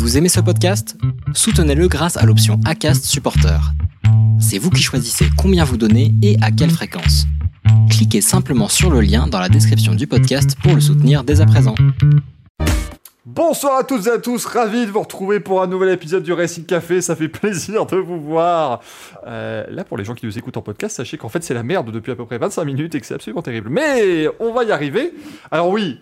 Vous aimez ce podcast? Soutenez-le grâce à l'option ACAST Supporter. C'est vous qui choisissez combien vous donnez et à quelle fréquence. Cliquez simplement sur le lien dans la description du podcast pour le soutenir dès à présent. Bonsoir à toutes et à tous, ravi de vous retrouver pour un nouvel épisode du Racing Café, ça fait plaisir de vous voir. Euh, là, pour les gens qui nous écoutent en podcast, sachez qu'en fait c'est la merde depuis à peu près 25 minutes et que c'est absolument terrible. Mais on va y arriver. Alors oui,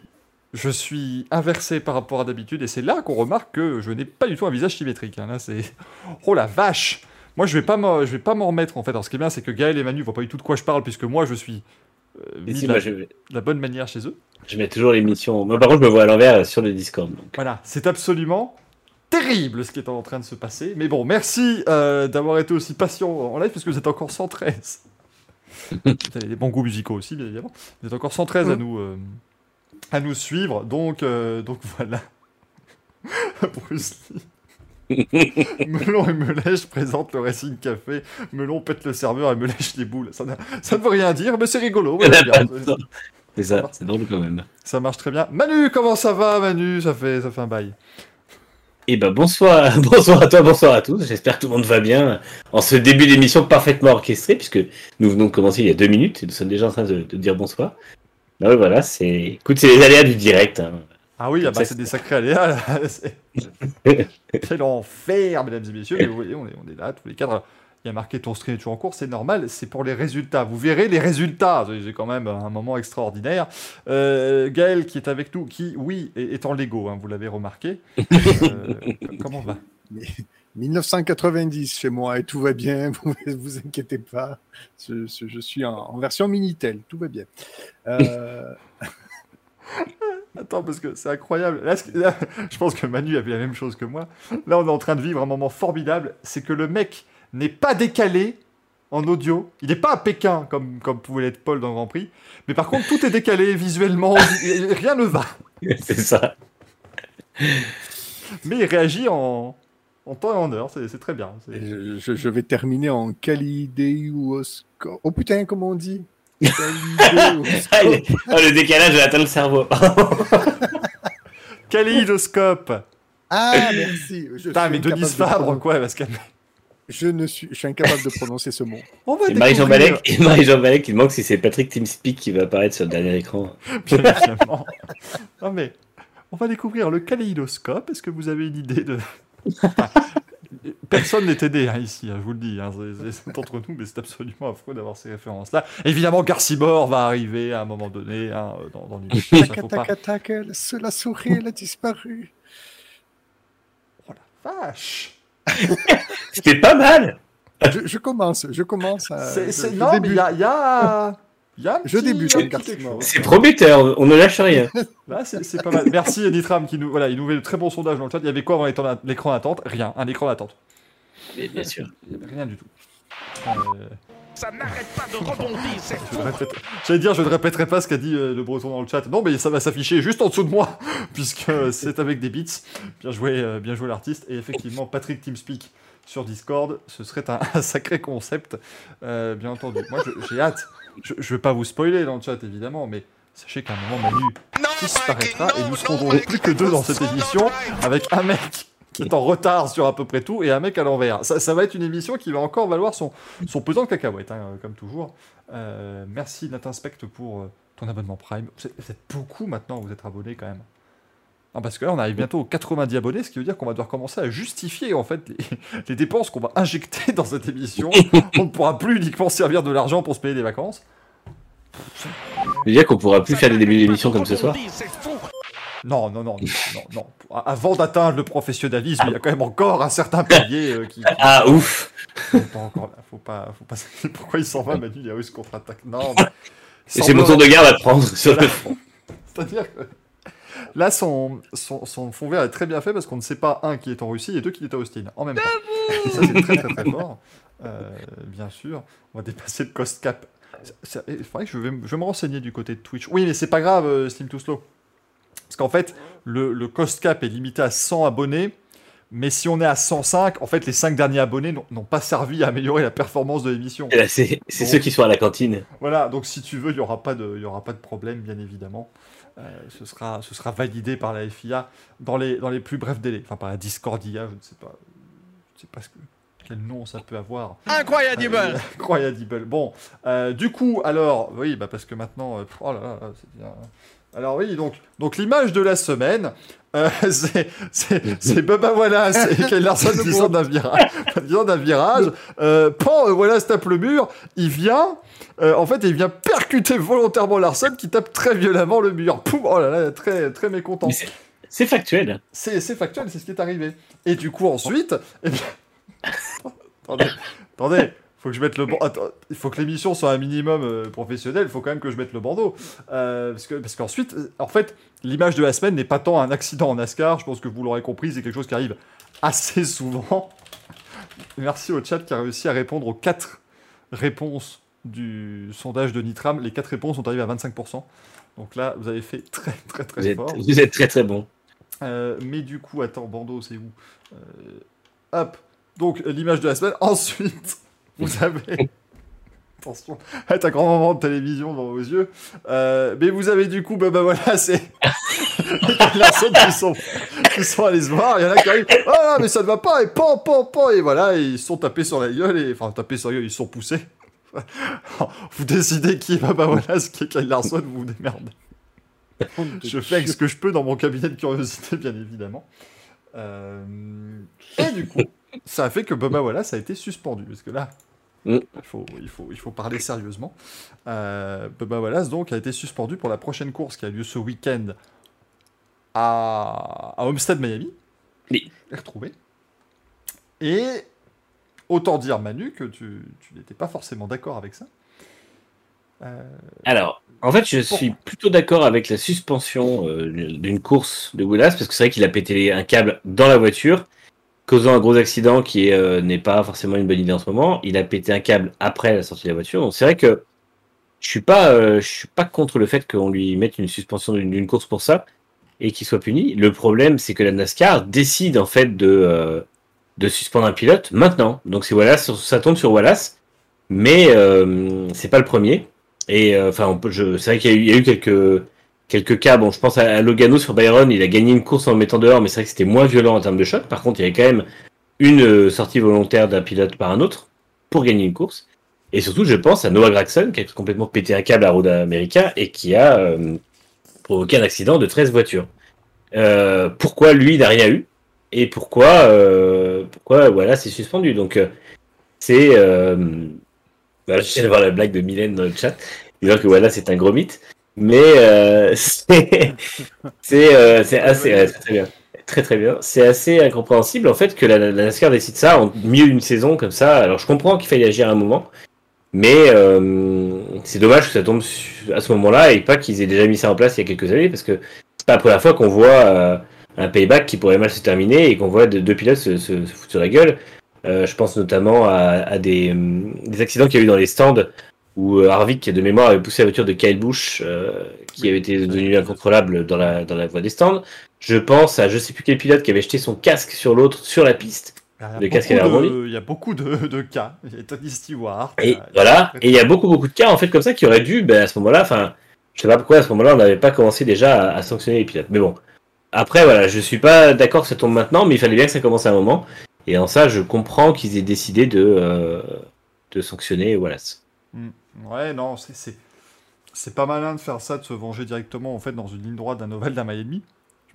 je suis inversé par rapport à d'habitude et c'est là qu'on remarque que je n'ai pas du tout un visage symétrique. hein. Là, c'est oh la vache. Moi, je vais pas m'en- je vais pas m'en remettre en fait. Alors, ce qui est bien, c'est que Gaël et Manu voient pas du tout de quoi je parle puisque moi, je suis euh, mis si, de, moi, la, je, de la bonne manière chez eux. je mets toujours l'émission. Moi, par contre, je me vois à l'envers euh, sur le Discord. Donc. Voilà, c'est absolument terrible ce qui est en train de se passer. Mais bon, merci euh, d'avoir été aussi patient en live parce que vous êtes encore 113. vous avez des bons goûts musicaux aussi, bien évidemment. Vous êtes encore 113 à nous, euh, à nous suivre. Donc, euh, donc voilà. Bruce Lee. Melon et Melèche présentent le Racing Café. Melon pète le serveur et me lèche les boules. Ça, ça ne veut rien dire, mais c'est rigolo. Il y en voilà, a bien. pas de temps. C'est ça, c'est drôle quand même. Ça marche très bien. Manu, comment ça va, Manu? Ça fait, ça fait un bail. Et ben bonsoir, bonsoir à toi, bonsoir à tous. J'espère que tout le monde va bien en ce début d'émission parfaitement orchestré, puisque nous venons de commencer il y a deux minutes et nous sommes déjà en train de, de dire bonsoir. Ah ouais, voilà, c'est. Écoute, c'est les aléas du direct. hein. Ah oui, ah bah, c'est des sacrés aléas. là. C'est- Quel enfer, mesdames et messieurs. Mais vous voyez, on est, on est là, tous les cadres. Il y a marqué ton stream est toujours en cours, c'est normal, c'est pour les résultats. Vous verrez les résultats. J'ai quand même un moment extraordinaire. Euh, Gaël qui est avec nous, qui, oui, est, est en Lego, hein, vous l'avez remarqué. Euh, comment on va? Mais 1990 chez moi et tout va bien, vous vous inquiétez pas. Je, je- je suis en, en version Minitel, tout va bien. Euh, Attends, parce que c'est incroyable. Là, je pense que Manu a vu la même chose que moi. Là, on est en train de vivre un moment formidable. C'est que le mec n'est pas décalé en audio. Il n'est pas à Pékin, comme, comme pouvait l'être Paul dans le Grand Prix. Mais par contre, tout est décalé visuellement. Rien ne va. c'est ça. Mais il réagit en, en temps et en heure. C'est très bien. Je, je- je vais terminer en Kalidéoscope. Oh putain, comment on dit? Kalidéoscope. Ah, il- ah, le décalage atteint le cerveau. Kaléidoscope. Ah, merci. Je, Putain, mais incapable Denise de Fabre, prononcer- quoi, elle va se calmer. Je, ne suis, je suis incapable de prononcer ce mot. On va Et Marie-Jean découvrir, Balek, et Marie-Jean Balek, il manque si c'est Patrick Teamspeak qui va apparaître sur le dernier écran. bien évidemment. Non mais, on va découvrir le kaléidoscope. Est-ce que vous avez une idée de... Personne n'est aidé hein, ici, hein, je vous le dis. hein, c'est- entre nous, mais c'est absolument affreux d'avoir ces références-là. Évidemment, Garcimore va arriver à un moment donné hein, dans, dans ça, Tac, tac, tac, la, souris, elle a disparu. Oh la vache C'était pas mal Je, je commence, je commence. à- C'est- je- c'est- je Non, mais il débute. y a... il Y a... Je débute. C'est prometteur, on ne lâche rien. Là, c'est pas mal. Merci Editram qui nous, voilà, il nous met de très bons sondages dans le chat. Il y avait quoi avant l'écran d'attente? Rien, un écran d'attente. Mais bien sûr. Rien du tout. Euh, Ça n'arrête pas de rebondir, c'est J'allais dire, je ne répéterai pas ce qu'a dit euh, le breton dans le chat. Non, mais ça va s'afficher juste en dessous de moi, puisque c'est avec des beats. Bien joué, euh, bien joué l'artiste. Et effectivement, Patrick Teamspeak sur Discord, ce serait un, un sacré concept, euh, bien entendu. Moi, j'ai hâte. Je ne vais pas vous spoiler dans le chat, évidemment, mais sachez qu'à un moment, Manu disparaîtra et nous serons donc plus que deux dans cette émission avec un mec qui est en retard sur à peu près tout et un mec à l'envers. Ça, ça va être une émission qui va encore valoir son, son pesant de cacahuètes, hein, comme toujours. Euh, merci Nathan Spect pour euh, ton abonnement Prime. Vous êtes, vous êtes beaucoup maintenant, vous êtes abonnés quand même. Non, parce que là, on arrive bientôt aux 90 abonnés, ce qui veut dire qu'on va devoir commencer à justifier en fait les, les dépenses qu'on va injecter dans cette émission. on ne pourra plus uniquement servir de l'argent pour se payer des vacances. Je veux dire qu'on pourra plus faire des débuts d'émission comme ce soir. Non, non, non, non. Avant d'atteindre le professionnalisme, il y a quand même encore un certain palier euh, qui, qui- Ah ouf pas encore là. Faut pas, faut pas. Pourquoi il s'en va, Manu? Il y a russe contre-attaque. Non, mais... C'est mon tour de garde à prendre sur le front. C'est-à-dire que là, son, son, son fond vert est très bien fait parce qu'on ne sait pas, un, qui est en Russie et deux, qui est à Austin en même temps. Ça, c'est très, très, très fort. Euh, bien sûr, on va dépasser le cost cap. Il faudrait que je vais, me- je vais me renseigner du côté de Twitch. Oui, mais c'est pas grave, euh, Slim Too Slow. Parce qu'en fait, le, le cost cap est limité à 100 abonnés. Mais si on est à 105, en fait, les 5 derniers abonnés n'ont- pas servi à améliorer la performance de l'émission. C'est c'est ceux qui sont à la cantine. Voilà, donc si tu veux, il n'y aura, pas de- il y aura pas de problème, bien évidemment. Euh, ce, sera, ce sera validé par la FIA dans les, dans les plus brefs délais. Enfin, par la Discordia, je ne sais pas, je sais pas ce que, quel nom ça peut avoir. Incroyable Euh, Incroyable. Bon, euh, du coup, alors, oui, bah parce que maintenant, euh, oh là là, c'est bien. Alors oui, donc, donc l'image de la semaine, c'est Bubba Wallace et Kyle Larson qui d'un virage, sortent d'un virage. Pan, Wallace tape le mur, il vient, euh, en fait, il vient percuter volontairement Larson qui tape très violemment le mur. Poum, oh là là, très très mécontent. C'est- factuel. C'est factuel, c'est ce qui est arrivé. Et du coup, ensuite, eh bien... attendez, attendez, faut que je mette le il faut que l'émission soit un minimum euh, professionnel. Il faut quand même que je mette le bandeau, Euh, parce que parce qu'ensuite, en fait, l'image de la semaine n'est pas tant un accident en NASCAR. Je pense que vous l'aurez compris, c'est quelque chose qui arrive assez souvent. Merci au chat qui a réussi à répondre aux quatre réponses du sondage de Nitram. Les quatre réponses sont arrivées à 25%. Donc là, vous avez fait très très très Vous êtes, fort. vous êtes très très bon. Euh, mais du coup, attends, bandeau, c'est où? Euh, Hop. Donc, l'image de la semaine. Ensuite, vous avez. Attention, c'est un grand moment de télévision devant vos yeux. Euh, mais vous avez du coup, bah voilà, c'est. Les personnes qui sont, qui sont allés se voir. Il y en a qui arrivent. Ah, mais ça ne va pas. Et pan, pan, pan. Et voilà, et ils sont tapés sur la gueule. Et... Enfin, tapés sur la gueule, ils sont poussés. Vous décidez qui est Baba Wallace, qui est Kyle Larson, vous vous démerdez. Je fais avec ce que je peux dans mon cabinet de curiosité, bien évidemment. Euh, Et du coup, ça a fait que Bubba Wallace a été suspendu. Parce que là, Mm. il, faut, il, faut, il faut parler sérieusement. Euh, Bubba Wallace, donc, a été suspendu pour la prochaine course qui a lieu ce week-end à, à Homestead, Miami. Oui. Je l'ai retrouvé. Et autant dire, Manu, que tu, tu n'étais pas forcément d'accord avec ça. Euh, Alors, en fait, je suis plutôt d'accord avec la suspension euh, d'une course de Wallace parce que c'est vrai qu'il a pété un câble dans la voiture, causant un gros accident qui euh, n'est pas forcément une bonne idée en ce moment. Il a pété un câble après la sortie de la voiture. Donc c'est vrai que je suis pas, je suis pas contre le fait qu'on lui mette une suspension d'une course pour ça et qu'il soit puni. Le problème, c'est que la NASCAR décide en fait de de suspendre un pilote maintenant. Donc c'est Wallace, ça tombe sur Wallace, mais euh, c'est pas le premier. Et euh, enfin, c'est vrai qu'il y, a eu- quelques quelques cas. Bon, je pense à, Logano sur Byron, il a gagné une course en le mettant dehors, mais c'est vrai que c'était moins violent en termes de choc. Par contre, il y avait quand même une euh, sortie volontaire d'un pilote par un autre pour gagner une course. Et surtout, je pense à Noah Gragson qui a complètement pété un câble à Road America et qui a euh, provoqué un accident de 13 voitures. Pourquoi lui n'a rien eu? Et pourquoi euh, pourquoi voilà c'est suspendu. Donc euh, c'est je viens de voir la blague de Mylène dans le chat disant que voilà c'est un gros mythe. Mais euh, c'est c'est assez ouais, très, très bien. Très très bien. C'est assez incompréhensible en fait que la, la NASCAR décide ça en milieu d'une saison comme ça. Alors je comprends qu'il faille agir à un moment, mais euh, c'est dommage que ça tombe à ce moment-là et pas qu'ils aient déjà mis ça en place il y a quelques années parce que c'est pas la première fois qu'on voit euh, un payback qui pourrait mal se terminer et qu'on voit deux, deux pilotes se, se, se foutre sur la gueule. Euh, je pense notamment à, à des, hum, des accidents qu'il y a eu dans les stands où euh, Harvick, de mémoire, avait poussé la voiture de Kyle Busch, euh, qui avait été devenu incontrôlable dans la, dans la voie des stands. Je pense à je sais plus quel pilote qui avait jeté son casque sur l'autre sur la piste. il y casque de-. Il y a beaucoup de, de cas. Il y a Tony Stewart. Et a- voilà. Et il y a beaucoup, beaucoup de cas, en fait, comme ça, qui auraient dû, ben, à ce moment-là, enfin, je sais pas pourquoi, à ce moment-là, on n'avait pas commencé déjà à, à sanctionner les pilotes. Mais bon. Après, voilà, je suis pas d'accord que ça tombe maintenant, mais il fallait bien que ça commence à un moment. Et en ça, je comprends qu'ils aient décidé de, euh, de sanctionner Wallace. Ouais, non, c'est- c'est pas malin de faire ça, de se venger directement en fait dans une ligne droite d'un Oval d'un Miami.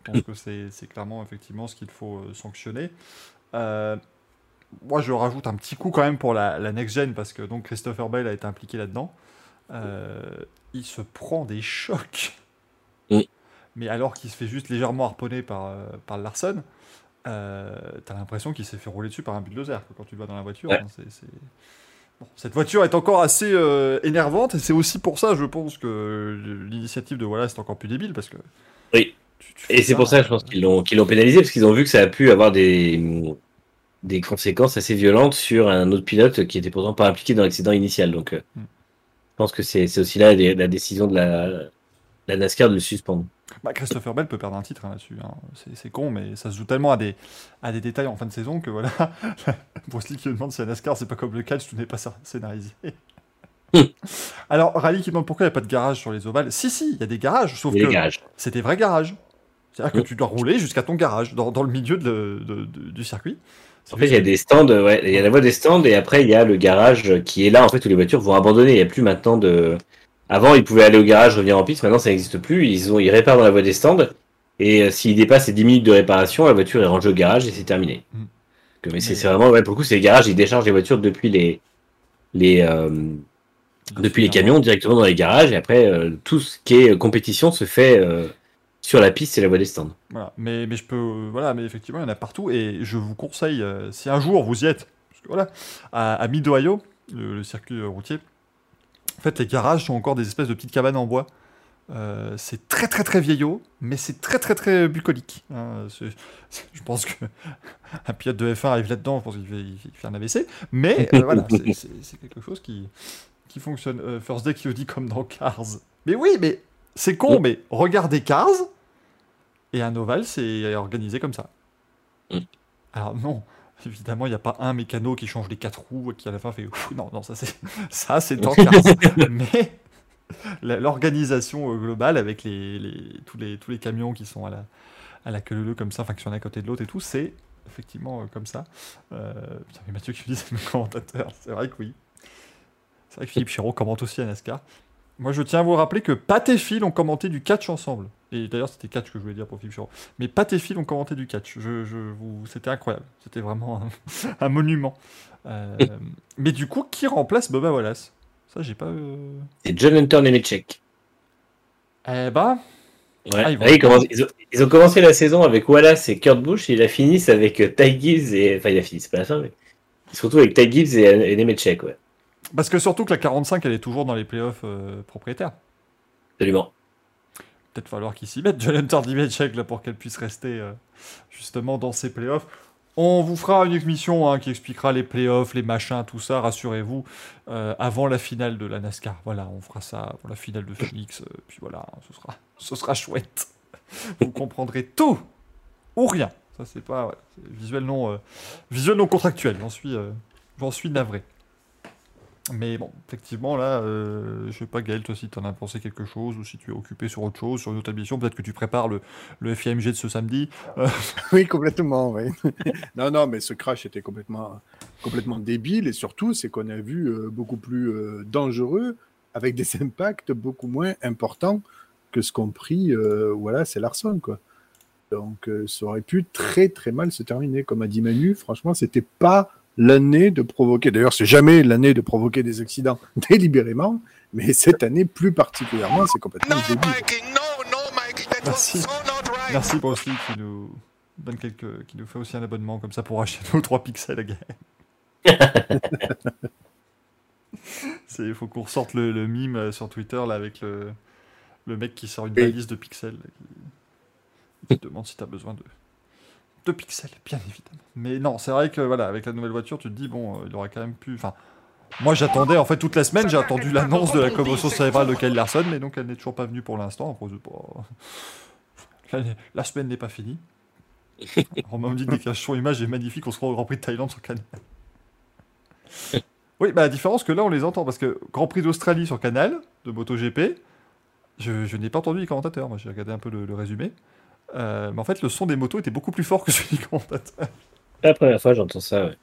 Je pense que c'est clairement effectivement ce qu'il faut euh, sanctionner. Euh, moi, je rajoute un petit coup quand même pour la, la next gen parce que donc Christopher Bell a été impliqué là-dedans. Il se prend des chocs, Mm. Mais alors qu'il se fait juste légèrement harponner par euh, par Larson. Euh, T'as l'impression qu'il s'est fait rouler dessus par un bulldozer quand tu le vois dans la voiture. Ouais. hein, Bon, cette voiture est encore assez euh, énervante et c'est aussi pour ça, je pense, que l'initiative de Wallace est encore plus débile parce que. Oui. tu- tu fais Et c'est pour ça, je pense qu'ils l'ont l'ont pénalisé, parce qu'ils ont vu que ça a pu avoir des, des conséquences assez violentes sur un autre pilote qui était pourtant pas impliqué dans l'accident initial. Donc, euh, Mm. je pense que c'est c'est aussi là la, la décision de la, la NASCAR de le suspendre. Bah, Christopher Bell peut perdre un titre hein, là-dessus. hein. C'est- con, mais ça se joue tellement à des, à des détails en fin de saison que voilà. Bruce Lee qui demande si la NASCAR c'est pas comme le catch, tout n'est pas scénarisé. Alors, Rally qui demande pourquoi il n'y a pas de garage sur les ovales. Si, si, il y a des garages, sauf que c'est des vrais garages. C'est-à-dire que Mm. tu dois rouler jusqu'à ton garage, dans, dans le milieu de- de- de- du circuit. En fait, il y a des stands, ouais, il y a la voie des stands et après il y a le garage qui est là en fait où les voitures vont abandonner. Il n'y a plus maintenant de. Avant, ils pouvaient aller au garage, revenir en piste. Maintenant, ça n'existe plus. Ils ont, ils réparent dans la voie des stands et euh, s'ils dépassent les 10 minutes de réparation, la voiture est rangée au garage et c'est terminé. Mm. Que- mais c'est vraiment, ouais, pour le coup, c'est les garages. Ils déchargent les voitures depuis les, les, euh, depuis les camions directement dans les garages et après euh, tout ce qui est compétition se fait sur la piste et la voie des stands. Voilà. Mais, mais je peux. voilà, mais effectivement, il y en a partout. Et je vous conseille, si un jour vous y êtes, parce que voilà, à, à Mid-Ohio, le, le circuit routier, fait, les garages sont encore des espèces de petites cabanes en bois. Euh, c'est très très très vieillot, mais c'est très très très bucolique. hein. Je pense que un pilote de F1 arrive là-dedans, je pense qu'il fait, un AVC. Mais euh, voilà, c'est- quelque chose qui, qui fonctionne. Euh, First Day qui dit comme dans Cars. Mais oui, mais c'est con, mais regardez Cars, et un ovale, c'est organisé comme ça. Mm. Alors non, évidemment, il n'y a pas un mécano qui change les quatre roues et qui à la fin fait Ouf non, non, ça c'est ça c'est Cars. Mais l'organisation euh, globale avec les, les- tous les tous les camions qui sont à la à la queue leu comme ça, enfin qui sont à côté de l'autre et tout, c'est effectivement euh, comme ça. Euh, putain, mais Mathieu qui me dit c'est le commentateur, c'est vrai que oui. C'est vrai que Philippe Chiraud commente aussi à NASCAR. Moi, je tiens à vous rappeler que Pat et Phil ont commenté du catch ensemble. Et d'ailleurs, c'était catch que je voulais dire pour Philippe Chiraud. Mais Pat et Phil ont commenté du catch. Je, je vous... C'était incroyable. C'était vraiment un, un monument. Euh, mais du coup, qui remplace Bubba Wallace? Ça, j'ai pas. euh, C'est John Hunter Nemechek. Eh bah. Ouais. Ah, ils vont- Ouais, ils, commencent- ils ont, ils ont commencé la saison avec Wallace et Kurt Busch et ils la finissent avec euh, Ty Gibbs et. Enfin, ils la finissent, c'est pas la fin, mais. Ils se retrouvent avec Ty Gibbs et, et Nemechek, ouais. Parce que surtout que la 45, elle est toujours dans les playoffs euh, propriétaires. Absolument. Peut-être falloir qu'ils s'y mettent, John Hunter Dimechek, là, pour qu'elle puisse rester euh, justement dans ces playoffs. On vous fera une émission hein, qui expliquera les playoffs, les machins, tout ça, rassurez-vous, euh, avant la finale de la NASCAR. Voilà, on fera ça avant la finale de Phoenix, euh, puis voilà, ce sera, ce sera chouette. Vous comprendrez tout ou rien. Ça, c'est pas visuel, non, euh, visuel non contractuel, j'en suis, j'en suis navré. Mais bon, effectivement, là, euh, je sais pas, Gaël, toi, si tu en as pensé quelque chose, ou si tu es occupé sur autre chose, sur une autre émission, peut-être que tu prépares le, le FIMG de ce samedi. Oui, complètement, oui. non, non, mais ce crash était complètement, complètement débile et surtout, c'est qu'on a vu euh, beaucoup plus euh, dangereux avec des impacts beaucoup moins importants que ce qu'ont pris, euh, voilà, c'est Larson, quoi. Donc, euh, ça aurait pu très, très mal se terminer. Comme a dit Manu, franchement, c'était pas l'année de provoquer, d'ailleurs, c'est jamais l'année de provoquer des accidents délibérément, mais cette année plus particulièrement, c'est complètement No, débile. Mikey, no, no, Mikey, that Merci. was so not right. Merci Bruce Lee qui nous donne quelques, qui nous fait aussi un abonnement comme ça pour acheter nos 3 pixels. C'est, il faut qu'on ressorte le, le mime euh, sur Twitter là avec le, le mec qui sort une Oui. valise de pixels qui, qui te demande si tu as besoin de, de pixels, bien évidemment. Mais non, c'est vrai que voilà, avec la nouvelle voiture, tu te dis bon, euh, il aurait quand même pu. Enfin, moi j'attendais en fait toute la semaine, j'ai attendu l'annonce de la commotion cérébrale de Kyle Larson, mais donc elle n'est toujours pas venue pour l'instant. La, semaine n'est pas finie. Romain me dit que déclaration image est magnifique, on se rend au Grand Prix de Thaïlande sur Canal. Oui, bah la différence que là on les entend, parce que Grand Prix d'Australie sur Canal, de MotoGP, je, je n'ai pas entendu les commentateurs, moi j'ai regardé un peu le, le résumé. Euh, mais en fait le son des motos était beaucoup plus fort que celui commentateurs. C'est la première fois j'entends ça, ouais.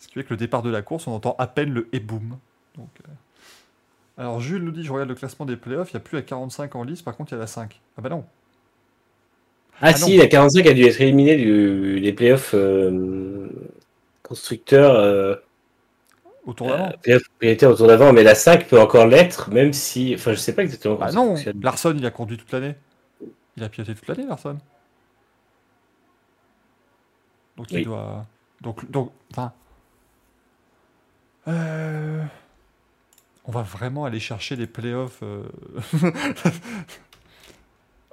Ce qui fait que le départ de la course, on entend à peine le et boom. Donc, euh, Alors Jules nous dit, je regarde le classement des playoffs, il n'y a plus la 45 en lice, par contre il y a la 5. Ah bah non. Ah, Ah si, non. la 45 a dû être éliminée du, des playoffs euh, constructeurs. Euh, Au tour d'avant. playoffs prioritaires autour d'avant, mais la 5 peut encore l'être, même si. Enfin, je sais pas exactement ça non. Larson il a conduit toute l'année. Il a piloté toute l'année, Larson. Donc il doit. Donc, donc, enfin. Euh, On va vraiment aller chercher les playoffs. Euh...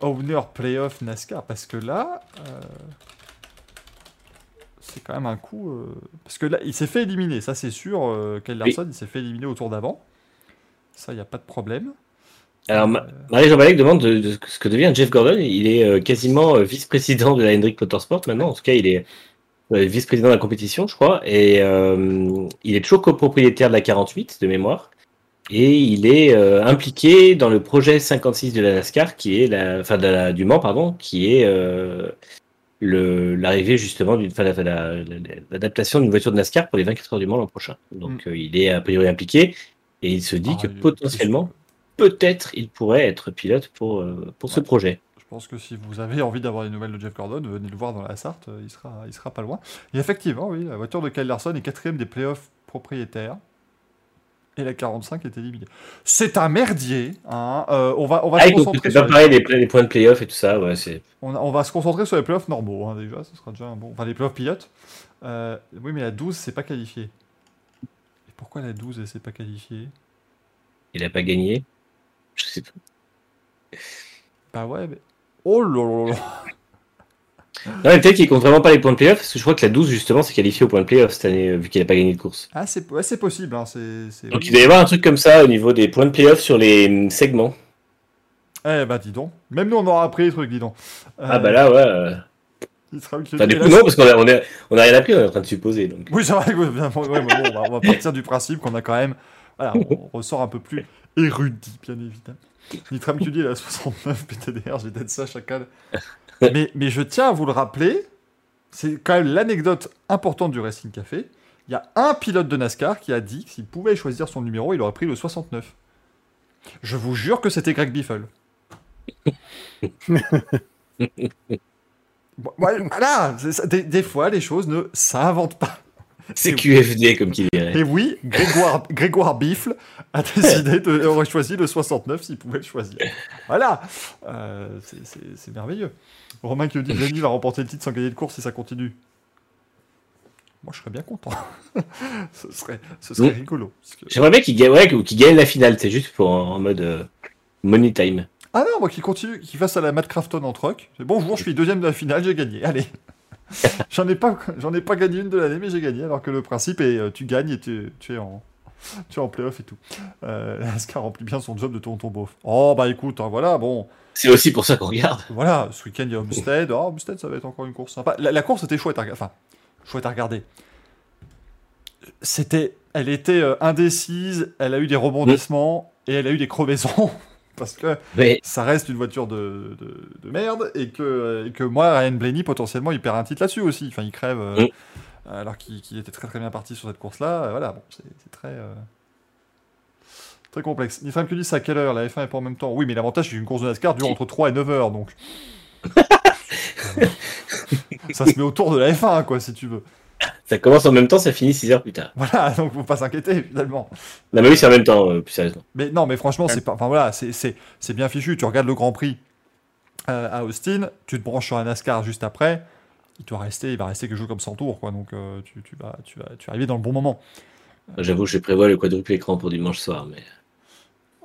Owner playoff NASCAR, parce que là. euh, C'est quand même un coup. euh, Parce que là, il s'est fait éliminer, ça c'est sûr. euh, Kyle Oui. Larson, il s'est fait éliminer au tour d'avant. Ça, il n'y a pas de problème. Alors, Euh, Ma- Marie-Jean Balek demande de, de ce que devient Jeff Gordon. Il est euh, quasiment euh, vice-président de la Hendrick Motorsport maintenant. En tout cas, il est vice-président de la compétition, je crois. Et euh, il est toujours copropriétaire de la 48 de mémoire. et il est euh, impliqué dans le projet 56 de la NASCAR, qui est la, enfin de la- du Mans, pardon, qui est euh, l'arrivée justement d'une, enfin, la- l'adaptation d'une voiture de NASCAR pour les 24 heures du Mans l'an prochain. Donc euh, il est a priori impliqué et il se dit Ah, que potentiellement, peut-être, il pourrait être pilote pour euh, pour ce projet. Je pense que si vous avez envie d'avoir des nouvelles de Jeff Gordon, venez le voir dans la Sarthe, euh, il sera, il sera pas loin. Et effectivement, oui, la voiture de Kyle Larson est quatrième des playoffs propriétaires. Et la 45 est éliminée. C'est un merdier. Hein. euh, on va, on va Ah, se concentrer sur pas les, les, les points de playoff et tout ça, ouais, on, on va se concentrer sur les playoffs normaux hein, déjà. Ce sera déjà un bon. Enfin, les playoffs pilotes. Euh, oui, mais la 12, c'est pas qualifié. Et pourquoi la 12, elle s'est pas qualifiée? Il a pas gagné? Je sais pas. Bah ouais, mais. Oh là là là Non, mais peut-être qu'il compte vraiment pas les points de playoff, parce que je crois que la 12, justement, c'est qualifié au point de playoff cette année, euh, vu qu'il a pas gagné de course. Ah, c'est ouais, possible. Hein, Donc il doit y avoir un truc comme ça au niveau des points de playoff sur les hum, segments. Eh bah, dis donc. Même nous, on aura appris les trucs, dis donc. Ah Euh, bah là, ouais. euh, il sera Enfin, du coup, là, non, parce qu'on a, on a, on a rien appris, on est en train de supposer. Donc. Oui, c'est vrai que bien, ouais, mais bon, on, va, on va partir du principe qu'on a quand même. Voilà, on ressort un peu plus érudit, bien évidemment. Nitram tu dis, il a 69 PTDR, j'ai peut-être ça chacun. Mais, mais je tiens à vous le rappeler, c'est quand même l'anecdote importante du Racing Café. Il y a un pilote de NASCAR qui a dit que s'il pouvait choisir son numéro, il aurait pris le 69. Je vous jure que c'était Greg Biffle. Bon, voilà, des fois, les choses ne s'inventent pas. C'est QFD, comme qu'il dirait. Et oui, Grégoire, Grégoire Biffle a décidé de aurait choisi le 69 s'il pouvait le choisir. Voilà, Euh, c'est- merveilleux. Romain qui dit Denis va remporter le titre sans gagner de course si ça continue. Moi, je serais bien content. ce serait, ce serait rigolo. que- J'aimerais bien qu'il gagne, ouais, qu'il gagne la finale, c'est juste pour en, mode euh, money time. Ah non, moi qui continue, qui fasse à la Matt Crafton en truck. Bonjour, je suis deuxième de la finale, j'ai gagné. Allez. j'en ai pas, j'en ai pas gagné une de l'année, mais j'ai gagné. Alors que le principe est, euh, tu gagnes et tu, tu es en, tu es en playoff et tout. Euh, Lascar remplit bien son job de tonton beauf? Oh bah écoute, hein, voilà, bon, C'est aussi pour ça qu'on regarde. voilà, ce week-end il y a Homestead. Oh, Homestead, ça va être encore une course sympa. La, la course était chouette à regarder. Enfin, chouette à regarder. C'était, elle était euh, indécise, elle a eu des rebondissements et elle a eu des crevaisons. Parce que ça reste une voiture de, de, de merde et que, et que moi, Ryan Blaney, potentiellement, il perd un titre là-dessus aussi. Enfin, il crève euh, alors qu'il était très très bien parti sur cette course-là. Euh, Voilà, bon, c'est très. euh, Très complexe. Dit c'est à quelle heure? La F1 est pas en même temps. Oui, mais l'avantage c'est qu'une course de NASCAR dure entre 3 et 9 heures donc. ça se met autour de la F1 quoi si tu veux. Ça commence en même temps, ça finit 6 heures plus tard. Voilà, donc faut pas s'inquiéter finalement. Non, mais oui, c'est en même temps, euh, plus sérieusement. Mais non, mais franchement, c'est pas. Enfin voilà, c'est- c'est c'est bien fichu. Tu regardes le Grand Prix euh, à Austin, tu te branches sur un NASCAR juste après. Il doit rester, il va rester quelque chose comme 100 tours, quoi. Donc euh, tu, tu vas, tu vas, tu vas arriver dans le bon moment. J'avoue, je prévois le quadruple écran pour dimanche soir. Mais...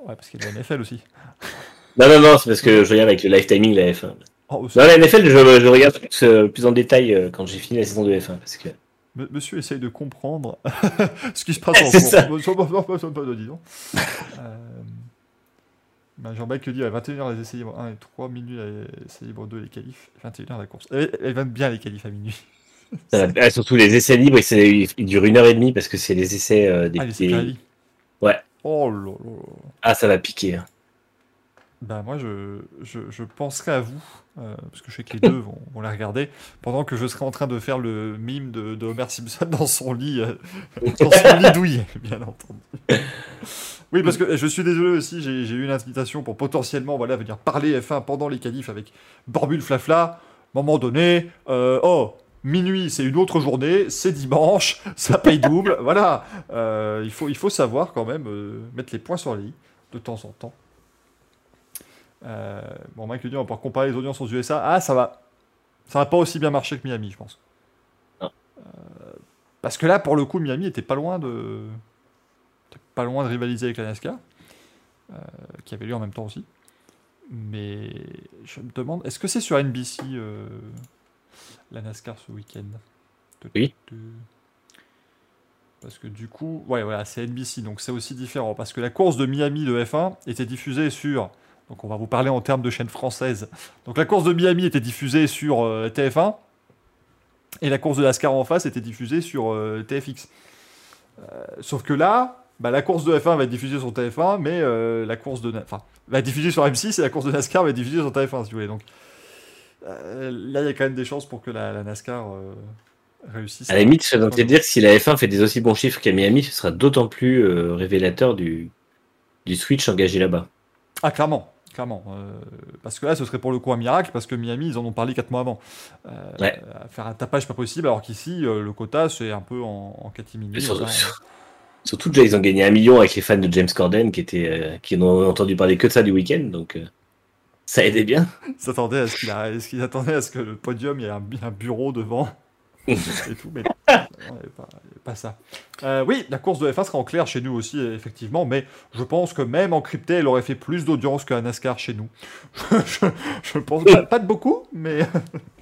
Ouais, parce qu'il y a la NFL aussi. Non, non, non, c'est parce que je regarde avec le live timing la F1. Oh, aussi. Non, la NFL, je, je regarde plus, euh, plus en détail euh, quand j'ai fini la saison de F1. Parce que... Monsieur essaye de comprendre ce qui se passe en cours. Euh, Jean-Baptiste qui dit à 21h les essais libres 1 et 3, minuit les essais libres 2 les qualifs, 21h la course. Elle, va bien les qualifs à minuit. Va- ah, surtout les essais libres, ils, durent une heure et demie parce que c'est les essais euh, des. Ah, les des-. Ouais. Oh là là. Ah, ça va piquer. hein. Ben moi je, je, penserai à vous, euh, parce que je sais que les deux vont, vont la regarder, pendant que je serai en train de faire le mime de, de Homer Simpson dans son lit, euh, dans son lit douillet, bien entendu. Oui, parce que je suis désolé aussi, j'ai eu une invitation pour potentiellement voilà, venir parler F1 pendant les qualifs avec Borbule Flafla. Moment donné, euh, oh, minuit, c'est une autre journée, c'est dimanche, ça paye double, voilà. Il, faut, il faut savoir quand même mettre les points sur les i de temps en temps. Euh, bon, Mike lui dit, on va pouvoir comparer les audiences aux USA. Ah, ça va. Ça va pas aussi bien marcher que Miami, je pense. Euh, parce que là, pour le coup, Miami était pas loin de, pas loin de rivaliser avec la NASCAR, euh, qui avait lieu en même temps aussi. Mais je me demande, est-ce que c'est sur NBC euh, la NASCAR ce week-end? Oui. Parce que du coup, ouais, voilà, c'est NBC, donc c'est aussi différent. Parce que la course de Miami de F1 était diffusée sur. Donc on va vous parler en termes de chaîne française. Donc la course de Miami était diffusée sur euh, TF1 et la course de NASCAR en face était diffusée sur euh, TFX. Euh, sauf que là, bah, la course de F1 va être diffusée sur TF1, mais la course de. Enfin, va être diffusée sur M6 et la course de NASCAR va être diffusée sur TF1, si vous voulez. Donc là, il y a quand même des chances pour que la, la NASCAR réussisse. À la limite, je de dire que si la F1 fait des aussi bons chiffres qu'à Miami, ce sera d'autant plus révélateur du, du switch engagé là-bas. Ah, clairement. Clairement. Euh, parce que là, ce serait pour le coup un miracle, parce que Miami, ils en ont parlé 4 mois avant. Euh, Ouais. Faire un tapage pas possible, alors qu'ici, euh, le quota, c'est un peu en, en catimini. Surtout, Enfin, sur- surtout déjà, ils ont gagné un million avec les fans de James Corden qui, étaient, qui n'ont entendu parler que de ça du week-end. Donc ça aidait bien. Ils s'attendaient à ce qu'il a- est-ce qu'ils attendaient à ce que le podium, il y ait un, un bureau devant et tout, mais non, avait pas, ça. Euh, oui, la course de F1 sera en clair chez nous aussi, effectivement, mais je pense que même en crypté, elle aurait fait plus d'audience qu'à NASCAR chez nous. je, je pense pas, pas de beaucoup, mais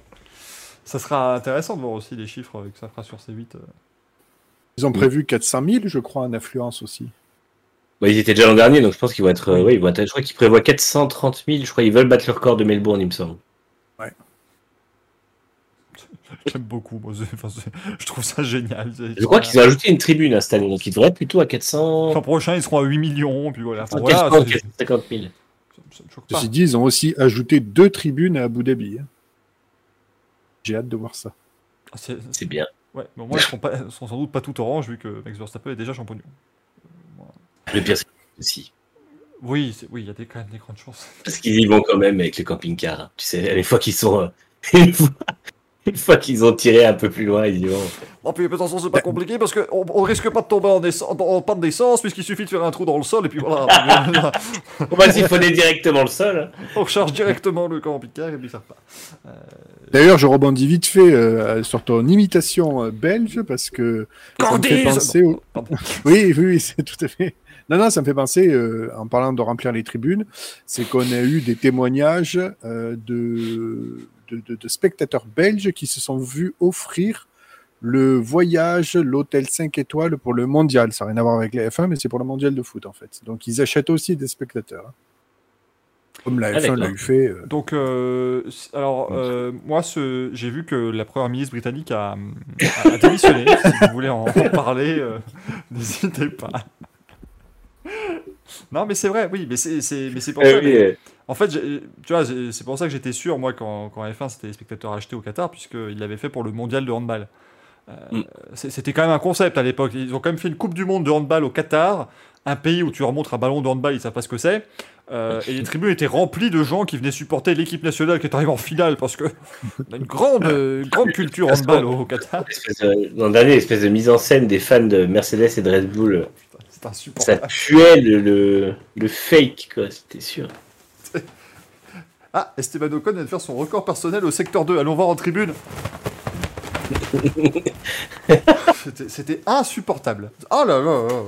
ça sera intéressant de voir aussi les chiffres que ça fera sur C8. euh. Ils ont prévu 400 000, je crois, en affluence aussi. Bah, ils étaient déjà l'an dernier, donc je pense qu'ils vont être. euh, ils vont être- je crois qu'ils prévoient 430 000. Je crois qu'ils veulent battre le record de Melbourne, il me semble. J'aime beaucoup, moi, enfin, je trouve ça génial. Je crois qu'ils ont ajouté une tribune à cette année, donc ils devraient être plutôt à 400. L'an prochain, ils seront à 8 millions, puis voilà. Enfin, Enfin, voilà, 400, c'est- 450 000. ça, ça me choque pas. Ceci dit, ils ont aussi ajouté deux tribunes à Abu Dhabi. hein. J'ai hâte de voir ça. Ah, c'est- bien. Ouais, mais au moins, ils seront, pas, sans doute pas tout orange vu que Max Verstappen est déjà champignon. Le pire, c'est aussi. Oui, oui, il y a des, quand même des grandes chances. Parce qu'ils y vont quand même avec le camping-car. hein. Tu sais, une fois qu'ils sont. euh, Une fois, qu'ils ont tiré un peu plus loin, ils y vont. Non, puis attention, c'est pas compliqué parce qu'on on risque pas de tomber en, essence- en panne d'essence puisqu'il suffit de faire un trou dans le sol et puis voilà. On va siphonner directement le sol. hein. on recharge directement le camping-car et puis ça repart. D'ailleurs, je rebondis vite fait euh, sur ton imitation euh, belge parce que ça me fait penser au... Oui, oui, oui, c'est tout à fait. Non, non, ça me fait penser, euh, en parlant de remplir les tribunes, c'est qu'on a eu des témoignages euh, de, de, de- de spectateurs belges qui se sont vus offrir le voyage, l'hôtel 5 étoiles pour le mondial. Ça n'a rien à voir avec les F1, mais c'est pour le mondial de foot, en fait. Donc, ils achètent aussi des spectateurs. hein. Comme la Ah, F1 l'a eu fait. euh. Donc, euh, alors, euh, moi, ce, j'ai vu que la première ministre britannique a, a- a démissionné. si vous voulez en, en parler, euh, n'hésitez pas. Non, mais c'est vrai, oui, mais c'est, mais c'est pour Euh, ça. mais- euh, En fait, tu vois, c'est pour ça que j'étais sûr, moi, quand, quand F1 c'était les spectateurs achetés au Qatar, puisqu'il l'avait fait pour le mondial de handball. Euh, Mm. C'était quand même un concept à l'époque. Ils ont quand même fait une Coupe du Monde de handball au Qatar, un pays où tu remontres un ballon de handball, ils savent pas ce que c'est. Euh, et les tribunes étaient remplies de gens qui venaient supporter l'équipe nationale qui est arrivée en finale, parce que on a une grande, une grande culture handball au, Qatar. L'an dernier, espèce de mise en scène des fans de Mercedes et de Red Bull. C'est Ça insupportable. tuait le, le, le fake, quoi, c'était sûr. Ah, Esteban Ocon vient de faire son record personnel au secteur 2. Allons voir en tribune. C'était- C'était insupportable. Oh là là là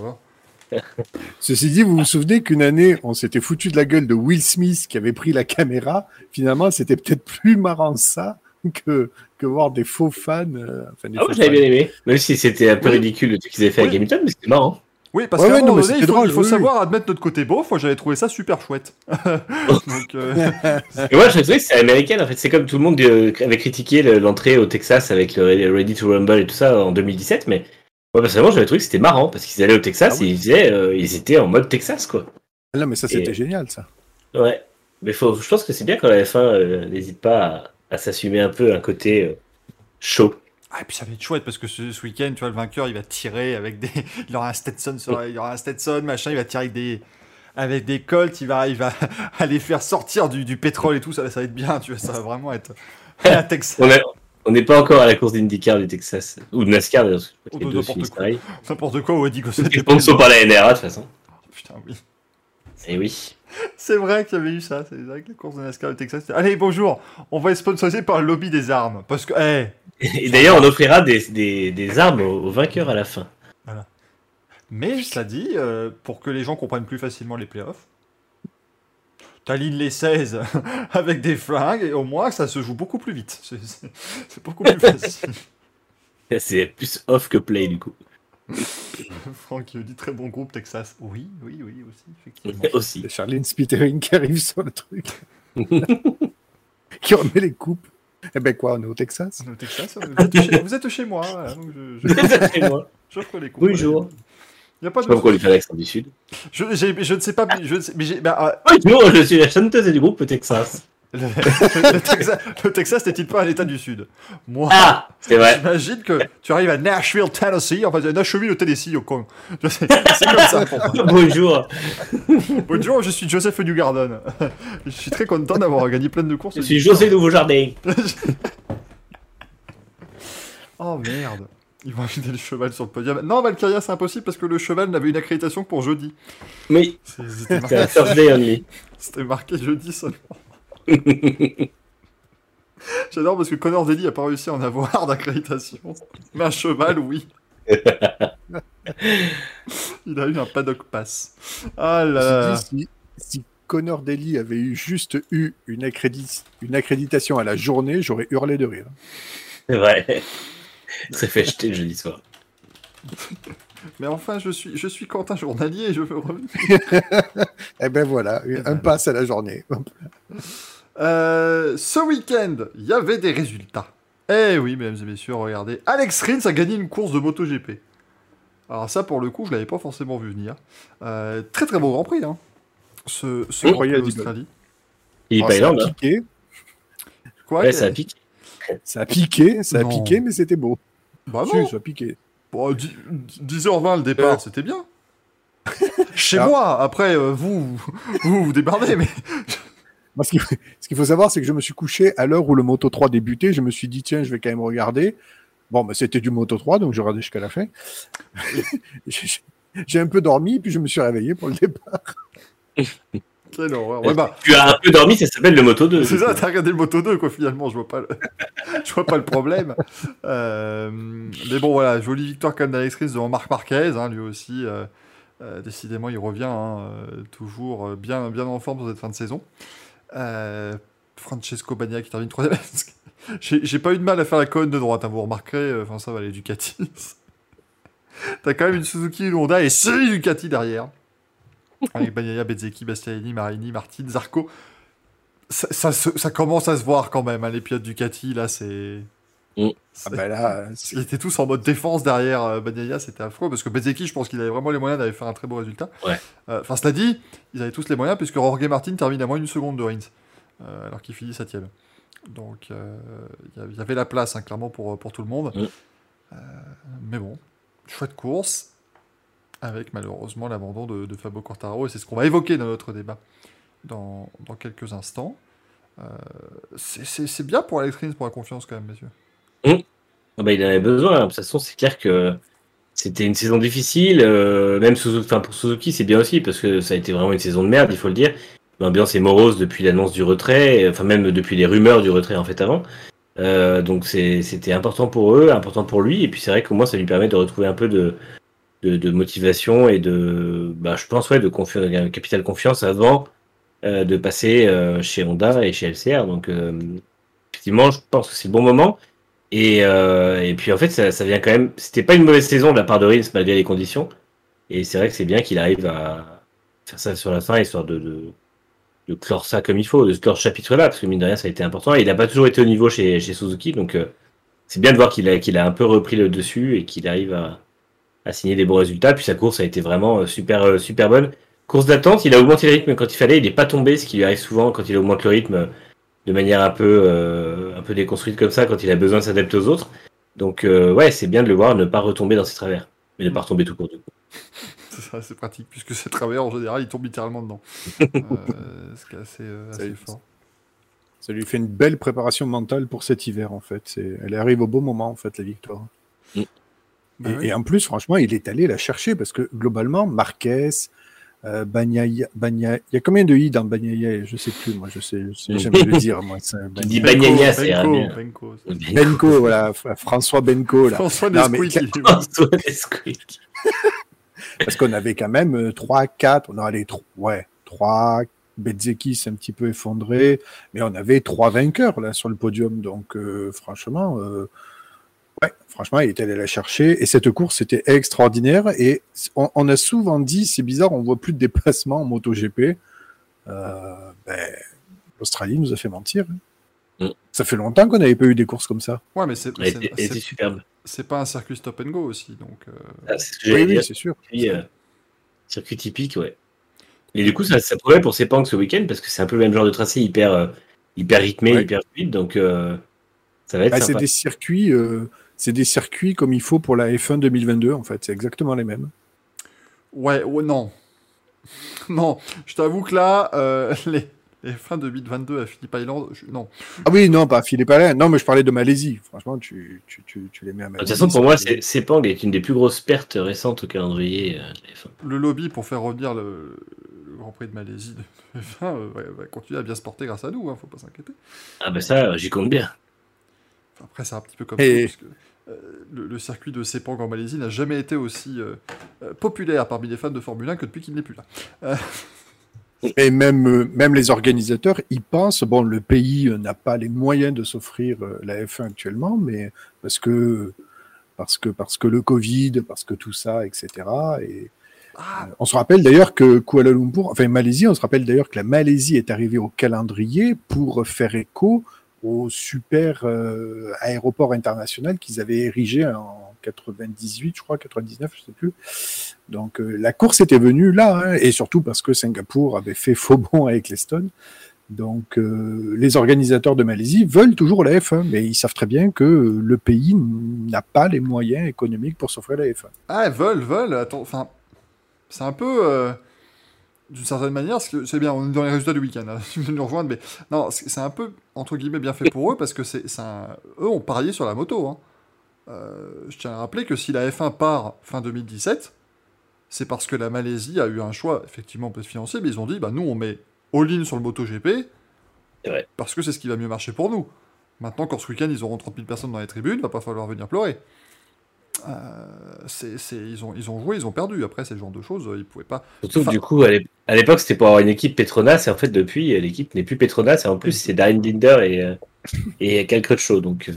là. Ceci dit, vous vous souvenez qu'une année, on s'était foutu de la gueule de Will Smith qui avait pris la caméra. Finalement, c'était peut-être plus marrant ça que, que voir des faux fans. euh, enfin, des Ah, faux bien aimé. Même si c'était un peu Oui. ridicule le truc qu'ils avaient fait Oui. Hamilton, mais c'était marrant. Oui, parce Ouais, qu'à ouais, un moment donné, il faut, drôle, il faut oui, savoir admettre notre côté beau. Moi, j'avais trouvé ça super chouette. Donc, euh, Et moi, je trouvais que c'était américain, en fait. C'est comme tout le monde euh, avait critiqué le- l'entrée au Texas avec le Ready to Rumble et tout ça en 2017, mais moi, personnellement, j'avais trouvé que c'était marrant parce qu'ils allaient au Texas Ah oui. et ils, faisaient, euh, ils étaient en mode Texas, quoi. Ah Non, mais ça, c'était Et- génial, ça. Ouais. Mais faut, je pense que c'est bien quand la F1 euh, n'hésite pas à, à s'assumer un peu un côté euh, chaud. Ah, et puis ça va être chouette parce que ce, ce week-end, tu vois, le vainqueur, il va tirer avec des. Il aura un Stetson, sur- il aura un Stetson, machin, il va tirer avec des. Avec des colts, il va, il va aller faire sortir du, du pétrole et tout, ça, va- ça va être bien, tu vois, ça va vraiment être Texas. On est- on n'est pas encore à la course d'IndyCar du Texas. Ou de NASCAR, d'ailleurs. que Ou les de deux finissent pareil. N'importe quoi, ou Eddie Gossett. Ils sponsor par la NRA, de toute façon. Putain, oui. Et oui. C'est vrai qu'il y avait eu ça, c'est vrai que la course de NASCAR au Texas. Allez, bonjour, on va être sponsorisé par le lobby des armes. Parce que, Et d'ailleurs, on offrira des, des, des armes aux, aux vainqueurs à la fin. Mais cela dit, euh, pour que les gens comprennent plus facilement les playoffs, t'alignes les 16 avec des flingues et au moins ça se joue beaucoup plus vite. C'est beaucoup plus facile. C'est plus off que play, du coup. Franck dit très bon groupe Texas. Oui, oui, oui, aussi, effectivement. Aussi. Charlene Spittering qui arrive sur le truc. qui remet les coupes. Eh ben quoi, on est au Texas? On est au Texas, vous êtes chez, vous êtes chez moi, voilà, donc je, je- j'offre les coups. Bonjour. Il n'y a pas de. pourquoi fait l'accent du Sud. Je, ne sais pas. Je ne sais, mais bah, Bonjour, je suis la chanteuse du groupe Texas. Le, le Texas, Texas n'est-il pas un état du Sud? Moi, Ah, c'est vrai. j'imagine que tu arrives à Nashville, Tennessee. Enfin, Nashville, au Tennessee, au con. C'est comme ça. Bonjour. Bonjour, je suis Joseph Newgarden. Je suis très content d'avoir gagné plein de courses. Je suis José Nouveau Jardin. Oh merde. Ils vont ajouter le cheval sur le podium. Non, Valkyria, c'est impossible parce que le cheval n'avait une accréditation pour jeudi. Oui, C'était marqué, marqué jeudi seulement. J'adore parce que Connor Daly a pas réussi à en avoir d'accréditation. Mais un cheval, oui. Il a eu un paddock pass. Ah là si, si Connor Daly avait eu juste eu une, accrédit- une accréditation à la journée, j'aurais hurlé de rire. C'est vrai. Il s'est fait jeter le jeudi soir. Mais enfin, je suis, je suis Quentin journalier et je veux revenir. Eh ben voilà, un pass à la journée. Euh, ce week-end, il y avait des résultats. Eh oui, mesdames et messieurs, regardez. Alex Rins a gagné une course de MotoGP. Alors ça, pour le coup, je l'avais pas forcément vu venir. Euh, très très beau Grand Prix, hein. Ce, ce Oui, Grand Prix il a dit d'Australie. Il est Oh, pas ça, a énorme, hein. piqué, Quoi Ouais, que- ça a piqué. ça a piqué, ça a Non. piqué, mais c'était beau. Bah Si, non. ça a piqué. Bon, dix- 10h20 le départ, Euh. c'était bien. Chez Alors- moi, après, euh, vous, vous, vous débardez, mais Moi, ce qu'il faut, ce qu'il faut savoir, c'est que je me suis couché à l'heure où le Moto 3 débutait. Je me suis dit, tiens, je vais quand même regarder. Bon, bah, c'était du Moto 3, donc j'ai regardé jusqu'à la fin. J'ai- J'ai un peu dormi, puis je me suis réveillé pour le départ. quelle horreur. Ouais, bah, Tu as un peu dormi, ça s'appelle le Moto 2. C'est ça, t'as regardé le Moto 2, quoi, finalement, je vois pas le, je vois pas le problème. Euh, mais bon, voilà, jolie victoire quand même d'Alex Rins devant Marc Marquez, hein, lui aussi. euh, euh, décidément, il revient, hein, euh, toujours euh, bien, bien en forme pour cette fin de saison. Euh, Francesco Bagnaia qui termine troisième. J'ai pas eu de mal à faire la colonne de droite, hein, vous remarquerez, euh, enfin ça va, les Ducati. T'as quand même une Suzuki, une Honda et 6 Ducati derrière. Avec Bagnaia, Bezzecchi, Bastianini, Marini, Martin, Zarco ça commence à se voir quand même, hein, les pilotes Ducati, là, c'est... Mm. Ah là, c'est- Ils étaient tous en mode défense derrière euh, Bagnaia, c'était affreux, parce que Bezzecchi, je pense qu'il avait vraiment les moyens d'aller faire un très beau résultat. Ouais. Euh, Enfin, cela dit, ils avaient tous les moyens, puisque Jorge Martin termine à moins d'une seconde de Rins, euh, alors qu'il finit septième. Donc, euh, il y avait la place, hein, clairement, pour, pour tout le monde. Mm. Euh, mais bon, chouette course, avec malheureusement l'abandon de, de Fabio Quartaro, et c'est ce qu'on va évoquer dans notre débat dans, dans quelques instants. Euh, c'est bien pour Alex Rins pour la confiance, quand même, messieurs. Bah, il en avait besoin. De toute façon, c'est clair que c'était une saison difficile. euh, même pour Suzuki, c'est bien aussi parce que ça a été vraiment une saison de merde, il faut le dire. L'ambiance est morose depuis l'annonce du retrait, et- enfin même depuis les rumeurs du retrait en fait avant. Euh, donc c'était important pour eux, important pour lui. Et puis c'est vrai qu'au moins ça lui permet de retrouver un peu de, motivation et de, bah, je pense ouais, de un capital confiance avant euh, de passer euh, chez Honda et chez LCR. Donc euh, effectivement, je pense que c'est le bon moment. Et, euh, et puis en fait, ça, vient quand même. C'était pas une mauvaise saison de la part de Rins malgré les conditions. Et c'est vrai que c'est bien qu'il arrive à faire ça sur la fin, histoire de, de, de clore ça comme il faut, de clore ce chapitre-là, parce que mine de rien, ça a été important. Il n'a pas toujours été au niveau chez, Suzuki, donc euh, c'est bien de voir qu'il a, qu'il a un peu repris le dessus et qu'il arrive à, à signer des bons résultats. Puis sa course a été vraiment euh, super, super bonne. Course d'attente, il a augmenté le rythme quand il fallait, il n'est pas tombé, ce qui lui arrive souvent quand il augmente le rythme de manière un peu, euh, un peu déconstruite comme ça, quand il a besoin de s'adapter aux autres. Donc euh, ouais, c'est bien de le voir ne pas retomber dans ses travers, mais ne pas retomber tout court. Du coup. C'est pratique, puisque ces travailleurs, en général, ils tombent littéralement dedans. euh, ce qui est assez, euh, assez Ça- fort. ça lui fait une belle préparation mentale pour cet hiver, en fait. C'est- Elle arrive au bon moment, en fait, la victoire. Bah et, oui. et en plus, franchement, il est allé la chercher parce que globalement, Marquez, euh, Bagnaia, Bagnaia- il y a combien de i dans Bagnaia Je sais plus, moi, je sais, sais jamais le dire. Moi, c'est un Il dit Bagnaia. Ira Benko. Benko, ça. Benko, voilà, François Benko, là. François Non, mais Nesquik, il- François Nesquik. Parce qu'on avait quand même 3, 4, on a les 3, ouais, 3, Bezzeki s'est un petit peu effondré, mais on avait trois vainqueurs là sur le podium, donc euh, franchement, euh, ouais, franchement, il est allé la chercher, et cette course était extraordinaire, et on, on a souvent dit, c'est bizarre, on voit plus de déplacements en MotoGP, euh, ben, l'Australie nous a fait mentir. hein. Mm. Ça fait longtemps qu'on n'avait pas eu des courses comme ça. Ouais, mais c'est superbe. c'est pas un circuit stop and go aussi, donc. euh, Ah, c'est ce que Oui, c'est sûr. Puis, euh, circuit typique, ouais. Et du coup, ça, ça pourrait pour Sepang ce week-end parce que c'est un peu le même genre de tracé hyper, euh, hyper rythmé, Ouais. hyper fluide. Donc, euh, ça va être Ah, c'est des circuits, euh, c'est des circuits comme il faut pour la F1 2022 en fait. C'est exactement les mêmes. Ouais, ouais, non. Non, je t'avoue que là, euh, les, les fins 2022 à Phillip Island, je- non. Ah oui, non, pas Philippe Alain. Non, mais je parlais de Malaisie. Franchement, tu, tu, tu, tu les mets à De Malaisie. toute façon, pour moi, Sepang est une des plus grosses pertes récentes au calendrier euh, de la F1. Le lobby pour faire revenir le, le Grand Prix de Malaisie de F1 euh, va, va continuer à bien se porter grâce à nous, hein, faut pas s'inquiéter. Ah, bah ça, j'y compte bien. Après, c'est un petit peu comme Et- tout, parce que, euh, le, le circuit de Sepang en Malaisie n'a jamais été aussi euh, euh, populaire parmi les fans de Formule 1 que depuis qu'il n'est plus là. Et même, même les organisateurs, ils pensent, bon, le pays n'a pas les moyens de s'offrir la F1 actuellement, mais parce que, parce que, parce que le Covid, parce que tout ça, etc. Et Ah, on se rappelle d'ailleurs que Kuala Lumpur, enfin Malaisie, on se rappelle d'ailleurs que la Malaisie est arrivée au calendrier pour faire écho au super euh, aéroport international qu'ils avaient érigé en 98, je crois, 99, je sais plus. Donc euh, la course était venue là, hein, et surtout parce que Singapour avait fait faux bond avec l'Eston. Donc euh, les organisateurs de Malaisie veulent toujours la F1, mais ils savent très bien que le pays n'a pas les moyens économiques pour s'offrir la F1. ah, veulent, veulent. Attends, enfin, c'est un peu, euh, d'une certaine manière, parce que c'est bien, on est dans les résultats du week-end. Hein, tu viens de nous rejoindre, mais non, c'est un peu entre guillemets bien fait pour eux parce que c'est, eux ont parié sur la moto. hein. Euh, je tiens à rappeler que si la F1 part fin 2017, c'est parce que la Malaisie a eu un choix, effectivement, peut-être financier, mais ils ont dit, bah nous, on met all-in sur le MotoGP, parce que c'est ce qui va mieux marcher pour nous. Maintenant, quand ce week-end, ils auront 30 000 personnes dans les tribunes, va pas falloir venir pleurer. Euh, ils, ont, ils ont joué, ils ont perdu. Après, c'est le genre de choses, euh, ils pouvaient pas. Surtout Enfin- que du coup, à l'ép- à l'époque, c'était pour avoir une équipe Petronas, et en fait, depuis, l'équipe n'est plus Petronas, et en plus, c'est Darren Binder et, euh, et Crutchlow. Donc,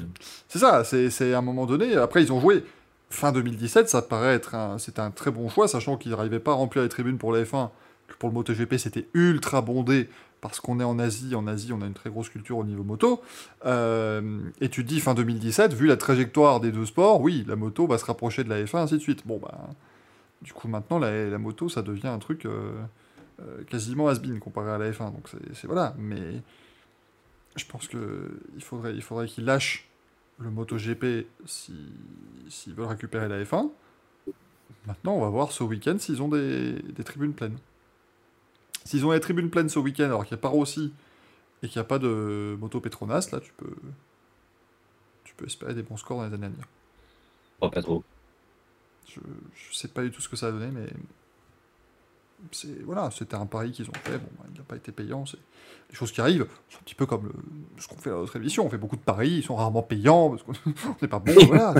C'est ça, c'est, c'est à un moment donné. Après, ils ont joué fin 2017, ça paraît être un, un très bon choix, sachant qu'ils n'arrivaient pas à remplir les tribunes pour la F1, que pour le MotoGP, c'était ultra bondé, parce qu'on est en Asie. En Asie, on a une très grosse culture au niveau moto. Euh, et tu dis fin 2017, vu la trajectoire des deux sports, oui, la moto va se rapprocher de la F1, ainsi de suite. Bon, bah, du coup, maintenant, la, moto, ça devient un truc euh, euh, quasiment has-been comparé à la F1. Donc, c'est, voilà. Mais je pense que il faudrait, faudrait qu'ils lâchent le MotoGP si, s'ils veulent récupérer la F1. Maintenant, on va voir ce week-end s'ils ont des tribunes pleines. S'ils ont des tribunes pleines ce week-end, alors qu'il n'y a pas Rossi et qu'il n'y a pas de moto Petronas, là, tu peux, tu peux espérer des bons scores dans les années à venir. oh, pas trop. Je, je sais pas du tout ce que ça a donné, mais c'est voilà, c'était un pari qu'ils ont fait. Bon, bah, il n'a pas été payant. C'est des choses qui arrivent. C'est un petit peu comme le- ce qu'on fait à notre émission. On fait beaucoup de paris, ils sont rarement payants parce qu'on on n'est pas bon. voilà.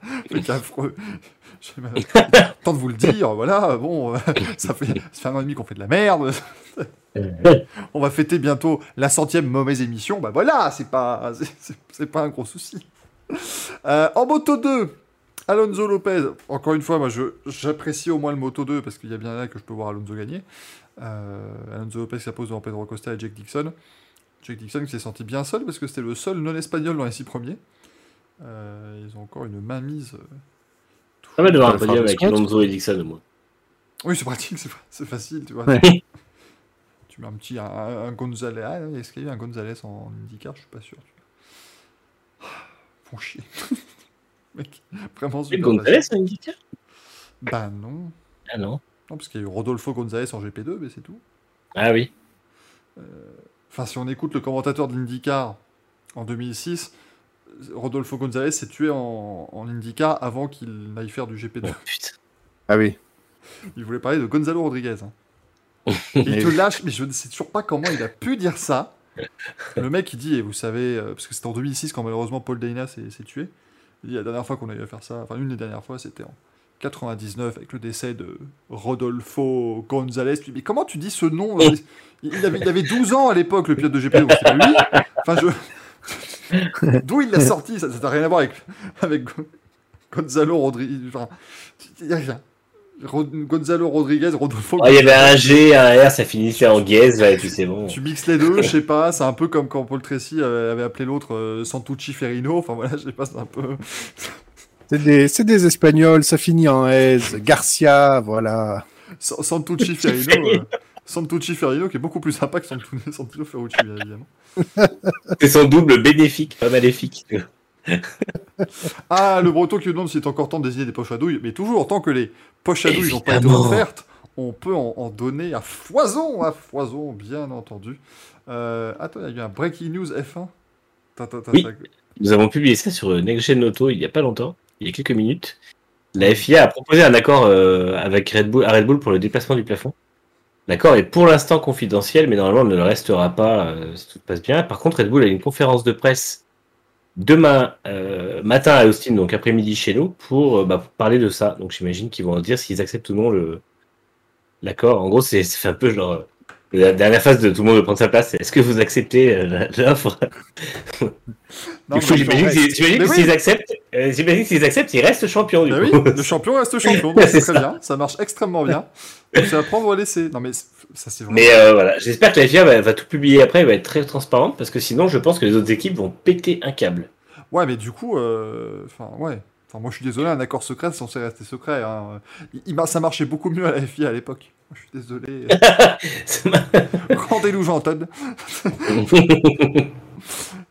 C'est affreux. Tant de vous le dire, voilà. Bon, euh, ça fait, ça fait un an et demi qu'on fait de la merde. On va fêter bientôt la centième mauvaise émission. Bah voilà, c'est pas, c'est- pas un gros souci. Euh, en moto 2, Alonso Lopez. Encore une fois, moi, j'apprécie au moins le moto 2 parce qu'il y a bien là que je peux voir Alonso gagner. Euh, Alonso Lopez qui pose devant Pedro Costa et Jake Dixon. Jake Dixon qui s'est senti bien seul parce que c'était le seul non espagnol dans les six premiers. Euh, ils ont encore une main mise. Ça va devoir un le faire podium de avec. Alonso et Dixon au moins. Oui, c'est pratique, c'est facile, tu vois. Ouais. Tu mets un petit un, un Gonzalez. Ah, est-ce qu'il y a eu un Gonzalez en IndyCar? Je suis pas sûr. tu vois. Ah, Font chier. Mec, vraiment Et Gonzalez, dit tiens Bah non. Ah non. Non, parce qu'il y a eu Rodolfo Gonzalez en GP2, mais c'est tout. Ah oui. Enfin, si on écoute le commentateur de l'IndyCar en 2006, Rodolfo Gonzalez s'est tué en, en IndyCar avant qu'il n'aille faire du GP2. Oh, putain. Ah oui. Il voulait parler de Gonzalo Rodriguez. hein. Il te lâche, mais je ne sais toujours pas comment il a pu dire ça. Le mec, il dit, et vous savez, euh, parce que c'était en 2006 quand malheureusement Paul Dana s'est tué. Il dit, la dernière fois qu'on a eu à faire ça, enfin une des dernières fois, c'était en 99 avec le décès de Rodolfo Gonzalez. Puis, mais comment tu dis ce nom il, il avait, il avait 12 ans à l'époque, le pilote de GP, donc c'est pas lui. Enfin, je... D'où il l'a sorti Ça n'a rien à voir avec, avec Gonzalo Rodriguez. Enfin, il y a rien. Ro- Gonzalo Rodriguez, Rodolfo. Oh, il y avait un G, un R, ça finissait en et puis c'est bon. Tu mixes les deux, je sais pas, c'est un peu comme quand Paul Tracy avait, avait appelé l'autre euh, Santucci Ferrino, enfin voilà, je sais pas, c'est un peu... C'est des, c'est des Espagnols, ça finit en aise. Garcia, voilà. Sa- Santucci Ferrino, euh, Santucci Ferrino qui est beaucoup plus sympa que Santu- Santucci Ferrucci, bien évidemment. C'est son double bénéfique, pas maléfique. Ah, le breton qui nous demande s'il est encore temps de désigner des poches à douille, mais toujours, tant que les poches à douilles n'ont pas été offertes, on peut en, en donner à foison, à foison, bien entendu. Euh, attends, il y a eu un breaking news F1 Ta, ta, ta, Oui. Nous avons publié ça sur Next Gen Auto il y a pas longtemps, il y a quelques minutes. La FIA a proposé un accord euh, avec Red Bull, à Red Bull pour le déplacement du plafond. L'accord est pour l'instant confidentiel, mais normalement ne le restera pas euh, si tout se passe bien. Par contre, Red Bull a une conférence de presse demain euh, matin à Austin, donc après-midi chez nous, pour, euh, bah, parler de ça. Donc j'imagine qu'ils vont dire s'ils acceptent ou non l'accord. En gros, c'est c'est un peu genre euh, la dernière phase de tout le monde veut prendre sa place. Est-ce que vous acceptez euh, l'offre? Mais j'imagine que s'ils- oui. acceptent, euh, j'imagine que s'ils acceptent, ils restent champions du oui, coup. le champion reste champion, C'est très ça. bien, ça marche extrêmement bien. C'est à prendre ou à laisser. Non mais ça c'est vraiment... Mais euh, voilà, j'espère que la FIA va, va tout publier après, elle va être très transparente parce que sinon, je pense que les autres équipes vont péter un câble. Ouais, mais du coup, euh, enfin, ouais. Enfin, moi, je suis désolé, un accord secret, c'est censé rester secret. Hein. Il, il m'a- ça marchait beaucoup mieux à la FIA à l'époque. Je suis désolé. Rendez-nous Jean Todd.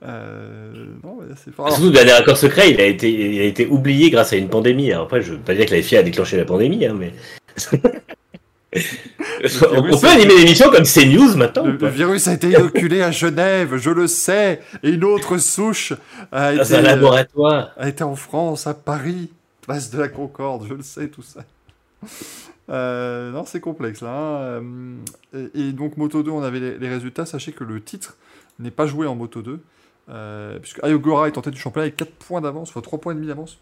Euh, non, c'est fort. Surtout, dernier accord secret, il a, été, il a été oublié grâce à une pandémie. Alors après, je veux pas dire que la FIA a déclenché la pandémie, hein, mais. on, peut animer l'émission comme CNews maintenant le, virus a été inoculé à Genève, je le sais. Et une autre souche a Dans été, un euh, laboratoire. a été en France, à Paris, place de la Concorde, je le sais, tout ça. Euh, non, c'est complexe là. hein. Euh, Et, et donc, Moto 2, on avait les, les résultats. Sachez que le titre n'est pas joué en Moto 2. Euh, puisque Ayogura est en tête du championnat avec 4 points d'avance, soit 3 points et demi d'avance.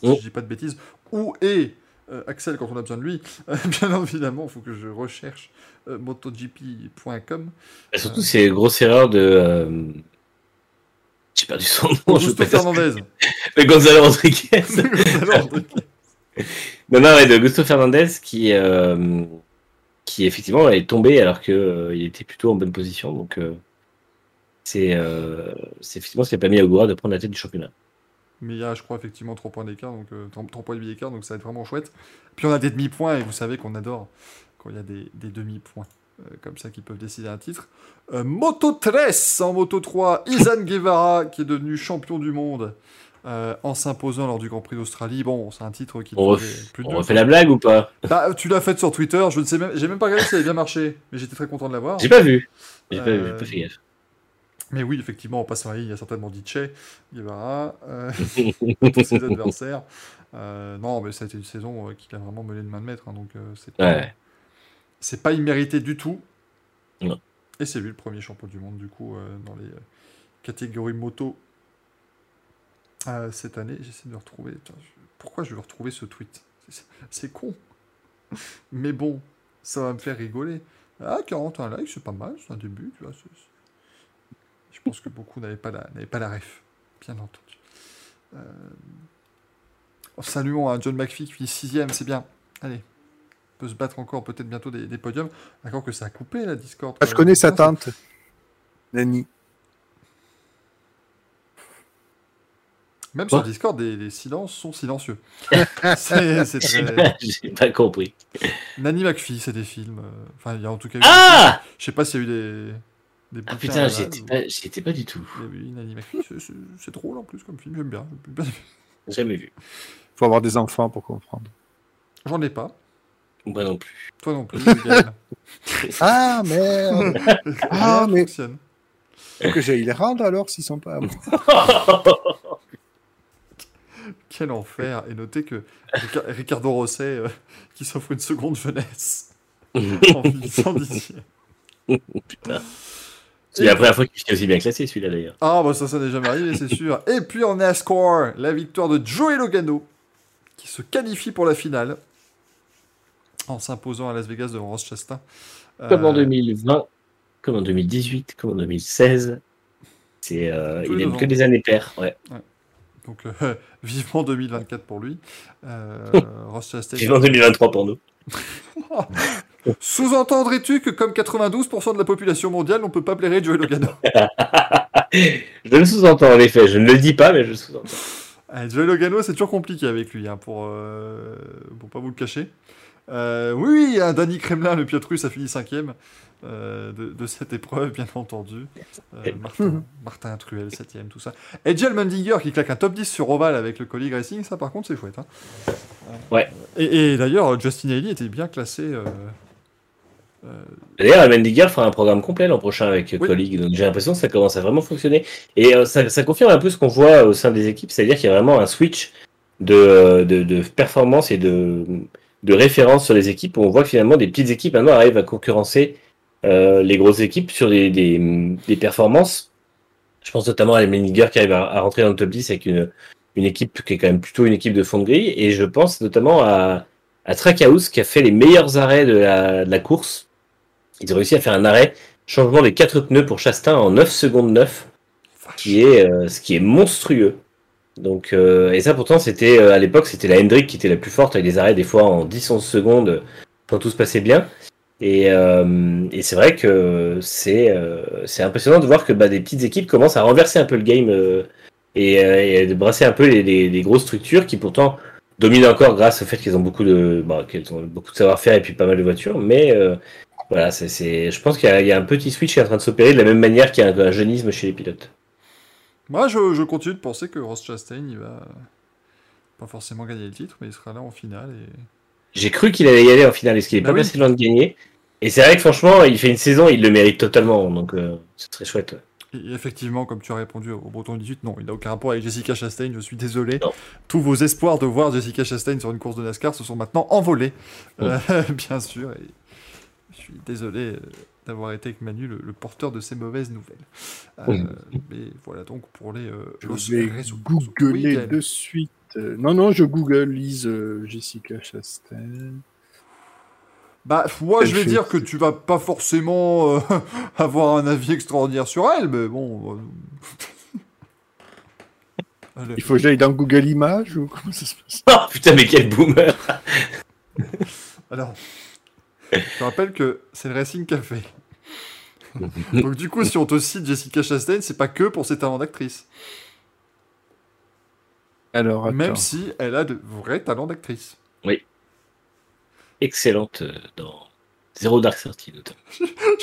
Si Oh. je dis pas de bêtises. Où est euh, Axel quand on a besoin de lui Bien évidemment, il faut que je recherche MotoGP.com. Et surtout, c'est une grosse erreur de. J'ai perdu son nom. je Augusto veux pas dire- Fernandez. De Gonzalo Rodriguez. Non, non, ouais, de Augusto Fernandez qui, euh, qui effectivement est tombé alors qu'il il était plutôt en bonne position. Donc, euh, c'est euh, effectivement ce qui a permis à Ogura de prendre la tête du championnat. Mais il y a, je crois, effectivement 3 points d'écart, donc euh, 3 points d'écart, donc ça va être vraiment chouette. Puis on a des demi-points, et vous savez qu'on adore quand il y a des, des demi-points euh, comme ça qui peuvent décider un titre. Euh, Moto 13 en Moto 3, Izan Guevara qui est devenu champion du monde euh, en s'imposant lors du Grand Prix d'Australie. Bon, c'est un titre qui On, ref- plus de on deux. refait la blague ou pas Bah, tu l'as faite sur Twitter, je ne sais même, j'ai même pas regardé si ça avait bien marché, mais j'étais très content de l'avoir. J'ai pas vu. J'ai pas, Euh, j'ai pas fait gaffe. Mais oui, effectivement, en passant la ligne, il y a certainement Diche, Guevara, euh, contre ses adversaires. Euh, non, mais ça a été une saison euh, qu'il a vraiment mené de main de maître, hein, donc euh, c'est pas, Ouais. c'est pas immérité du tout. Non. Et c'est lui le premier champion du monde, du coup, euh, dans les euh, catégories moto euh, cette année. J'essaie de le retrouver. Putain, je- Pourquoi je vais retrouver ce tweet? C'est- con. Mais bon, ça va me faire rigoler. Ah, 41 likes, c'est pas mal, c'est un début, tu vois. Je pense que beaucoup n'avaient pas la, pas la ref, bien entendu. Euh... oh, saluons à John McPhee qui finit 6ème, c'est bien. Allez, on peut se battre encore peut-être bientôt des, des podiums. D'accord que ça a coupé la Discord. Ah, je connais sa tante, Nani. Même Quoi sur Discord, les, les silences sont silencieux. c'est très... pas, j'ai pas compris. Nanny McPhee, c'est des films. euh, Enfin, il y a en tout cas eu... Ah Je sais pas s'il y a eu des... des Ah putain, j'y étais base, pas, j'y étais pas du tout. ou- Mais oui, Nanny McPhee, c'est- drôle en plus comme film, j'aime bien. Jamais vu. faut avoir des enfants pour comprendre. J'en ai pas. Moi non plus. Toi non plus. Ah, merde Ah, mais-. Faut que j'aille les rendre alors s'ils sont pas à moi. Quel enfer Et notez que Rica- Ricardo Rosset, euh, qui s'offre une seconde jeunesse en finissant dixième. Putain. C'est la première fois qu'il est aussi bien classé celui-là d'ailleurs. Ah, bah ça, ça n'est jamais arrivé, c'est sûr. Et puis en NASCAR, la victoire de Joey Logano, qui se qualifie pour la finale, en s'imposant à Las Vegas devant Ross Chastain. Euh, Comme en 2020, comme en 2018, comme en 2016. C'est, euh, il les aime deux que des années paires. Ouais. Donc, euh, vivement 2024 pour lui. Euh. Vivant 2023 pour nous. Sous-entendrais-tu que, comme 92% de la population mondiale, on peut pas blairer Joey Logano? Je le sous-entends en effet, je ne le dis pas, mais je le sous-entends. Ah, Joey Logano, c'est toujours compliqué avec lui, hein, pour, euh, pour pas vous le cacher. Euh, oui, oui, hein, Danny Kremlin, le pilote russe, a fini cinquième euh, de, de cette épreuve, bien entendu. Euh, Martin, Martin Truel, septième, tout ça. Et Jill Mundinger qui claque un top 10 sur Oval avec le Colleague Racing, ça par contre c'est chouette. hein. Ouais. Et, et d'ailleurs, Justin Haley était bien classé. euh, euh, D'ailleurs, Mendiger fera un programme complet l'an prochain avec Oui. Colleague, donc j'ai l'impression que ça commence à vraiment fonctionner. Et euh, ça, ça confirme un peu ce qu'on voit au sein des équipes, c'est-à-dire qu'il y a vraiment un switch de, de, de performance et de, de référence sur les équipes, où on voit que finalement des petites équipes maintenant arrivent à concurrencer euh, les grosses équipes sur des, des, performances. Je pense notamment à Mendiger qui arrive à, rentrer dans le top 10 avec une, une équipe qui est quand même plutôt une équipe de fond de grille, et je pense notamment à, à Trackhouse qui a fait les meilleurs arrêts de la, de la course. Ils ont réussi à faire un arrêt, changement des quatre pneus pour Chastain en 9 secondes 9, qui est, euh, ce qui est monstrueux. Donc, euh, et ça pourtant, c'était à l'époque, c'était la Hendrick qui était la plus forte avec des arrêts des fois en 10-11 secondes quand tout se passait bien. Et, euh, et c'est vrai que c'est euh, impressionnant de voir que bah, des petites équipes commencent à renverser un peu le game euh, et, euh, et de brasser un peu les, les- grosses structures qui pourtant dominent encore grâce au fait qu'ils ont beaucoup de bah, qu'elles ont beaucoup de savoir-faire et puis pas mal de voitures. Mais voilà, c'est je pense qu'il y a un petit switch qui est en train de s'opérer de la même manière qu'il y a un, un jeunisme chez les pilotes. Moi, je, je continue de penser que Ross Chastain, il va pas forcément gagner le titre, mais il sera là en finale. Et... J'ai cru qu'il allait y aller en finale, est-ce qu'il est Bah pas oui. passé loin de gagner Et c'est vrai que franchement, il fait une saison, il le mérite totalement, donc euh, c'est très chouette. Et effectivement, comme tu as répondu au Breton 18, non, il n'a aucun rapport avec Jessica Chastain, je suis désolé. Non. Tous vos espoirs de voir Jessica Chastain sur une course de NASCAR se sont maintenant envolés, Euh, bien sûr. Et je suis désolé euh, d'avoir été avec Manu le, le porteur de ces mauvaises nouvelles. Euh, Oui. Mais voilà donc pour les... euh, Je vais googler de suite. Euh, non, non, je google Lise euh, Jessica Chastain. Bah, moi, Elle je vais dire que tu vas pas forcément euh, avoir un avis extraordinaire sur elle, mais bon... Il faut que j'aille dans Google Images ou comment ça se passe? Oh putain, mais quel boomer Alors, je rappelle que c'est le Racing Café. Donc du coup, si on te cite Jessica Chastain, c'est pas que pour ses talents d'actrice. Alors, attends. Même si elle a de vrais talents d'actrice. Excellente euh, dans Zero Dark Thirty notamment.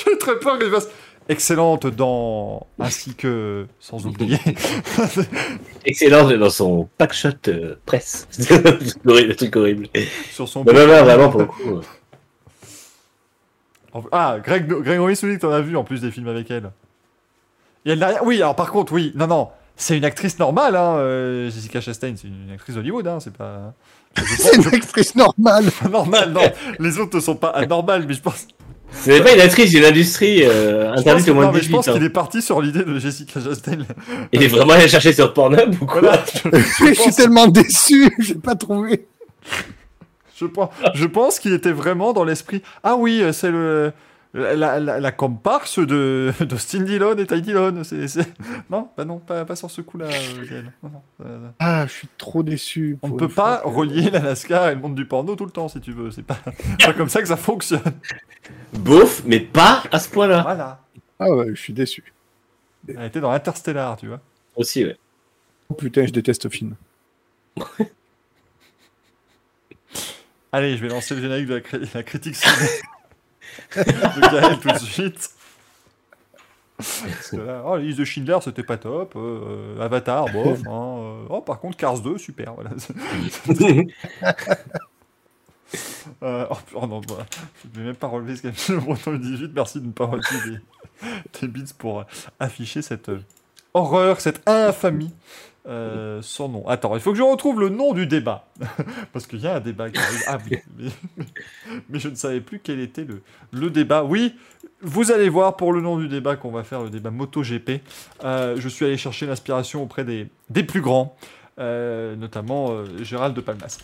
J'ai très peur qu'il fasse excellente dans... Ainsi que... Sans oublier. Excellente dans son packshot euh, presse. C'est horrible, le truc horrible. sur son... Non, non, non, vraiment, pour le coup. euh, Ah, Greg, Grégory Soulic, t'en as vu en plus des films avec elle. Et elle n'a rien- Oui, alors par contre, oui, non, non. C'est une actrice normale, hein, euh, Jessica Chastain, c'est une actrice d'Hollywood, hein, c'est pas... C'est une actrice normale. pas normal, non. Les autres ne sont pas anormales, mais je pense... C'est pas une actrice d'une industrie euh, Je pense, interdite au moins de je 18 pense qu'il est parti sur l'idée de Jessica Chastain. Il est vraiment allé chercher sur Pornhub ou quoi Voilà, je, Je, je suis tellement déçu, j'ai pas trouvé. je pense, je pense qu'il était vraiment dans l'esprit. Ah oui, c'est le la, la, la- la comparse de d'Austin Dillon et Ty Dillon. Non, bah non, pas, pas sur ce coup-là. euh, euh, Ah, je suis trop déçu. on ne peut pas que- relier la NASCAR et le monde du porno tout le temps, si tu veux. C'est pas, pas comme ça que ça fonctionne. Beauf, mais pas à ce point-là. Voilà. Ah ouais, je suis déçu. Elle était dans Interstellar, tu vois. Aussi, ouais. Oh putain, je déteste ce film. Allez, je vais lancer le générique de la, cri- la critique de Gaël tout de suite. Parce que là, oh, Lise de Schindler, c'était pas top. euh, Avatar, bof. hein, euh, oh, par contre, Cars 2, super. Voilà. Euh, oh, oh non, bah, je vais même pas relever ce qu'a fait le Breton 18. Merci de ne pas relever des, des bits pour afficher cette euh, horreur, cette infamie. Euh, sans nom. Attends, il faut que je retrouve le nom du débat. Parce qu'il y a un débat qui arrive. Ah oui, mais, je ne savais plus quel était le, le débat. Oui, vous allez voir pour le nom du débat qu'on va faire, le débat MotoGP. Euh, je suis allé chercher l'inspiration auprès des, des plus grands, euh, notamment euh, Gérald de Palmas.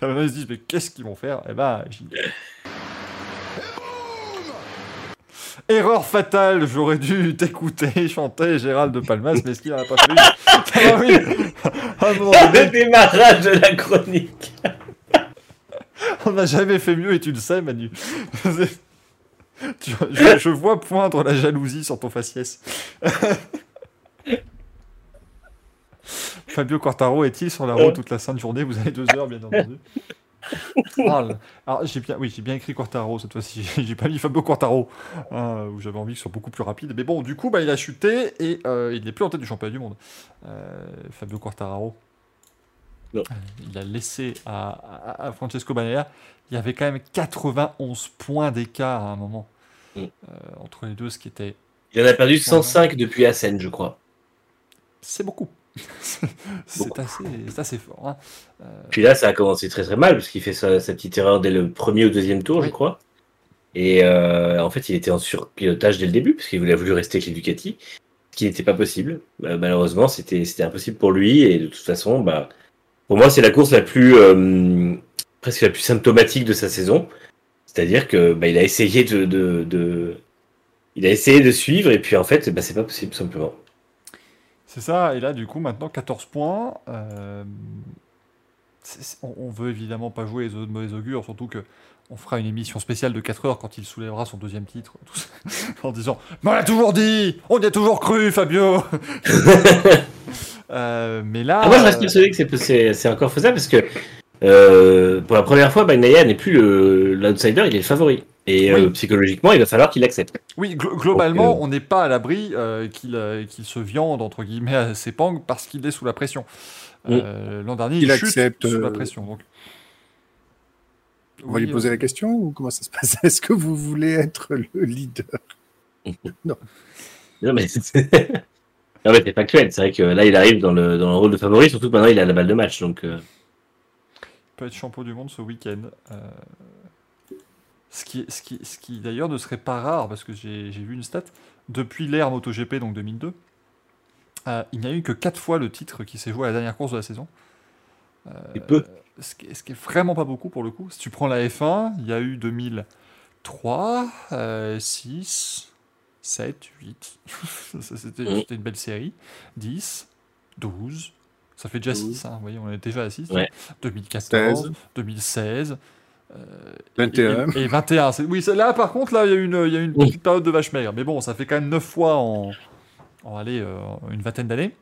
Ils se disent, mais qu'est-ce qu'ils vont faire? Eh ben, Erreur fatale, j'aurais dû t'écouter chanter Gérald de Palmas, mais est-ce qu'il n'a pas fait Ah oui Le démarrage de la chronique. On n'a jamais fait mieux et tu le sais, Manu. Je, je vois poindre la jalousie sur ton faciès. Fabio Quartaro est-il sur la route toute la sainte journée? Vous avez deux heures, bien entendu. Ah. Alors, j'ai bien, oui, j'ai bien écrit Quartaro cette fois-ci. J'ai pas mis Fabio Quartaro, hein, où j'avais envie que ce soit beaucoup plus rapide. Mais bon, du coup, bah, il a chuté et euh, il n'est plus en tête du championnat du monde. Euh, Fabio Quartararo. Non. Euh, Il a laissé à, à- à Francesco Bagnaia. Il y avait quand même 91 points d'écart à un moment Mm. euh, entre les deux, ce qui était. Il en a perdu 105 depuis Assen, je crois. C'est beaucoup. c'est assez, fort. hein. Puis là, ça a commencé très très mal, parce qu'il fait sa, sa petite erreur dès le premier ou deuxième tour, Oui. je crois. Et euh, en fait, il était en surpilotage dès le début, parce qu'il a voulu rester avec les Ducati, ce qui n'était pas possible. Bah, malheureusement, c'était impossible pour lui, et de toute façon, bah, pour moi, c'est la course la plus euh, presque la plus symptomatique de sa saison. C'est-à-dire que bah, il a essayé de, de, de- il a essayé de suivre, et puis en fait, bah, c'est pas possible, simplement. C'est ça, et là, du coup, maintenant 14 points. euh, on, on veut évidemment pas jouer les au- mauvais augures, surtout que on fera une émission spéciale de 4 heures quand il soulèvera son deuxième titre, tout ça, en disant Mais on l'a toujours dit On y a toujours cru, Fabio Euh, Mais là. Ah, moi, je reste euh, persuadé que c'est- encore faisable parce que euh, pour la première fois, Bagnaia n'est plus l'outsider, il est le favori. Et euh, psychologiquement, il va falloir qu'il accepte. Oui, glo- globalement, Donc, euh, on n'est pas à l'abri euh, qu'il euh, se viande, entre guillemets, à Sepang parce qu'il est sous la pression. Euh, L'an dernier, il, Il chute accepte, sous la pression. Donc... On va lui poser euh, la question ou comment ça se passe? Est-ce que vous voulez être le leader? Non, mais c'est non, mais c'est factuel. C'est vrai que là, il arrive dans le, dans le rôle de favori, surtout que maintenant, il a la balle de match. Donc, euh, peut être champion du monde ce week-end. Ce qui, ce qui, ce qui d'ailleurs ne serait pas rare, parce que j'ai j'ai vu une stat, depuis l'ère MotoGP, donc 2002, euh, il n'y a eu que 4 fois le titre qui s'est joué à la dernière course de la saison. Euh, c'est peu. ce, qui, ce qui est vraiment pas beaucoup pour le coup. Si tu prends la F1, il y a eu 2003, euh, 6, 7, 8. Ça, C'était c'était une belle série. 10, 12. Ça fait déjà 12. 6, hein, vous voyez, on est déjà à 6. Ouais. 2014, 16. 2016. Euh, 21. Et, et 21. c'est- Oui, c'est- là par contre, là, il y a eu une, y a une Oui. petite période de vache maigre. Mais bon, ça fait quand même 9 fois en, en allez, euh, une vingtaine d'années.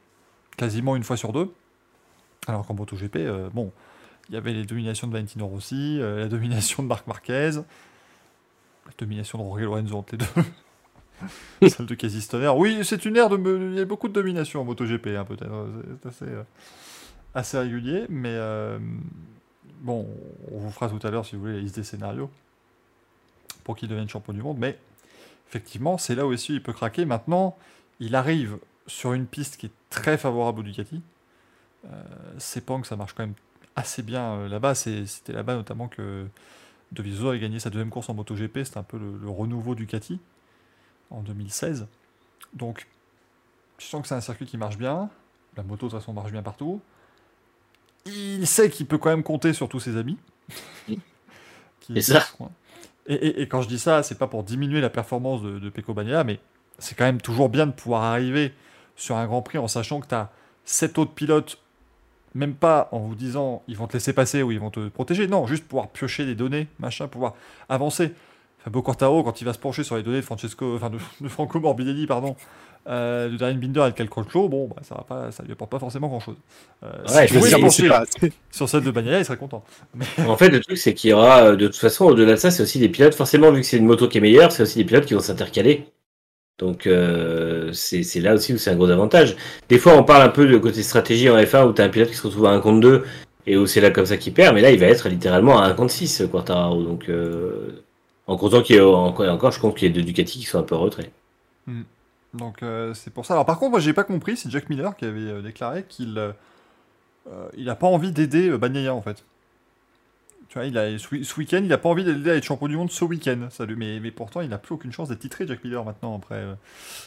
Quasiment une fois sur deux. Alors qu'en MotoGP, euh, bon, il y avait les dominations de Valentino Rossi, euh, la domination de Marc Marquez, la domination de Jorge Lorenzo entre les deux. Celle de Casey Stoner. Oui, c'est une ère de. Il y a beaucoup de domination en MotoGP, hein, peut-être. C'est assez, euh, assez régulier, mais. Bon, on vous fera tout à l'heure, si vous voulez, la liste des scénarios pour qu'il devienne champion du monde, mais effectivement, c'est là où il peut craquer. Maintenant, il arrive sur une piste qui est très favorable au Ducati. Euh, Sepang, ça marche quand même assez bien euh, là-bas. C'était là-bas notamment que De Vizio a gagné sa deuxième course en MotoGP. C'était un peu le, le renouveau Ducati en 2016. Donc, je sens que c'est un circuit qui marche bien. La moto, de toute façon, marche bien partout. Il sait qu'il peut quand même compter sur tous ses amis. Qui- Et ça et, et- et quand je dis ça, c'est pas pour diminuer la performance de, de Pecco Bagnaia, mais c'est quand même toujours bien de pouvoir arriver sur un Grand Prix en sachant que tu as sept autres pilotes, même pas en vous disant ils vont te laisser passer ou ils vont te protéger, non, juste pouvoir piocher des données, machin, pouvoir avancer. Fabio Quartaro, quand il va se pencher sur les données de Francesco, enfin de, de Franco Morbidelli, pardon, euh, de Darren Binder et de Cal Crutchlow, bon, bah, ça va pas, ça lui apporte pas forcément grand chose. Ouais, si je pencher pas- sur celle de Bagnaia, il serait content. En fait, le truc, c'est qu'il y aura, euh, de toute façon, au-delà de ça, c'est aussi des pilotes. Forcément, vu que c'est une moto qui est meilleure, c'est aussi des pilotes qui vont s'intercaler. Donc, euh, c'est là aussi où c'est un gros avantage. Des fois, on parle un peu de côté stratégie en F1 où tu as un pilote qui se retrouve à 1 contre 2 et où c'est là comme ça qu'il perd, mais là, il va être littéralement à 1 contre 6, Quartararo. Donc, euh, en comptant qu'il y ait encore, je compte qu'il y ait deux Ducati qui sont un peu en retrait. Donc euh, c'est pour ça. Alors par contre, moi j'ai pas compris, c'est Jack Miller qui avait euh, déclaré qu'il euh, euh, il a pas envie d'aider Bagnaia en fait. Tu vois, il a, ce, week-end, il a pas envie d'aider à être champion du monde ce week-end. Ça mais, mais pourtant, il n'a plus aucune chance d'être titré, Jack Miller, maintenant, après,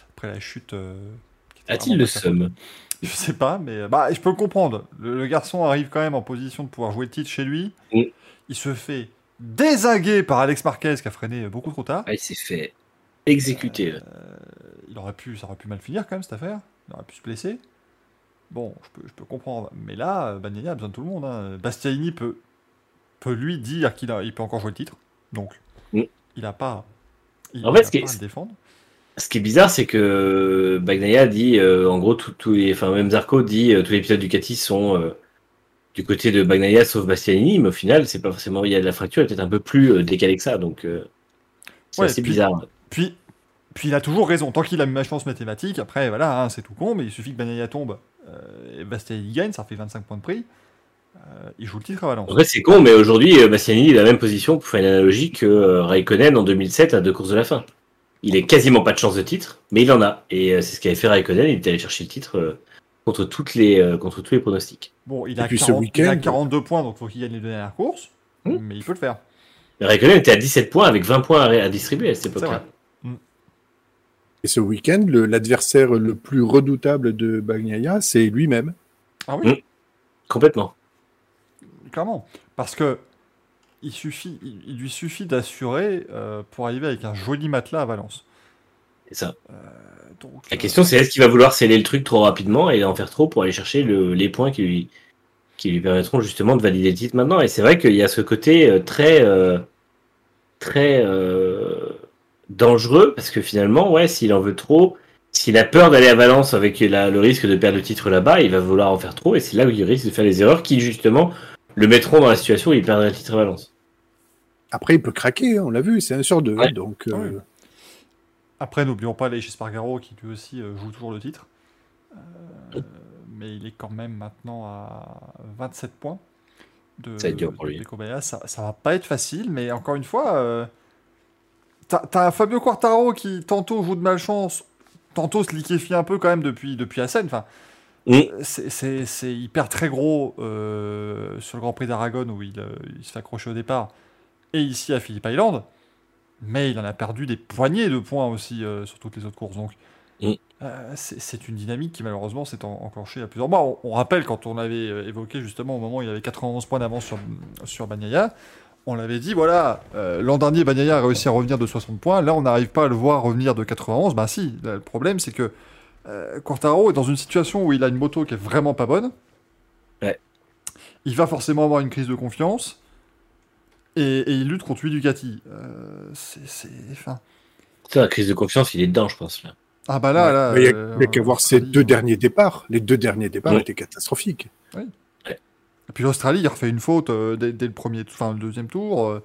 après la chute. A-t-il le seum je sais pas, mais bah, je peux le comprendre. Le, le garçon arrive quand même en position de pouvoir jouer le titre chez lui. Mm. Il se fait désinguer par Alex Marquez qui a freiné beaucoup trop tard. Ah, il s'est fait. Exécuté. là. Il aurait pu, ça aurait pu mal finir quand même cette affaire. Il aurait pu se blesser. Bon, je peux, je peux comprendre. Mais là, euh, Bagnaia a besoin de tout le monde. hein. Bastianini peut, peut lui dire qu'il a- il peut encore jouer le titre. Donc, il n'a pas, il, En fait, il a ce qui est- pas à le défendre. Ce qui est bizarre, c'est que Bagnaia dit, euh, en gros, tous les, enfin même Zarco dit, euh, tous les pilotes Ducati sont euh, du côté de Bagnaia sauf Bastianini, mais au final, c'est pas forcément, il y a de la fracture, elle est peut-être un peu plus euh, décalée que ça, donc euh, c'est Ouais, assez puis- bizarre. Puis, puis il a toujours raison. Tant qu'il a ma chance mathématique, après, voilà, hein, c'est tout con, mais il suffit que Bagnaia tombe euh, et Bastianini gagne, ça fait 25 points de prix. Euh, il joue le titre à Valence. En vrai, c'est con, mais aujourd'hui, euh, Bastianini est dans la même position, pour faire une analogie, que euh, Raikkonen en 2007 à deux courses de la fin. Il est quasiment pas de chance de titre, mais il en a. Et euh, c'est ce qu'avait fait Raikkonen, il est allé chercher le titre euh, contre, toutes les, euh, contre tous les pronostics. Bon, il Et a, puis ce 40 il a week-end- 42 points, donc faut qu'il gagne les deux dernières courses. Hmm. Mais il peut le faire. Raikkonen était à 17 points avec 20 points à, à distribuer à cette époque-là. Et ce week-end, l'adversaire le plus redoutable de Bagnaia, c'est lui-même. Ah oui, Hmm. Complètement. clairement. Parce que il, suffit, il, il lui suffit d'assurer euh, pour arriver avec un joli matelas à Valence. C'est ça. Donc, La euh, question, c'est est-ce qu'il va vouloir sceller le truc trop rapidement et en faire trop pour aller chercher le- les points qui lui, qui lui permettront justement de valider le titre maintenant? Et c'est vrai qu'il y a ce côté euh, très, euh, très euh, dangereux parce que finalement, ouais, s'il en veut trop, s'il a peur d'aller à Valence avec la- le risque de perdre le titre là-bas, il va vouloir en faire trop et c'est là où il risque de faire les erreurs qui justement le mettront dans la situation où il perdrait le titre à Valence. Après, il peut craquer, hein, on l'a vu, c'est un sur deux. Ouais. Donc, euh. Après, n'oublions pas les chez Spargaro qui lui aussi euh, joue toujours le titre. Euh, mais il est quand même maintenant à 27 points. De, Ça va être dur pour de Bagnaia. Ça, ça va pas être facile, mais encore une fois, euh, t'as Fabio Quartaro qui tantôt joue de malchance, tantôt se liquéfie un peu quand même depuis, depuis Assen. Enfin, Mm. c'est- c'est c'est hyper très gros euh, sur le Grand Prix d'Aragon où il, euh, il se fait accrocher au départ, et ici à Phillip Island. Mais il en a perdu des poignées de points aussi euh, sur toutes les autres courses. Donc, Mm. euh, c'est une dynamique qui malheureusement s'est en- enclenchée à plusieurs mois. On, on rappelle quand on avait évoqué justement au moment où il avait 91 points d'avance sur, sur Bagnaia, on l'avait dit voilà, euh, l'an dernier Bagnaia a réussi à revenir de 60 points, là on n'arrive pas à le voir revenir de 91. Bah si, là, le problème c'est que euh, Quartaro est dans une situation où il a une moto qui est vraiment pas bonne. Ouais. Il va forcément avoir une crise de confiance. Et, et il lutte contre lui Ducati. Euh, c'est. c'est- Enfin. La crise de confiance, il est dedans, je pense. Là. Ah bah là, ouais. là. Mais il y a, euh, a qu'à voir ses deux euh, derniers départs. Les deux derniers départs Ouais. étaient catastrophiques. Et puis l'Australie, il refait une faute euh, dès, dès le premier, enfin le deuxième tour. euh,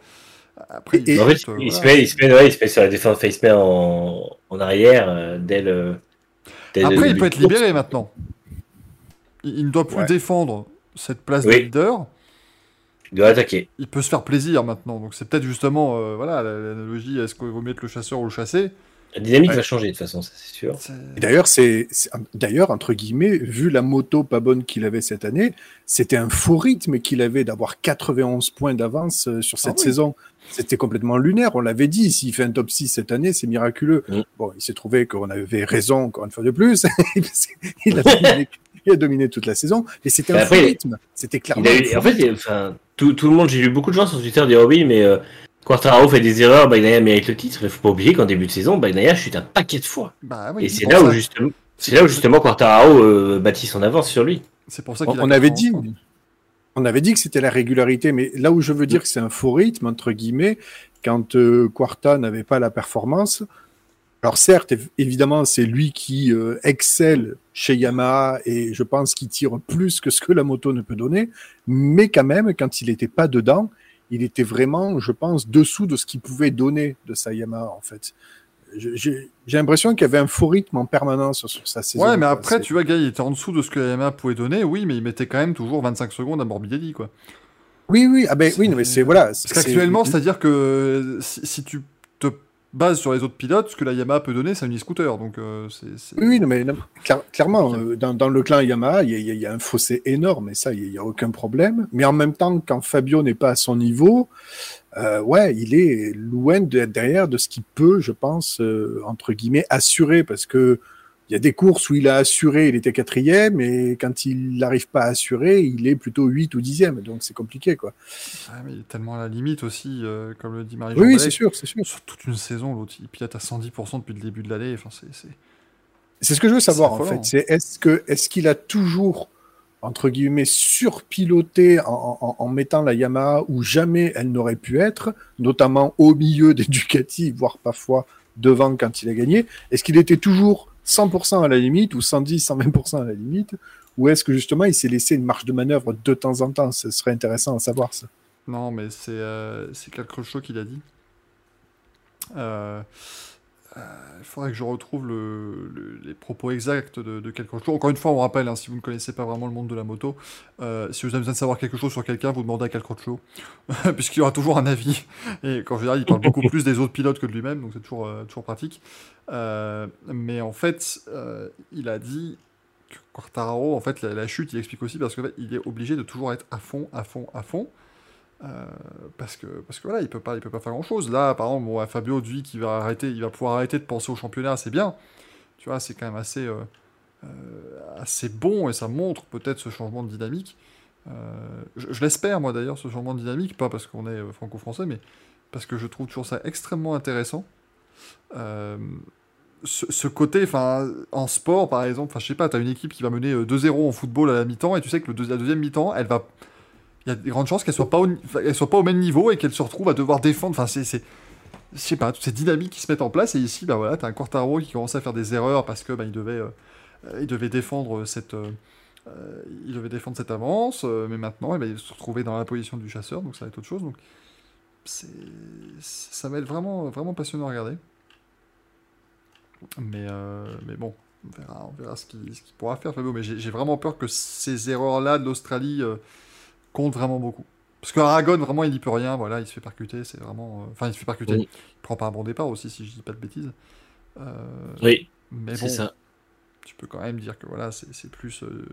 après, Et- il En fait, euh, il, se met, il, se met, ouais, il se met sur la défense, il se met en, en arrière euh, dès le. dès le Après, il peut être course. libéré maintenant. Il, il ne doit plus Ouais. défendre cette place Oui. de leader. Il doit attaquer. Il peut se faire plaisir maintenant. Donc c'est peut-être justement, euh, voilà, la- l'analogie. Est-ce qu'il vaut mieux être le chasseur ou le chassé La dynamique Ouais. va changer de toute façon, ça c'est sûr. D'ailleurs, c'est d'ailleurs entre guillemets, vu la moto pas bonne qu'il avait cette année, c'était un faux rythme qu'il avait d'avoir 91 points d'avance euh, sur cette Ah oui. saison. C'était complètement lunaire. On l'avait dit. S'il fait un top 6 cette année, c'est miraculeux. Mm. Bon, il s'est trouvé qu'on avait raison encore une fois de plus. il, a dominé, il a dominé toute la saison, mais c'était un faux rythme. C'était clairement. Il a un eu- faux en fait, rythme. il- enfin, tout, tout le monde, j'ai lu beaucoup de gens sur Twitter dire oh oui, mais euh, Quartararo fait des erreurs, Bagnaia mérite le titre. Mais faut pas oublier qu'en début de saison, Bagnaia chute un paquet de fois. Bah oui, Et c'est là, où justement, c'est là où justement Quartararo euh, bâtit son avance sur lui. C'est pour ça On, qu'il a on avait 91 dit, on avait dit que c'était la régularité, mais là où je veux dire que c'est un faux rythme entre guillemets, quand euh, Quarta n'avait pas la performance. Alors certes, év- évidemment, c'est lui qui euh, excelle chez Yamaha et je pense qu'il tire plus que ce que la moto ne peut donner, mais quand même, quand il n'était pas dedans, il était vraiment, je pense, dessous de ce qu'il pouvait donner de sa Yamaha en fait. J'ai l'impression qu'il y avait un faux rythme en permanence sur sa saison. Ouais, mais après, tu vois, gars, il était en dessous de ce que Yamaha pouvait donner, oui, mais il mettait quand même toujours 25 secondes à Morbidelli, quoi. Oui, oui, ah ben oui, mais c'est voilà. Parce c'est- qu'actuellement, c'est-à-dire que si, si tu te bases sur les autres pilotes, ce que la Yamaha peut donner, c'est un e-scooter. Donc, euh, c'est. Oui, non, mais non, clair- clairement, euh, dans, dans le clan Yamaha, il y, a- y y un fossé énorme, et ça, il n'y a, aucun problème. Mais en même temps, quand Fabio n'est pas à son niveau, euh, ouais, il est loin d'être derrière de ce qu'il peut, je pense, entre guillemets, assurer, parce que Il y a des courses où il a assuré, il était quatrième, et quand il n'arrive pas à assurer, il est plutôt 8 ou dixième. Donc c'est compliqué, quoi. Ah, mais il est tellement à la limite aussi, euh, comme le dit marie Oui, c'est sûr, c'est sûr. Sur toute une saison, l'autre, il pilote à 110% depuis le début de l'année. Enfin, c'est, ce que je veux savoir, en fait. C'est est-ce que est-ce qu'il a toujours entre guillemets surpiloté en, en- en mettant la Yamaha où jamais elle n'aurait pu être, notamment au milieu des Ducati, voire parfois devant quand il a gagné? Est-ce qu'il était toujours 100% à la limite ou 110, 120% à la limite ou est-ce que justement il s'est laissé une marge de manœuvre de temps en temps? Ce serait intéressant à savoir ça. Non, mais c'est euh, c'est Cal Crutchlow qui l'a dit. Euh, euh, Il faudrait que je retrouve le- le- les propos exacts de, de Crutchlow. Encore une fois, on rappelle, hein, si vous ne connaissez pas vraiment le monde de la moto, euh, si vous avez besoin de savoir quelque chose sur quelqu'un, vous demandez à Cal Crutchlow, puisqu'il y aura toujours un avis. Et qu'en général, il parle beaucoup plus des autres pilotes que de lui-même, donc c'est toujours, euh, toujours pratique. Euh, mais en fait, euh, il a dit que en fait, la chute, il explique aussi parce qu'il est obligé de toujours être à fond, à fond, à fond. Euh, parce que parce que voilà il peut pas il peut pas faire grand chose là par exemple bon, Fabio dit qu'il va arrêter il va pouvoir arrêter de penser au championnat c'est bien. Tu vois c'est quand même assez euh, euh, assez bon et ça montre peut-être ce changement de dynamique. Je, l'espère moi d'ailleurs ce changement de dynamique pas parce qu'on est franco-français mais parce que je trouve toujours ça extrêmement intéressant. Ce, côté, enfin, en sport par exemple, enfin, je sais pas, t'as une équipe qui va mener euh, 2-0 en football à la mi-temps et tu sais que le la deuxième mi-temps, elle va, il y a de grandes chances qu'elle soit pas au, elle soit pas au même niveau et qu'elle se retrouve à devoir défendre. Enfin, c'est, je sais pas, toutes ces dynamiques qui se mettent en place et ici, bah voilà, t'as un Quartaro qui commence à faire des erreurs parce que bah, il devait, euh, euh, il défendre cette, euh, euh, il défendre cette avance, euh, mais maintenant, eh il se retrouvait dans la position du chasseur, donc ça va être autre chose. Donc, ça va être vraiment, vraiment passionnant à regarder. Mais, euh, mais bon, on verra, on verra ce qu'il pourra faire, Fabio. Mais j'ai j'ai vraiment peur que ces erreurs-là de l'Australie comptent vraiment beaucoup. Parce qu'Aragon, vraiment, il n'y peut rien. Voilà, il se fait percuter. C'est vraiment. euh, Enfin, il se fait percuter. Oui. Il prend pas un bon départ aussi, si je dis pas de bêtises. Euh, Oui, mais bon, ça. tu peux quand même dire que voilà, c'est plus euh,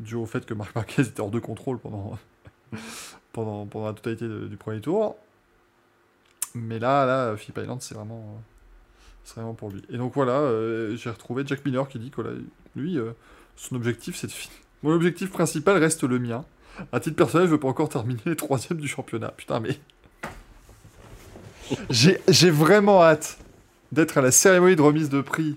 dû au fait que Marc Marquez était hors de contrôle pendant, pendant, pendant la totalité de- du premier tour. Mais là, là, Philippe Island, c'est vraiment, euh, c'est vraiment pour lui. Et donc voilà, euh, j'ai retrouvé Jack Miller qui dit que voilà, lui, son objectif, c'est de finir. Mon objectif principal reste le mien. À titre personnel, je veux pas encore terminer troisième du championnat. Putain, mais. J'ai j'ai vraiment hâte d'être à la cérémonie de remise de prix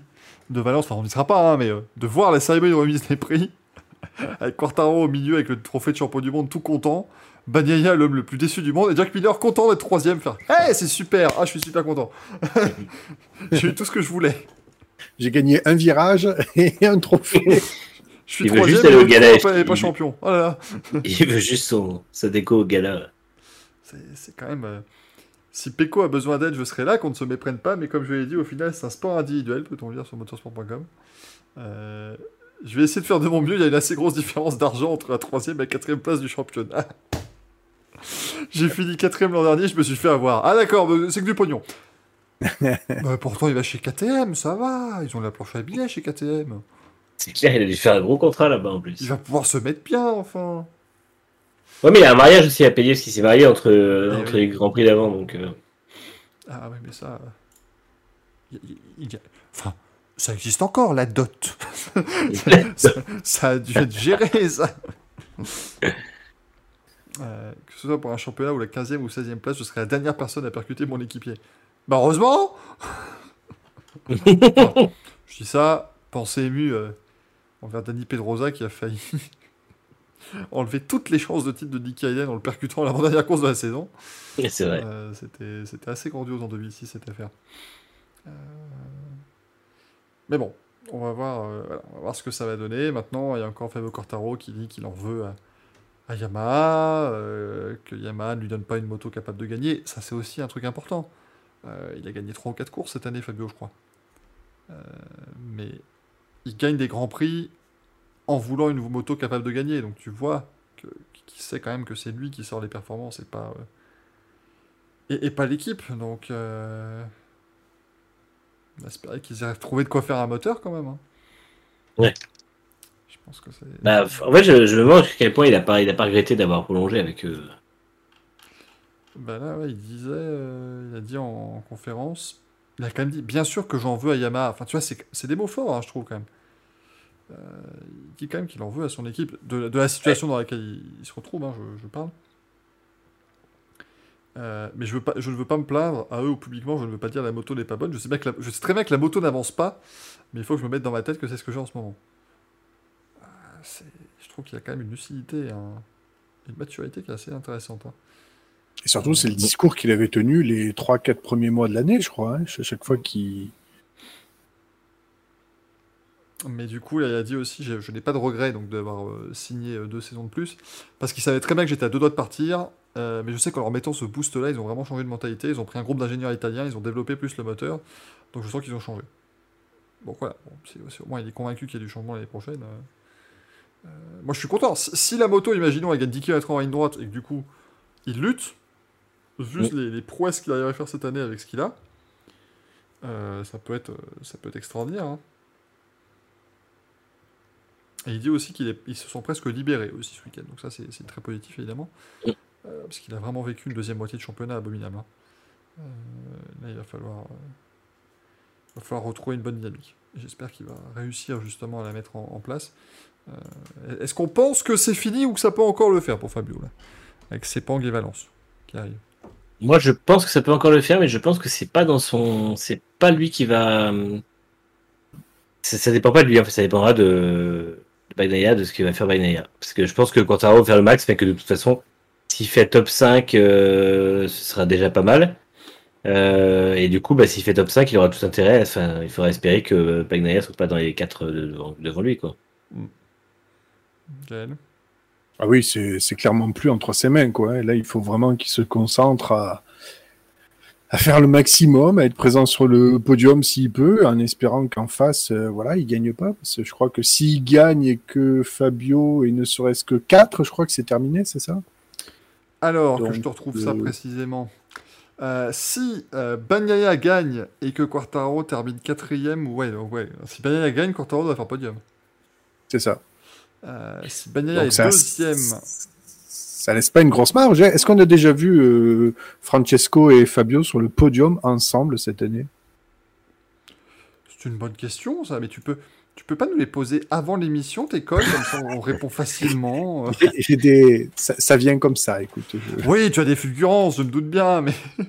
de Valence. Enfin, on n'y sera pas, hein, mais euh, de voir la cérémonie de remise des prix avec Quartaro au milieu avec le trophée de champion du monde tout content. Bagnaia, l'homme le plus déçu du monde, et Jack Miller content d'être troisième. Faire Hey, c'est super! Ah, je suis super content. J'ai eu tout ce que je voulais. J'ai gagné un virage et un trophée. Je suis Il veut juste aller au gala, pas, et pas il- champion. Oh là là. Il veut juste son, sa déco au gala. C'est quand même. euh, Si Peko a besoin d'aide, je serai là, qu'on ne se méprenne pas, mais comme je l'ai dit, au final, c'est un sport individuel, peut-on lire sur motorsport.com. Euh, je vais essayer de faire de mon mieux, il y a une assez grosse différence d'argent entre la troisième et la quatrième place du championnat. J'ai fini quatrième l'an dernier, je me suis fait avoir. Ah d'accord, c'est que du pognon. Bah, pourtant, il va chez KTM, ça va. Ils ont la planche à billets chez KTM. C'est clair, il a dû faire un gros contrat là-bas en plus. Il va pouvoir se mettre bien, enfin. Ouais, mais il y a un mariage aussi à payer parce qu'il s'est marié entre, Eh entre oui. les Grands Prix d'avant. Donc, euh, Ah ouais, mais ça... euh, il- il- il y a- Enfin, ça existe encore, la dot. ça, ça a dû être géré, ça. Euh, que ce soit pour un championnat ou la 15e ou 16e place, je serai la dernière personne à percuter mon équipier. Bah heureusement Enfin, Je dis ça, pensée émue euh, envers Danny Pedrosa qui a failli enlever toutes les chances de titre de Nicky Hayden en le percutant à l'avant-dernière course de la saison. c'est vrai. Euh, c'était, c'était assez grandiose en 2006 cette affaire. Euh, Mais bon, on va, voir, euh, voilà, on va voir ce que ça va donner. Maintenant, il y a encore Fabio Cortaro qui dit qu'il en veut à, à Yamaha, que Yamaha ne lui donne pas une moto capable de gagner. Ça, c'est aussi un truc important. Il a gagné 3 ou 4 courses cette année, Fabio, je crois. Mais il gagne des grands prix en voulant une moto capable de gagner. Donc tu vois qu'il sait quand même que c'est lui qui sort les performances et pas, euh, et, et pas l'équipe. Donc, euh, on espérer qu'ils aient trouvé de quoi faire un moteur quand même. hein. Ouais. Je pense que c'est. Bah, en fait, je, je me demande à quel point il a pas, il a pas regretté d'avoir prolongé avec eux. Bah là, ouais, il disait, euh, il a dit en, en conférence, Il a quand même dit, bien sûr que j'en veux à Yamaha. Enfin, tu vois, c'est des mots forts, hein, je trouve, quand même. Euh, il dit quand même qu'il en veut à son équipe, de, la situation dans laquelle il, se retrouve, hein, je, parle. Euh, mais je, veux pas, je ne veux pas me plaindre à eux ou publiquement, je ne veux pas dire la moto n'est pas bonne. Je sais, bien que je sais très bien que la moto n'avance pas, mais il faut que je me mette dans ma tête que c'est ce que j'ai en ce moment. C'est- je trouve qu'il y a quand même une lucidité un- une maturité qui est assez intéressante. hein. Et surtout, c'est le discours qu'il avait tenu les 3-4 premiers mois de l'année, je crois. hein, à chaque fois qu'il. Mais du coup, il a dit aussi, j'ai- je n'ai pas de regret donc d'avoir euh, signé euh, deux saisons de plus, parce qu'ils savaient très bien que j'étais à deux doigts de partir. euh, mais je sais qu'en leur mettant ce boost-là, ils ont vraiment changé de mentalité. Ils ont pris un groupe d'ingénieurs italiens, ils ont développé plus le moteur. Donc je sens qu'ils ont changé. Donc voilà, bon, au moins il est convaincu qu'il y a du changement l'année prochaine. moi je suis content. Si, si la moto, imaginons, elle gagne 10 km en ligne droite et que du coup, il lutte, vu Oui. les, les prouesses qu'il arrive à faire cette année avec ce qu'il a, euh, ça, peut être, euh, ça peut être extraordinaire. hein. Et il dit aussi qu'ils se sont presque libérés aussi ce week-end. Donc ça, c'est très positif, évidemment. Oui. Euh, parce qu'il a vraiment vécu une deuxième moitié de championnat abominable. hein. Euh, là, il va falloir, va falloir retrouver une bonne dynamique. J'espère qu'il va réussir justement à la mettre en, en place. Est-ce qu'on pense que c'est fini ou que ça peut encore le faire pour Fabio là? Avec Sepang et Valence qui arrivent. Moi, je pense que ça peut encore le faire, mais je pense que c'est pas dans son, c'est pas lui qui va. Ça, dépend pas de lui. En fait, ça dépendra de, de Bagnaia, de ce qu'il va faire Bagnaia. Parce que je pense que Quartaro va faire le max, mais que de toute façon, s'il fait top 5, euh, ce sera déjà pas mal. Euh, et du coup, bah, s'il fait top 5, il aura tout intérêt. Enfin, il faudra espérer que Bagnaia soit pas dans les 4 devant, devant lui, quoi. Gaël Ah oui, c'est clairement plus entre ses mains, quoi. Là, il faut vraiment qu'il se concentre à, à faire le maximum, à être présent sur le podium s'il peut, en espérant qu'en face, euh, voilà, il gagne pas. Parce que je crois que s'il gagne et que Fabio et ne serait-ce que 4, je crois que c'est terminé, c'est ça? Alors, que je te retrouve ça euh, précisément. Euh, si euh, Bagnaia gagne et que Quartaro termine quatrième, ouais, ouais. Si Bagnaia gagne, Quartaro doit faire podium. C'est ça. Euh, si Bagnaia est ça, deuxième, ça laisse pas une grosse marge. Est-ce qu'on a déjà vu euh, Francesco et Fabio sur le podium ensemble cette année? C'est une bonne question, ça. Mais tu peux, tu peux pas nous les poser avant l'émission, tes cols, comme ça on répond facilement. euh. J'ai- des... ça, ça vient comme ça, écoute. je- Oui, tu as des fulgurances, je me doute bien, mais.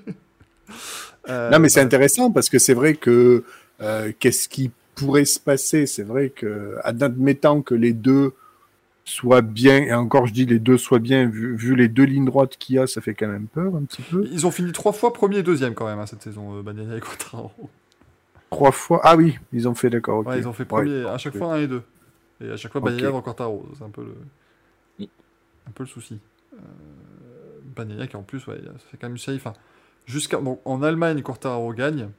Euh, Non, mais c'est bah, intéressant parce que c'est vrai que euh, qu'est-ce qui pourrait se passer? C'est vrai que, admettant que les deux soient bien, et encore je dis les deux soient bien, vu, vu les deux lignes droites qu'il y a, ça fait quand même peur un petit peu. Ils ont fini trois fois premier et deuxième quand même hein, cette saison, euh, Bagnaia et. Trois fois. Ah oui, ils ont fait d'accord. Ouais, ils ont fait Ouais. premier à chaque fois un et deux. Et à chaque fois. Bagnaia dans Quartaro, c'est un peu le, Oui. un peu le souci. Euh, Bagnaia qui en plus, ouais, ça fait quand même safe. Enfin, jusqu'à bon, en Allemagne, Quartaro gagne.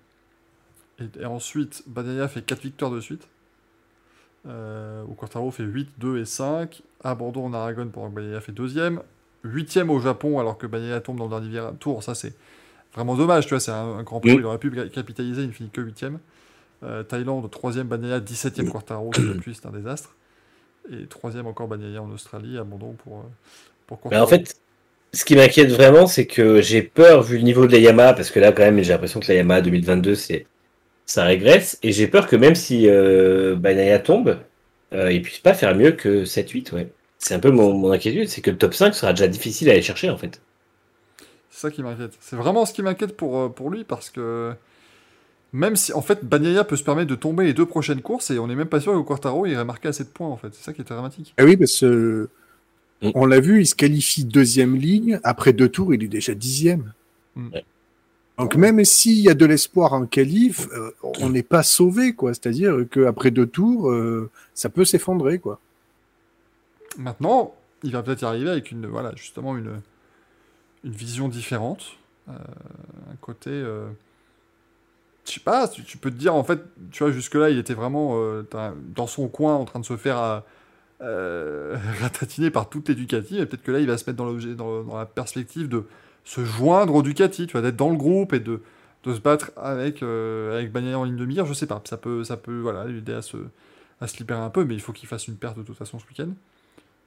Et, et ensuite, Bagnaia fait 4 victoires de suite. Euh, où Quartaro fait 8, 2 et 5. Abandon en Aragon pendant que Bagnaia fait deuxième. Huitième au Japon alors que Bagnaia tombe dans le dernier tour. Ça, c'est vraiment dommage. Tu vois, c'est un, un grand prix. Oui. Il aurait pu capitaliser. Il ne finit que huitième. Euh, Thaïlande, troisième Bagnaia, 17e Quartaro, depuis c'est un désastre. Et troisième encore Bagnaia en Australie, abandon pour, euh, pour en fait, ce qui m'inquiète vraiment, c'est que j'ai peur vu le niveau de la Yamaha, parce que là, quand même, j'ai l'impression que la Yamaha 2022, c'est ça régresse, et j'ai peur que même si euh, Bagnaia tombe, euh, il puisse pas faire mieux que 7-8, ouais. C'est un peu mon, mon inquiétude, c'est que le top 5 sera déjà difficile à aller chercher, en fait. C'est ça qui m'inquiète. C'est vraiment ce qui m'inquiète pour, euh, pour lui parce que même si en fait Bagnaia peut se permettre de tomber les deux prochaines courses et on n'est même pas sûr que Quartaro irait marquer assez de points en fait. C'est ça qui est dramatique. Ah oui, parce que Mm. on l'a vu, il se qualifie deuxième ligne. Après deux tours, il est déjà dixième. Mm. Ouais. Donc même s'il y a de l'espoir en qualif, euh, on n'est pas sauvé, quoi. C'est-à-dire qu'après deux tours, euh, ça peut s'effondrer, quoi. Maintenant, il va peut-être y arriver avec une voilà justement une, une vision différente. Euh, un côté. je sais pas, tu, peux te dire en fait, tu vois, jusque-là, il était vraiment dans son coin en train de se faire euh, ratatiner par toute les Ducati. Et peut-être que là, il va se mettre dans, dans, dans la perspective de se joindre aux Ducati, tu vois, d'être dans le groupe et de, de se battre avec, euh, avec Bagnaia en ligne de mire. Je sais pas, ça peut, ça peut voilà, l'aider à se, à se libérer un peu, mais il faut qu'il fasse une perte de toute façon ce week-end.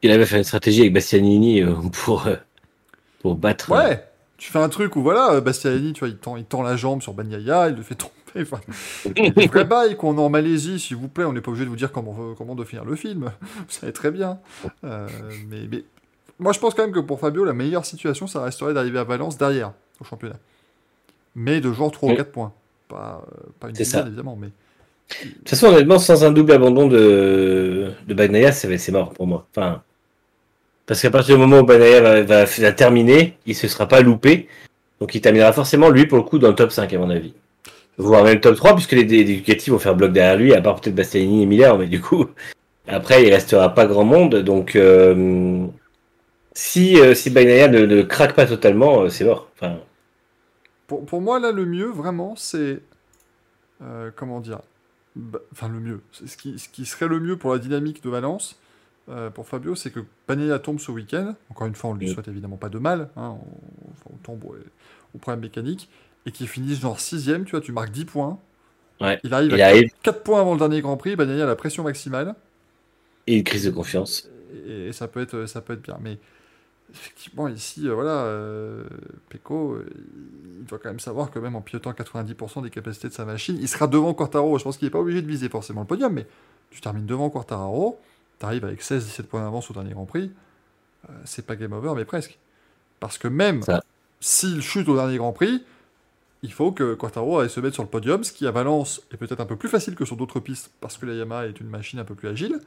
Il avait fait une stratégie avec Bastianini euh, pour, euh, pour battre. euh, Ouais, Tu fais un truc où voilà, Bastianini, tu vois, il tend, il tend la jambe sur Bagnaia, il le fait tomber. Enfin, des vrais bails qu'on est en Malaisie, s'il vous plaît, on n'est pas obligé de vous dire comment, comment de finir le film. Vous savez très bien. Mais, mais moi, je pense quand même que pour Fabio, la meilleure situation, ça resterait d'arriver à Valence derrière au championnat. Mais de genre 3 ou Oui. 4 points. Pas, euh, pas une ça. évidemment, mais. De toute façon, honnêtement, sans un double abandon de, de Bagnaia, c'est mort pour moi. Enfin, parce qu'à partir du moment où Bagnaia va, va, va terminer, il se sera pas loupé. Donc il terminera forcément, lui, pour le coup, dans le top 5, à mon avis. Voire même le top 3, puisque les, les Ducati vont faire bloc derrière lui, à part peut-être Bastianini et Miller, mais du coup, après, il restera pas grand monde. Donc, euh, si, euh, si ne, ne craque pas totalement, euh, c'est mort. Enfin, Pour, pour moi, là, le mieux, vraiment, c'est. euh, comment dire Bah, Enfin, le mieux. Ce qui, ce qui serait le mieux pour la dynamique de Valence, euh, pour Fabio, c'est que Bagnaia tombe ce week-end. Encore une fois, on ne lui Oui. souhaite évidemment pas de mal. Hein, on, enfin, on tombe au, au problème mécanique. Et qu'il finisse genre 6ème, tu vois, tu marques 10 points. Ouais. Il arrive Il à arrive. 4 points avant le dernier Grand Prix. Bagnaia a la pression maximale. et une crise de confiance. et, et ça peut être ça peut être bien mais effectivement ici euh, voilà euh, Pecco euh, il doit quand même savoir que même en pilotant 90% des capacités de sa machine il sera devant Quartaro je pense qu'il n'est pas obligé de viser forcément le podium mais tu termines devant Quartaro tu arrives avec 16-17 points d'avance au dernier Grand Prix c'est pas game over mais presque parce que même s'il chute au dernier Grand Prix il faut que Quartaro aille se mettre sur le podium, ce qui à Valence est peut-être un peu plus facile que sur d'autres pistes, parce que la Yamaha est une machine un peu plus agile,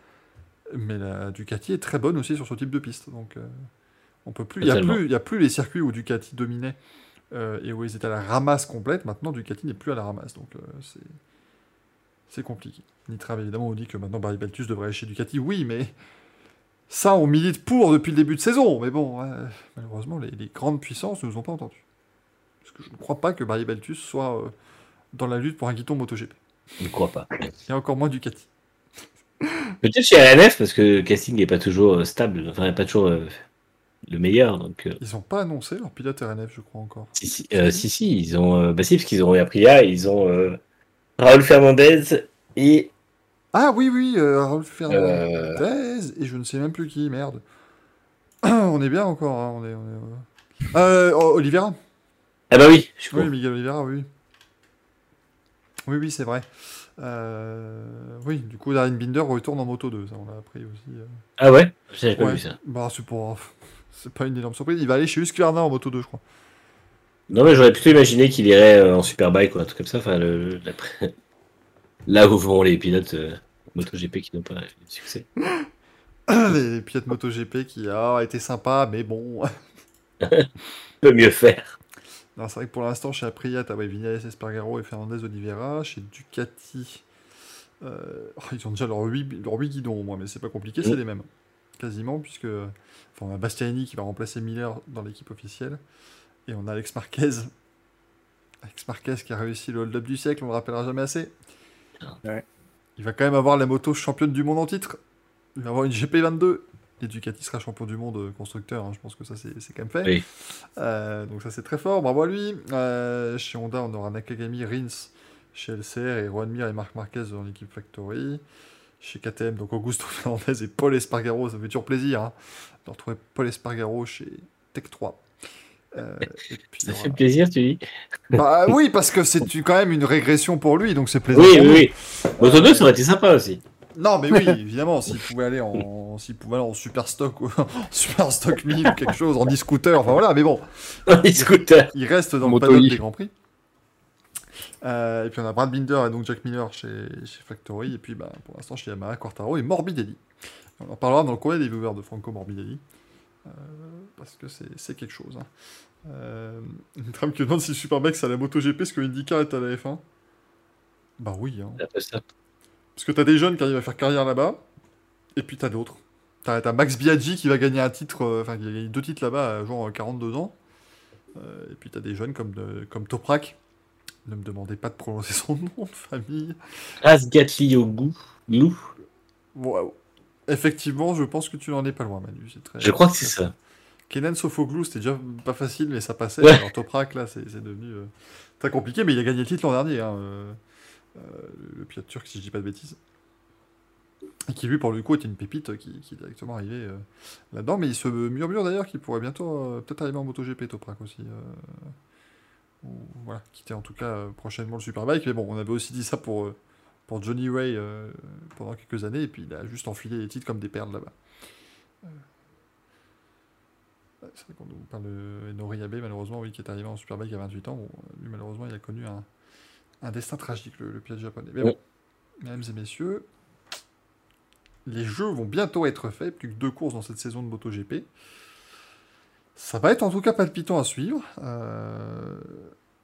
mais la Ducati est très bonne aussi sur ce type de piste. Donc, euh, on peut plus. Il n'y a, plus- il y a plus les circuits où Ducati dominait euh, et où ils étaient à la ramasse complète. Maintenant, Ducati n'est plus à la ramasse. Donc, euh, c'est. C'est compliqué. Nitra, évidemment, on dit que maintenant Barry Baltus devrait aller chez Ducati. Oui, mais ça, on milite pour depuis le début de saison. Mais bon, malheureusement, les, les grandes puissances ne nous ont pas entendus. Parce que je ne crois pas que Barry Baltus soit euh, dans la lutte pour un guiton MotoGP. Je ne crois pas. Et encore moins Ducati. Peut-être chez RNF, parce que le casting n'est pas toujours stable, enfin, pas toujours euh, le meilleur. Donc, euh, Ils n'ont pas annoncé leur pilote RNF, je crois encore. si, si, euh, si, si, ils ont. euh, bah, si, parce qu'ils ont eu Aprilia, ils ont Raoul Fernandez et. Ah oui, oui, Raoul Fernandez. Et je ne sais même plus qui, merde. on est bien encore, hein, on est... On est Oliveira Ah bah oui, je suis Oui. Miguel Oliveira, oui. Oui, oui, c'est vrai. Euh, Oui, du coup, Darren Binder retourne en Moto 2, ça on l'a appris aussi. Ah ouais? J'avais pas Ouais. vu ça. Bah, c'est pas... c'est pas une énorme surprise. Il va aller chez Husqvarna en Moto 2, je crois. Non, mais j'aurais plutôt imaginé qu'il irait euh, en Superbike ou un truc comme ça. Enfin, le, le- la- là où vont les pilotes euh, MotoGP qui n'ont pas eu de succès. les, pilotes MotoGP qui a été sympa, mais bon... peut mieux faire. Non, c'est vrai que pour l'instant, chez Aprilia, t'as ouais, Vignales, Espargaro et Fernandez Oliveira. Chez Ducati, euh, oh, ils ont déjà leurs 8, leurs huit guidons au moins, mais c'est pas compliqué, c'est Mm. les mêmes. Quasiment, puisque enfin, on a Bastianini qui va remplacer Miller dans l'équipe officielle. Et on a Alex Marquez. Alex Marquez qui a réussi le hold-up du siècle, on le rappellera jamais assez. Ouais. Il va quand même avoir la moto championne du monde en titre. Il va avoir une GP22. Et Ducati sera champion du monde constructeur. hein, Je pense que ça, c'est c'est quand même fait. Oui. Euh, donc ça c'est très fort, bravo à lui. Euh, chez Honda, on aura Nakagami, Rins chez LCR et Juan Mir et Marc Marquez dans l'équipe Factory. Chez KTM, donc Augusto Fernandez et Paul Espargaro, ça fait toujours plaisir hein, de retrouver Paul Espargaro chez Tech 3. Euh, et puis, Ça fait plaisir, tu dis Bah oui, parce que c'est quand même une régression pour lui, donc c'est plaisant. Oui, oui, oui. Moto 2, ça aurait été sympa aussi. Non, mais oui, évidemment, s'il pouvait aller en, s'il pouvait aller en super stock, ou en super stock 1000 ou quelque chose, en e-scooter, enfin voilà, mais bon, Les scooters. il reste dans le paddock des Grands Prix. Euh, et puis on a Brad Binder et donc Jack Miller chez, chez Factory, et puis bah, pour l'instant chez Yamaha, Quartaro et Morbidelli. On en parlera dans le courrier des viewers de Franco Morbidelli, euh, parce que c'est quelque chose. Hein. Euh, une trame qui demande si Superbike c'est à la MotoGP, ce que IndyCar est à la F1. Bah oui, hein. Parce que t'as des jeunes qui arrivent à faire carrière là-bas, et puis t'as d'autres. T'as Max Biaggi qui va gagner un titre, euh, enfin qui a gagné deux titres là-bas à genre 42 ans. Euh, et puis t'as des jeunes comme, de- comme Toprak. Ne me demandez pas de prononcer son nom de famille. Asgatli au goût. Lou. Waouh. Effectivement, je pense que tu n'en es pas loin, Manu. c'est Très... Je crois que c'est ça. Kenan Sofoglou, c'était déjà pas facile, mais ça passait. Ouais. Alors Toprak, là, c'est devenu euh, très compliqué, mais il a gagné le titre l'an dernier. hein, euh, euh, le pilote turc, si je dis pas de bêtises. Et qui, lui, pour le coup, était une pépite qui, qui est directement arrivé là-dedans. Mais il se murmure d'ailleurs qu'il pourrait bientôt peut-être arriver en MotoGP Toprak aussi. Ou, voilà, quitter en tout cas euh, prochainement le Superbike. Mais bon, on avait aussi dit ça pour, euh, pour Johnny Ray euh, pendant quelques années. Et puis il a juste enfilé les titres comme des perles là-bas. C'est vrai qu'on nous parle de Nori Abe, malheureusement, oui, qui est arrivé en Superbike à 28 ans. Bon, lui, malheureusement, il a connu un, un destin tragique, le, le pilote japonais. Mais bon, mesdames et messieurs, les jeux vont bientôt être faits, plus que deux courses dans cette saison de MotoGP. Ça va être en tout cas palpitant à suivre. Euh,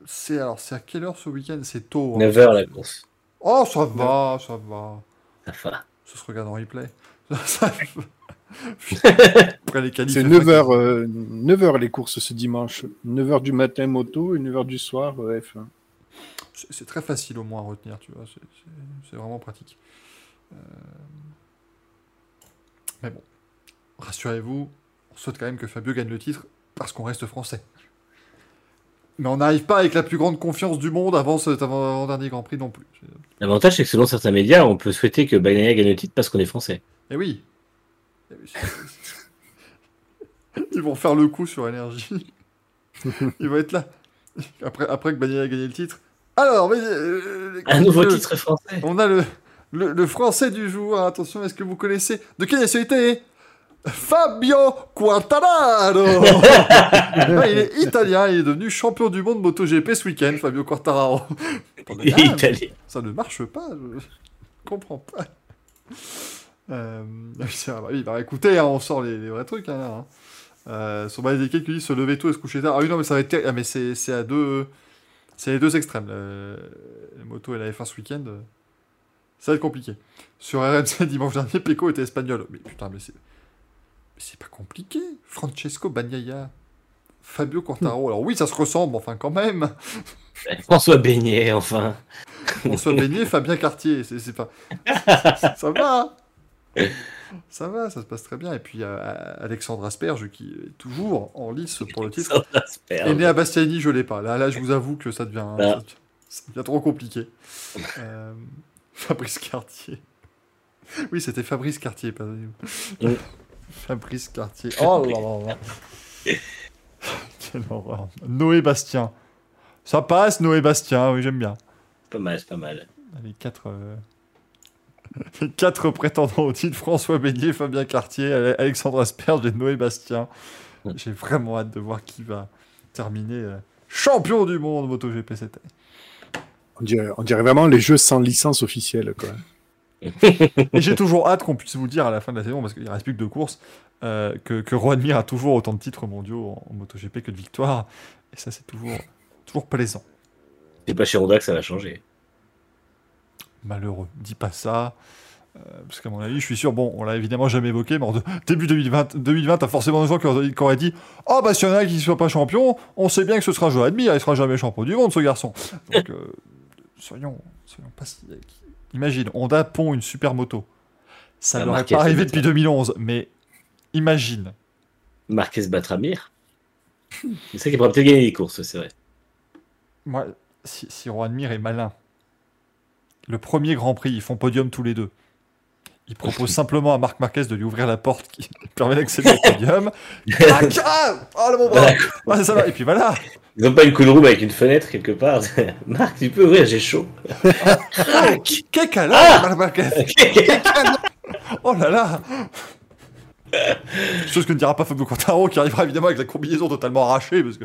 C'est alors c'est à quelle heure ce week-end? C'est tôt. hein. 9h la course. Oh ça va, ça va. Ça va. Ça se regarde en replay. Ça- Après les qualifs. C'est c'est 9h, 9h les courses ce dimanche. 9h du matin moto et 9h du soir euh, F1. C'est très facile au moins à retenir, tu vois. c'est- C'est c'est vraiment pratique. Euh, Mais bon, rassurez-vous, on souhaite quand même que Fabio gagne le titre parce qu'on reste français. Mais on n'arrive pas avec la plus grande confiance du monde avant cet avant- avant-dernier Grand Prix non plus. L'avantage, c'est que selon certains médias, on peut souhaiter que Bagnaia gagne le titre parce qu'on est français. Eh oui. Eh oui. Ils vont faire le coup sur énergie. Ils vont être là. Après, après que Bagnaia a gagné le titre. Alors, mais, euh, Un nouveau le- titre français. On a le, le, le français du jour. Attention, est-ce que vous connaissez? De quelle nationalité Fabio Quartararo Ah, Il est italien, il est devenu champion du monde MotoGP ce week-end, Fabio Quartararo. Ah, Italien. ça ne marche pas, je comprends pas. Euh, oui, c'est vrai, bah oui, bah écoutez, hein, on sort les, les vrais trucs. Hein, là, hein. Euh, sur base des qui dit se lever tôt et se coucher tard. Ah oui, non, mais ça va être. Ah, mais c'est c'est à deux. C'est les deux extrêmes. Le... La moto et la F1 ce week-end. Ça va être compliqué. Sur RMC dimanche dernier, Pecco était espagnol. Mais putain, mais c'est. Mais c'est pas compliqué. Francesco Bagnaia. Fabio Quartaro. Alors oui, ça se ressemble, enfin quand même. François Beignet, enfin. François Beignet, Fabien Cartier, c'est pas. ça va Ça va, ça se passe très bien. Et puis euh, Alexandre Asperge, qui est toujours en lice pour le titre. Et né à Bastiani, je l'ai pas. Là, là, je vous avoue que ça devient, Ah. ça, devient- ça devient trop compliqué. Euh, Fabrice Cartier. Oui, c'était Fabrice Cartier, pas Mm. Fabrice Cartier. Oh là là là. Quelle horreur. Noé Bastien. Ça passe, Noé Bastien, oui, j'aime bien. Pas mal, c'est pas mal. Les quatre, euh, les quatre prétendants au titre François Beignet, Fabien Cartier, Ale- Alexandre Asperge et Noé Bastien. J'ai vraiment hâte de voir qui va terminer euh, champion du monde MotoGP cette année. On dirait, on dirait vraiment les jeux sans licence officielle. Quoi. Et j'ai toujours hâte qu'on puisse vous dire à la fin de la saison, parce qu'il ne reste plus que deux courses, euh, que, que Rohan Mir a toujours autant de titres mondiaux en, en MotoGP que de victoires. Et ça, c'est toujours, toujours plaisant. C'est pas chez Honda que ça va changer. malheureux. Dis pas ça. Euh, parce qu'à mon avis, je suis sûr, bon, on l'a évidemment jamais évoqué, mais en de- début 2020, 2020 t'as forcément des gens qui auraient, qui auraient dit Oh, bah, s'il y en a qui ne soient pas champions, on sait bien que ce sera Joe Mir, il sera jamais champion du monde, ce garçon. Donc, euh, soyons, soyons pas si. Imagine, Honda pond une super moto. Ça Ah, n'aurait Marquez, pas arrivé depuis ça. 2011, mais imagine. Marquez battra Mir. C'est ça qui pourrait peut-être gagner les courses, c'est vrai. Moi, si, si Rohan Mir est malin, le premier Grand Prix, ils font podium tous les deux. Il propose simplement à Marc Marquez de lui ouvrir la porte qui permet d'accéder au podium. Ah Oh le bon bras Ouais, ça va. Et puis voilà Ils ont pas une cool room avec une fenêtre quelque part. Marc, tu peux ouvrir, j'ai chaud. Câlin, Marc Marquez Oh là là Chose que ne dira pas Fabio Quartaro qui arrivera évidemment avec la combinaison totalement arrachée parce que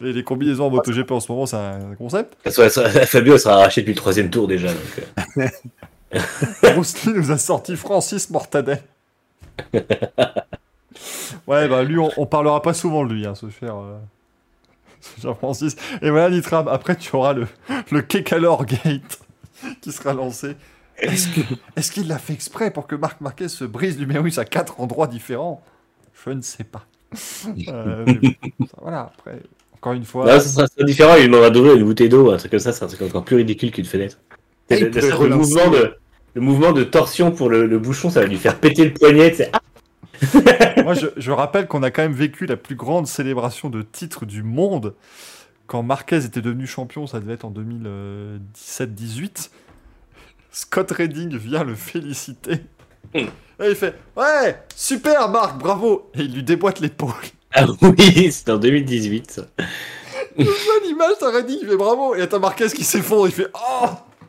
les, les combinaisons en MotoGP en ce moment c'est un concept. Ça, ça- Fabio sera arraché depuis le troisième tour déjà. Donc, euh, nous a sorti Francis Mortadet. ouais, bah lui, on, on parlera pas souvent de lui, hein, ce cher, euh, ce cher Francis. Et voilà, Nitram, après tu auras le, le Kekalor Gate qui sera lancé. Est-ce que- est-ce qu'il l'a fait exprès pour que Marc Marquez se brise l'humérus à quatre endroits différents? Je ne sais pas. Euh, mais voilà, après, encore une fois. là, ça sera, ça sera différent. Il demandera d'ouvrir une bouteille d'eau, un truc comme ça. C'est un truc encore plus ridicule qu'une fenêtre. Le, mouvement de, le mouvement de torsion pour le, le bouchon, ça va lui faire péter le poignet. c'est- Ah Moi, je, je rappelle qu'on a quand même vécu la plus grande célébration de titre du monde. Quand Marquez était devenu champion, ça devait être en 2017-18. Scott Redding vient le féliciter. Et il fait Ouais, super Marc, bravo Et il lui déboîte l'épaule. Ah oui, c'est en 2018. ça. L'image, t'aurais dit, il fait bravo Et t'as Marquez qui s'effondre, il fait Oh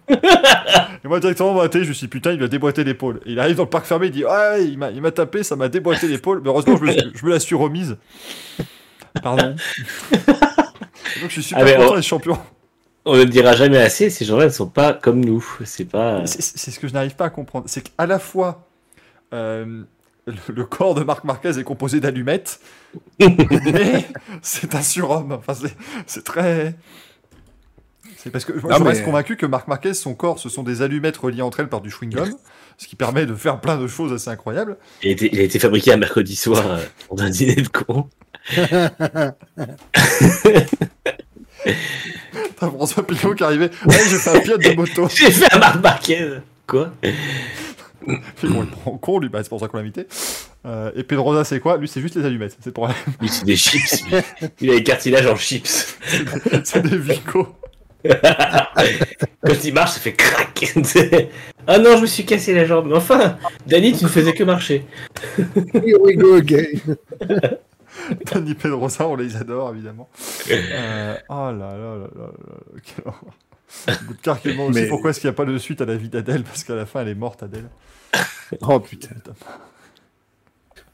Et moi directement télé, je me suis dit putain, il lui a déboîté l'épaule. Et il arrive dans le parc fermé, il dit Ouais, il m'a m'a tapé, ça m'a déboîté l'épaule. Mais heureusement, je me, je me la suis remise. Pardon. Donc je suis super Ah, content on- d'être champion. On ne le dira jamais assez, ces gens-là ne sont pas comme nous. C'est pas. C'est c'est ce que je n'arrive pas à comprendre. C'est qu'à la fois, euh, le, le corps de Marc Marquez est composé d'allumettes, mais c'est un surhomme. Enfin, c'est très. C'est parce que moi, Non, je mais- reste convaincu que Marc Marquez, son corps, ce sont des allumettes reliées entre elles par du chewing-gum, ce qui permet de faire plein de choses assez incroyables. Il a été, il a été fabriqué un mercredi soir euh, pour un dîner de con. T'as François Pillon qui arrivait. Ouais, j'ai fait un pilote de moto. J'ai fait un Marc Marquez. Quoi? Puis bon, il prend en con, lui, bah, c'est pour ça qu'on l'a invité. Euh, et Pedrosa, c'est quoi? Lui, c'est juste les allumettes. C'est le problème. Lui, c'est des chips. lui. Il a les cartilages en chips. c'est des Vico. Quand il marche, ça fait crac. ah non, je me suis cassé la jambe. Mais enfin, Danny, tu ne faisais que marcher. Here we go again. Danny Pedrosa, on les adore évidemment. Euh, oh là là là là là, quelle horreur. Bout de cœur qui demande aussi Mais- pourquoi est-ce qu'il n'y a pas de suite à la vie d'Adèle? Parce qu'à la fin elle est morte Adèle. Oh putain.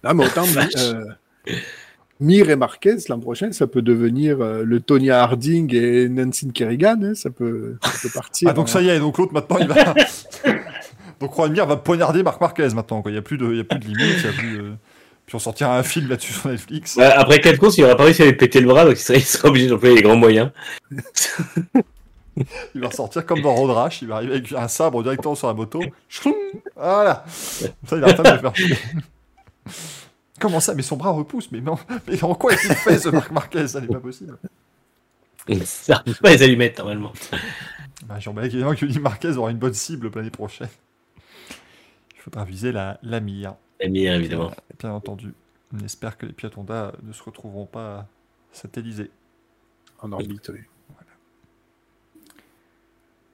Non, mais autant euh, Mir et Marquez l'an prochain, ça peut devenir euh, le Tonya Harding et Nancy Kerrigan. hein, ça, peut, ça peut partir. Ah donc ça y est, donc l'autre maintenant il va. donc Juan va poignarder Marc Marquez maintenant. quoi. Il n'y a plus de, il y a plus de limite, il y a plus de. Puis on sortira un film là-dessus sur Netflix. Ouais, après quatre courses, il n'aura pas réussi à lui péter le bras, donc il serait, il obligé d'employer les grands moyens. Il va ressortir comme dans Road Rash, il va arriver avec un sabre directement sur la moto. Voilà. Ça il pas de le faire. Comment ça Mais son bras repousse. Mais, non, mais en quoi est-il fait ce Marc Marquez? Ça n'est pas possible. Ça repousse pas les allumettes, normalement. Bah, Jean-Balek, évidemment que Lee Marquez aura une bonne cible l'année prochaine. Il faudra viser la, la mire. La mire, évidemment. Euh, Bien entendu. On espère que les Piat Honda ne se retrouveront pas à satelliser. En orbite, oui.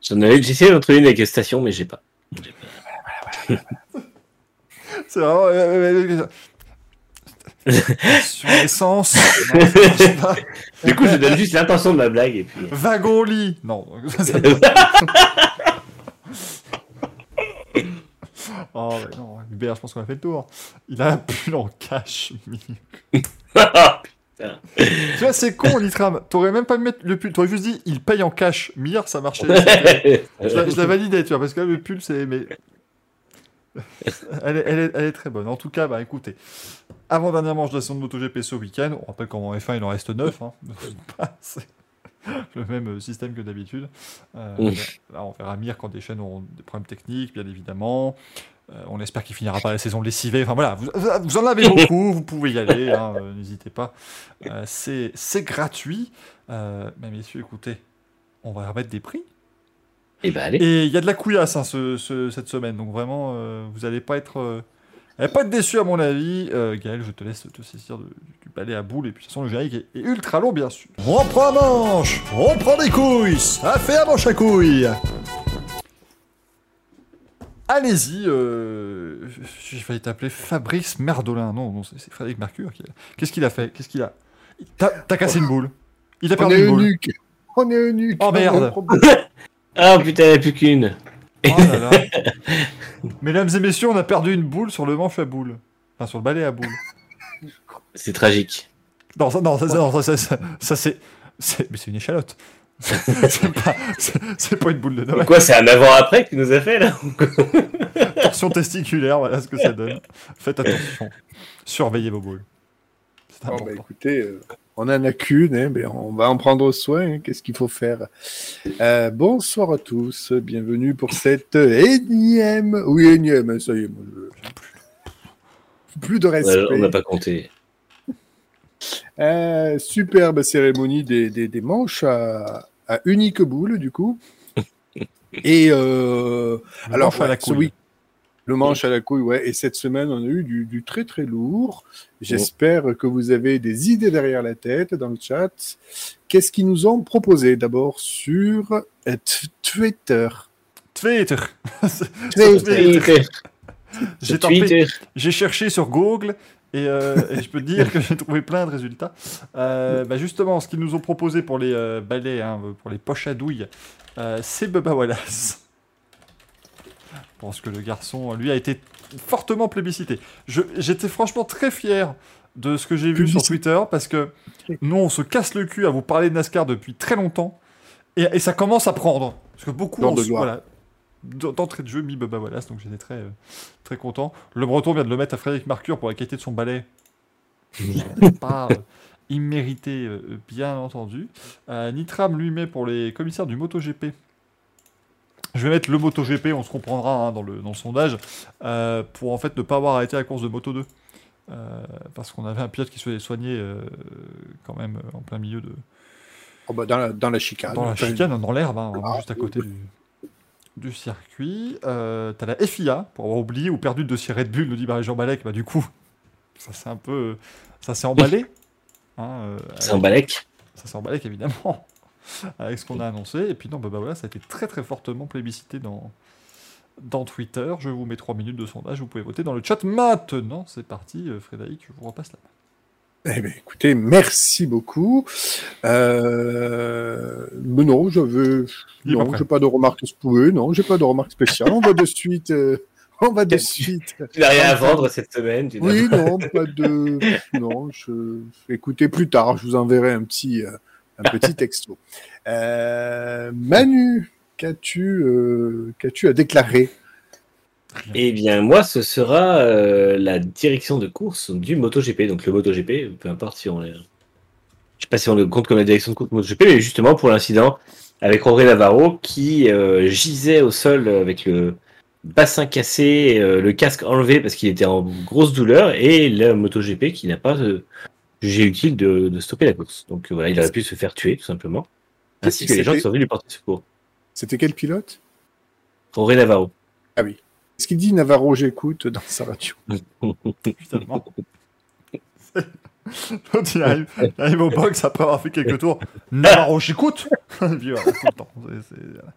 J'en avais, j'ai essayé d'en trouver une avec les stations, mais j'ai pas. J'ai pas. C'est vraiment. Sur l'essence. Du coup, je donne juste l'intention de ma blague, et puis. Wagon lit. Non. ça- oh, mais non. Hubert, je pense qu'on a fait le tour. Il a un pull en cache. Tu vois, c'est con, Litram. T'aurais même pas mis le pull. T'aurais juste dit, il paye en cash. Mire, ça marchait. Je la, je la validais, tu vois, parce que là, le pull, c'est. Mais... elle, est, elle, est, elle est très bonne. En tout cas, bah écoutez, avant-dernière manche de la saison de MotoGP ce week-end, on rappelle qu'en F1, il en reste 9. Hein. c'est le même euh, système que d'habitude. Euh. Là, on verra Mir quand des chaînes auront des problèmes techniques, bien évidemment. Euh, on espère qu'il finira pas la saison lessivée. Enfin voilà, vous, vous en avez beaucoup, vous pouvez y aller, hein, n'hésitez pas. Euh, c'est gratuit. Mais messieurs, écoutez, on va remettre des prix. Et bah, allez. Et il y a de la couillasse hein, ce- ce- cette semaine, donc vraiment, euh, vous allez pas être, euh, allez pas être déçus à mon avis. Euh, Gaël, je te laisse te saisir de- du balai à boule, et puis de toute façon, le générique est, est ultra long, bien sûr. On prend un manche, on prend des couilles, ça fait un manche à couilles. Allez-y, euh, j'ai failli t'appeler Fabrice Merdolin. Non, non, c'est Frédéric Mercure. qui- Qu'est-ce qu'il a fait? Qu'est-ce qu'il a? T'as cassé une boule. Il a On perdu est une boule. eunuque. On est eunuque. Oh, merde. Ah putain, il n'y a plus qu'une. Oh là là. Mesdames et messieurs, on a perdu une boule sur le manche à boule. Enfin, sur le balai à boule. C'est tragique. Non, ça, non, ça, non, ça, ça, ça, ça, c'est, mais c'est une échalote. c'est pas, pas une boule de Noël. Quoi, c'est un avant-après que tu nous as fait, là Torsion testiculaire, voilà ce que ça donne. Faites attention. Surveillez vos boules. C'est Bon, important. bah, écoutez, euh, on en a qu'une, hein, mais on va en prendre soin. hein, Qu'est-ce qu'il faut faire? Euh, Bonsoir à tous, bienvenue pour cette énième. Oui, énième, ça y est, moi, je- plus de Ouais, respect. On n'a pas compté. Euh, superbe cérémonie des, des, des manches à, à unique boule, du coup. Et euh, alors, à la ouais, ce couille. week- le manche à la couille, ouais. Et cette semaine, on a eu du, du très très lourd. J'espère que vous avez des idées derrière la tête dans le chat. Qu'est-ce qu'ils nous ont proposé? D'abord sur euh, Twitter Twitter. Twitter. Twitter. J'ai tapé-. J'ai cherché sur Google et, euh, et je peux te dire que j'ai trouvé plein de résultats. Euh, bah justement, ce qu'ils nous ont proposé pour les euh, balais, hein, pour les poches à douille, euh, c'est Bubba Wallace. Je pense que le garçon, lui, a été fortement plébiscité. J'étais franchement très fier de ce que j'ai vu sur. Twitter parce que nous, on se casse le cul à vous parler de NASCAR depuis très longtemps et, et ça commence à prendre. Parce que beaucoup, ont voilà, d'entrée de jeu, mis Bubba Wallace, donc j'étais très, euh, très content. Le Breton vient de le mettre à Frédéric Mercure pour la qualité de son balai. pas euh, immérité, euh, bien entendu. Euh, Nitram lui met pour les commissaires du MotoGP. Je vais mettre le MotoGP, on se comprendra hein, dans, le, dans le sondage, euh, pour en fait ne pas avoir arrêté la course de Moto 2. Euh, parce qu'on avait un pilote qui se faisait soigner euh, quand même en plein milieu de, Oh, bah, dans, la, dans la chicane. dans la chicane, dans l'herbe, hein, Ah, juste à côté du, du circuit. Euh, T'as la FIA, pour avoir oublié ou perdu le dossier Red Bull, nous dit Marie-Jean Balek. Bah, du coup, ça s'est un peu. Ça s'est emballé. hein, euh, C'est un avec- balèque. Ça s'est emballé, évidemment, avec ce qu'on a annoncé. Et puis, non, bah, bah, voilà, ça a été très très fortement plébiscité dans, dans Twitter. Je vous mets 3 minutes de sondage, vous pouvez voter dans le chat maintenant. C'est parti, euh, Frédéric, je vous repasse la main. Eh bien, écoutez, merci beaucoup. Euh... Mais non, je veux. Non, j'ai pas de remarques. Oui, non, j'ai pas de remarques spéciales. On va de suite. euh, On va de suite. Tu n'as rien à vendre cette semaine. tu Oui, non, pas de. Non, je. Écoutez, plus tard, je vous enverrai un petit, euh, un petit texto. Euh, Manu, qu'as-tu, euh, qu'as-tu à déclarer? Eh bien, moi, ce sera euh, la direction de course du MotoGP. Donc, le MotoGP, peu importe si on est. Je sais pas si on le compte comme la direction de course MotoGP, mais justement pour l'incident avec André Navarro qui gisait au sol avec le bassin cassé, le casque enlevé parce qu'il était en grosse douleur, et le MotoGP qui n'a pas euh, jugé utile de, de stopper la course. Donc, euh, voilà, il aurait pu se faire tuer, tout simplement. Ainsi que les gens qui sont venus lui porter secours. C'était quel pilote? André Navarro. Est-ce qu'il dit Navarro, j'écoute dans sa radio? Finalement. L'autre, il arrive, il arrive au box après avoir fait quelques tours. Navarro, j'écoute Et puis voilà, tout le temps. C'est- c'est- voilà.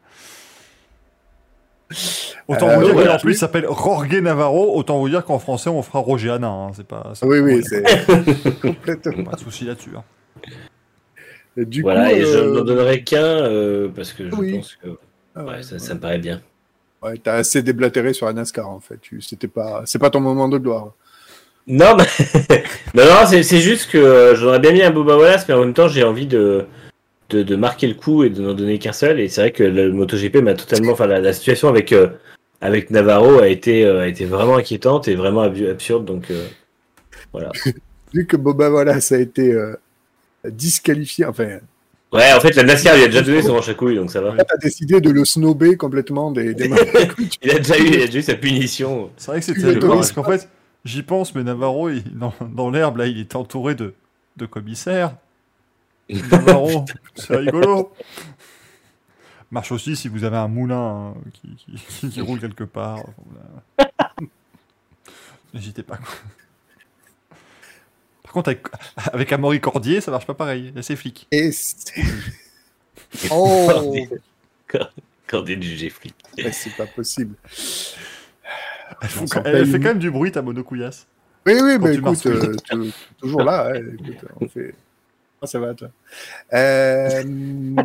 Autant Euh, vous dire qu'en plus il s'appelle Jorge Navarro, autant vous dire qu'en français on fera Roger Hanin. hein. C'est pas, c'est Oui, pas- oui, c'est complètement. pas de souci là-dessus. hein. Et du voilà, coup, et je euh, n'en donnerai qu'un euh, parce que je oui. pense que ah ouais, ça, ouais. ça me paraît bien. Ouais, t'as assez déblatéré sur la NASCAR en fait. Tu, c'était pas, c'est pas ton moment de gloire. Non, mais non, non, c'est c'est juste que j'aurais bien mis un Boba Wallace, mais en même temps, j'ai envie de, de, de marquer le coup et de n'en donner qu'un seul. Et c'est vrai que le MotoGP m'a totalement. Enfin, la, la situation avec, euh, avec Navarro a été, euh, a été vraiment inquiétante et vraiment absurde. Donc, euh, voilà. Vu que Boba Wallace a été euh, disqualifié, enfin, Ouais, en fait, la NASCAR lui a déjà donné son manche à couilles, donc ça va. t'as décidé de le snober complètement des, des Il a déjà eu, il a déjà eu sa punition. C'est vrai que c'était le parce qu'en fait, j'y pense, mais Navarro, il- dans, dans l'herbe, là, il était entouré de, de commissaires. Navarro, c'est rigolo. Marche aussi si vous avez un moulin hein, qui, qui- qui roule quelque part. N'hésitez pas. quoi. Par contre, avec, avec Amaury Cordier, ça marche pas pareil. Là, c'est flic. Et c'est- oh, Quand des jugé flic. mais c'est pas possible. Elle, faut- fait quand même du bruit, ta monocouillasse. Oui, oui, Quand mais tu écoute, euh, tu- toujours là. écoute, on fait... Ah, ça va, toi. Euh...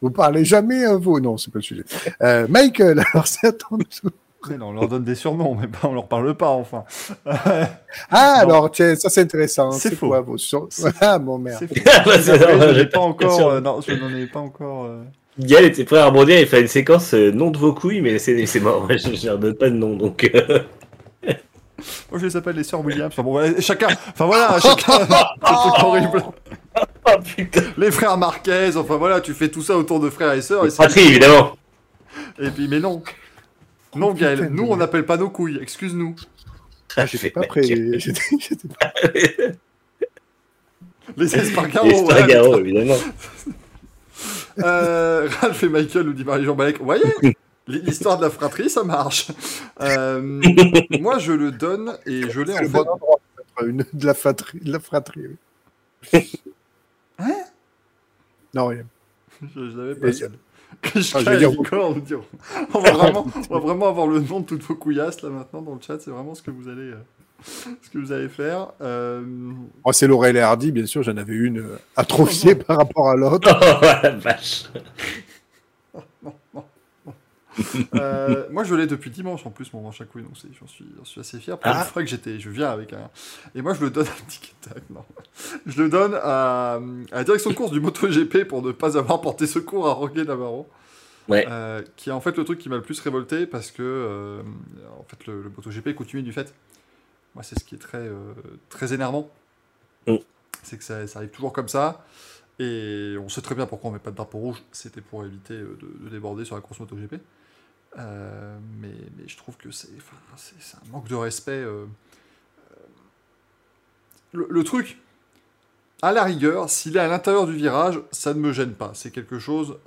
Vous parlez jamais à vous. Non, c'est pas le sujet. Euh, Michael, alors c'est à ton tour. Mais non, on leur donne des surnoms, mais pas, on leur parle pas, enfin. Ah, Non. alors, tiens, ça c'est intéressant. C'est faux. quoi vos. Ah, bon, merde. Après, je j'ai pas encore. euh, non, je n'en ai pas encore. euh, Gaël était prêt à rebondir et faire une séquence euh, nom de vos couilles, mais c'est c'est mort. Je je leur donne pas de nom, donc. Moi, je les appelle les sœurs Williams. Enfin, bon, voilà, chacun. Enfin voilà, chacun. C'est tout horrible. Oh putain. Les frères Marquez. Enfin voilà, tu fais tout ça autour de frères et sœurs. Et, c'est- Patrie, évidemment. et puis, mais non. Non, Gaël. Nous, on n'appelle pas nos couilles. Excuse-nous. Ah, j'étais pas prêt. J'étais pas... Les Espargaro. Les voilà. Spargaro, évidemment. Euh, Ralph et Michael nous dit Marie-Jean Balek. Vous voyez L'histoire de la fratrie, ça marche. Euh, moi, je le donne et je l'ai en mettre une, de la fratrie. De la fratrie oui. Hein? Non, rien. Je, je l'avais pas. Ah, je vais dire- nous diront. On va, vraiment, on va vraiment avoir le nom de toutes vos couillasses là maintenant dans le chat. C'est vraiment ce que vous allez, euh, ce que vous allez faire. Euh, Oh, c'est Laurel et Hardy, bien sûr, j'en avais une euh, atrophiée par rapport à l'autre. Oh la vache. Euh, moi, je l'ai depuis dimanche en plus, mon manche à couilles, donc j'en suis, assez fier. Pour Ah. une fois que j'étais, je viens avec un. Et moi, je le donne à Tic Tac, non. Je le donne à, à la direction de course du MotoGP pour ne pas avoir porté secours à Roger Navarro. Ouais. Euh, qui est en fait le truc qui m'a le plus révolté parce que euh, en fait le, le MotoGP est coutumier du fait. Moi, c'est ce qui est très, très énervant. Mm. C'est que ça, ça arrive toujours comme ça. Et on sait très bien pourquoi on met pas de drapeau rouge. C'était pour éviter de, de déborder sur la course MotoGP. Euh, mais, je trouve que c'est un manque de respect. euh, euh, le, truc, à la rigueur, s'il est à l'intérieur du virage, ça ne me gêne pas. C'est quelque chose,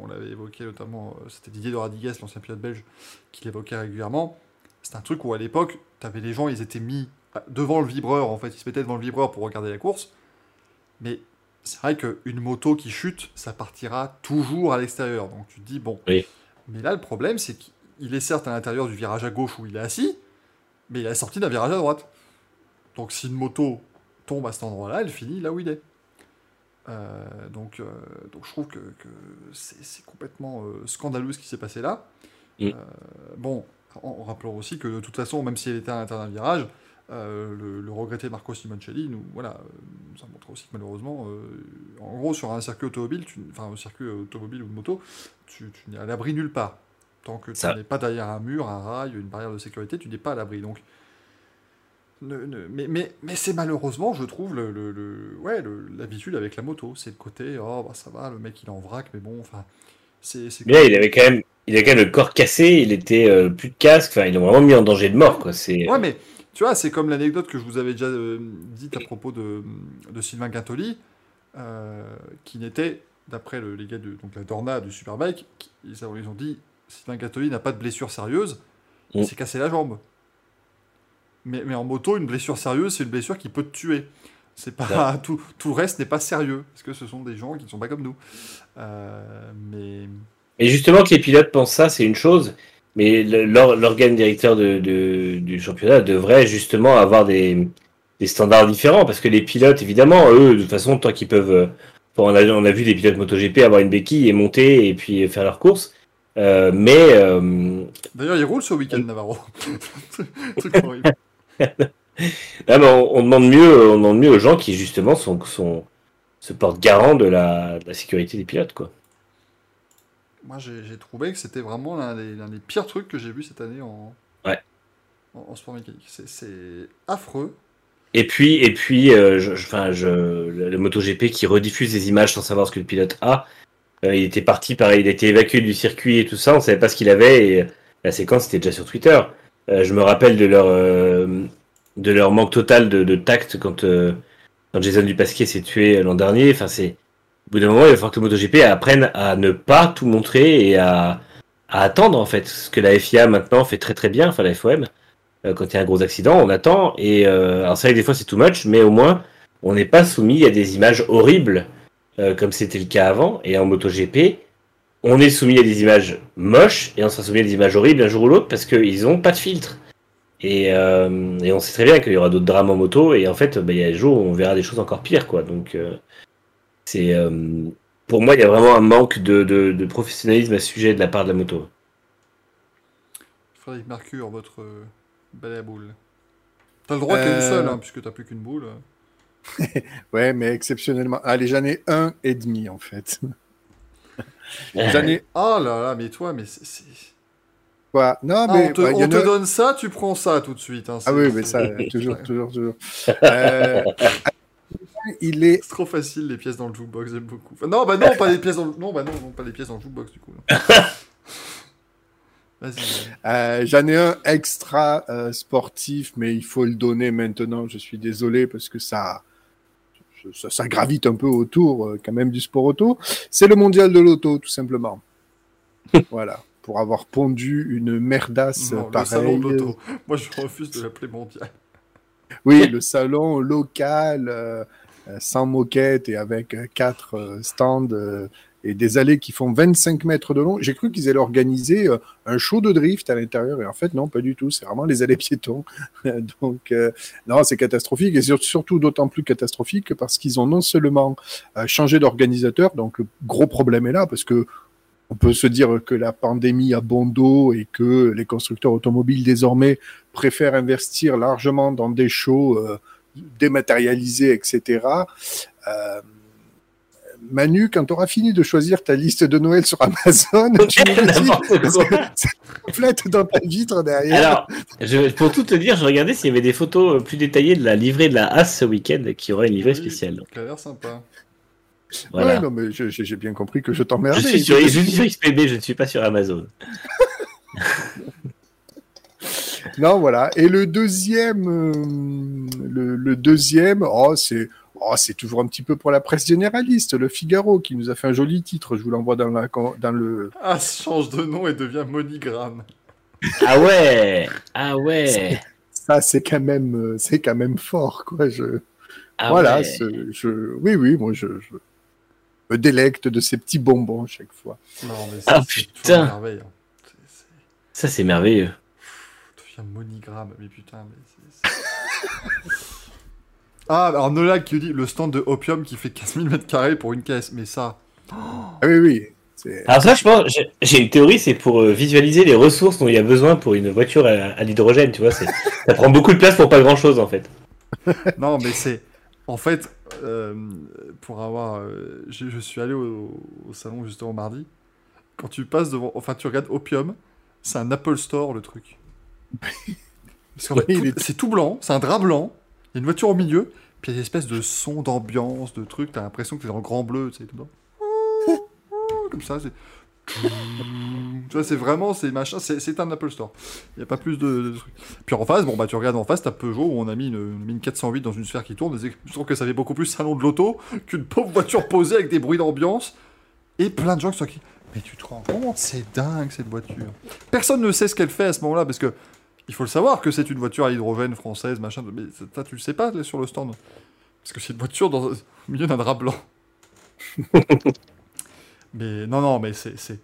on l'avait évoqué notamment, c'était Didier de Radigues, l'ancien pilote belge, qui l'évoquait régulièrement. C'est un truc où à l'époque, tu avais les gens, ils étaient mis devant le vibreur, en fait, ils se mettaient devant le vibreur pour regarder la course. Mais c'est vrai qu'une moto qui chute, ça partira toujours à l'extérieur. Donc tu te dis, bon. Mais là, le problème, c'est qu'il est certes à l'intérieur du virage à gauche où il est assis, mais il est sorti d'un virage à droite. Donc si une moto tombe à cet endroit-là, elle finit là où il est. Euh, donc, euh, donc je trouve que, que c'est c'est complètement euh, scandaleux ce qui s'est passé là. Bon, en, en rappelant aussi que de toute façon, même si elle était à l'intérieur d'un virage, euh, le, le regretté Marco Simoncelli nous, voilà, euh, nous a montré aussi que malheureusement, euh, en gros, sur un circuit automobile, tu, enfin un circuit automobile ou de moto, tu, tu n'es à l'abri nulle part. Tant que Ça- tu n'es pas derrière un mur, un rail, une barrière de sécurité, tu n'es pas à l'abri. Donc, ne- ne- mais mais, mais c'est malheureusement, je trouve, le, le- le- ouais, l'habitude avec la moto. C'est le côté, oh bah ça va, le mec il est en vrac, mais bon, enfin, c'est. c'est- Mais là, il avait quand même, il avait quand même le corps cassé, il était euh, plus de casque, enfin, ils l'ont vraiment mis en danger de mort, quoi. C'est. Ouais, mais tu vois, c'est comme l'anecdote que je vous avais déjà euh, dite à propos de, de Sylvain Gintoli, euh, qui n'était, d'après le- les gars de donc, la Dorna du Superbike, qui- ils, ont- ils ont dit Sylvain Gintoli n'a pas de blessure sérieuse, il Mm. s'est cassé la jambe. Mais, mais en moto, une blessure sérieuse, c'est une blessure qui peut te tuer. C'est pas tout, tout le reste n'est pas sérieux parce que ce sont des gens qui ne sont pas comme nous. Euh, mais Et justement, que les pilotes pensent ça, c'est une chose, mais l'organe directeur de, de- du championnat devrait justement avoir des, des standards différents, parce que les pilotes, évidemment, eux, de toute façon, tant qu'ils peuvent. euh, bon, on, a, on a vu des pilotes MotoGP avoir une béquille et monter et puis faire leur course. Euh, mais euh, d'ailleurs, il roule ce week-end Navarro. Truc horrible. là, on, on demande mieux, on demande mieux aux gens qui justement sont, sont se portent garant de la, de la sécurité des pilotes, quoi. Moi, j'ai trouvé que c'était vraiment l'un des, pires trucs que j'ai vu cette année en, Ouais. en, en sport mécanique. C'est- affreux. Et puis, et puis, euh, je, je- enfin, je, le, MotoGP qui rediffuse des images sans savoir ce que le pilote a. Euh, il était parti, pareil, il a été évacué du circuit et tout ça. On savait pas ce qu'il avait et la séquence était déjà sur Twitter. Euh, je me rappelle de leur, euh, de leur manque total de, de tact quand, euh, quand Jason Dupasquier s'est tué l'an dernier. Enfin, c'est bout d'un moment, il va falloir que MotoGP apprenne à ne pas tout montrer et à, attendre en fait. Ce que la FIA maintenant fait très très bien, enfin la FOM. Euh, quand il y a un gros accident, on attend. Et euh, alors c'est vrai que des fois c'est too much, mais au moins on n'est pas soumis à des images horribles euh, comme c'était le cas avant. Et en MotoGP, on est soumis à des images moches et on sera soumis à des images horribles un jour ou l'autre parce qu'ils n'ont pas de filtre. Et, euh, et on sait très bien qu'il y aura d'autres drames en moto. Et en fait, bah, il y a des jours où on verra des choses encore pires, quoi. Donc c'est euh, pour moi, il y a vraiment un manque de, de, de professionnalisme à ce sujet de la part de la moto. Frédéric Mercure, votre euh, balai à boule. T'as le droit qu'il y ait une Euh. seule, hein, puisque t'as plus qu'une boule. Ouais, mais exceptionnellement. Allez, j'en ai un et demi en fait. J'en ai Ah là là, mais toi, mais c'est. quoi Non, Ah, mais on te, bah, on a- donne ça, tu prends ça tout de suite. hein, Ah oui, mais ça, toujours, toujours, toujours. Euh, il est C'est trop facile les pièces dans le jukebox, j'aime beaucoup. Enfin, non, bah non, pas les pièces dans le... non, bah non, non, pas les pièces dans le jukebox du coup. Euh, J'en ai un extra euh, sportif, mais il faut le donner maintenant. Je suis désolé parce que ça, ça, ça gravite un peu autour euh, quand même du sport auto. C'est le mondial de l'auto, tout simplement. voilà, pour avoir pondu une merdasse Non, le salon pareille. de l'auto. Moi, je refuse de l'appeler mondial. Oui, le salon local, euh, sans moquette et avec euh, quatre euh, stands euh, et des allées qui font 25 mètres de long. J'ai cru qu'ils allaient organiser euh, un show de drift à l'intérieur, et en fait, non, pas du tout. C'est vraiment les allées piétons. Donc, euh, non, c'est catastrophique, et sur- surtout d'autant plus catastrophique parce qu'ils ont non seulement euh, changé d'organisateur, donc le gros problème est là, parce que on peut se dire que la pandémie a bon dos et que les constructeurs automobiles désormais préfèrent investir largement dans des shows euh, dématérialisés, etc. Euh, Manu, quand tu auras fini de choisir ta liste de Noël sur Amazon, tu ça reflète dans ta vitre derrière. Alors, je, pour tout te dire, je regardais s'il y avait des photos euh, plus détaillées de la livrée de la As ce week-end, qui aurait une livrée Oui, spéciale. qui a l'air sympa. Voilà. Ouais, non, mais je- j'ai bien compris que je je, t'emmerdais. sur, je suis sur XPB, je ne suis pas sur Amazon. Non, voilà. Et le deuxième, euh, le, le deuxième, oh, c'est, oh, c'est toujours un petit peu pour la presse généraliste, le Figaro, qui nous a fait un joli titre. Je vous l'envoie dans la, dans le. Ah, change de nom et devient Monigramme. Ah ouais Ah ouais Ça, c'est quand même, euh, c'est quand même fort, quoi. Je, ah voilà. ouais. ce- je, oui, oui, moi, je, je me délecte de ces petits bonbons chaque fois. Non, mais Ah, c'est putain. toujours une merveille, hein. C'est- c'est- Ça, c'est merveilleux. Devient Monigramme, mais putain, mais c'est. ah, alors Nolag qui dit le stand de Opium qui fait 15 000 mètres carrés pour une caisse, mais ça. Ah oui, oui. Alors ça, je pense, j'ai- une théorie, c'est pour euh, visualiser les ressources dont il y a besoin pour une voiture à, à l'hydrogène, tu vois. Ça prend beaucoup de place pour pas grand-chose, en fait. Non, mais c'est. En fait, euh, pour avoir. euh, je, je suis allé au, au salon justement mardi. Quand tu passes devant. Enfin, tu regardes Opium, c'est un Apple Store le truc. Tout- c'est tout blanc, c'est un drap blanc, il y a une voiture au milieu, puis il y a des espèces de sons d'ambiance, de trucs, t'as l'impression que t'es dans le grand bleu, tu sais, tout. Comme ça, c'est. Tu vois, c'est vraiment, c'est machin, c'est un Apple Store. Il n'y a pas plus de, de trucs. Puis en face, bon, bah tu regardes en face, t'as Peugeot où on a mis une, une 408 dans une sphère qui tourne. et Je trouve que ça fait beaucoup plus salon de l'auto qu'une pauvre voiture posée avec des bruits d'ambiance. Et plein de gens qui sont qui. Mais tu te rends compte, c'est dingue cette voiture. Personne ne sait ce qu'elle fait à ce moment-là parce que il faut le savoir que c'est une voiture à hydrogène française, machin. Mais ça, tu le sais pas là, sur le stand. Parce que c'est une voiture dans, au milieu d'un drap blanc. mais non, non, mais c'est. c'est-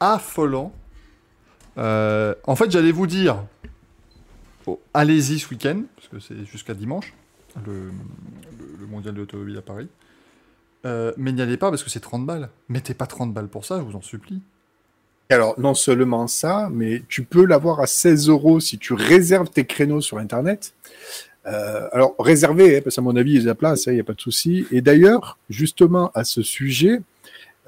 affolant. Euh, en fait, j'allais vous dire, oh, allez-y ce week-end, parce que c'est jusqu'à dimanche, le, le- le mondial de l'automobile à Paris. Euh, mais n'y allez pas parce que c'est 30 balles. Mettez pas 30 balles pour ça, je vous en supplie. Alors, non seulement ça, mais tu peux l'avoir à 16 euros si tu réserves tes créneaux sur Internet. Euh, alors, réserver, hein, parce qu'à mon avis, il y a de la place, il n'y a pas de souci. Et d'ailleurs, justement, à ce sujet,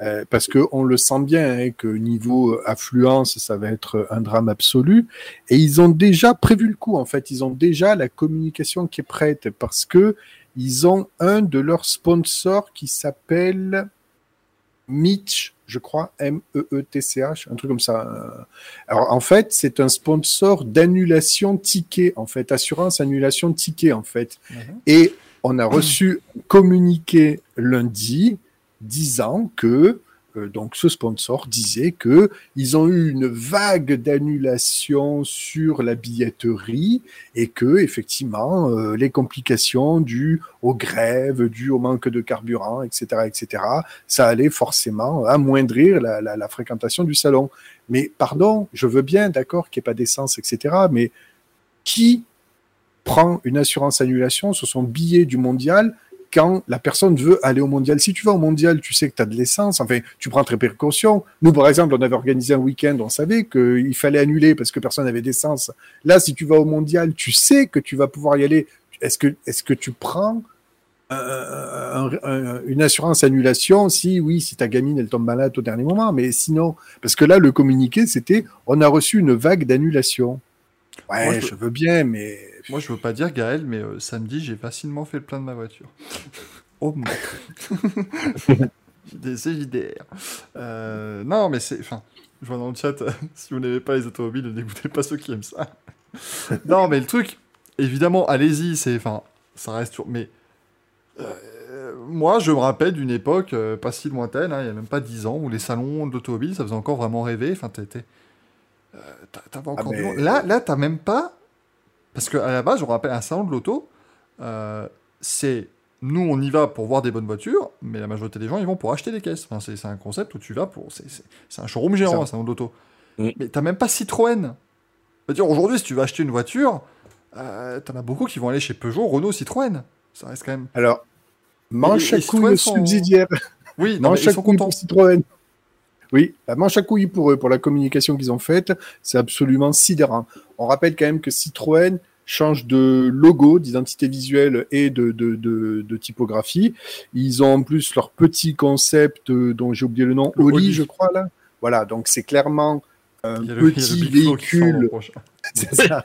euh, parce qu'on le sent bien hein, que niveau affluence, ça va être un drame absolu. Et ils ont déjà prévu le coup, en fait. Ils ont déjà la communication qui est prête parce que ils ont un de leurs sponsors qui s'appelle Mitch, je crois, M-E-E-T-C-H, un truc comme ça. Alors, en fait, c'est un sponsor d'annulation ticket, en fait, assurance annulation ticket, en fait. Et on a reçu un communiqué lundi disant que donc ce sponsor disait que ils ont eu une vague d'annulation sur la billetterie et que effectivement euh, les complications dues aux grèves, dues au manque de carburant, etc., etc., ça allait forcément amoindrir la, la- la fréquentation du salon. Mais pardon, je veux bien, d'accord, qu'il n'y ait pas d'essence, etc., mais qui prend une assurance annulation sur son billet du mondial quand la personne veut aller au mondial. Si tu vas au mondial, tu sais que tu as de l'essence, enfin, tu prends tes précautions. Nous, par exemple, on avait organisé un week-end, on savait qu'il fallait annuler parce que personne n'avait d'essence. Là, si tu vas au mondial, tu sais que tu vas pouvoir y aller. Est-ce que, est-ce que tu prends euh, un- un- une assurance annulation si, oui, si ta gamine, elle tombe malade au dernier moment, mais sinon, parce que là, le communiqué, c'était, on a reçu une vague d'annulation. Ouais, Moi, je- je veux bien, mais Moi, je veux pas dire Gaël, mais euh, samedi, j'ai facilement fait le plein de ma voiture. oh mon. Des évidaires. Euh, non, mais c'est. Enfin, je vois dans le chat, euh, si vous n'aimez pas les automobiles, ne dégoûtez pas ceux qui aiment ça. non, mais le truc, évidemment, allez-y, c'est. Enfin, ça reste toujours. Mais. euh, moi, je me rappelle d'une époque euh, pas si lointaine, hein, il y a même pas 10 ans, où les salons d'automobile, ça faisait encore vraiment rêver. Enfin, t'étais. t'a- T'avais encore Ah, mais-. Là, là t'as même pas. Parce qu'à la base, je rappelle, un salon de l'auto, euh, c'est nous, on y va pour voir des bonnes voitures, mais la majorité des gens, ils vont pour acheter des caisses. Enfin, c'est un concept où tu vas pour. c'est- un showroom géant, un salon d'auto. Mm. Mais t'as même pas Citroën. Aujourd'hui, si tu veux acheter une voiture, euh, t'en as beaucoup qui vont aller chez Peugeot, Renault, Citroën. Ça reste quand même. Alors, manche à sont- subsidiaire. Oui, non, mais manche ils sont contents. Citroën. Oui, la manche à couille pour eux, pour la communication qu'ils ont faite, c'est absolument sidérant. On rappelle quand même que Citroën change de logo, d'identité visuelle et de, de, de, de typographie. Ils ont en plus leur petit concept euh, dont j'ai oublié le nom, Le Oli, Oli. je crois là. Voilà, donc c'est clairement un le, petit véhicule ça.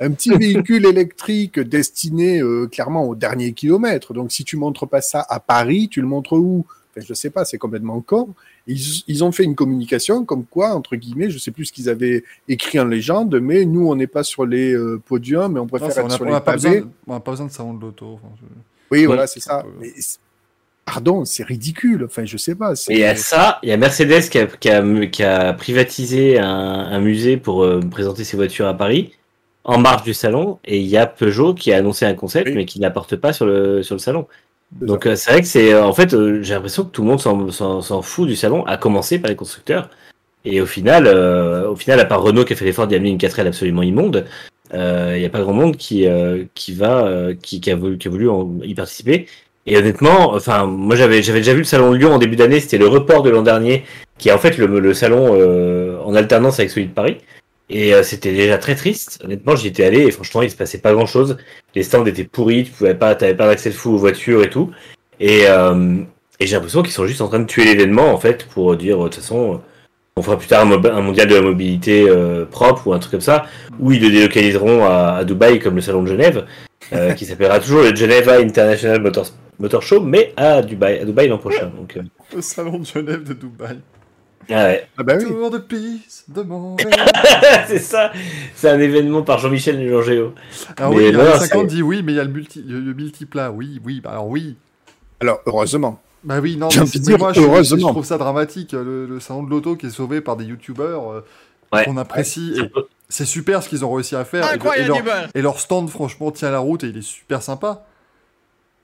Un petit véhicule électrique destiné euh, clairement au dernier kilomètre. Donc, si tu montres pas ça à Paris, tu le montres où? Enfin, Je sais pas, c'est complètement con. Ils, ils ont fait une communication comme quoi, entre guillemets, je sais plus ce qu'ils avaient écrit en légende, mais nous, on n'est pas sur les euh, podiums, mais on Non, préfère ça, on être n'a sur on les n'a pas, pavés. besoin de- on n'a pas besoin de salon de l'auto. enfin, je- Oui, voilà, c'est ça. peu- Mais pardon, c'est ridicule. Enfin, je sais pas. Et il y a ça, il y a Mercedes qui a, qui a, qui a privatisé un, un musée pour euh, présenter ses voitures à Paris en marge du salon, et il y a Peugeot qui a annoncé un concept Oui. mais qui n'apporte pas sur le sur le salon. Donc euh, c'est vrai que c'est euh, en fait euh, j'ai l'impression que tout le monde s'en- fout du salon, à commencer par les constructeurs. Et au final, euh, au final, à part Renault qui a fait l'effort d'y amener une 4L absolument immonde, euh, il n'y a pas grand monde qui euh, qui va euh, qui, qui a voulu qui a voulu y participer. Et honnêtement, enfin moi j'avais j'avais déjà vu le salon de Lyon en début d'année, c'était le report de l'an dernier, qui est en fait le, le salon euh, en alternance avec celui de Paris. Et euh, c'était déjà très triste. Honnêtement, j'y étais allé et franchement, il se passait pas grand chose. Les stands étaient pourris, tu pouvais pas, t'avais pas d'accès de fou aux voitures et tout. Et, euh, et j'ai l'impression qu'ils sont juste en train de tuer l'événement en fait pour dire de toute façon, on fera plus tard un, mondial de la mobilité euh, propre ou un truc comme ça, où ils le délocaliseront à, à Dubaï comme le salon de Genève, euh, qui s'appellera toujours le Geneva International Motor, Motor Show, mais à Dubaï, à Dubaï l'an prochain. Donc, euh, Le salon de Genève de Dubaï. Ah ouais. Ah bah oui. Tour de piste de Montréal. c'est ça, c'est un événement par Jean-Michel et Mais oui, il 50 c'est- dit oui, mais il y a le, multi, le, le multiplat. Oui, oui, bah alors oui. Alors, heureusement. Bah oui, non, J'ai mais, envie de mais dire, moi je, je heureusement. trouve ça dramatique, le, le salon de l'auto qui est sauvé par des youtubeurs euh, Ouais. qu'on apprécie. Et c'est super ce qu'ils ont réussi à faire. Et, et Incroyable, leur, et leur stand, franchement, tient la route et il est super sympa.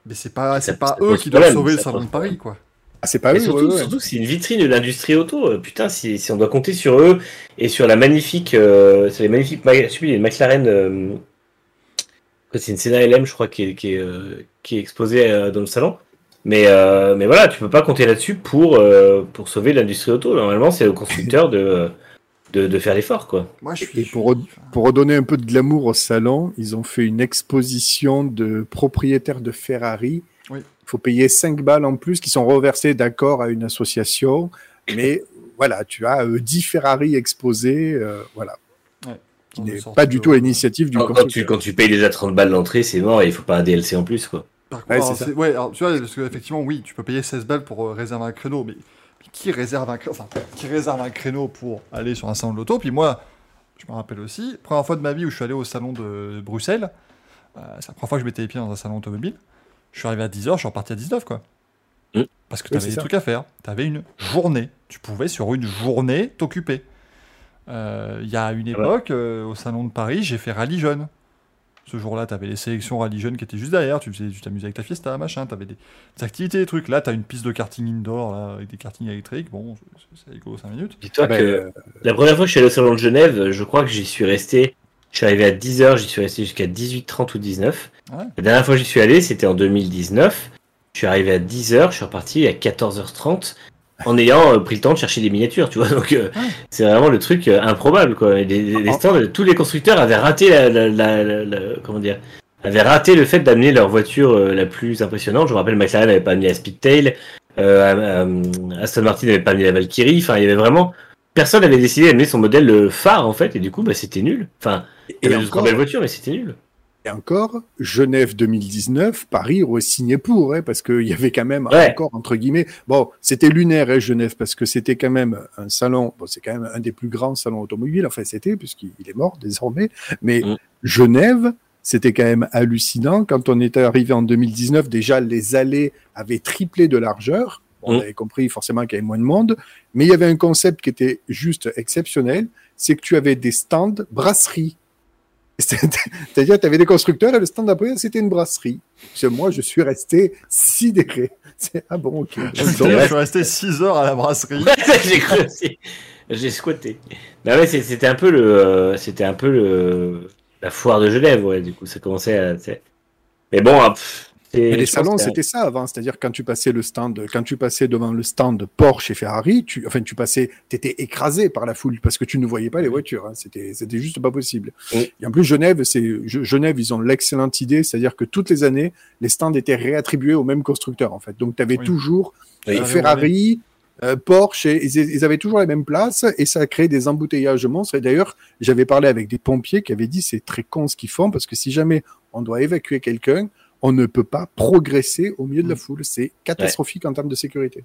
Mais c'est pas, c'est pas eux qui doivent problème, sauver le salon de Paris, quoi. Ah, c'est pas eux. surtout, ouais, ouais. surtout c'est une vitrine de l'industrie auto. Euh, Putain, si, si on doit compter sur eux et sur la magnifique, euh, c'est les magnifiques, les McLaren, euh, c'est une Senna LM, je crois, qui est, qui est, euh, qui est exposée euh, dans le salon. Mais, euh, mais voilà, tu peux pas compter là-dessus pour, euh, pour sauver l'industrie auto. Normalement, c'est au constructeur de, de, de faire l'effort, quoi. Moi, je suis. Et pour redonner un peu de glamour au salon, ils ont fait une exposition de propriétaires de Ferrari. Oui. Il faut payer 5 balles en plus qui sont reversés d'accord à une association. Mais voilà, tu as euh, 10 Ferrari exposés. euh, voilà. Qui n'est pas du tout à l'initiative du Quand, quand tu, quand tu payes déjà 30 balles l'entrée, c'est mort et il faut pas un DLC en plus, quoi. Par Ouais, contre, alors, ça. c'est- ouais, alors, tu vois, parce qu'effectivement, oui, tu peux payer 16 balles pour euh, réserver un créneau, mais, mais qui réserve un créneau Enfin, qui réserve un créneau pour aller sur un salon de l'auto? Puis moi, je me rappelle aussi, première fois de ma vie où je suis allé au salon de Bruxelles, euh, c'est la première fois que je mettais les pieds dans un salon automobile. Je suis arrivé à 10h, je suis reparti à 19, quoi. Mm. Parce que tu avais des ça. trucs à faire. Tu avais une journée. Tu pouvais, sur une journée, t'occuper. Euh, Il y a une Ah ouais. époque, euh, au salon de Paris, j'ai fait rallye jeune. Ce jour-là, tu avais les sélections rallye jeunes qui étaient juste derrière. Tu faisais- tu t'amusais avec ta fiesta, machin. Tu avais des, des activités, des trucs. Là, tu as une piste de karting indoor là, avec des kartings électriques. Bon, c'est- rigolo 5 minutes. Dis-toi Ben, que euh, la première fois que je suis allé au salon de Genève, je crois que j'y suis resté. Je suis arrivé à 10h, j'y suis resté jusqu'à 18h30 ou 19. Ouais. La dernière fois que j'y suis allé, c'était en 2019. Je suis arrivé à 10h, je suis reparti à 14h30 en ayant euh, pris le temps de chercher des miniatures, tu vois. Donc euh, Ouais. c'est vraiment le truc euh, improbable, quoi. Les, Ah. stands, tous les constructeurs avaient raté la, la- la- la- la- comment dire, avaient raté le fait d'amener leur voiture la plus impressionnante. Je me rappelle, McLaren n'avait pas amené la Speedtail, Aston Martin n'avait pas amené la Valkyrie. Enfin, il y avait vraiment personne n'avait décidé d'amener son modèle phare en fait, et du coup, bah, c'était nul. Enfin, et encore, mais c'était nul. et encore, Genève 2019, Paris aurait signé pour, hein, parce qu'il y avait quand même Ouais. encore, entre guillemets, bon, c'était lunaire, hein, Genève, parce que c'était quand même un salon, bon, c'est quand même un des plus grands salons automobiles, enfin, c'était, puisqu'il il est mort désormais, mais Mm. Genève, c'était quand même hallucinant. Quand on était arrivé en 2019, déjà, les allées avaient triplé de largeur. On Mm. avait compris forcément qu'il y avait moins de monde, mais il y avait un concept qui était juste exceptionnel, c'est que tu avais des stands brasserie. C'est-à-dire, tu avais des constructeurs et le stand d'après, c'était une brasserie. Parce que moi, je suis resté sidéré. C'est ah bon, ok. Je suis resté 6 heures à la brasserie. J'ai cru aussi. J'ai squatté. Bah ouais, c'était un peu le, euh, c'était un peu le, la foire de Genève, ouais. Du coup, ça commençait à. tu sais. Mais bon, ah, pff, Mais les salons, c'était ça avant. C'est-à-dire, quand tu passais le stand, quand tu passais devant le stand Porsche et Ferrari, tu, enfin, tu passais, t'étais écrasé par la foule parce que tu ne voyais pas les voitures. hein. C'était, c'était juste pas possible. Oui. Et en plus, Genève, c'est, Genève, ils ont l'excellente idée, c'est-à-dire que toutes les années, les stands étaient réattribués au même constructeur, en fait. Donc, tu avais Oui. toujours Oui. euh, Ferrari, euh, Porsche, et ils, ils avaient toujours la même place et ça a créé des embouteillages monstres. Et d'ailleurs, j'avais parlé avec des pompiers qui avaient dit c'est très con ce qu'ils font parce que si jamais on doit évacuer quelqu'un, on ne peut pas progresser au milieu de la Mm. foule. C'est catastrophique en termes de sécurité.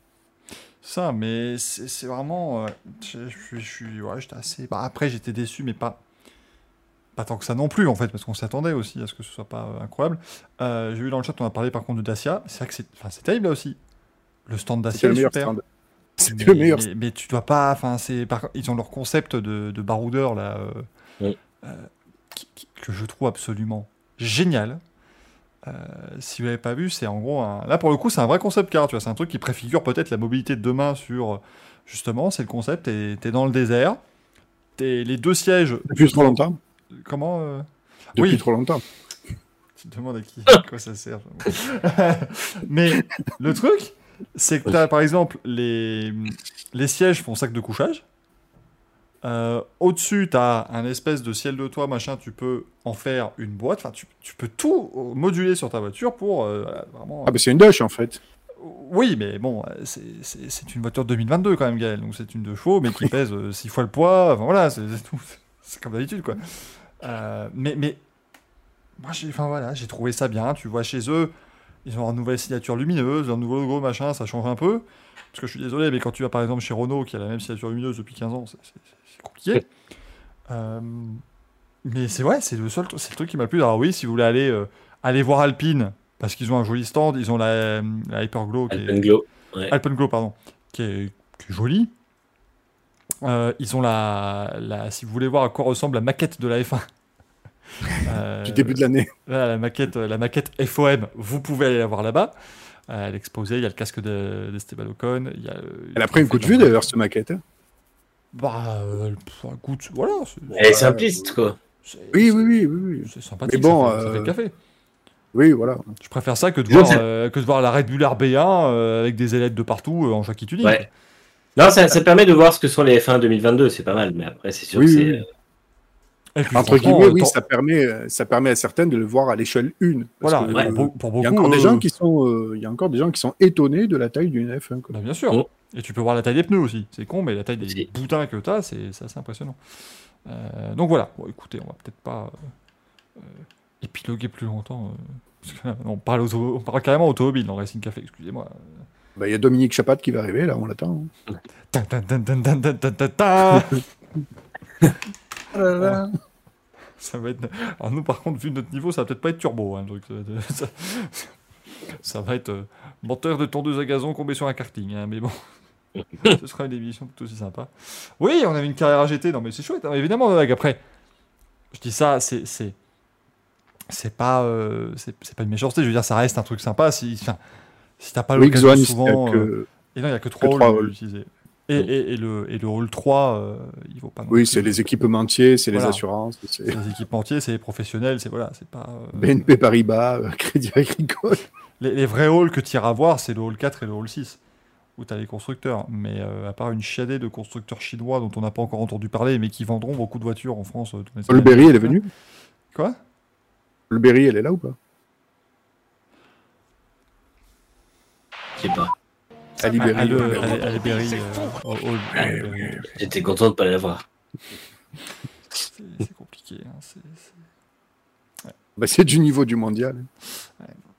Ça, mais c'est c'est vraiment. euh, je, je- je suis. Ouais, j'étais assez. bah, après, j'étais déçu, mais pas. Pas tant que ça non plus, en fait, parce qu'on s'attendait aussi à ce que ce soit pas euh, incroyable. Euh, J'ai vu dans le chat, on a parlé par contre de Dacia. C'est vrai que c'est enfin, c'est terrible là aussi. Le stand Dacia le est meilleur super. Mais, le meilleur mais, mais tu dois pas. Enfin, c'est par- ils ont leur concept de, de baroudeur là, euh, Oui. euh, qui- qui- que je trouve absolument génial. Euh, si vous l'avez pas vu, c'est en gros un... là pour le coup c'est un vrai concept car tu vois, c'est un truc qui préfigure peut-être la mobilité de demain sur justement c'est le concept. T'es es dans le désert, t'es les deux sièges. Depuis trop longtemps. Comment euh, Depuis Oui. trop longtemps. tu te demandes à qui à quoi ça sert. Mais le truc, c'est que tu as par exemple les, les sièges font sac de couchage. Euh, Au-dessus, tu as un espèce de ciel de toit, machin, tu peux en faire une boîte. Enfin, tu, tu peux tout moduler sur ta voiture pour euh, vraiment. Ah, bah c'est une Dutch en fait. Oui, mais bon, euh, c'est- une voiture de 2022 quand même, Gaël. Donc c'est une de chevaux, mais qui pèse 6 fois le poids. Enfin voilà, c'est comme d'habitude, quoi. Euh, mais, mais moi, j'ai enfin, voilà, j'ai trouvé ça bien. Tu vois, chez eux, ils ont une nouvelle signature lumineuse, un nouveau logo, machin, ça change un peu. Parce que je suis désolé, mais quand tu vas par exemple chez Renault, qui a la même signature lumineuse depuis 15 ans, compliqué. Euh, mais c'est ouais, c'est le seul, c'est le truc qui m'a plu. Alors oui, si vous voulez aller, euh, aller voir Alpine, parce qu'ils ont un joli stand, ils ont la, la Hyperglow qui est- Alpenglow. Ouais. Alpenglow, pardon, qui est, qui est jolie. Euh, ils ont la, la, si vous voulez voir à quoi ressemble la maquette de la F1. Euh, Du début de l'année. la maquette, la maquette FOM, vous pouvez aller la voir là-bas. Euh, elle est exposée, il y a le casque de- d'Esteban Ocon. Il y a, Elle a pris un coup de vue d'ailleurs, cette maquette. hein. Bah, euh, pff, écoute, voilà. c'est- Elle est simpliste, quoi. c'est- Oui, oui, oui, oui, oui. C'est sympathique. Mais bon, ça, fait, ça fait euh, le café. Oui, voilà. Je préfère ça que de, voir, euh, que de voir la Red Bull RB1 euh, avec des ailettes de partout euh, en Tuning. Ouais. Non, ça, ça permet de voir ce que sont les F1 2022, c'est pas mal, mais après, c'est sûr Oui, que oui, c'est. oui. Entre guillemets, euh, oui, ça permet, euh, ça permet à certains de le voir à l'échelle 1. Parce Voilà, que, ouais, euh, pour, pour il beaucoup. y a encore des euh, gens qui sont, euh, il y a encore des gens qui sont étonnés de la taille d'une F1. quoi. Bah, bien sûr. Oh. Et tu peux voir la taille des pneus aussi. C'est con, mais la taille des boutins que tu as, c'est c'est assez impressionnant. Euh, donc voilà. Bon, écoutez, on va peut-être pas épiloguer plus longtemps. euh, parce que là, on, parle auto- on parle carrément automobile dans Racing Café, excusez-moi. Bah, Il y a Dominique Chapat qui va arriver, là, on l'attend. hein. Oh oh. Ça va être... Alors nous, par contre, vu notre niveau, ça va peut-être pas être turbo. Hein, ça, va être euh, menteur de tondeuse à gazon combé sur un karting. Hein, mais bon, ce sera une émission tout aussi sympa. Oui, on avait une carrière à GT. Non, mais c'est chouette. Hein. Évidemment. Après, je dis ça, c'est... pas euh, c'est, pas une méchanceté je veux dire ça reste un truc sympa si t'as pas l'occasion souvent que, euh, et non il y a que trois rôles utilisés et, et, et le, et le hall 3, euh, il vaut pas Oui, c'est les équipementiers, c'est les assurances, c'est les équipementiers, c'est les professionnels, c'est voilà, c'est pas. euh, BNP Paribas, euh, Crédit Agricole. les, les vrais halls que tu iras voir, c'est le hall 4 et le hall 6, où tu as les constructeurs. Mais euh, à part une chiadée de constructeurs chinois dont on n'a pas encore entendu parler, mais qui vendront beaucoup de voitures en France. euh, Le. Berry, elle est venue Quoi? Le Berry, elle est là ou pas? Je sais pas. Ah, elle est Berry, euh, ouais, ouais. J'étais content de pas la voir. C'est compliqué. hein, c'est- Bah, c'est du niveau du mondial.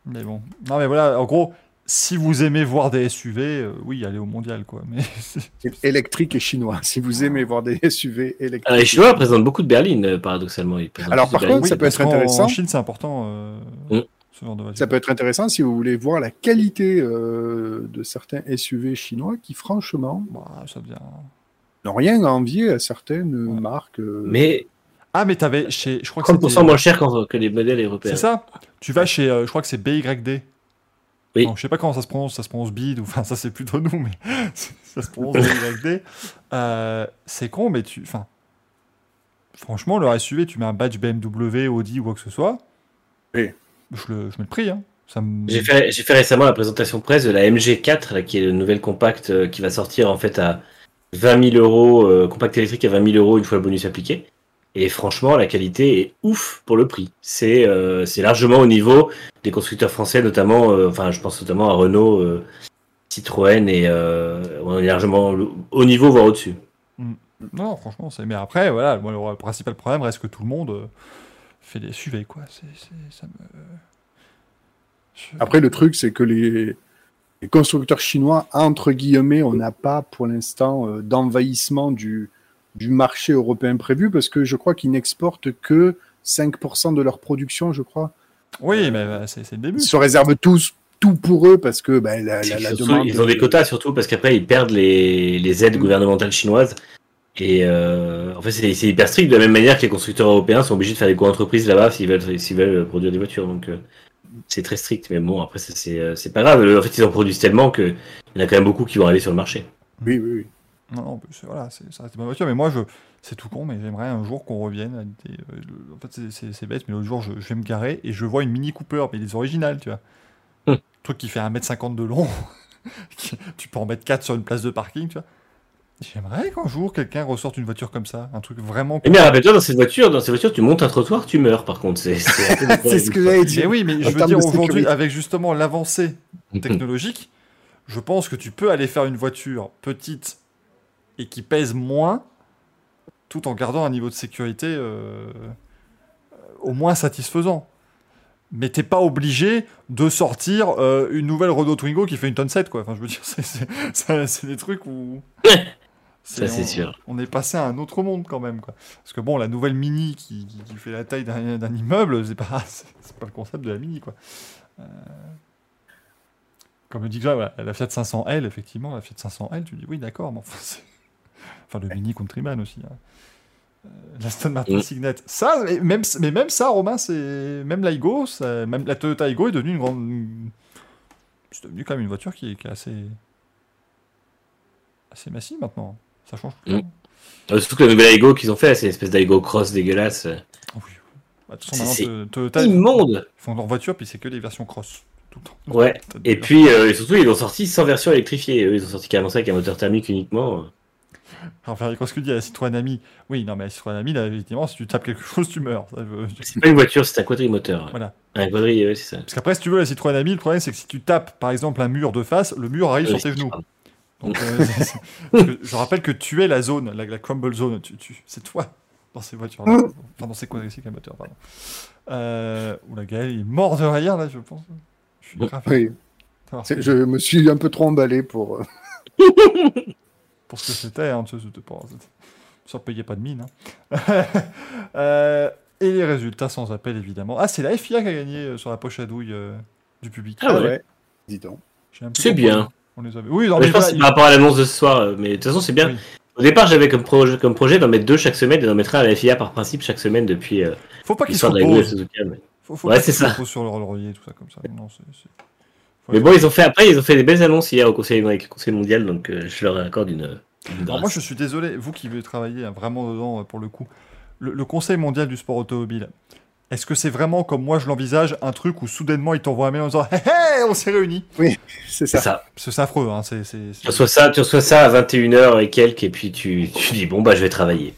Mais bon. Non, mais voilà, en gros, si vous aimez voir des SUV, euh, oui, allez au mondial, quoi. Mais c'est- électrique et chinois. Si vous aimez voir des SUV électriques. Ah, les Chinois présentent beaucoup de berlines, euh, paradoxalement. Ils Alors, par berlines. contre, ça peut être intéressant. En Chine, c'est important, euh, Mm. Ce genre de voiture. Ça peut être intéressant si vous voulez voir la qualité euh, de certains SUV chinois qui, franchement, Bah, ça n'ont rien à envier à certaines Ouais. marques. euh, Mais Ah, mais t'avais chez. Je crois que 30% c'était- moins cher que les modèles européens. C'est ça Tu vas chez. euh, je crois que c'est BYD. Oui. Non, je sais pas comment ça se prononce, ça se prononce bid, ou enfin, ça c'est plutôt nous, mais ça se prononce BYD. Euh, c'est con, mais tu. Enfin. Franchement, le SUV, tu mets un badge BMW, Audi ou quoi que ce soit. Oui. Je, le, je le prix, hein. Me... J'ai fait, récemment la présentation presse de la MG4, là, qui est le nouvel compact euh, qui va sortir en fait à 20 000 euros, euh, compact électrique à 20 000 euros une fois le bonus appliqué. Et franchement, la qualité est ouf pour le prix. C'est euh, largement au niveau des constructeurs français, notamment, enfin, je pense notamment à Renault, Citroën, et on est largement au niveau, voire au-dessus. Non, franchement, c'est. Mais après, voilà, le principal problème reste que tout le monde euh, fait des SUV, quoi. C'est, c'est- ça me. Je- Après, le truc, c'est que les, les constructeurs chinois, entre guillemets, on n'a pas pour l'instant euh, d'envahissement du, du marché européen prévu parce que je crois qu'ils n'exportent que 5% de leur production, je crois. Oui, mais euh, c'est, c'est le début. Ils se réservent tous tout pour eux parce que ben, la, la, la Surtout, demande. ils ont des quotas surtout parce qu'après ils perdent les, les aides gouvernementales chinoises. Et euh, en fait, c'est hyper strict de la même manière que les constructeurs européens sont obligés de faire des co-entreprises là-bas s'ils veulent, s'ils veulent produire des voitures. Donc euh, c'est très strict. Mais bon, après, c'est euh, pas grave. En fait, ils en produisent tellement qu'il y en a quand même beaucoup qui vont arriver sur le marché. Oui, oui, oui. Non, non, voilà, c'est, ça reste ma voiture. Mais moi, je, c'est tout con, mais j'aimerais un jour qu'on revienne à des. euh, en fait, c'est, bête, mais l'autre jour, je, je vais me garer et je vois une Mini Cooper, mais les originales, tu vois. Hum. truc qui fait 1m50 de long. tu peux en mettre 4 sur une place de parking, tu vois. J'aimerais qu'un jour quelqu'un ressorte une voiture comme ça, un truc vraiment. Mais, mais rappelle-toi, dans cette voiture, dans cette voiture, tu montes un trottoir, tu meurs. Par contre, c'est c'est ce que problème. j'allais Mais oui, mais En je veux dire aujourd'hui, avec justement l'avancée technologique, je pense que tu peux aller faire une voiture petite et qui pèse moins, tout en gardant un niveau de sécurité euh, au moins satisfaisant. Mais t'es pas obligé de sortir euh, une nouvelle Renault Twingo qui fait une tonne 7, quoi. Enfin, je veux dire, c'est des trucs où... Ça, c'est on- sûr. On est passé à un autre monde quand même, quoi. Parce que bon, la nouvelle Mini qui, qui- qui fait la taille d'un immeuble, c'est pas, c'est pas le concept de la Mini, quoi. Euh, Comme le dit Greg, voilà, la Fiat 500L, effectivement, la Fiat 500L, tu dis oui, d'accord, mais enfin, le Mini Countryman aussi. hein. Euh, L'Aston Martin Mm. Signet. Ça, mais même, mais même ça, Romain, c'est même l'Aigo, même la Toyota Aigo est devenue une grande. C'est devenu quand même une voiture qui est, qui est assez assez massive maintenant. Ça change tout le Mm. Euh, Surtout que la nouvelle Aigo qu'ils ont fait, c'est une espèce d'Aigo cross dégueulasse. Ah oui. Bah, C'est- ils font leur voiture, puis c'est que des versions cross. Tout le temps. Ouais. Et puis, euh, et surtout, ils l'ont sorti sans version électrifiée. Eux, ils ont sorti carrément ça avec un moteur thermique uniquement. Enfin, quand ce que dit à la Citroën Ami, oui, non, mais la Citroën Ami, là, effectivement, si tu tapes quelque chose, tu meurs. C'est pas une voiture, c'est un quadrimoteur. Voilà. Un quadri, ouais, c'est ça. Parce qu'après, si tu veux, la Citroën Ami, le problème, c'est que si tu tapes, par exemple, un mur de face, le mur arrive Oui, sur tes genoux. Donc, euh, je rappelle que tu es la zone, la, la crumble zone. Tu, tu- c'est toi dans ces voitures-là. enfin, dans ces quadricycles à moteur, pardon. Euh, ou la Gaëlle, il est mort de rire, là, je pense. Je suis grave. Oui. Je me suis un peu trop emballé pour. euh, pour ce que c'était, hein, tu sais, c'était pas, ça payait pas de mine. hein. Euh, et les résultats sans appel, évidemment. Ah, c'est la FIA qui a gagné euh, sur la poche à douille euh, du public. Ah ouais. Dis donc. C'est bien. On les avait. Oui, non, Mais mais je pense que voilà, c'est par rapport à l'annonce de ce soir. euh, Mais de toute façon, c'est bien. Oui. Au départ, j'avais comme projet, comme projet d'en mettre deux chaque semaine et d'en mettre un à la FIA par principe chaque semaine depuis euh, faut pas qu'ils se reposent. Suzuka. Mais... Faut, faut Ouais, pas c'est ça. reposent sur leur laurier, tout ça comme ça. Non, mais bon, ils ont fait après, ils ont fait des belles annonces hier au Conseil, avec le Conseil mondial, donc euh, je leur accorde une. une Alors moi, je suis désolé, vous qui voulez travailler hein, vraiment dedans euh, pour le coup. Le, le Conseil mondial du sport automobile, est-ce que c'est vraiment comme moi je l'envisage, un truc où soudainement ils t'envoient un mail en disant Hé hé, on s'est réunis C'est C'est ça. c'est affreux, hein, c'est. Tu reçois ça, tu reçois ça à 21h et quelques, et puis tu, tu dis bon bah je vais travailler.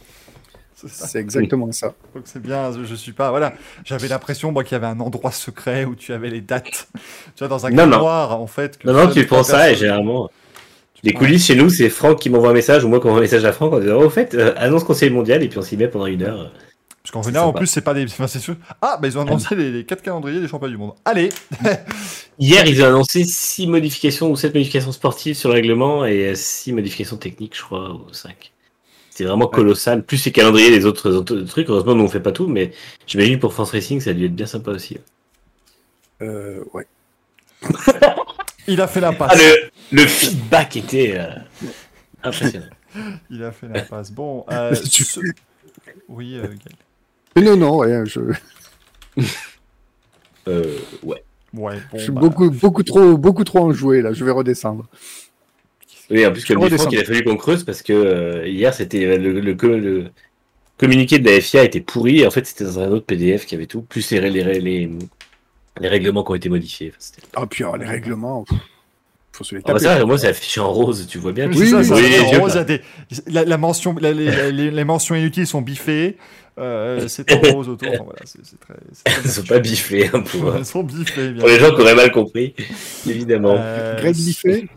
c'est exactement ça. Donc c'est bien, je, je suis pas. Voilà, j'avais l'impression moi qu'il y avait un endroit secret où tu avais les dates. tu vois, dans un Non, non. noir en fait. que Non, non, tu penses ça et généralement. Les prends- coulisses chez nous, c'est Franck qui m'envoie un message ou moi qui envoie un message à Franck en disant au fait, euh, annonce Conseil mondial et puis on s'y met pendant une heure. Parce qu'en général, en plus, c'est pas des. Enfin, c'est sûr. Ah, bah ils ont annoncé les, les quatre calendriers des championnats du monde. Allez Hier, ils ont annoncé 6 modifications ou 7 modifications sportives sur le règlement et 6 modifications techniques, je crois, ou 5. C'était vraiment colossal. Plus les calendriers des autres, autres trucs. Heureusement, nous on fait pas tout, mais j'imagine pour France Racing, ça a dû être bien sympa aussi. Euh, ouais. Il a fait la passe. Ah, le, le feedback était euh, impressionnant. Il a fait la passe. Bon, euh, ce- oui, euh, Gaël. Non, non, ouais, je, Euh, ouais. Ouais, bon, je suis bah, beaucoup, beaucoup, trop, beaucoup trop enjoué là. Je vais redescendre. Oui, en plus, comme dit. Franck, il a fallu qu'on creuse parce que euh, hier, c'était le, le, le communiqué de la FIA était pourri. Et en fait, c'était dans un autre PDF qui avait tout, plus les, les, les, les règlements qui ont été modifiés. Enfin, Ah, puis alors, les règlements, pff, faut se les Ah bah ça, moi, c'est affiché en rose, tu vois bien. Oui, Oui, ça, oui, ça, oui, ça, les en yeux, rose, des- la, la mention, la- les, les- les mentions inutiles sont biffées. Euh, c'est en rose autour. Enfin, voilà, c'est c'est très. c'est très Elles sont pas biffées, hein, pour, Elles sont biffées, bien pour les gens qui auraient mal compris, évidemment. Euh, Greg Oui,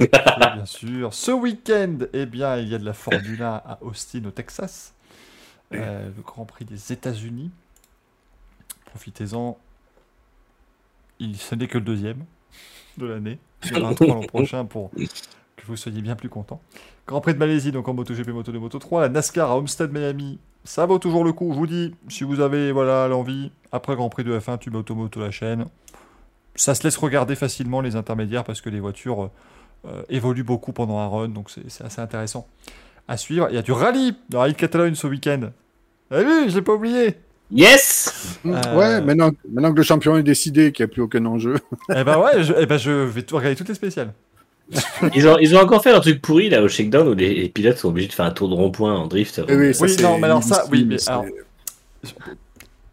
bien sûr. Ce week-end, eh bien, il y a de la Formule 1 à Austin, au Texas. Euh, le Grand Prix des États-Unis. Profitez-en. Il, ce n'est que le deuxième de l'année. Il y en aura un trois l'an prochain pour vous soyez bien plus contents. Grand Prix de Malaisie, donc en MotoGP, Moto 2, Moto 3. La NASCAR à Homestead, Miami. Ça vaut toujours le coup. Je vous dis, si vous avez voilà l'envie, après Grand Prix de F1, tu mets Automoto la chaîne. Ça se laisse regarder facilement les intermédiaires parce que les voitures euh, euh, évolue beaucoup pendant un run, donc c'est assez intéressant à suivre. Il y a du rallye, le rallye de Catalogne ce week-end. Vous avez vu, je l'ai pas oublié. Yes Euh, ouais, maintenant, maintenant que le champion est décidé, qu'il n'y a plus aucun enjeu. Eh ben ouais, je, eh ben je vais tout regarder toutes les spéciales. ils ont, ils ont encore fait un truc pourri là au shakedown où les, les pilotes sont obligés de faire un tour de rond-point en drift. avant oui, ça, Oui, non, mais alors ça, oui, mais alors-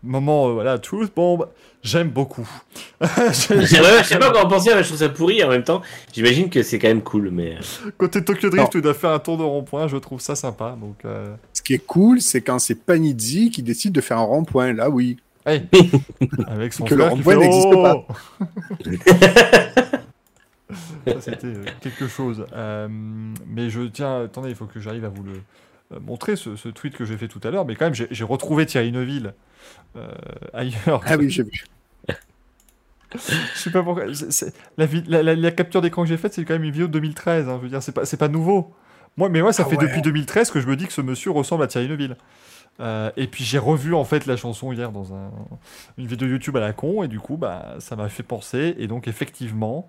Moment, euh, voilà, truth bomb, j'aime beaucoup. J'ai- Je sais pas- je sais pas quoi en penser, mais je trouve ça pourri en même temps. J'imagine que c'est quand même cool, mais. Côté Tokyo Drift, tu dois faire un tour de rond-point, je trouve ça sympa. Donc, euh... Ce qui est cool, c'est quand c'est Panizzi qui décide de faire un rond-point. Là, oui. hey, avec son Que le rond-point n'existe oh Ça, c'était euh, quelque chose. Euh, mais je tiens, attendez, il faut que j'arrive à vous le euh, montrer, ce, ce tweet que j'ai fait tout à l'heure. Mais quand même, j'ai retrouvé Thierry Neuville euh, ailleurs. Ah oui, j'ai vu. Je sais pas pourquoi. la, vi- la, la- la capture d'écran que j'ai faite, c'est quand même une vidéo de 2013. hein, je veux dire, c'est pas, pas nouveau. Moi, mais moi, ça Ah fait ouais. depuis 2013 que je me dis que ce monsieur ressemble à Thierry Neuville. Euh, et puis j'ai revu en fait la chanson hier dans un- une vidéo YouTube à la con et du coup bah ça m'a fait penser et donc effectivement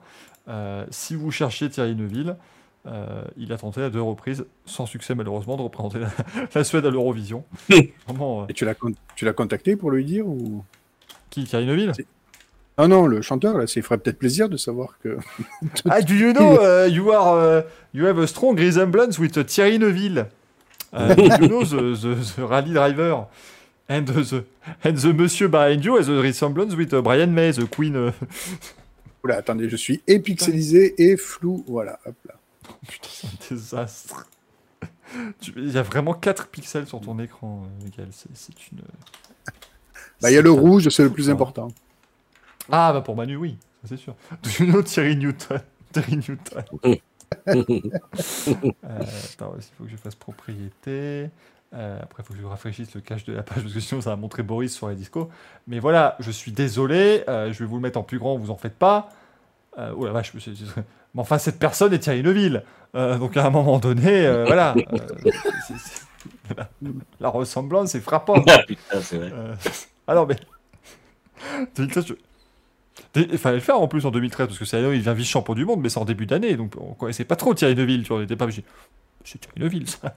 si vous cherchiez Thierry Neuville euh, il a tenté à deux reprises sans succès malheureusement de représenter la, la Suède à l'Eurovision vraiment euh, Et tu l'as con- tu l'as contacté pour lui dire ou? Qui Thierry Neuville? Ah non, le chanteur, là, ça lui ferait peut-être plaisir de savoir que. Ah, do you know uh, you are uh, you have a strong resemblance with uh, Thierry Neuville? Uh, you know the, the, the rally driver and the and the monsieur behind you has a resemblance with uh, Brian May, the Queen. Oula, attendez, je suis épixelisé et flou. Voilà, hop là. Putain, c'est un désastre. Il y a vraiment 4 pixels sur ton écran, euh, Miguel. C'est c'est une. Bah, il y a le rouge, c'est le plus important. Ah, bah pour Manu, oui, ça, c'est sûr. Do you know Thierry Newton? Thierry Newton. Euh, attends, il faut que je fasse propriété. Euh, après, il faut que je rafraîchisse le cache de la page parce que sinon ça va montrer Boris sur les discos. Mais voilà, je suis désolé, euh, je vais vous le mettre en plus grand, vous en faites pas. Euh, oh la vache, je- je- mais enfin, cette personne est Thierry Neuville. Euh, donc à un moment donné, voilà. La ressemblance est frappante. Ah, putain, c'est vrai. Ah non, mais. 2013, je- Dé- Il fallait le faire en plus en 2013, parce que c'est il vient vice-champion du monde, mais c'est en début d'année, donc on connaissait pas trop Thierry Neuville, tu vois, on était pas. j'ai- C'est Thierry Neuville, ça.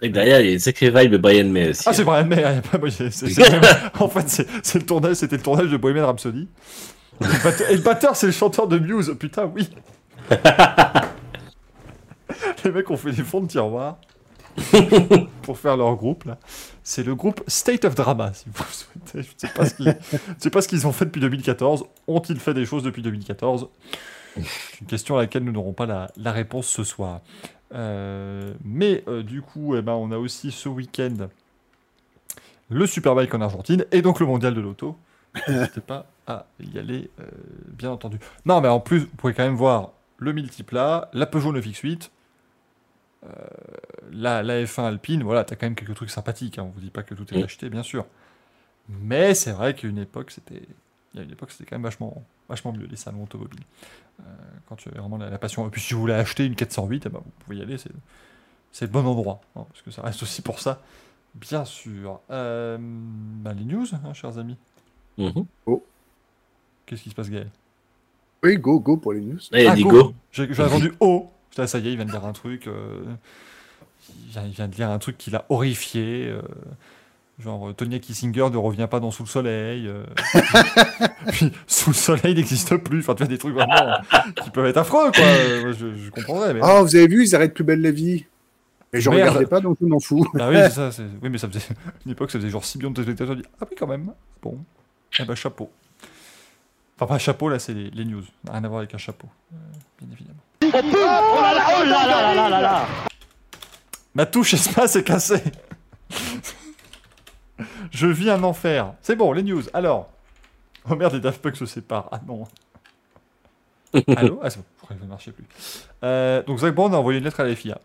Et derrière, il y a une sacrée vibe Brian May aussi. Ah, c'est Brian May, hein, pas- moi, c'est- c'est- c'est même- En fait, c'est le tournage, c'était le tournage de Bohemian Rhapsody. Et le batteur, et le batteur, c'est le chanteur de Muse, putain, oui. Les mecs ont fait des fonds de tiroir pour faire leur groupe, là. C'est le groupe State of Drama, si vous le souhaitez. Je sais je sais pas ce qu'ils ont fait depuis 2014. Ont-ils fait des choses depuis 2014 C'est une question à laquelle nous n'aurons pas la, la réponse ce soir. Euh, mais euh, du coup, eh ben, on a aussi ce week-end le Superbike en Argentine et donc le mondial de l'auto. N'hésitez pas à y aller, euh, bien entendu. Non, mais en plus, vous pouvez quand même voir le multiplat, la Peugeot 9X8, euh, la, la F1 Alpine. Voilà, t'as quand même quelques trucs sympathiques. hein, on vous dit pas que tout est acheté, bien sûr. Mais c'est vrai qu'à une époque, c'était. Il y a une époque, c'était quand même vachement, vachement mieux les salons automobiles. Euh, quand tu avais vraiment la, la passion. Et puis si vous voulez acheter une 408, eh ben, vous pouvez y aller, c'est, c'est le bon endroit. hein, parce que ça reste aussi pour ça, bien sûr. Euh, bah, les news, hein, chers amis. Mhm. Qu'est-ce qui se passe, Gaël? Oui, go, go pour les news. Ah, a Ah, go. go. J'ai, j'ai entendu O. Putain, ça y est, il vient de dire un truc. euh, il, vient, il vient de dire un truc qui l'a horrifié. euh, Genre, euh, Tonya Kissinger ne revient pas dans Sous le Soleil. euh, puis, Sous le Soleil n'existe plus. Enfin, tu vois, des trucs vraiment euh, qui peuvent être affreux, quoi. Euh, moi, je, je comprendrais, mais. Ah, vous avez vu, ils arrêtent plus belle la vie. Et je Merde. regardais pas, donc je m'en fous. Bah oui, c'est ça. c'est- Oui, mais ça faisait. Une époque, ça faisait genre 6 millions de téléspectateurs. Je dis, ah oui, quand même. Bon. Eh ben, chapeau. Enfin, pas chapeau, là, c'est les, les news. Rien à voir avec un chapeau. euh, bien évidemment. Ma touche espace est cassée. Je vis un enfer. C'est bon, les news. Alors. Oh merde, les Daft Punk se séparent. Ah non. Allô? Ah, c'est bon. Ça ne marchait plus? Euh, donc, Zach Brown a envoyé une lettre à la FIA.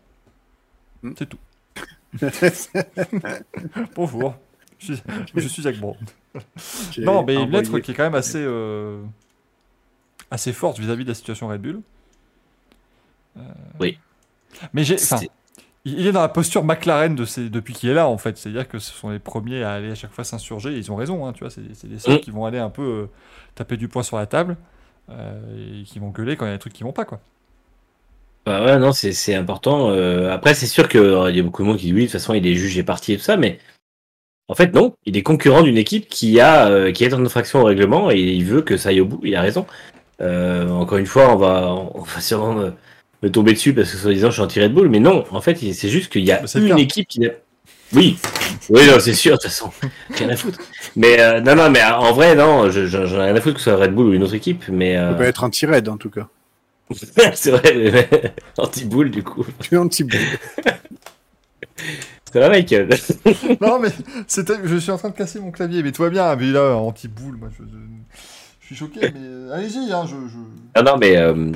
Hmm. C'est tout. Bonjour. Je suis, je suis Zach Brown. Non, mais une lettre qui est quand même assez, euh, assez forte vis-à-vis de la situation Red Bull. Euh, Oui. Mais j'ai, il est dans la posture McLaren de depuis qu'il est là, en fait. C'est-à-dire que ce sont les premiers à aller à chaque fois s'insurger. et Ils ont raison, hein, tu vois. C'est, les seuls Mm. qui vont aller un peu euh, taper du poing sur la table euh, et qui vont gueuler quand il y a des trucs qui vont pas, quoi. Bah ouais, non, c'est important. Euh, après, c'est sûr qu'il y a beaucoup de monde qui dit oui, de toute façon, il est jugé parti et tout ça, mais en fait, non. Il est concurrent d'une équipe qui a qui est en infraction au règlement et il veut que ça aille au bout. Il a raison. Encore une fois, on va, on va sûrement me, tomber dessus parce que soi-disant je suis anti Red Bull, mais non. En fait, c'est juste qu'il y a c'est une équipe qui. Oui, oui, non, c'est sûr, de toute façon, rien à foutre. Mais euh, non, non, mais euh, en vrai, non, je- je- j'en ai rien à foutre que ce soit Red Bull ou une autre équipe, mais On euh, peut être anti-raid, en tout cas. c'est vrai, mais- anti-boule du coup. Je suis anti-boule. Ça va, Michael? Non, mais je suis en train de casser mon clavier, mais tout va bien. Mais là, anti-boule, moi, je, je- je suis choqué, mais euh, allez-y, hein, je. je... Ah non, mais euh,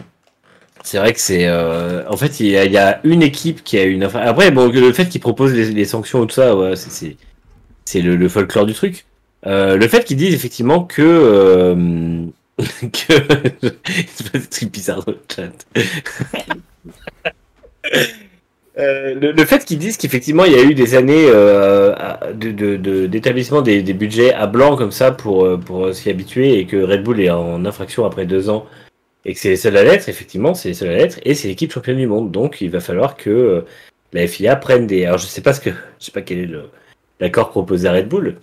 c'est vrai que c'est. euh, en fait, il y, a, une équipe qui a une. Après, bon, le fait qu'ils proposent les, sanctions ou tout ça, c'est- c'est le, folklore du truc. Euh, le fait qu'ils disent effectivement que. euh, c'est pas des trucs dans le chat. Le, fait qu'ils disent qu'effectivement il y a eu des années euh, d'établissement des, des budgets à blanc comme ça pour, pour s'y habituer et que Red Bull est en infraction après deux ans et que c'est les seuls à l'être, effectivement, c'est les seuls à l'être, et c'est l'équipe championne du monde. Donc il va falloir que euh, la FIA prenne des. Alors je sais pas ce que. Je sais pas quel est le l'accord proposé à Red Bull.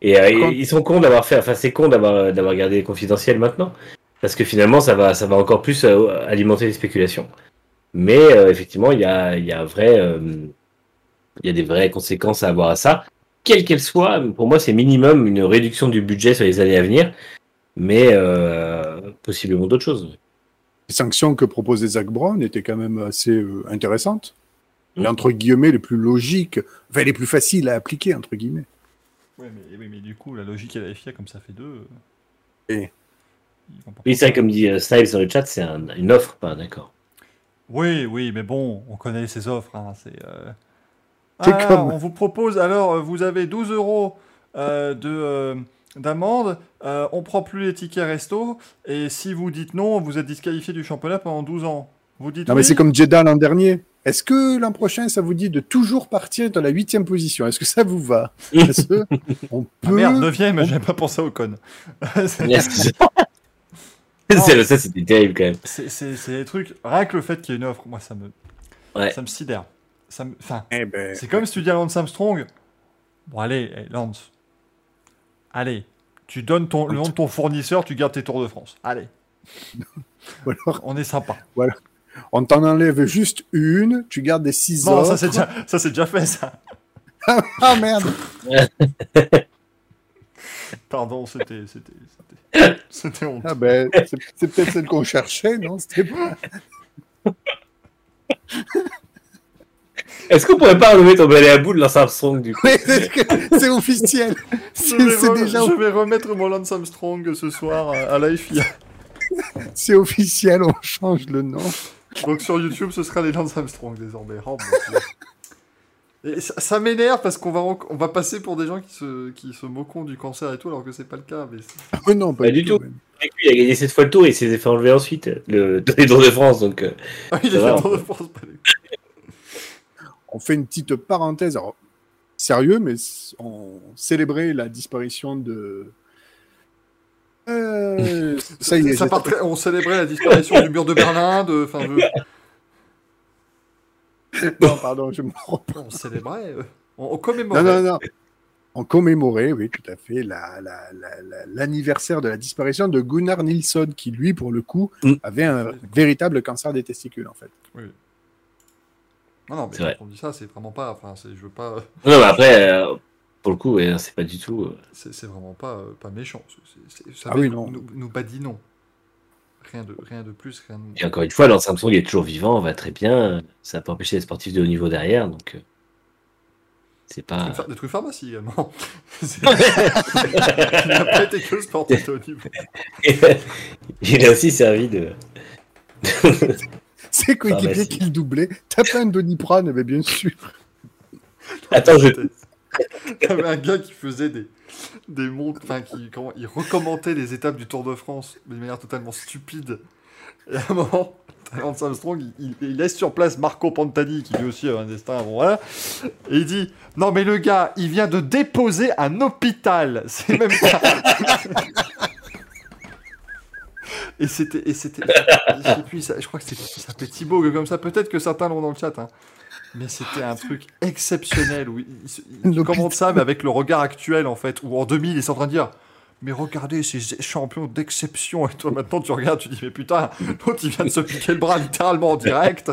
Et euh, ils sont cons d'avoir fait. Enfin, c'est con d'avoir d'avoir gardé les confidentiels maintenant. Parce que finalement, ça va, ça va encore plus euh, alimenter les spéculations. Mais euh, effectivement, il y a, il y a un vrai. euh, il y a des vraies conséquences à avoir à ça. Quelles qu'elles soient, pour moi, c'est minimum une réduction du budget sur les années à venir. Mais euh, possiblement d'autres choses. Les sanctions que proposait Zach Brown étaient quand même assez euh, intéressantes. Mm. Et entre guillemets, les plus logiques, enfin les plus faciles à appliquer, entre guillemets. Ouais, mais, oui, mais du coup, la logique à la FIA, comme ça fait deux. Et- Oui, c'est comme dit euh, Snipes dans le chat, c'est un- une offre, pas d'accord. Oui, oui, mais bon, on connaît ces offres. Hein, c'est, euh, Ah, comme- On vous propose, alors, vous avez 12 euros euh, de, euh, d'amende, euh, on prend plus les tickets resto, et si vous dites non, vous êtes disqualifié du championnat pendant 12 ans. Vous dites Non, mais oui, c'est comme Jeddah l'an dernier. Est-ce que l'an prochain, ça vous dit de toujours partir dans la huitième position? Est-ce que ça vous va? Parce que on Ah peut. merde, 9ème, j'avais pas pensé au con. c'est. C'est- ça, c'était terrible quand même. c'est, c'est- c'est des trucs, rien que le fait qu'il y ait une offre, moi, ça me, Ouais. ça me sidère. Ça me, enfin, Eh ben, C'est comme si tu dis à Lance Armstrong Bon, allez, eh, Lance. Allez, tu donnes ton, le nom de ton fournisseur, tu gardes tes Tours de France. Allez, alors, on est sympa. on t'en enlève juste une, tu gardes des six Non, autres. ça c'est déjà, ça, déjà fait, ça. Ah merde Pardon, c'était. C'était, c'était, c'était honteux. Ah ben, c'est c'est peut-être celle qu'on cherchait, non C'était pas. Est-ce qu'on pourrait pas renommer ton balai à boule Lance Armstrong du coup c'est officiel. Je vais, c'est re- déjà je vais remettre mon Lance Armstrong ce soir à, à la FIA. c'est officiel, on change le nom. Donc sur YouTube, ce sera les Lance Armstrong désormais. Oh. Et ça, ça m'énerve parce qu'on va, on va passer pour des gens qui se, qui se moquent du cancer et tout, alors que c'est pas le cas. Mais Oh non, pas du tout. tout. Il a gagné cette fois le tour et il s'est fait enlever ensuite le dans les Tours de France. Donc, euh, Ah, il va, fait on de peut- France, pas les- On fait une petite parenthèse. Alors, sérieux, mais on célébrait la disparition de. Euh, ça y est, ça j'ai- part très- On célébrait la disparition du mur de Berlin. De, enfin, de- Non, pardon, je me reprends. on célébrait. euh, On, on commémorait. Non, non, non. ont commémoré, oui, tout à fait, la- la- la- la- l'anniversaire de la disparition de Gunnar Nilsson, qui lui, pour le coup, Mm. avait un véritable cancer des testicules, en fait. Non, non, mais vrai. quand on dit ça, c'est vraiment pas. Enfin, je veux pas. Non, mais après, euh, pour le coup, ouais, c'est pas du tout. euh, C'est vraiment pas, euh, pas méchant. C'est- c'est- ça Ah oui, nous, non. Nous, non. Rien de, rien de plus, rien de. Et encore une fois, Lance Samsung est toujours vivant, va très bien. Ça n'a pas empêché les sportifs de haut niveau derrière, donc euh, c'est Des pas. trucs phar- Des trucs pharmacie également. Il n'a pas été que sportif de haut niveau. Il a aussi servi de. Ses coéquipiers qui le doublaient. T'as pas un Doliprane, mais bien sûr. Attends, je. Il y avait un gars qui faisait des, des montres, enfin, qui comment, il recommentait les étapes du Tour de France de manière totalement stupide. Et à un moment, Lance Armstrong, il, il- il laisse sur place Marco Pantani, qui lui aussi a un destin, bon voilà. Et il dit Non, mais le gars, il vient de déposer un hôpital. C'est même pas. Et c'était, et c'était, je sais plus, ça- je crois que c'était, il s'appelait Thibaut, comme ça, peut-être que certains l'ont dans le chat, hein. Mais c'était un truc exceptionnel où il, il ça, mais avec le regard actuel en fait, où en 2000 il est en train de dire Mais regardez ces champions d'exception, et toi maintenant tu regardes, tu dis Mais putain, l'autre il vient de se piquer le bras littéralement en direct.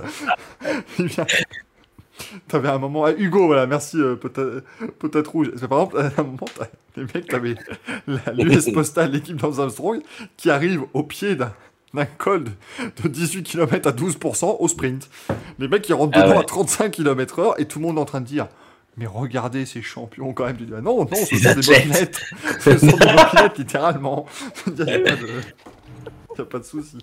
Il vient- T'avais un moment, ah, Hugo, voilà, merci, euh, peut-être rouge. Que, Par exemple, à un moment, les mecs, t'avais l'US Postal, l'équipe dans Armstrong, qui arrive au pied d'un d'un col de, de 18 km à 12% au sprint. Les mecs qui rentrent Ah dedans ouais. à 35 km/h et tout le monde est en train de dire Mais regardez ces champions quand même. Tu dis Ah Non, non, ce sont des mobilettes. Ce sont des mobilettes littéralement. Il n'y a pas de. Y a pas de souci.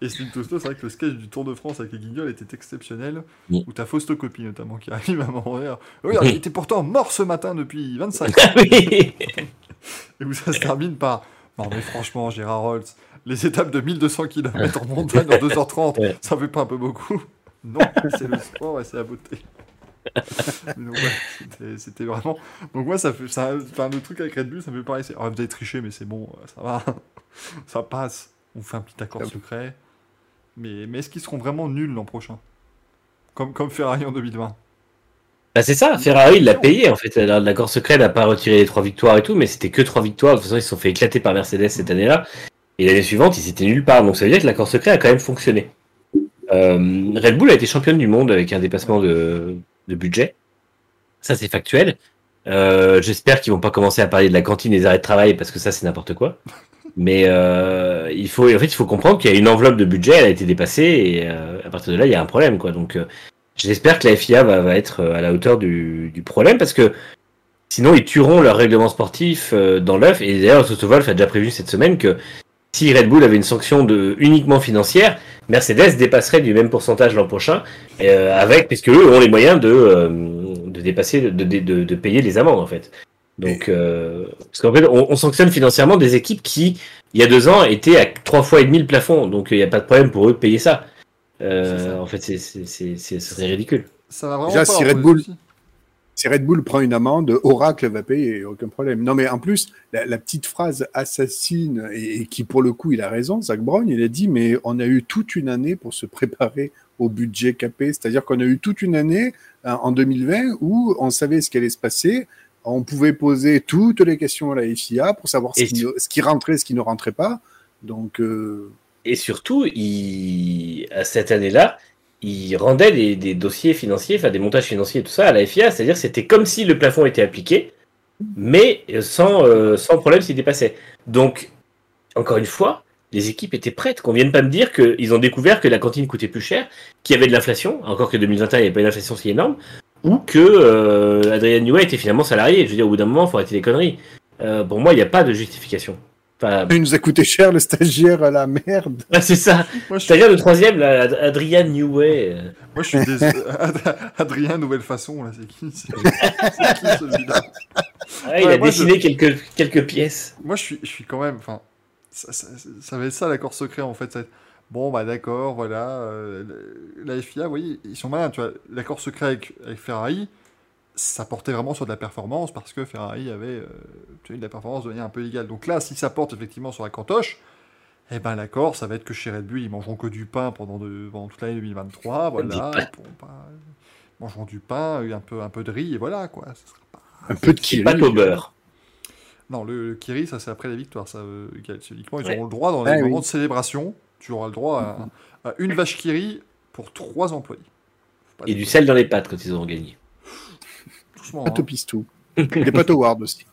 Et Slim Tosto, c'est vrai que le sketch du Tour de France avec les guignols était exceptionnel. Oui. Où ta fausse copie notamment qui arrive à donné. Regarde, Oui. il était pourtant mort ce matin depuis 25 ans. oui. Et où ça se termine par Non, mais franchement, Gérard Holtz, les étapes de 1200 km en montagne en 2h30, Ouais. ça fait pas un peu beaucoup Non, c'est le sport et c'est la beauté. Ouais, c'était- c'était vraiment. Donc, moi, ça fait. Ça, enfin, le truc avec Red Bull, ça me fait pareil. c'est, Oh, vous avez triché, mais c'est bon, ça va. ça passe. On fait un petit accord secret. Mais, mais est-ce qu'ils seront vraiment nuls l'an prochain? Comme, comme Ferrari en 2020 Bah, c'est ça, Ferrari il l'a payé en fait. Alors, L'accord secret n'a pas retiré les trois victoires et tout, mais c'était que trois victoires. De toute façon, ils se sont fait éclater par Mercedes cette année-là. Et l'année suivante, ils étaient nulle part. Donc ça veut dire que l'accord secret a quand même fonctionné. Euh, Red Bull a été championne du monde avec un dépassement de, de budget. Ça, c'est factuel. Euh, J'espère qu'ils vont pas commencer à parler de la cantine et des arrêts de travail parce que ça, c'est n'importe quoi. Mais euh, il faut, en fait, il faut comprendre qu'il y a une enveloppe de budget, elle a été dépassée et euh, à partir de là, il y a un problème, quoi. Donc, euh, j'espère que la FIA va, va être euh, à la hauteur du, du problème parce que sinon, ils tueront leur règlement sportif euh, dans l'œuf. Et d'ailleurs, Toto Wolff a déjà prévu cette semaine que si Red Bull avait une sanction de uniquement financière, Mercedes dépasserait du même pourcentage l'an prochain, euh, avec puisque eux ont les moyens de, de dépasser, de, de, de payer les amendes en fait. Donc, euh, parce qu'en fait, on, on sanctionne financièrement des équipes qui, il y a deux ans, étaient à trois fois et demi le plafond. Donc, il n'y a pas de problème pour eux de payer ça. Euh, ça. En fait, c'est, c'est, c'est, c'est- ce serait ridicule. Ça va vraiment Déjà, pas si Red Bull-. Si Red Bull prend une amende, Oracle va payer, aucun problème. Non, mais en plus, la, la petite phrase assassine, et, et qui pour le coup, il a raison, Zach Brown, il a dit, mais on a eu toute une année pour se préparer au budget capé. C'est-à-dire qu'on a eu toute une année hein, en 2020 où on savait ce qui allait se passer. On pouvait poser toutes les questions à la FIA pour savoir ce, qui, ce qui rentrait, ce qui ne rentrait pas. Donc, euh, Et surtout, il, à cette année-là, il rendait des, des dossiers financiers, enfin des montages financiers et tout ça à la FIA. C'est-à-dire c'était comme si le plafond était appliqué, mais sans, euh, sans problème s'il dépassait. Donc, encore une fois, les équipes étaient prêtes. Qu'on vienne pas me dire qu'ils ont découvert que la cantine coûtait plus cher, qu'il y avait de l'inflation, encore que 2021, il n'y avait pas une inflation si énorme, ou que euh, Adrian Newey était finalement salarié. Je veux dire, au bout d'un moment, il faut arrêter les conneries. Euh, pour moi, il n'y a pas de justification. Enfin, il nous a coûté cher le stagiaire à la merde. c'est ça. Moi, je suis, C'est-à-dire le troisième, là, Ad- Adrian Newey. moi, je suis désolé. Ad- Adrien, nouvelle façon, là, c'est qui C'est qui celui-là? Ah, il Ouais, a moi, je- dessiné quelques, quelques pièces. Moi, je suis, je suis quand même. Enfin, ça, ça- ça va être ça l'accord secret en fait. ça va être, Bon, bah d'accord, voilà. euh, la FIA, vous voyez, ils sont malins. Tu vois, l'accord secret avec, avec Ferrari, ça portait vraiment sur de la performance parce que Ferrari avait euh, obtenu de la performance de manière un peu illégale. Donc là, si ça porte effectivement sur la cantoche, eh ben l'accord, ça va être que chez Red Bull, ils mangeront que du pain pendant, de, pendant toute l'année 2023. Voilà, pas- ils mangeront du pain, un peu, un peu de riz, et voilà quoi. Sera pas- Un peu de Kiri. pâte au beurre. Non, le, le Kiri, ça c'est après la victoire, ça, euh, Gaël. C'est Uniquement, ils Ouais. auront le droit dans les Ah, oui. moments de célébration. Tu auras le droit à, à une vache Kiri pour trois employés. Et du sel dans les pâtes quand ils auront gagné. Doucement. Pâte hein. au pistou. Des pâtes au ward aussi.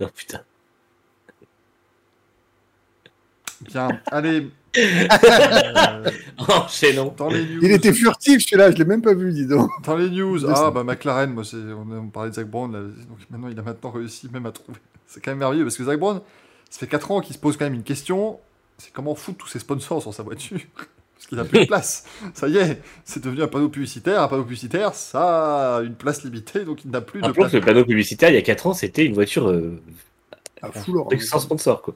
Non, putain. Bien, allez. Euh, Enchaînons. dans les news. Il était furtif, celui-là, je l'ai même pas vu, dis donc. Dans les news, ah bah McLaren, moi c'est, on, on parlait de Zach Brown, là, donc maintenant il a maintenant réussi même à trouver. C'est quand même merveilleux parce que Zach Brown, ça fait 4 ans qu'il se pose quand même une question, c'est comment foutre tous ses sponsors sur sa voiture Parce qu'il a plus de place. Ça y est, c'est devenu un panneau publicitaire. Un panneau publicitaire, ça a une place limitée, donc il n'a plus de Rappelons place. que le panneau publicitaire, il y a 4 ans, c'était une voiture euh, À full orange. sans sponsor, quoi.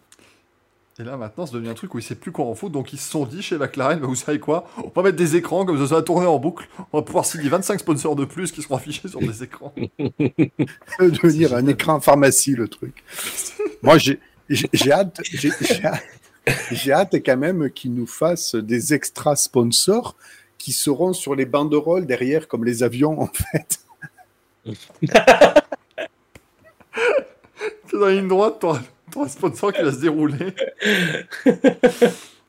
Et là maintenant, c'est devenu un truc où il sait plus quoi en foutre, donc ils se sont dit chez McLaren, bah, vous savez quoi On va mettre des écrans, comme ça, ça va tourner en boucle. On va pouvoir signer 25 sponsors de plus qui seront affichés sur des écrans. Ça va devenir un écran pharmacie, le truc. Moi, j'ai hâte, j'ai j'ai hâte, j'ai hâte quand même qu'ils nous fassent des extras sponsors qui seront sur les banderoles derrière, comme les avions, en fait. Tu dans la ligne droite, t'auras un sponsor qui va se dérouler.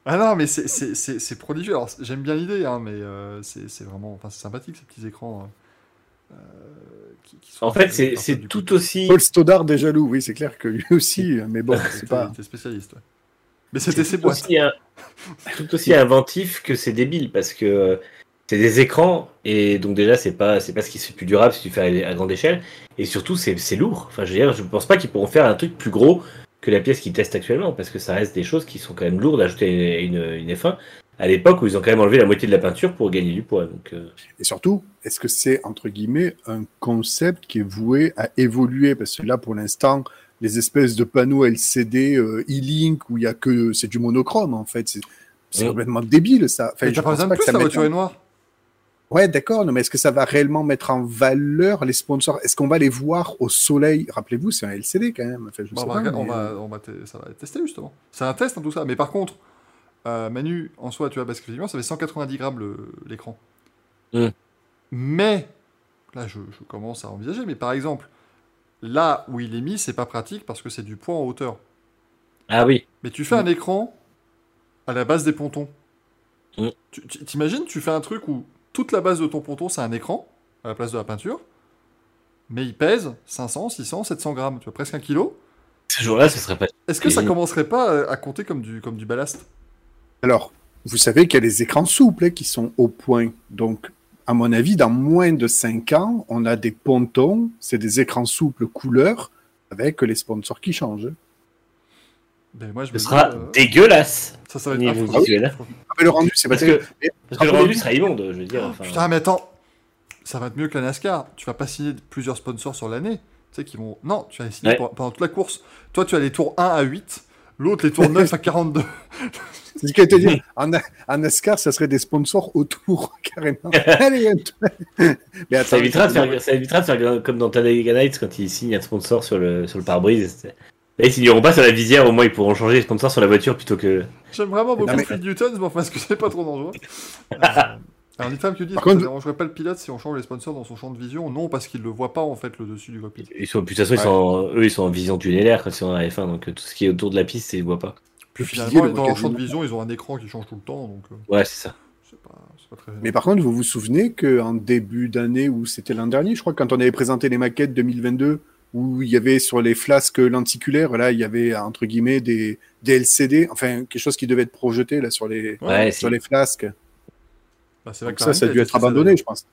ah non, mais c'est- c'est c'est- c'est prodigieux. Alors, j'aime bien l'idée, hein, mais euh, c'est c'est vraiment enfin, c'est sympathique ces petits écrans. euh, euh, qui, qui sont En fait, c'est tout aussi. Paul Stoddard est jaloux, oui, c'est clair que lui aussi, mais bon, c'est pas. T'es spécialiste, ouais. Mais c'était ses tout boîtes. aussi, un- tout aussi inventif que c'est débile parce que euh, c'est des écrans et donc déjà c'est pas c'est pas ce qui est plus durable si tu fais à, grande échelle et surtout c'est c'est lourd. Enfin je veux dire je pense pas qu'ils pourront faire un truc plus gros que la pièce qu'ils testent actuellement parce que ça reste des choses qui sont quand même lourdes à ajouter à une, une F1 à l'époque où ils ont quand même enlevé la moitié de la peinture pour gagner du poids donc euh, Et surtout, est-ce que c'est, entre guillemets, un concept qui est voué à évoluer? Parce que là, pour l'instant, les espèces de panneaux LCD euh, e-link où il y a que. C'est du monochrome, en fait. C'est complètement débile, ça. Enfin, je pas pense pas que plus, ça la voiture en- est noire. Ouais, d'accord, non, mais est-ce que ça va réellement mettre en valeur les sponsors? Est-ce qu'on va les voir au soleil? Rappelez-vous, c'est un LCD quand même. Enfin, je Bon, sais on, pas, va, on, mais, va, euh, on va ça va être testé justement. C'est un test, hein, tout ça. Mais par contre, euh, Manu, en soi, tu vois, parce ça fait 190 grammes le- l'écran. Mm. Mais, là, je, je commence à envisager, mais par exemple, là où il est mis, c'est pas pratique parce que c'est du poids en hauteur. ah oui Mais tu fais un écran à la base des pontons. Tu- tu- T'imagines, tu fais un truc où toute la base de ton ponton, c'est un écran, à la place de la peinture, mais il pèse 500, 600, 700 grammes, tu vois, presque un kilo. ce jour-là ce serait pas Est-ce que ça commencerait pas à- à compter comme du, comme du ballast? Alors, vous savez qu'il y a les écrans souples hein, qui sont au point. Donc, à mon avis, dans moins de 5 ans, on a des pontons, c'est des écrans souples couleur avec les sponsors qui changent. ben, moi, je ce sera euh, dégueulasse ça, ça va être affreux. visuel. Ah, mais le rendu, c'est parce que parce que le rendu sera immonde je veux dire enfin, Putain, mais attends, ça va être mieux que la NASCAR. Tu vas pas signer plusieurs sponsors sur l'année. Tu sais, qui vont. Non, tu vas les signer Ouais. pendant toute la course. Toi, tu as les tours 1 à 8, l'autre les tours 9 à 42. C'est ce que te dire. En, en NASCAR, ça serait des sponsors autour, carrément. Allez, un peu. Mais attends, Ça évitera, de faire, ça évitera de faire comme dans Talladega Nights quand ils signent un sponsor sur le, sur le pare-brise. Là, ils signeront pas sur la visière, au moins ils pourront changer les sponsors sur la voiture plutôt que. J'aime vraiment beaucoup Phil Newton, mais enfin, est-ce que c'est pas trop dangereux Euh, Alors, une femme qui dit Par que ça contre- dérangerait pas le pilote si on change les sponsors dans son champ de vision Non, parce qu'il le voit pas en fait le dessus du cockpit. Ils sont, de toute façon, ils sont en- eux ils sont en vision tunnellaire quand ils sont la F1, donc euh, tout ce qui est autour de la piste, ils voient pas. Puis finalement, le dans leur champ de vision, ils ont un écran qui change tout le temps, donc euh, Ouais, c'est ça. c'est pas, c'est pas très. Mais par contre, vous vous souvenez qu'en début d'année, ou c'était l'an dernier, je crois, quand on avait présenté les maquettes 2022, où il y avait sur les flasques lenticulaires, là, il y avait entre guillemets des, des LCD, enfin quelque chose qui devait être projeté là sur les, Ouais, sur les flasques. Bah, c'est Donc ça, ça a dû être abandonné, je pense.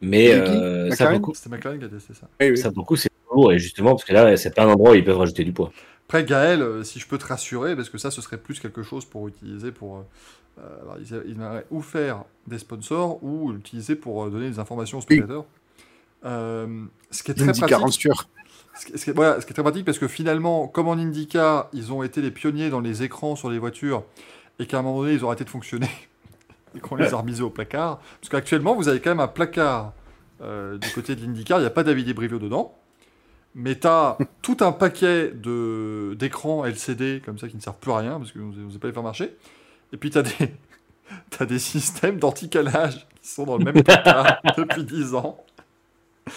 Mais C'est euh, ça, McLaren pour le coup, C'était McLaren qui a testé ça. Oui, oui. ça, pour le coup, c'est lourd, et justement, parce que là, c'est pas un endroit où ils peuvent rajouter du poids. Après, Gaël, euh, si je peux te rassurer, parce que ça, ce serait plus quelque chose pour utiliser pour. euh, euh, alors, aimeraient ou faire des sponsors ou l'utiliser pour euh, donner des informations aux spectateurs. Euh, ce qui est très pratique. Ce qui, ce qui est, voilà, ce qui est très pratique parce que finalement, comme en IndyCar, ils ont été les pionniers dans les écrans sur les voitures et qu'à un moment donné, ils ont arrêté de fonctionner et qu'on les a remisés au placard. Parce qu'actuellement, vous avez quand même un placard euh, du côté de l'IndyCar, il n'y a pas David Brivio dedans. Mais tu as tout un paquet de- d'écrans LCD comme ça qui ne servent plus à rien parce que vous n'osez pas les faire marcher. Et puis tu as des, t'as des systèmes d'anticalage qui sont dans le même placard depuis 10 ans.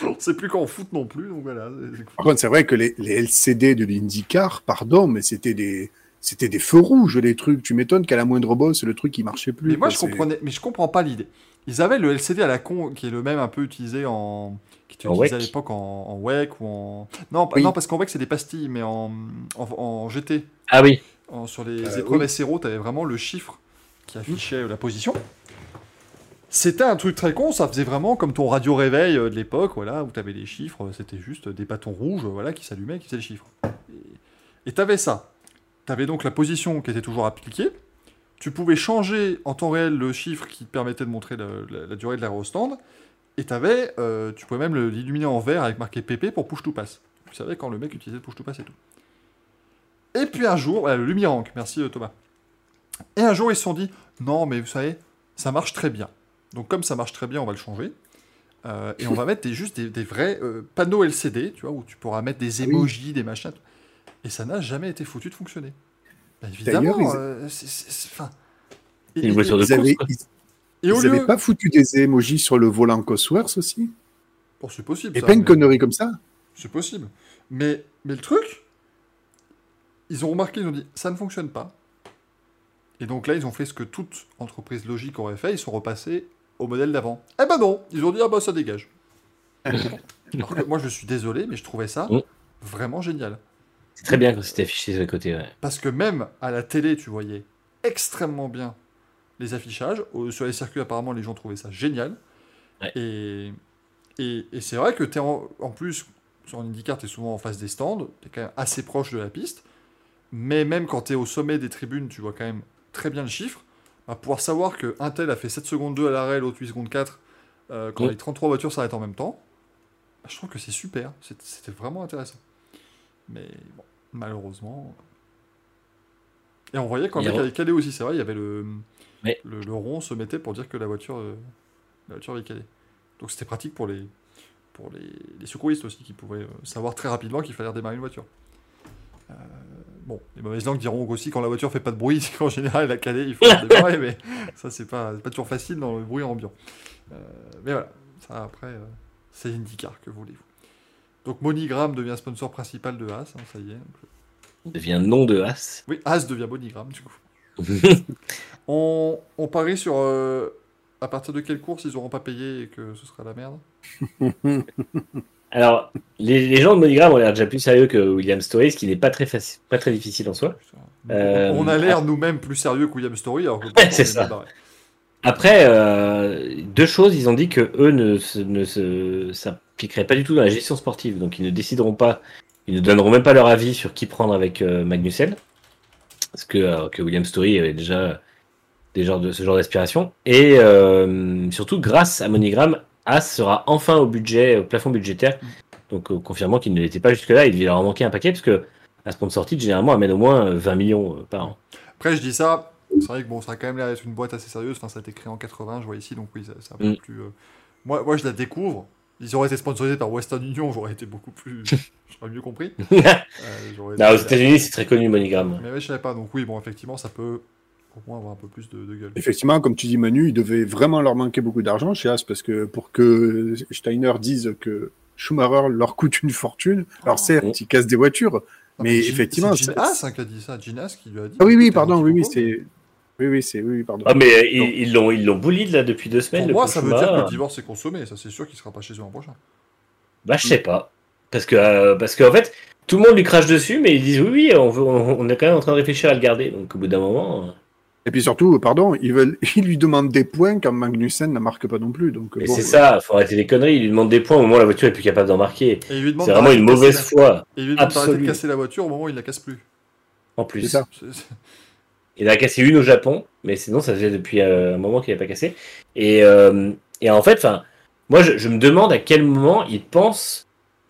On sait plus qu'en foot non plus, donc voilà. c'est- c'est cool. Par contre, c'est vrai que les, les LCD de l'IndyCar, pardon, mais c'était des, c'était des feux rouges, les trucs. Tu m'étonnes qu'à la moindre bosse, le truc, il marchait plus. Mais moi, quoi, je comprenais, mais je comprends pas l'idée. Ils avaient le LCD à la con, qui est le même un peu utilisé en, qui était En utilisé à WEC. l'époque en, en WEC ou en, non, Oui. non parce qu'en WEC c'est des pastilles, mais en, en, en GT, Ah oui. en- sur les Euh, épreuves oui. SRO, tu avais vraiment le chiffre qui affichait la position. C'était un truc très con, ça faisait vraiment comme ton radio réveil euh, de l'époque, voilà, où tu avais les chiffres, c'était juste des bâtons rouges, voilà, qui s'allumaient, qui faisaient les chiffres. Et tu avais ça. Tu avais donc la position qui était toujours appliquée. Tu pouvais changer en temps réel le chiffre qui te permettait de montrer le- la, la durée de l'aérostand. Et t'avais, euh, tu pouvais même l'illuminer en vert avec marqué PP pour push to pass. Tu savais quand le mec utilisait push to pass et tout. Et puis un jour, voilà, le Lumirank, merci euh, Thomas. Et un jour, ils se sont dit, non, mais vous savez, ça marche très bien. Donc comme ça marche très bien, on va le changer. Euh, et on va mettre des, juste des, des vrais panneaux LCD, tu vois, où tu pourras mettre des oui. emojis, des machins. Et ça n'a jamais été foutu de fonctionner. Bah, évidemment, ils- euh, c'est- c'est- c'est- enfin, C'est et- une voiture de Ils avaient, course, quoi. ils, et au ils avaient lieu... pas foutu des émojis sur le volant Cosworth aussi Bon, c'est possible. Et ça, pas une mais- connerie comme ça C'est possible. Mais, mais le truc, ils ont remarqué, ils ont dit, ça ne fonctionne pas. Et donc là, ils ont fait ce que toute entreprise logique aurait fait, ils sont repassés au modèle d'avant. Eh ben non, ils ont dit, ah bah ça dégage. Alors que moi, je suis désolé, mais je trouvais ça vraiment génial. C'est très bien quand c'était affiché sur le côté. Ouais. Parce que même à la télé, tu voyais extrêmement bien les affichages. Sur les circuits, apparemment, les gens trouvaient ça génial. Ouais. Et, et, et c'est vrai que tu es en, en plus, sur un IndyCar, tu es souvent en face des stands, tu es quand même assez proche de la piste. Mais même quand tu es au sommet des tribunes, tu vois quand même très bien le chiffre. À pouvoir savoir que un tel a fait 7 secondes 2 à l'arrêt, l'autre 8 secondes 4, euh, quand Ouais. les 33 voitures s'arrêtent en même temps, bah, je trouve que c'est super. C'était vraiment intéressant. Mais bon, malheureusement. Et on voyait quand a- avait calé aussi, c'est vrai, il y avait le, Ouais. le, le rond se mettait pour dire que la voiture, euh, la voiture avait calé. Donc c'était pratique pour les, pour les, les secouristes aussi, qui pouvaient euh, savoir très rapidement qu'il fallait redémarrer une voiture. Euh, bon, les mauvaises langues diront aussi quand la voiture fait pas de bruit, c'est qu'en général elle a calé, il faut redémarrer, mais ça c'est pas, pas toujours facile dans le bruit ambiant. Euh, mais voilà, ça après, c'est IndyCar, que voulez-vous. Donc Monigram devient sponsor principal de Haas, hein, ça y est. On devient nom de As. Oui, Haas devient Monigram du coup. On, on parie sur euh, à partir de quelle course ils n'auront pas payé et que ce sera la merde? Alors, les, les gens de Monogram ont l'air déjà plus sérieux que William Story, ce qui n'est pas très facile, pas très difficile en soi. Euh, On a l'air nous-mêmes plus sérieux que William Story, alors que c'est ça. Après, euh, deux choses, ils ont dit que eux ne se, ne se s'appliqueraient pas du tout dans la gestion sportive, donc ils ne décideront pas, ils ne donneront même pas leur avis sur qui prendre avec euh, Magnussen, parce que, euh, que William Story avait déjà des genres de ce genre d'aspiration, et euh, surtout grâce à Monigram, As sera enfin au budget, au plafond budgétaire, donc euh, confirmant qu'il ne l'était pas jusque-là, il devait leur en manquer un paquet, parce que la sponsor titre généralement amène au moins euh, 20 millions par an. Après, je dis ça, c'est vrai que bon, ça a quand même l'air d'être une boîte assez sérieuse. Enfin, ça a été créé en 80, je vois ici, donc oui, ça- c'est un peu Mm. plus. euh, Moi, moi, je la découvre. Ils auraient été sponsorisés par Western Union, j'aurais été beaucoup plus. j'aurais mieux compris. Euh, j'aurais aux États-Unis, c'est très connu Monigram. Mais ouais, je savais pas. Donc oui, bon, effectivement, ça peut au moins avoir un peu plus de, de gueule. Effectivement, comme tu dis Manu, il devait vraiment leur manquer beaucoup d'argent chez As parce que pour que Steiner dise que Schumacher leur coûte une fortune, alors certes, Oh. ils cassent des voitures, Ah, mais effectivement, C'est Haas hein, qui a dit ça. Haas qui lui a dit. Ah oui, oui, pardon, oui, oui, c'est. Oui, oui, c'est. Oui, pardon. Ah, mais euh, ils ils l'ont ils l'ont bullied là depuis deux semaines. Pour le moi, ça veut dire que le divorce est consommé. Ça, c'est sûr qu'il sera pas chez eux l'an prochain. Bah, je sais pas. Parce que, euh, parce qu'en fait, tout le monde lui crache dessus, mais ils disent oui, oui, on, veut, on, on est quand même en train de réfléchir à le garder. Donc, au bout d'un moment. euh, Et puis surtout, pardon, ils, veulent... ils lui demandent des points quand Magnussen ne marque pas non plus. Donc, Mais bon, c'est ça, faut arrêter les conneries. Il lui demande des points au moment où la voiture est plus capable d'en marquer. C'est vraiment une mauvaise la- foi, Et il lui demande d'arrêter de casser la voiture au moment où il la casse plus. en C'est plus. ça. C'est- c'est- Il en a cassé une au Japon, mais sinon, ça faisait depuis euh, un moment qu'il n'a pas cassé. Et, euh, et en fait, enfin, moi, je, je me demande à quel moment ils pensent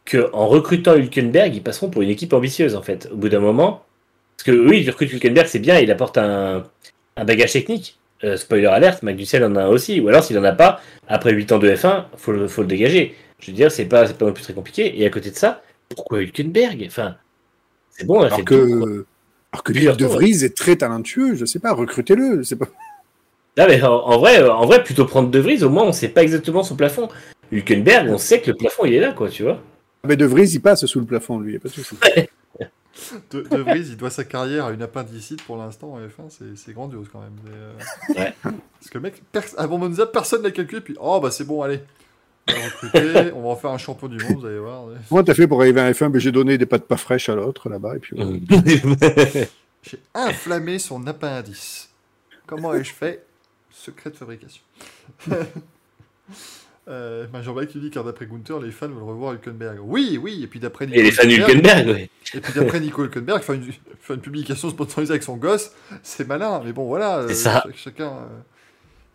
qu'en recrutant Hülkenberg, ils passeront pour une équipe ambitieuse, en fait, au bout d'un moment. Parce que oui, ils recrutent Hülkenberg, c'est bien, il apporte un, un bagage technique. Euh, spoiler alert, Magnussen en a un aussi. Ou alors, s'il en a pas, après 8 ans de F1, faut le, faut le dégager. Je veux dire, c'est pas, pas non plus très compliqué. Et à côté de ça, pourquoi Hülkenberg? Enfin, c'est bon, alors. Alors que Nick De Vries est très talentueux, je sais pas, recrutez-le. C'est pas... Non, mais en, en vrai, euh, en vrai, plutôt prendre De Vries, au moins on sait pas exactement son plafond. Hülkenberg, on sait que le plafond il est là, quoi, tu vois. Mais De Vries, il passe sous le plafond, lui, y a pas de souci. De, de Vries, il doit sa carrière à une appendicite pour l'instant en F1, c'est- grandiose quand même. Mais, euh, Ouais. Parce que mec, avant Monza, personne n'a calculé, puis oh bah c'est bon, allez. On va recruter, on va en faire un champion du monde, vous allez voir. ouais. Comment t'as fait pour arriver à F1 Ben, J'ai donné des pâtes pas fraîches à l'autre, là-bas, et puis voilà. J'ai inflammé son appendice. Comment ai-je fait? Secret de fabrication. euh, ben, Jean-Baptiste qui dit car d'après Gunther, les fans veulent revoir Hülkenberg. Oui, oui, et puis d'après Et les fans Hülkenberg. Et puis d'après Nico Hülkenberg, faire une, faire une publication sponsorisée avec son gosse, c'est malin. Mais bon, voilà. euh, C'est ça. chac- chacun, euh,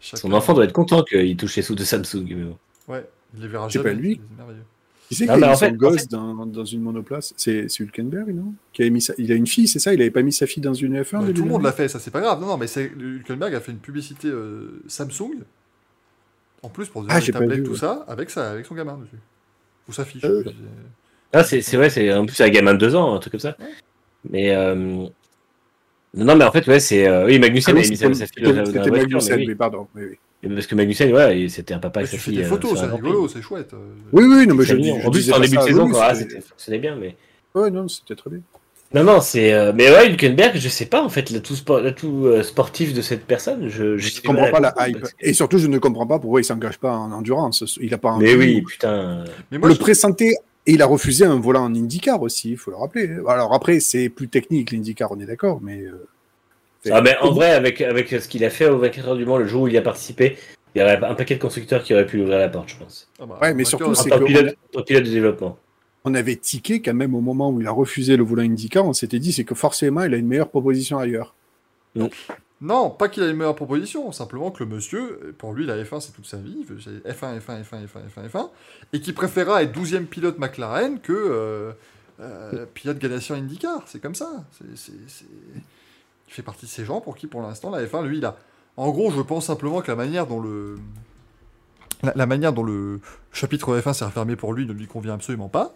chacun- Son enfant doit être content qu'il touche les sous de Samsung. mais bon. Ouais, il les verra C'est jamais. pas lui. Qui c'est Non, qui mais a en mis son fait- en gosse fait- dans, dans une monoplace? C'est c'est Hülkenberg, non? Qui a, mis sa- Il a une fille, c'est ça? Il avait pas mis sa fille dans une F1 Ouais, début tout le monde l'a fait, ça c'est pas grave. Non, non, mais Hülkenberg a fait une publicité euh, Samsung. En plus, pour Ah, des j'ai pas tablettes, tout ouais. ça, avec, sa, avec son gamin dessus. Ou sa fille. Euh. Ah, c'est c'est vrai, c'est en plus c'est un gamin de deux ans, un truc comme ça. Mais euh... non, mais en fait, ouais, c'est euh, oui, Magnussen Ah avait mis sa, fille dans la- voiture, Magnussen, mais oui. oui, pardon. Oui, oui. Parce que Magnussen, ouais, c'était un papa avec sa tu fais fille. des euh, photos, c'est rigolo, c'est chouette. euh. Oui, oui, non, mais je, En plus, en pas début de ça, saison, ah, c'était- bien, mais. Ouais, non, c'était très bien. Non, non, c'est. euh, Mais ouais, Hülkenberg, je sais pas en fait l'atout sport... euh, sportif de cette personne. Je, je, Je comprends pas la hype. que- Et surtout, je ne comprends pas pourquoi il s'engage pas en endurance. Il a pas envie. Mais oui, putain. Mais moi, le je- pressentait et il a refusé un volant en IndyCar aussi, il faut le rappeler. Alors après, c'est plus technique l'IndyCar, on est d'accord, mais. euh, Ah, mais en vrai, avec, avec ce qu'il a fait au 24 heures du Mans, le jour où il y a participé, il y aurait un paquet de constructeurs qui auraient pu lui ouvrir la porte, je pense. Ah bah, Ouais, mais surtout, c'est que- pilote, en tant que pilote de développement. on avait tiqué quand même au moment où il a refusé le volant IndyCar, on s'était dit c'est que forcément il a une meilleure proposition ailleurs. Non, pas qu'il a une meilleure proposition, simplement que le monsieur, pour lui, la F1, c'est toute sa vie, il veut- c'est F1, F1, F1, F1, F1, F1, et qui préférera être 12e pilote McLaren que euh, euh, pilote Ganassi IndyCar. C'est comme ça. C'est, fait partie de ces gens pour qui, pour l'instant, la F1, lui, il a. En gros, je pense simplement que la manière dont le. La, la manière dont le chapitre F1 s'est refermé pour lui ne lui convient absolument pas.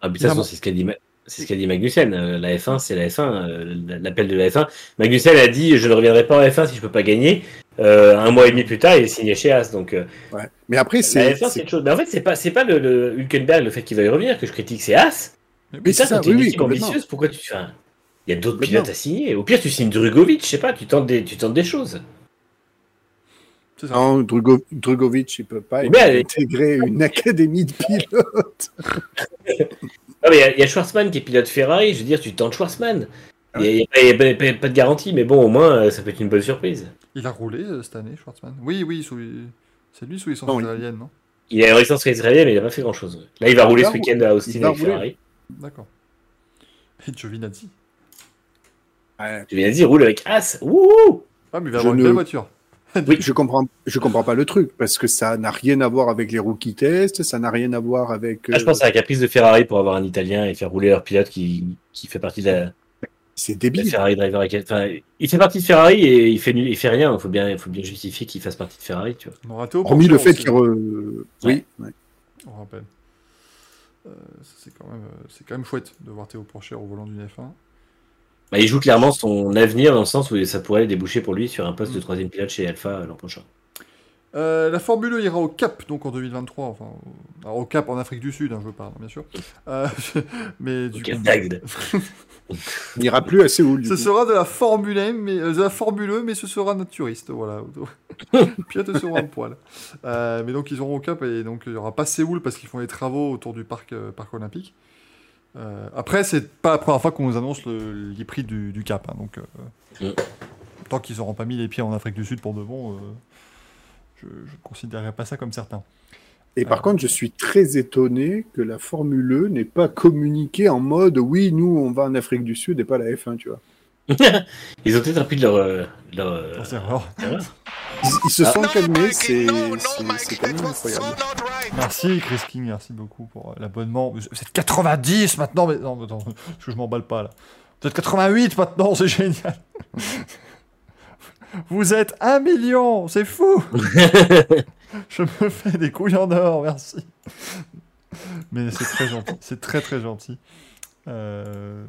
Ah, mais de toute façon, Évidemment. c'est ce qu'a dit, c'est ce qu'a dit Magnussen. euh, la F1, c'est la F1, euh, l'appel de la F1. Magnussen a dit Je ne reviendrai pas en F1 si je peux pas gagner. Euh, un mois et demi plus tard, il est signé chez As. Donc, Ouais. Mais après, la c'est. F1, c'est une chose. Mais en fait, c'est pas, c'est pas le, le Hülkenberg, le fait qu'il va y revenir, que je critique, c'est As. Mais c'est ça, une oui, équipe ambitieuse, pourquoi tu. Enfin, il y a d'autres pilotes à signer. Au pire, tu signes Drugovic, je sais pas, tu tentes des, tu tentes des choses. Ça. Non, Drugo- Drugovic, il peut pas Mais elle intégrer une académie de pilotes. Ah, il y a- il y, a Schwarzman qui est pilote Ferrari, je veux dire, tu tentes Schwarzman. Il n'y a, il y a pas- il y a pas, pas- pas de garantie, mais bon, au moins, euh, ça peut être une bonne surprise. Il a roulé euh, cette année, Schwartzmann. Oui, oui, sous... c'est lui sous licence Non, il- israélienne, non? Il a une licence israélienne, mais il n'a pas fait grand chose. Là, il va Il rouler ce week-end à Austin avec. Ferrari. D'accord. Et Giovinazzi? Ouais. Je viens de dire, roule avec As. Wouhou Ah, mais il va Je avoir une ne- belle voiture. Oui. Je comprends, je comprends pas le truc parce que ça n'a rien à voir avec les rookie tests, ça n'a rien à voir avec. Ah, je euh, pense à la caprice de Ferrari pour avoir un Italien et faire rouler leur pilote qui, qui fait partie de la, c'est la débile. Ferrari Driver. Enfin, il fait partie de Ferrari et il fait, nul- il fait rien. Il faut bien, il faut bien justifier qu'il fasse partie de Ferrari, tu vois. Hormis le fait qu'il. re- Oui. ouais. On rappelle. Euh, ça, c'est quand, même, euh, c'est quand même chouette de voir Théo Porcher au volant d'une F1. Bah, il joue clairement son avenir dans le sens où ça pourrait déboucher pour lui sur un poste de troisième pilote chez Alpha euh, l'an prochain. Euh, la Formule 1 ira au Cap donc en 2023, enfin au- alors, au Cap en Afrique du Sud, hein, je parle bien sûr. Euh, mais du Ok, coup. Il n'ira plus à Séoul. ce coup. sera de la Formule 1, mais euh, de la Formule 1, mais ce sera notre touriste, voilà. Pilote sur un poil. Euh, mais donc ils auront au Cap et donc il y aura pas Séoul parce qu'ils font les travaux autour du parc euh, parc olympique. Euh, après c'est pas la première fois qu'on nous annonce le- les prix du, du Cap, hein, donc euh, Mm. tant qu'ils auront pas mis les pieds en Afrique du Sud pour de bon, euh, je, je considérerais pas ça comme certain. Et par contre, je suis très étonné que la Formule E n'ait pas communiqué en mode oui, nous on va en Afrique du Sud et pas la F1, tu vois. Ils ont peut-être appris de leur. euh, leur, euh. Ils, ils se sont No, calmés, c'est quand même incroyable. Merci Chris King, merci beaucoup pour euh, l'abonnement. Vous êtes 90 maintenant, mais non, attends, parce que je m'emballe pas là. Vous êtes 88 maintenant, c'est génial. Vous êtes 1 million, c'est fou. je me fais des couilles en or, merci. Mais c'est très gentil, c'est très très gentil. Euh,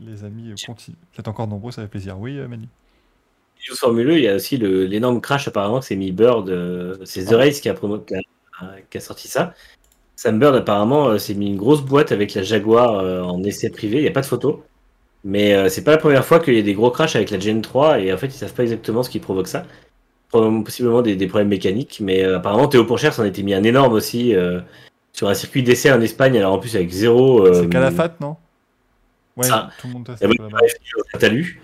les amis, euh, continuent. Vous êtes encore nombreux, ça fait plaisir. Oui, euh, Manu Formule 1, il y a aussi l'énorme crash apparemment que c'est mis Bird, euh, c'est The Ah. Race qui a, promo- qui a qui a sorti ça. Sam Bird, apparemment, euh, s'est mis une grosse boîte avec la Jaguar en essai privé. Il n'y a pas de photo. Mais c'est pas la première fois qu'il y a des gros crashs avec la Gen 3 et en fait, ils savent pas exactement ce qui provoque ça. Possiblement des, des problèmes mécaniques. Mais apparemment, Théo Pourchère s'en était mis un énorme aussi sur un circuit d'essai en Espagne. Alors en plus, avec zéro. C'est Calafate, non? Ouais, ça. tout le monde t'as lu.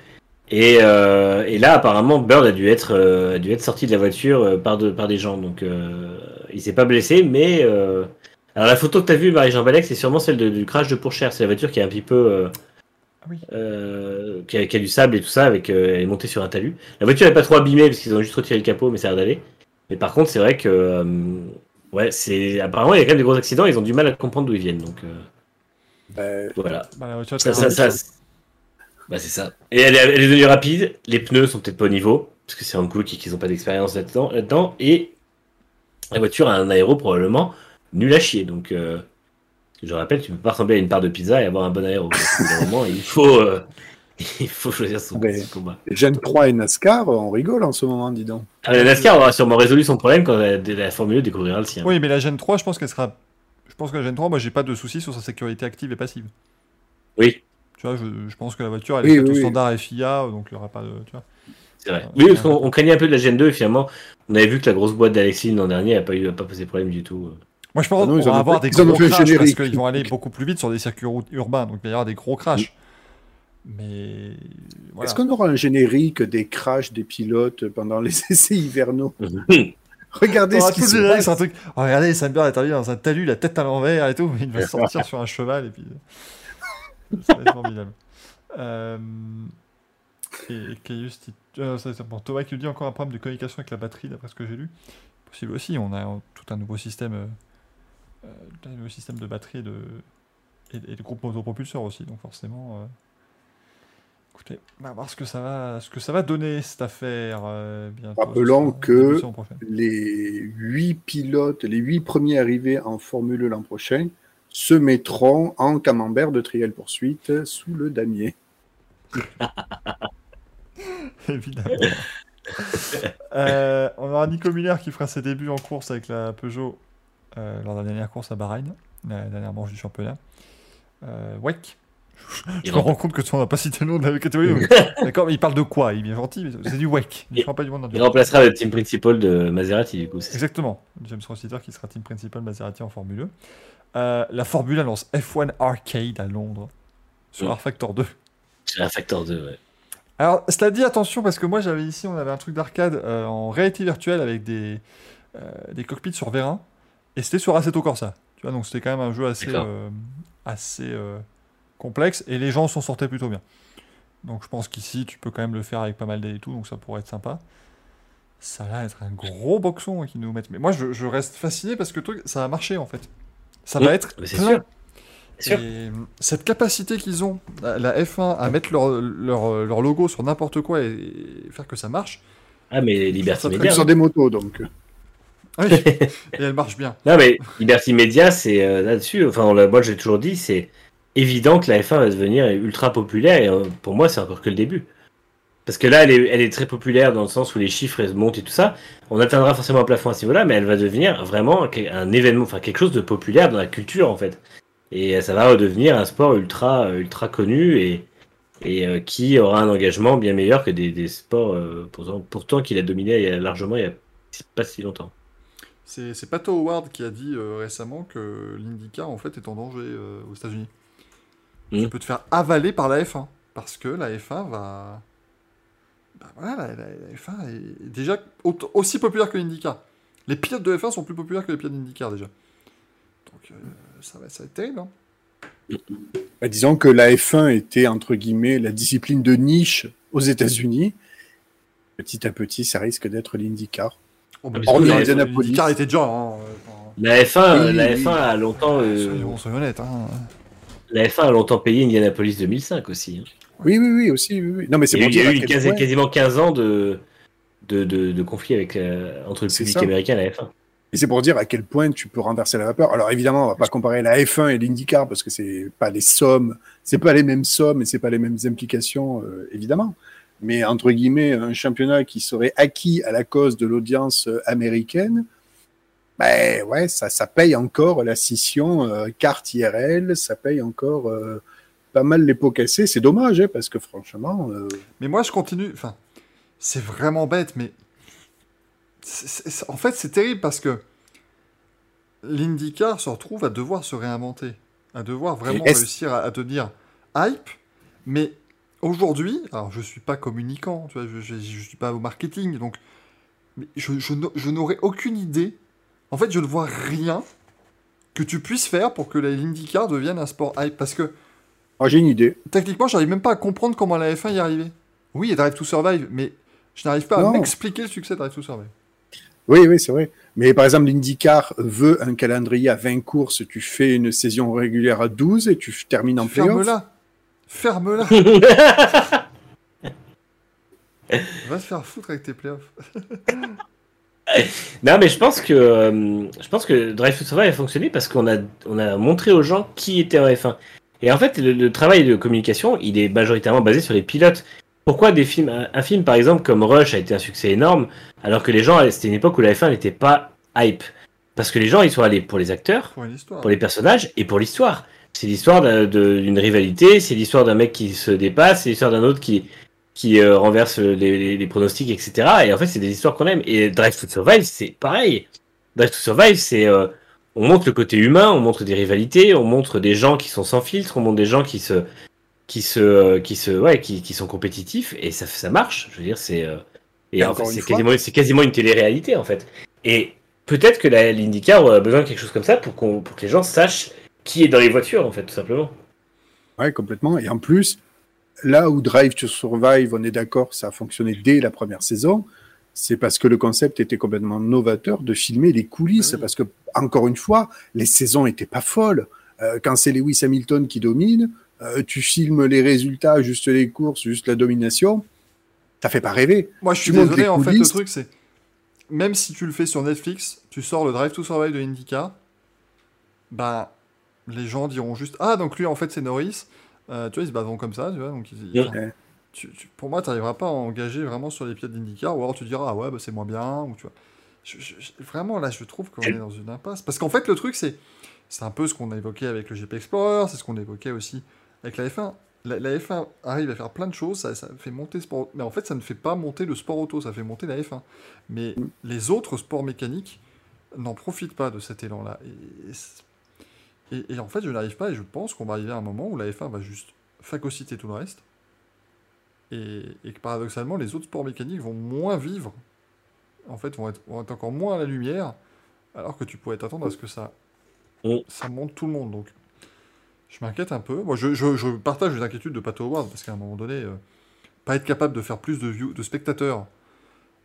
Et, euh, et là, apparemment, Bird a dû être, euh, a dû être sorti de la voiture euh, par, de, par des gens. Donc, il s'est pas blessé, mais. Alors, la photo que tu as vue, Marie-Jean Balek, c'est sûrement celle de- du crash de Pourchère. C'est la voiture qui est un petit peu. Ah oui. qui, a, qui a du sable et tout ça, avec, elle est montée sur un talus. La voiture n'est pas trop abîmée parce qu'ils ont juste retiré le capot, mais ça a l'air d'aller. Mais par contre, c'est vrai que. ouais, c'est. Apparemment, il y a quand même des gros accidents, ils ont du mal à comprendre d'où ils viennent. Donc, voilà. Bah, Ça, ça, ça, bah, c'est ça. Et elle est, elle est devenue rapide. Les pneus sont peut-être pas au niveau, parce que c'est un coup qui qu'ils ont pas d'expérience là-dedans, là-dedans. Et la voiture a un aéro probablement nul à chier. Donc, euh, je rappelle, tu peux pas ressembler à une part de pizza et avoir un bon aéro. moment, il faut, euh, il faut choisir son, combat. Gen 3 et NASCAR, on rigole en ce moment, dis donc. Ah, la NASCAR aura sûrement résolu son problème quand la, la Formule 1 découvrira le sien. Oui, mais la Gen 3, je pense qu'elle sera. Je pense que la Gen 3, moi, j'ai pas de soucis sur sa sécurité active et passive. Oui, Tu vois, je, je pense que la voiture, elle Oui, est oui, au oui. standard FIA, donc il n'y aura pas de. Tu vois. c'est vrai. Euh, Oui, parce qu'on on craignait un peu de la Gen 2 et finalement, on avait vu que la grosse boîte d'Alexine l'an dernier n'a pas, eu- a pas posé problème du tout. Moi, je pense Ah qu'on va avoir des gros crashs parce qu'ils vont aller beaucoup plus vite sur des circuits routes urbains, donc il va y avoir des gros crashs. Mais. Voilà. Est-ce qu'on aura un générique des crashs des pilotes pendant les essais hivernaux? Regardez On ce qui se passe. c'est un truc. Oh, regardez, Sam Bird est arrivé dans un talus, la tête à l'envers et tout, il va sortir sur un cheval et puis. Ça va être formidable. Euh... Et, Caius dit- euh, bon, Thomas qui nous dit encore un problème de communication avec la batterie, d'après ce que j'ai lu. Possible aussi, on a euh, tout un nouveau système, euh, euh, un nouveau système de batterie et de, et, et de groupe motopropulseur aussi, donc forcément. Écoutez, on va voir ce que ça va, ce que ça va donner cette affaire. euh, bientôt. Début que-. Les huit pilotes, les huit premiers arrivés en Formule l'an prochain se mettront en camembert de trial poursuite sous le damier. Évidemment. Euh, on aura Nico Muller qui fera ses débuts en course avec la Peugeot euh, lors de la dernière course à Bahreïn, la dernière manche du championnat. Euh, Weck. Je me rends compte que tu n'as pas cité le nom de la catégorie. D'accord, mais il parle de quoi? Il est bien gentil, mais c'est du Weck. Il pas du monde remplacera le team principal de Maserati, du coup. Exactement. James Rossiter qui sera team principal Maserati en Formule 1. Euh, la Formule 1 lance F1 Arcade à Londres sur. R Factor 2. C'est un facteur 2, ouais. Alors, cela dit, attention, parce que moi, j'avais ici, on avait un truc d'arcade euh, en réalité virtuelle avec des, euh, des cockpits sur vérin, et c'était sur Assetto Corsa. Tu vois, donc c'était quand même un jeu assez, assez complexe, et les gens s'en sortaient plutôt bien. Donc je pense qu'ici, tu peux quand même le faire avec pas mal d'aides et tout, donc ça pourrait être sympa. Ça va être un gros boxon hein, qu'ils nous mettent. Mais moi, je, je reste fasciné parce que le truc, ça a marché en fait. Ça Oui, va être plein. sûr. C'est sûr. Et euh, cette capacité qu'ils ont, la, la F1, à mettre leur, leur, leur logo sur n'importe quoi et, et faire que ça marche, Ah, mais Liberty Media. Sur des motos, donc. ah oui, et elle marche bien. Non, mais Liberty Media, c'est euh, là-dessus. Enfin, moi, j'ai toujours dit, c'est évident que la F1 va devenir ultra populaire. Et euh, pour moi, c'est encore que le début. Parce que là, elle est, très populaire dans le sens où les chiffres montent et tout ça. On atteindra forcément un plafond à ce niveau-là, mais elle va devenir vraiment un événement, enfin quelque chose de populaire dans la culture en fait. Et ça va redevenir un sport ultra, euh, ultra connu et, euh, qui aura un engagement bien meilleur que des, sports pourtant, pourtant qu'il a dominé largement il y a pas si longtemps. C'est Pato Howard qui a dit récemment que l'IndyCar en fait est en danger aux États-Unis. Mhm. Tu peux te faire avaler par la F1 parce que la F1 va. Bah voilà, la, la- la F1 est déjà au- aussi populaire que l'IndyCar. Les pilotes de F1 sont plus populaires que les pilotes d'IndyCar déjà. Donc euh, ça, va, ça va être terrible. hein. Bah, disons que la F1 était, entre guillemets, la discipline de niche aux États-Unis. Petit à petit, ça risque d'être l'IndyCar. Oh, bah, mais l'IndyCar était- déjà. hein, euh, La F1, Oui, la oui. F1 a longtemps, euh, soyons, soyons honnêtes. hein. La F1 a longtemps payé Indianapolis 2005 aussi. hein. Oui, oui, oui, aussi. oui, oui. Non, mais c'est Il y a eu, quasi- quasiment 15 ans de, de, de, de conflit avec, euh, entre le public ça. américain et la F1. Et c'est pour dire à quel point tu peux renverser la vapeur. Alors évidemment, on va pas comparer la F1 et l'IndyCar parce que c'est pas les sommes, c'est pas les mêmes sommes et c'est pas les mêmes implications, euh, évidemment. Mais entre guillemets, un championnat qui serait acquis à la cause de l'audience euh, américaine, ben ouais, ça, ça paye encore la scission euh, carte IRL, ça paye encore euh, pas mal les pots cassés. C'est dommage, hein, parce que franchement, euh, Mais moi, je continue. Enfin, c'est vraiment bête, mais. en fait, c'est terrible parce que l'IndyCar se retrouve à devoir se réinventer, à devoir vraiment réussir à, à devenir hype. Mais aujourd'hui, alors je suis pas communicant, tu vois, je, je suis pas au marketing, donc je, je n'aurais aucune idée. En fait, je ne vois rien que tu puisses faire pour que la- l'IndyCar devienne un sport hype. Parce que moi j'ai une idée. techniquement, j'arrive même pas à comprendre comment la F1 y est arrivée. Oui, il y a Drive to Survive, mais je n'arrive pas à m'expliquer le succès de Drive to Survive. Oui, oui, c'est vrai. Mais par exemple, l'IndyCar veut un calendrier à 20 courses, tu fais une saison régulière à 12 et tu termines en playoff. Ferme-la Ferme-la Va te faire foutre avec tes playoffs. Non, mais je pense que euh, je pense que Drive to Survive a fonctionné parce qu'on a on a montré aux gens qui était en F1. Et en fait, le, le travail de communication, il est majoritairement basé sur les pilotes. Pourquoi des films, un, un film par exemple comme Rush a été un succès énorme, alors que les gens, c'était une époque où la F1 n'était pas hype, parce que les gens ils sont allés pour les acteurs, Pour pour les personnages et pour l'histoire. C'est l'histoire d'une rivalité, c'est l'histoire d'un mec qui se dépasse, c'est l'histoire d'un autre qui, qui euh, renverse les, les- les pronostics, etc. Et en fait, c'est des histoires qu'on aime. Et Drive to Survive, c'est pareil. Drive to Survive, c'est euh, on montre le côté humain, on montre des rivalités, on montre des gens qui sont sans filtre, on montre des gens qui se qui se euh, qui se ouais qui, qui sont compétitifs et ça ça marche. Je veux dire, c'est euh, et Et en encore fait, une c'est quasiment c'est quasiment une télé-réalité en fait. Et peut-être que l'IndyCar aurait besoin de quelque chose comme ça pour qu'on pour que les gens sachent qui est dans les voitures en fait tout simplement. Ouais, complètement. Et en plus, là où Drive to Survive, on est d'accord, ça a fonctionné dès la première saison, c'est parce que le concept était complètement novateur de filmer les coulisses. Oui. Parce que, encore une fois, les saisons étaient pas folles. Euh, quand c'est Lewis Hamilton qui domine, euh, tu filmes les résultats, juste les courses, juste la domination, ça fait pas rêver. Moi, je suis désolé, en fait, le truc, c'est. Même si tu le fais sur Netflix, tu sors le Drive to Survive de IndyCar, bah. Les gens diront juste Ah, donc lui, en fait, c'est Norris. Euh, tu vois, ils se battront comme ça, tu vois. Donc, ils- Ouais. enfin, tu- tu- pour moi, tu n'arriveras pas à engager vraiment sur les pieds d'IndyCar, ou alors tu diras Ah ouais, bah, c'est moins bien, ou tu vois. Je- je- je- vraiment, là, je trouve qu'on est dans une impasse. Parce qu'en fait, le truc, c'est. C'est un peu ce qu'on a évoqué avec le GP Explorer, c'est ce qu'on évoquait aussi avec la F1. La, la F1 arrive à faire plein de choses, ça, ça fait monter le sport. Mais en fait, ça ne fait pas monter le sport auto, ça fait monter la F1. Mais les autres sports mécaniques n'en profitent pas de cet élan-là. Et, et c'est- et- et en fait, je n'arrive pas, et je pense qu'on va arriver à un moment où la F1 va juste phagocyter tout le reste. Et, et que paradoxalement, les autres sports mécaniques vont moins vivre. En fait, vont être, vont être encore moins à la lumière, alors que tu pourrais t'attendre à ce que ça, ça monte tout le monde. Donc, je m'inquiète un peu. Moi, je, je- je partage les inquiétudes de Pato Howard, parce qu'à un moment donné, euh, pas être capable de faire plus de, view- de spectateurs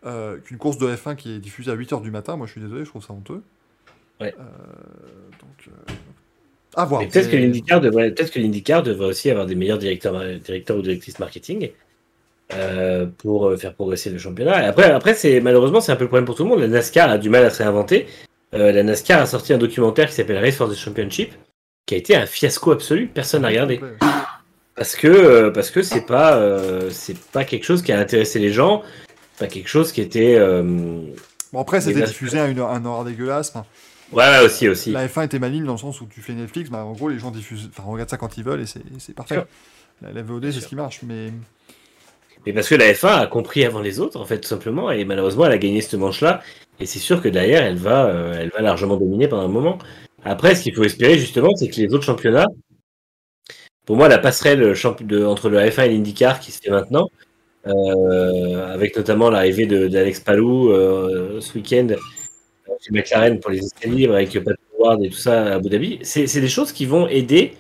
euh, qu'une course de F1 qui est diffusée à 8h du matin, moi je suis désolé, je trouve ça honteux. Ouais. Euh, donc, à voir. Peut-être que Mais- l'IndyCar devrait, peut-être que l'IndyCar devrait aussi avoir des meilleurs directeurs, directeurs ou directrices marketing euh, pour euh, faire progresser le championnat. Et après, après c'est malheureusement c'est un peu le problème pour tout le monde. La NASCAR a du mal à se réinventer. Euh, la NASCAR a sorti un documentaire qui s'appelle Race for the Championship, qui a été un fiasco absolu. Personne n'a regardé parce que euh, parce que c'est pas euh, c'est pas quelque chose qui a intéressé les gens, pas quelque chose qui était euh, Bon, après, c'était diffusé à une, un horaire dégueulasse. Enfin, ouais, ouais aussi aussi. La F1 était maligne dans le sens où tu fais Netflix, bah, en gros, les gens diffusent, enfin, regardent ça quand ils veulent et c'est parfait. La, la VOD, c'est ce qui marche, mais Mais parce que la F1 a compris avant les autres, en fait, tout simplement, et malheureusement, elle a gagné ce manche-là. Et c'est sûr que derrière, elle va, euh, elle va largement dominer pendant un moment. Après, ce qu'il faut espérer, justement, c'est que les autres championnats, pour moi, la passerelle de, entre le F1 et l'IndyCar qui se fait maintenant, euh, avec notamment l'arrivée d'Alex Palou euh, ce week-end euh, chez McLaren pour les essais libres avec Pat Howard et tout ça à Abu Dhabi, c'est des choses qui vont aider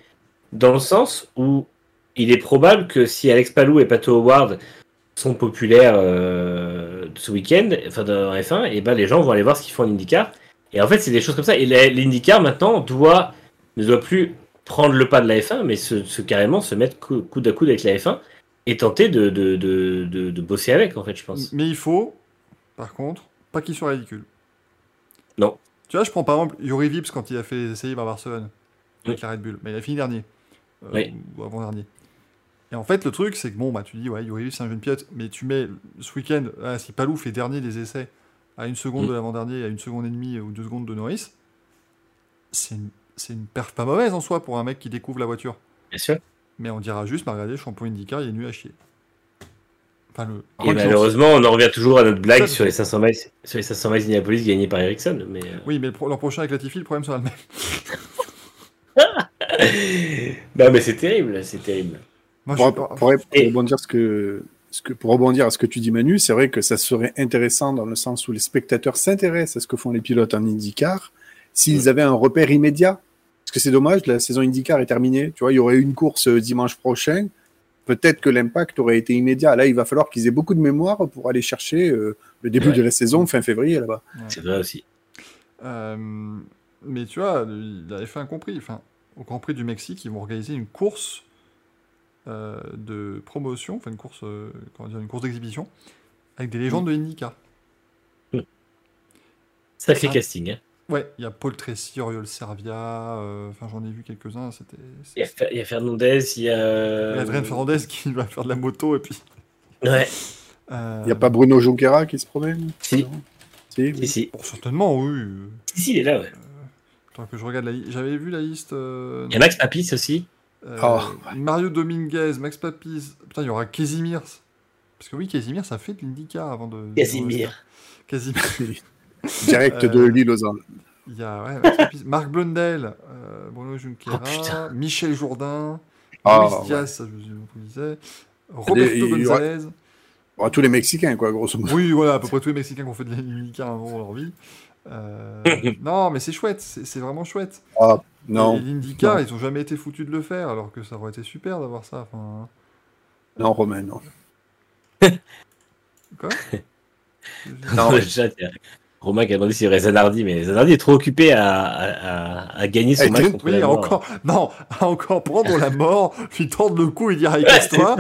dans le sens où il est probable que si Alex Palou et Pato Howard sont populaires euh, ce week-end, enfin dans F1, et ben les gens vont aller voir ce qu'ils font en IndyCar. Et en fait, c'est des choses comme ça. Et l'IndyCar maintenant doit ne doit plus prendre le pas de la F1, mais se, carrément se mettre cou- coude à coude avec la F1 et tenter de, de, de, de, bosser avec, en fait, je pense. Mais il faut, par contre, pas qu'il soit ridicule. Tu vois, je prends par exemple Yuri Vips quand il a fait les essais à Barcelone avec la Red Bull, mais il a fini dernier. Euh, Oui. Ou avant-dernier. Et en fait, le truc, c'est que bon, bah, tu dis, ouais, Yuri Vips, c'est un jeune pilote, mais tu mets ce week-end, ah, si Palou fait dernier des essais à une seconde Mm. de l'avant-dernier, à une seconde et demie ou deux secondes de Norris, c'est une, c'est une perf pas mauvaise en soi pour un mec qui découvre la voiture. Bien sûr. Mais on dira juste, bah regardez, champion IndyCar, il est nul à chier. Enfin, le... Et malheureusement, on en revient toujours à notre blague sur les 500 miles, sur les 500 miles Indianapolis gagnés par Ericsson. Mais euh, Oui, mais le pro- l'an prochain avec Latifi, le problème sera le même. non, mais c'est terrible, c'est terrible. Moi, Pour, suis pas- pour- pour Et- rebondir ce que, ce que, pour rebondir à ce que tu dis, Manu, c'est vrai que ça serait intéressant dans le sens où les spectateurs s'intéressent à ce que font les pilotes en IndyCar s'ils avaient un repère immédiat. Parce que c'est dommage, la saison IndyCar est terminée. Tu vois, il y aurait une course euh, dimanche prochain. Peut-être que l'impact aurait été immédiat. Là, il va falloir qu'ils aient beaucoup de mémoire pour aller chercher euh, le début Ouais. de la saison, fin février, là-bas. C'est vrai aussi. Euh, mais tu vois, il avait fait un compris. Enfin, au Grand Prix du Mexique, ils vont organiser une course euh, de promotion, enfin une course, euh, comment dire, une course d'exhibition, avec des légendes de IndyCar. Sacré Ça- casting. Hein. Ouais, il y a Paul Tracy, Oriol Servia, euh, enfin j'en ai vu quelques-uns. C'était. Il y, a Fer- il y a Fernandez, il y a. Il y a Adrien Fernandez qui va faire de la moto et puis. Ouais, euh, Il n'y a pas Bruno Junquera qui se promène? Si. Si, oui. Si, si. Bon, certainement, oui. euh, Si, si, il est là, ouais. Attends que je regarde la liste. J'avais vu la liste. euh, Il y a Max Papis aussi. Euh, Oh. Mario Dominguez, Max Papis. Putain, il y aura Casimir. Parce que oui, Casimir, ça fait de l'IndyCar avant de. Casimir. Casimir. Direct Euh, de l'île aux Andes. Il y a ouais, Marc Blundell, euh, Bruno Junquera, Oh. Michel Jourdain, Ah, Luis ouais. Diaz, ça, je, vous le disais, Roberto aura-. Bon, tous les Mexicains, quoi, grosso modo. Oui, voilà, à peu près tous les Mexicains qui ont fait de un jour dans leur vie. Euh, non, mais c'est chouette, c'est vraiment chouette. Ah, non, l'IndyCar, Non. ils ont jamais été foutus de le faire, alors que ça aurait été super d'avoir ça. Enfin, non, Romain, non. quoi? Y a Romain qui a demandé s'il y aurait Zanardi, mais Zanardi est trop occupé à, à, à- à gagner son Eh, match Oui, encore, non, à encore prendre la mort, lui tordre le cou et dire allez, casse-toi.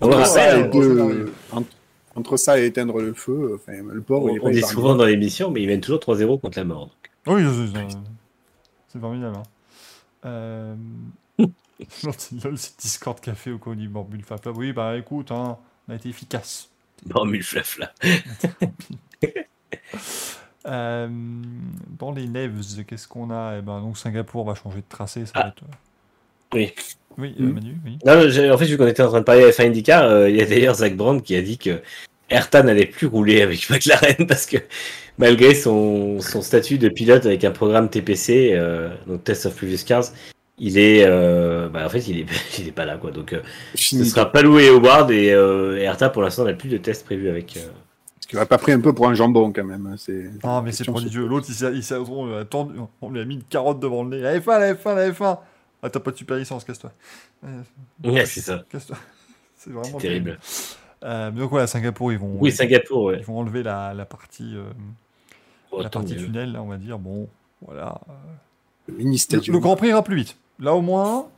Entre ça, et le ouais, de- scénario. entre, entre ça et éteindre le feu, enfin, le est On, pas on dit épargné. souvent dans l'émission, mais il mène toujours 3-0 contre la mort. donc. Oui, c'est- formidable. hein. Euh... c'est Discord Café au Coni Borbule Fab. Oui, bah écoute, hein, on a été efficace. Flaf là. Euh, dans les Neves, qu'est-ce qu'on a? Eh ben, donc Singapour va changer de tracé. Ça Ah. va être... euh, Oui. Oui, euh, Mm. Manu, oui. Non, en fait, vu qu'on était en train de parler F1 IndyCar, euh, il y a d'ailleurs Zach Brown qui a dit que Ayrton n'allait plus rouler avec McLaren parce que malgré son, son statut de pilote avec un programme TPC, euh, donc Test of Previous Cars, il est, euh, bah, en fait, il est, il est pas là, quoi. Donc, euh, ce sera pas loué au Ward et euh, Ayrton, pour l'instant, n'a plus de tests prévus avec. Qu'il va pas pris un peu pour un jambon, quand même. hein, C'est... Ah, mais c'est prodigieux. L'autre, il s'est, il s'est- on, lui a tendu- on lui a mis une carotte devant le nez. La F1, la F1, la F1. Ah, t'as pas de super licence, casse-toi. Ouais, c'est ça. Casse-toi. C'est vraiment C'est terrible. Euh, mais donc voilà, Singapour, ils vont, Oui, Singapour, ouais. ils vont enlever la, la partie, euh, Oh, la partie tunnel, là, on va dire. Bon, voilà. Le mini Le, Grand Prix ira plus vite. Là, au moins,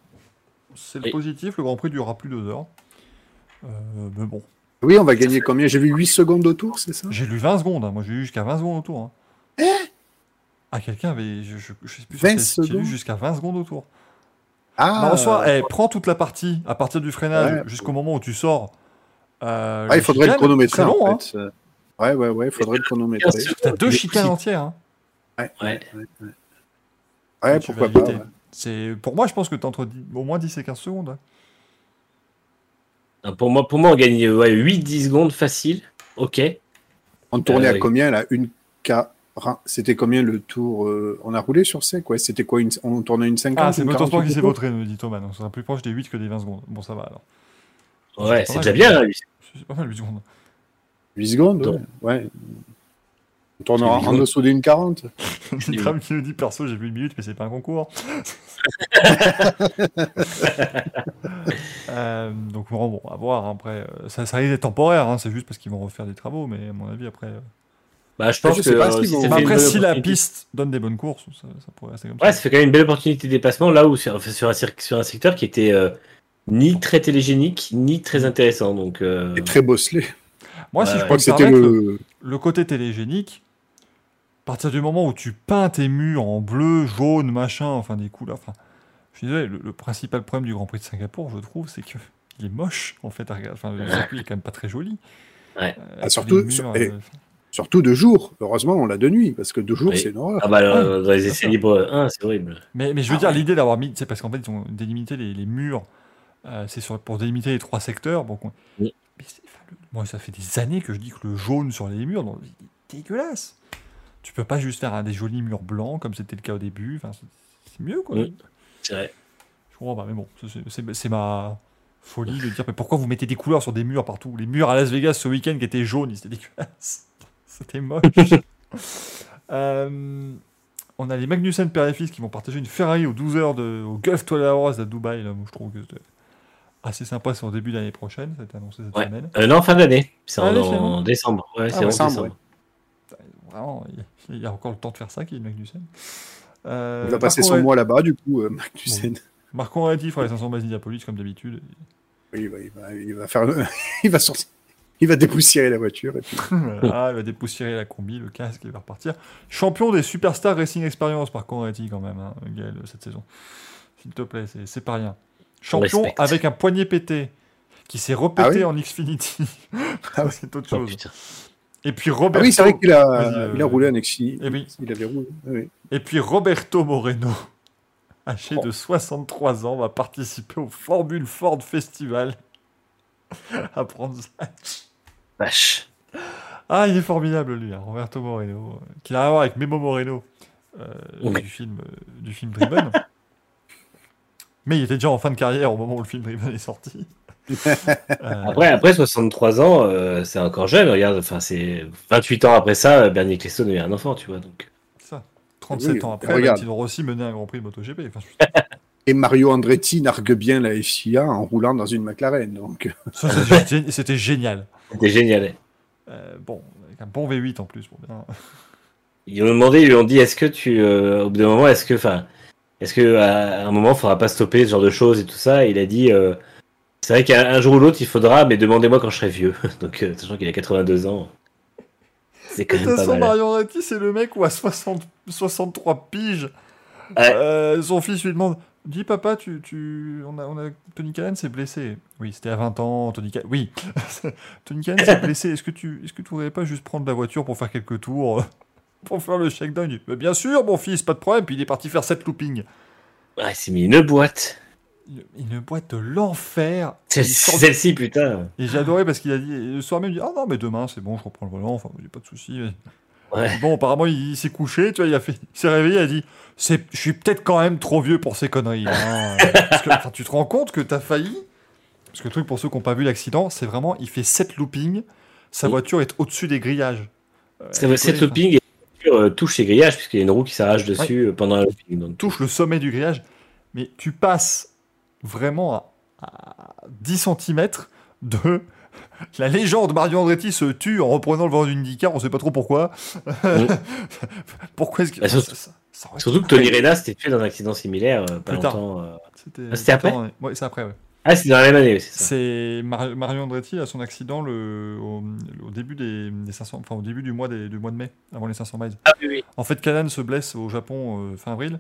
c'est le Oui. positif. Le Grand Prix durera plus de deux heures. Euh, mais bon, Oui, on va gagner combien? J'ai vu 8 secondes au tour, c'est ça? J'ai lu 20 secondes. hein. Moi, j'ai lu jusqu'à 20 secondes au tour. hein. ah, quelqu'un avait. Je, je, je sais plus. sur 20 quel site, J'ai lu secondes? jusqu'à 20 secondes au tour. Ah, Non, en soi, eh, prends toute la partie à partir du freinage Ouais. jusqu'au moment où tu sors. Euh, ah, il faudrait le chicanes, chronométrer, C'est long, en hein. fait. Euh, Ouais, ouais, ouais, il faudrait le chronométrer. T'as deux chicanes entières. hein. Ouais. Ouais, tu pourquoi pas. ouais. C'est pour moi, je pense que t'as entre 10 au moins 10 et 15 secondes. Hein. Ah, Pour moi, pour moi, on gagne ouais, 8-10 secondes facile. Ok. On tournait Euh, à oui. combien, là? Une C'était combien le tour euh, On a roulé sur sec, ouais. C'était quoi une... On tournait une 50 Ah, c'est Motorsport 48 qui s'est vautré, nous dit Thomas. Donc, ça sera plus proche des 8 que des 20 secondes. Bon, ça va alors. Ouais, C'est déjà bien. lui. C'est pas mal 8 secondes. 8 secondes, ouais. On tournera en dessous d'une 40. Nikram qui nous dit perso, j'ai vu une minute, mais c'est pas un concours. Euh, donc, bon, bon, à voir. hein, Après, euh, ça, ça risque d'être temporaire. hein, c'est juste parce qu'ils vont refaire des travaux, mais à mon avis, après. euh, Bah, je pense Je que pas euh, si ça après, si la piste donne des bonnes courses, ça, ça pourrait rester comme Ouais, ça. ça fait quand même une belle opportunité de dépassement là où sur, sur, un, sur un secteur qui était euh, ni très télégénique ni très intéressant. Donc, euh, Et très bosselé. Moi, si je crois que c'était le. le côté télégénique, à partir du moment où tu peins tes murs en bleu, jaune, machin, enfin des couleurs. Enfin, je suis désolé, le, le principal problème du Grand Prix de Singapour, je trouve, c'est que il est moche en fait. à regarder. Enfin, le circuit est quand même pas très joli. Ouais. Euh, Ah, surtout- les murs, sur- euh, Surtout de jour. Heureusement, on l'a de nuit, parce que de jour, Oui. c'est une horreur. Ah bah, euh, Ouais, dans les essais libres 1, c'est horrible. Mais, mais je veux Ah dire, ouais. l'idée d'avoir mis, c'est parce qu'en fait, ils ont délimité les, les murs, euh, c'est sur- pour délimiter les trois secteurs. Bon, Oui. mais c'est- enfin, le- moi, ça fait des années que je dis que le jaune sur les murs, non, c'est dégueulasse. Tu peux pas juste faire des jolis murs blancs comme c'était le cas au début. Enfin, c'est c'est mieux, quoi. Oui. C'est vrai. Je comprends pas, mais bon, c'est- c'est c'est ma folie de dire mais pourquoi vous mettez des couleurs sur des murs partout? Les murs à Las Vegas ce week-end qui étaient jaunes, ils étaient dégueulasses. C'était moche. Euh, on a les Magnussen père et fils qui vont partager une Ferrari aux 12 heures de, au Gulf Hours à Dubaï. Là, moi, je trouve que c'était assez sympa. C'est au début de l'année prochaine. Ça a été annoncé cette Ouais. semaine. Euh, non, fin d'année. C'est Ah, en, décembre. Ouais, c'est en décembre, décembre. Vraiment, il y a- il a encore le temps de faire ça, qui est Magnussen. Euh, Il va passer Marco son mois là-bas, du coup, euh, Magnussen. Marco Andretti fera les 500 bases d'Indianapolis comme d'habitude. Oui, il va, il va, il va faire, le- il va sortir, il va dépoussiérer la voiture. Et puis... Voilà, il va dépoussiérer la combi, le casque, il va repartir. Champion des Superstar Racing Experience par Conradi quand même, hein, Gaël, cette saison. S'il te plaît, c'est- c'est pas rien. Champion avec un poignet pété, qui s'est repété Ah oui en Xfinity. Ah oui. c'est autre Oh, chose. putain. Et puis Ah Roberto, oui, c'est vrai qu'il a, euh, il a roulé un Exi. Eh oui. Il avait roulé. oui. et puis Roberto Moreno, âgé Oh. de 63 ans, va participer au Formule Ford Festival à Brandsatch. Vache. Ah, il est formidable lui, hein, Roberto Moreno, euh, qui a à voir avec Memo Moreno euh, Oui. du film euh, du film Driven. Mais il était déjà en fin de carrière au moment où le film Driven est sorti. Euh, Après, après 63 ans, euh, c'est encore jeune. Regarde, enfin, c'est 28 ans après ça, Bernie Ecclestone a eu un enfant, tu vois. Donc, ça. 37 Oui, ans après. Valentino Rossi menait un Grand Prix de MotoGP. Enfin, je- Et Mario Andretti nargue bien la FIA en roulant dans une McLaren. Donc, ça, c'était gé- c'était génial. c'était génial. Euh, bon, avec un bon V8 en plus. Pour bien... Ils lui ont demandé, ils lui ont dit, est-ce que tu, euh, au bout d'un moment, est-ce que, enfin, est-ce que à un moment, il faudra pas stopper ce genre de choses et tout ça? Et il a dit, euh, c'est vrai qu'un un jour ou l'autre, il faudra, mais demandez-moi quand je serai vieux. Donc, euh, sachant qu'il a 82 ans, c'est quand De toute même façon, c'est le mec où à 60, 63 piges, Ouais. euh, son fils lui demande Dis papa, tu, tu... On, a, on a... Tony Cannon s'est blessé. Oui, c'était à 20 ans. Tony Cannon. Oui, Tony Cannon s'est blessé. Est-ce que tu est-ce que tu voudrais pas juste prendre la voiture pour faire quelques tours Pour faire le Mais Bien sûr, mon fils, pas de problème. Puis il est parti faire 7 loopings. Ouais, il s'est mis une boîte. Une, boîte de l'enfer. Celle-ci, putain. Et j'ai adoré parce qu'il a dit, le soir même, il dit Ah non, mais demain, c'est bon, je reprends le volant. Enfin, il n'y a pas de souci. Ouais. Bon, apparemment, il, il s'est couché, tu vois, il, a fait, il s'est réveillé, il a dit c'est, Je suis peut-être quand même trop vieux pour ces conneries. hein. Parce que, enfin, tu te rends compte que t'as failli? Parce que le truc, pour ceux qui n'ont pas vu l'accident, c'est vraiment il fait 7 loopings, sa Oui. voiture est au-dessus des grillages. C'est elle cette connaît, looping et la voiture, touche ses grillages, puisqu'il y a une roue qui s'arrache dessus euh, pendant un looping. Donc, touche le sommet du grillage, mais tu passes vraiment à, à 10 cm de. La légende Mario Andretti se tue en reprenant le volant d'une IndyCar, on sait pas trop pourquoi. pourquoi est-ce que. Bah, surtout- ça- ça- ça aurait Surtout que Tony Rena s'était tué dans un accident similaire euh, pas Plus tard. longtemps. euh. C'était Ah, c'était après Ouais, c'est après, ouais. Ah, c'est dans la même année, oui, c'est ça. C'est Mar- Mario Andretti a son accident le, au, au début des, des 500, enfin au début du mois, des- du mois de mai, avant les 500 miles. Ah oui, oui. En fait, Canan se blesse au Japon euh, fin avril,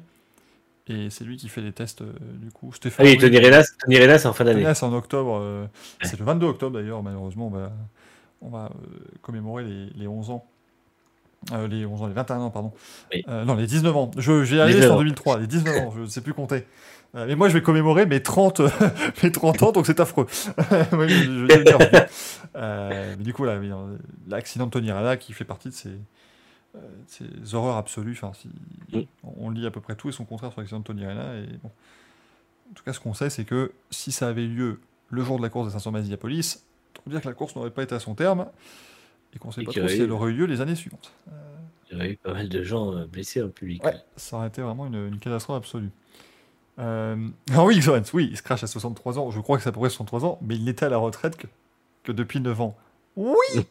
et c'est lui qui fait les tests euh, du coup. C'était Ah oui. Tony Rena, Tony Rena, c'est en fin d'année. Rena, c'est en octobre. euh, c'est le 22 octobre d'ailleurs, malheureusement, on va, on va euh, commémorer les, les 11 ans. Euh, les 11 ans, les 21 ans, pardon. Oui. Euh, non, les 19 ans. 19 c'est en ans. 2003. Les 19 ans, je ne sais plus compter. Euh, mais moi, je vais commémorer mes 30, euh, mes 30 ans, donc c'est affreux. Oui, je, je vais mais du coup, l'accident de Tony Rana qui fait partie de ces, ces horreurs absolues. Enfin, si, Oui. On lit à peu près tout et son contraire sur l'accident de Tony Rana. Et bon. En tout cas, ce qu'on sait, c'est que si ça avait eu lieu le jour de la course des 500 miles d'Indianapolis, on peut dire que la course n'aurait pas été à son terme et qu'on ne sait Et pas trop si eu- elle aurait eu lieu les années suivantes. Il y aurait eu pas mal de gens euh, blessés le public. Ouais, ça aurait été vraiment une, une catastrophe absolue. Euh... Ah oui, oui, il se crache à 63 ans. Je crois que ça pourrait 63 ans, mais il n'était à la retraite que, que depuis 9 ans. Oui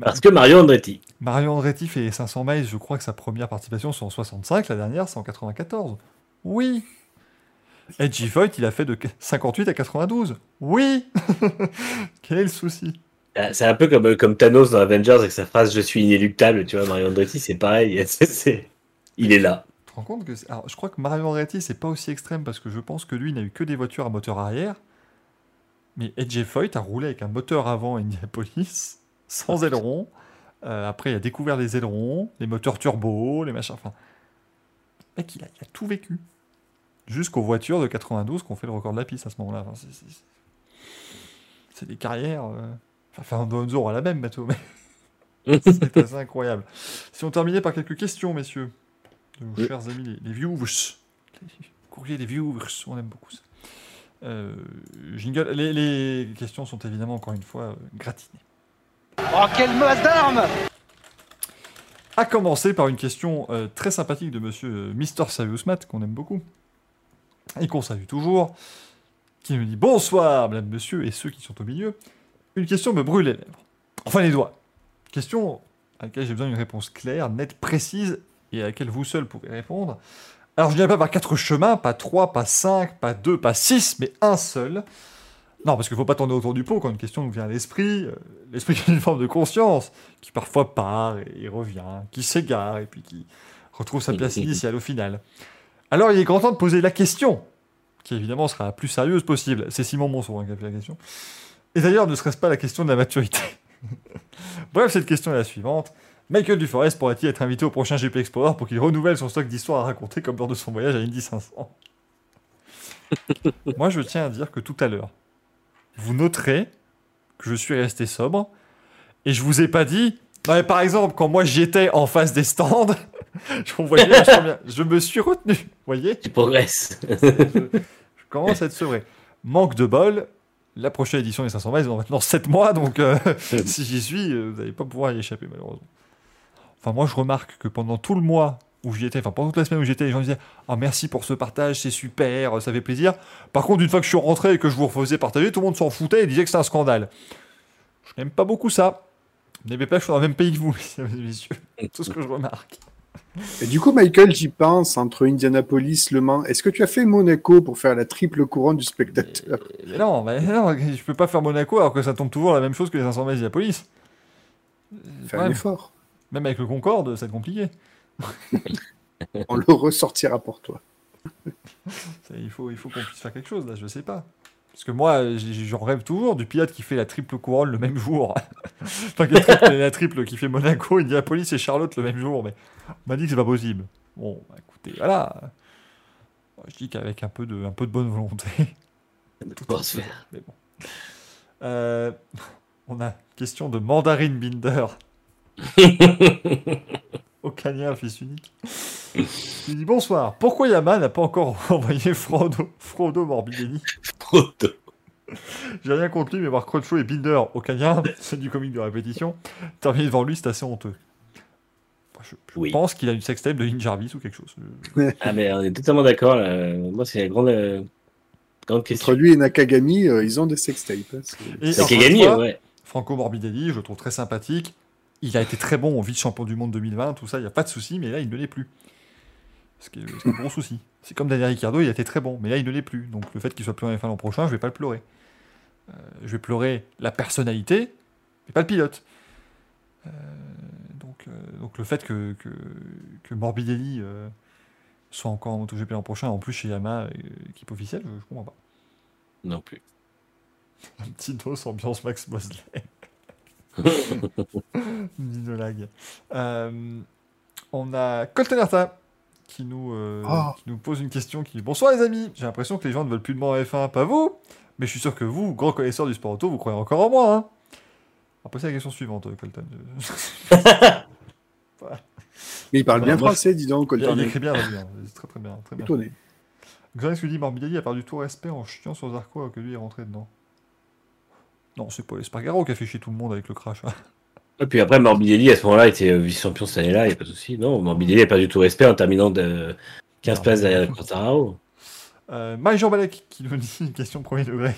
Parce que Mario Andretti. Mario Andretti fait 500 miles, je crois que sa première participation c'est en 65, la dernière c'est en 94. Oui Edgy Voigt, il a fait de 58 à 92. Oui Quel est le souci? Ah, C'est un peu comme, euh, comme Thanos dans Avengers avec sa phrase Je suis inéluctable. Tu vois, Mario Andretti, c'est pareil. Il est là. Tu te rends compte que. Alors, je crois que Mario Andretti, c'est pas aussi extrême parce que je pense que lui n'a eu que des voitures à moteur arrière. Mais AJ Foyt a roulé avec un moteur avant à Indianapolis, sans aileron. Euh, après, il a découvert les ailerons, les moteurs turbo, les machins. Enfin, le mec, il a, il a tout vécu. Jusqu'aux voitures de 92 qu'on fait le record de la piste à ce moment-là. Enfin, c'est- c'est- c'est des carrières. euh, Enfin, Fernando aura la même, bateau, mais c'est assez incroyable. Si on terminait par quelques questions, messieurs, de nos Oui. chers amis, les, les viewers. Les courriers des viewers, on aime beaucoup ça. Euh, jingle, les, les questions sont évidemment, encore une fois, gratinées. Oh, quelle masse d'armes À commencer par une question euh, très sympathique de monsieur euh, Mr. Serious Matt, qu'on aime beaucoup, et qu'on salue toujours, qui me dit Bonsoir, madame, monsieur, et ceux qui sont au milieu. Une question me brûle les lèvres. Enfin, les doigts. Question à laquelle j'ai besoin d'une réponse claire, nette, précise, et à laquelle vous seul pouvez répondre. Alors, je n'irai pas par quatre chemins, pas trois, pas cinq, pas deux, pas six, mais un seul. Non, parce qu'il ne faut pas tourner autour du pot quand une question nous vient à l'esprit. euh, L'esprit qui a une forme de conscience, qui parfois part et, revient, qui s'égare et puis qui retrouve sa place initiale au final. Alors il est grand temps de poser la question, qui évidemment sera la plus sérieuse possible. C'est Simon Monson hein, qui a fait la question. Et d'ailleurs, ne serait-ce pas la question de la maturité? Bref, cette question est la suivante. Michael Duforest pourrait-il être invité au prochain GP Explorer pour qu'il renouvelle son stock d'histoires à raconter comme lors de son voyage à Indy 500 Moi, je tiens à dire que tout à l'heure, vous noterez que je suis resté sobre et je vous ai pas dit. Non, mais par exemple, quand moi j'y étais en face des stands, je, voyais me suis retenu. Vous voyez Tu progresses. je commence à être sevré. Manque de bol. La prochaine édition des 500 miles, dans maintenant 7 mois, donc euh, si j'y suis, euh, vous n'allez pas pouvoir y échapper, malheureusement. Enfin, moi, je remarque que pendant tout le mois où j'y étais, enfin, pendant toute la semaine où j'étais, les gens disaient Ah, merci pour ce partage, c'est super, ça fait plaisir. Par contre, une fois que je suis rentré et que je vous refaisais partager, tout le monde s'en foutait et disait que c'est un scandale. Je n'aime pas beaucoup ça. N'aimez pas je sois dans le même pays que vous, mesdames et messieurs. C'est tout ce que je remarque. Et du coup, Michael, j'y pense, entre Indianapolis, Le Mans. Est-ce que tu as fait Monaco pour faire la triple couronne du spectateur? Mais non, mais non, je peux pas faire Monaco alors que ça tombe toujours la même chose que les 500 miles Indianapolis. Fais un effort. Même avec le Concorde, c'est compliqué. On le ressortira pour toi. Il faut, il faut qu'on puisse faire quelque chose là, je sais pas. Parce que moi, j'ai- j'en rêve toujours du pilote qui fait la triple couronne le même jour. enfin, qui triple- la triple qui fait Monaco, Indianapolis et Charlotte le même jour. Mais on m'a dit que c'est pas possible. Bon, bah, écoutez, voilà. Je dis qu'avec un peu de, un peu de bonne volonté. tout est se possible, Mais bon. Euh, on a une question de Mandarine Binder. Au Canien, fils unique. Il dit bonsoir. Pourquoi Yama n'a pas encore envoyé Frodo, Frodo Morbidelli Proto. J'ai rien contre lui, mais voir Cruncho et Binder au Canien, c'est du comique de répétition. Terminer devant lui, c'est assez honteux. Je, je Oui. pense qu'il a une sextape de Lynn Jarvis ou quelque chose. Ah, mais on est totalement d'accord. Moi, c'est la grande, euh, grande Entre question. lui et Nakagami, euh, ils ont des sextapes. hein, fois, ouais. Franco Morbidelli, je le trouve très sympathique. Il a été très bon au vice-champion du monde 2020, tout ça, il n'y a pas de souci, mais là, il ne l'est plus. Ce qui est, ce qui est un gros souci. C'est comme Daniel Ricciardo, il a été très bon, mais là, il ne l'est plus. Donc le fait qu'il soit plus en F1 l'an prochain, je vais pas le pleurer. Euh, je vais pleurer la personnalité, mais pas le pilote. Euh, donc, euh, donc le fait que, que, que Morbidelli soit encore en MotoGP l'an prochain, en plus chez Yamaha, équipe officielle, je, je comprends pas. Non plus. Un petit dos ambiance Max Mosley. Nino Lag. Euh, on a Colton Herta qui nous, euh, Oh. qui nous pose une question qui dit Bonsoir les amis, j'ai l'impression que les gens ne veulent plus de moi en F1, pas vous, mais je suis sûr que vous, grand connaisseur du sport auto, vous croyez encore en moi. Hein on va passer à la question suivante, euh, Colton. Mais il parle bien français, dis donc, Colton. il écrit bien, c'est très très bien. Très bien. Étonné. Xanax lui dit Morbidelli a perdu tout respect en chiant sur Zarco alors que lui est rentré dedans. Non, c'est pas Espargaro qui a fait chier tout le monde avec le crash. hein. Et puis après, Morbidelli, à ce moment-là, était euh, vice-champion cette année-là, il n'y a pas de souci. Non, Morbidelli n'a pas du tout respect en terminant de 15 Non, places derrière Quartararo. Euh, Marie-Jean Balek qui nous dit une question premier degré.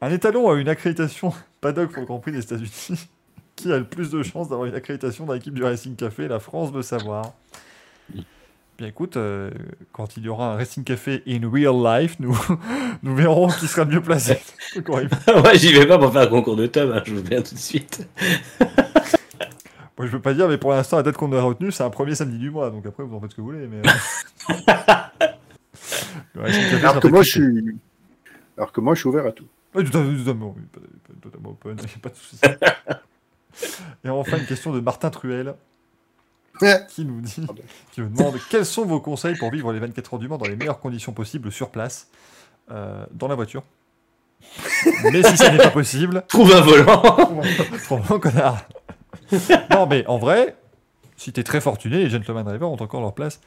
Un étalon a une accréditation paddock pour le Grand Prix des États-Unis. Qui a le plus de chances d'avoir une accréditation dans l'équipe du Racing Café? La France veut savoir. Bien écoute, euh, quand il y aura un Racing Café in real life, nous, nous verrons qui sera mieux placé. Moi, j'y vais pas pour faire un concours de tome, hein, je vous viens tout de suite. Moi, je veux pas dire, mais pour l'instant, la date qu'on a retenue, c'est un premier samedi du mois. Donc après, vous en faites ce que vous voulez. Mais... euh, le Racing Café sera Alors que moi, je suis... Alors que moi, je suis ouvert à tout. Oui, tout à fait, totalement, oui, pas- pas- totalement open, y a pas de souci. Et enfin, une question de Martin Truel qui nous dit, qui nous demande quels sont vos conseils pour vivre les 24 heures du Mans dans les meilleures conditions possibles sur place, euh, dans la voiture? Mais si ça n'est pas possible, Trouve un volant Trop connard. non, mais en vrai, si t'es très fortuné, les gentleman drivers ont encore leur place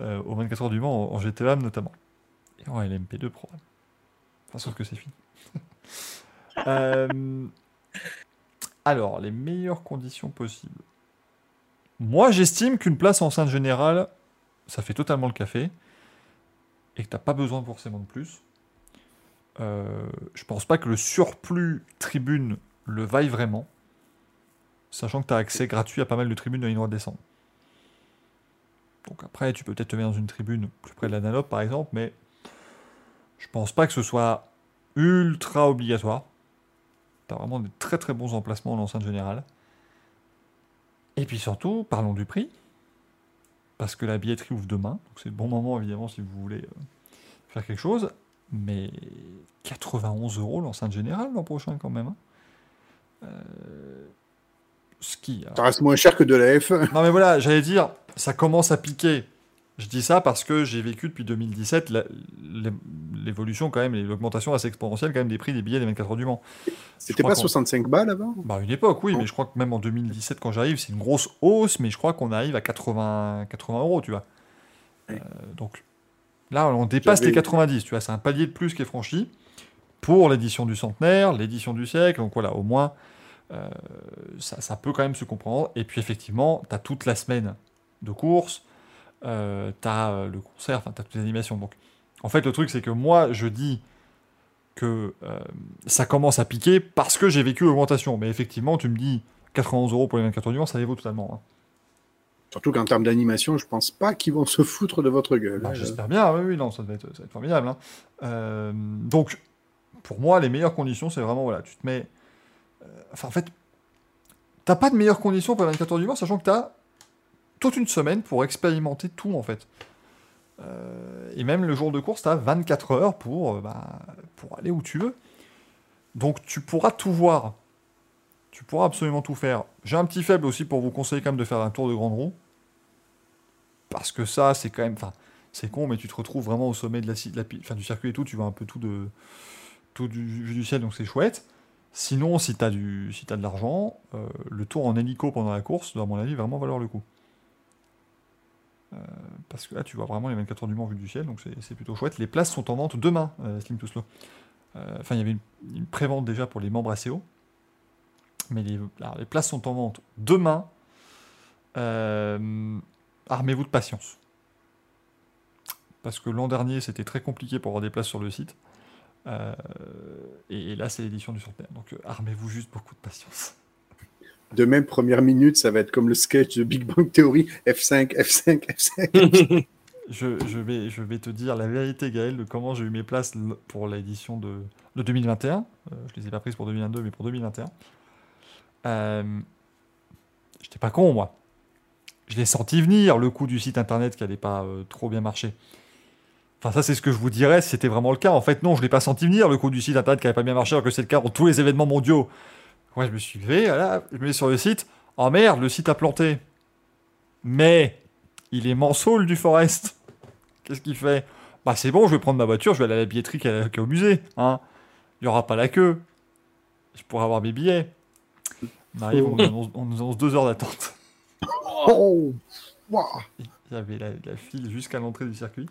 euh, aux 24 heures du Mans en, en GTM notamment. Et en LMP2 Pro. Enfin, sauf que c'est fini. Euh, alors, les meilleures conditions possibles. Moi, j'estime qu'une place en scène générale, ça fait totalement le café. Et que t'as pas besoin forcément de plus. Euh, je pense pas que le surplus tribune le vaille vraiment. Sachant que tu as accès gratuit à pas mal de tribunes de ligne droite descendre. Donc après, tu peux peut-être te mettre dans une tribune plus près de la Nalope par exemple, mais je pense pas que ce soit ultra obligatoire. Tu as vraiment des très très bons emplacements en enceinte générale. Et puis surtout, parlons du prix. Parce que la billetterie ouvre demain. Donc c'est le bon moment évidemment si vous voulez euh, faire quelque chose. Mais 91 euros l'enceinte générale l'an prochain quand même. hein. Euh, ski. alors. Ça reste moins cher que de la F1. Non mais voilà, j'allais dire, ça commence à piquer. Je dis ça parce que j'ai vécu depuis 2017 la- l'é- l'évolution quand même, l'augmentation assez exponentielle quand même des prix des billets des 24 heures du Mans. C'était pas qu'on- 65 balles avant? Bah une époque oui, mais je crois que même en 2017 quand j'arrive, c'est une grosse hausse, mais je crois qu'on arrive à 80, 80 euros, tu vois. Oui. Euh, donc là, on dépasse les 90, tu vois, c'est un palier de plus qui est franchi pour l'édition du centenaire, l'édition du siècle, donc voilà, au moins, euh, ça, ça peut quand même se comprendre. Et puis effectivement, tu as toute la semaine de course, euh, tu as le concert, enfin, tu as toutes les animations. Donc en fait, le truc, c'est que moi, je dis que euh, ça commence à piquer parce que j'ai vécu l'augmentation. Mais effectivement, tu me dis 91 euros pour les 24 heures du Mans, ça les vaut totalement. hein. Surtout qu'en termes d'animation, je pense pas qu'ils vont se foutre de votre gueule. Bah, hein. J'espère bien, oui, oui, non, ça va être, ça va être formidable. hein. Euh, donc, pour moi, les meilleures conditions, c'est vraiment, voilà, tu te mets... euh, enfin, en fait, t'as pas de meilleures conditions pour les 24 heures du Mans, sachant que t'as une semaine pour expérimenter tout, en fait. Euh, et même le jour de course, t'as 24 heures pour, euh, bah, pour aller où tu veux. Donc, tu pourras tout voir. Tu pourras absolument tout faire. J'ai un petit faible aussi pour vous conseiller quand même de faire un tour de grande roue. Parce que ça, c'est quand même... Enfin, c'est con, mais tu te retrouves vraiment au sommet de la, de la enfin, du circuit et tout, tu vois un peu tout, de, tout du ciel, donc c'est chouette. Sinon, si tu as, du, si t'as de l'argent, euh, le tour en hélico pendant la course doit, à mon avis, vraiment valoir le coup. Euh, parce que là, tu vois vraiment les 24 heures du Mans vue du ciel, donc c'est, plutôt chouette. Les places sont en vente demain, euh, Slim to Slow. Euh, Enfin, il y avait une, une pré-vente déjà pour les membres ACO. Mais les, places sont en vente demain. Armez-vous de patience. Parce que l'an dernier, c'était très compliqué pour avoir des places sur le site. Et, là, c'est l'édition du centenaire. Donc, armez-vous juste beaucoup de patience. De même, première minute, ça va être comme le sketch de Big Bang Theory F5, F5, F5. Je, vais, te dire la vérité, Gaël, de comment j'ai eu mes places pour l'édition de, de 2021. Euh, je les ai pas prises pour 2022, mais pour 2021. Euh, J'étais pas con, moi. Je l'ai senti venir, le coup du site internet qui allait pas euh, trop bien marcher. Enfin, ça, c'est ce que je vous dirais si c'était vraiment le cas. En fait, non, je l'ai pas senti venir, le coup du site internet qui allait pas bien marcher, alors que c'est le cas pour tous les événements mondiaux. Moi, je me suis levé, voilà, je me mets sur le site. Oh merde, le site a planté. Mais il est Mansoul du Forest. Qu'est-ce qu'il fait? Bah c'est bon, je vais prendre ma voiture, je vais aller à la billetterie qui est au musée. Hein. Il n'y aura pas la queue. Je pourrai avoir mes billets. On arrive, on nous annonce, on nous annonce deux heures d'attente. Oh. Il y avait la, la file jusqu'à l'entrée du circuit.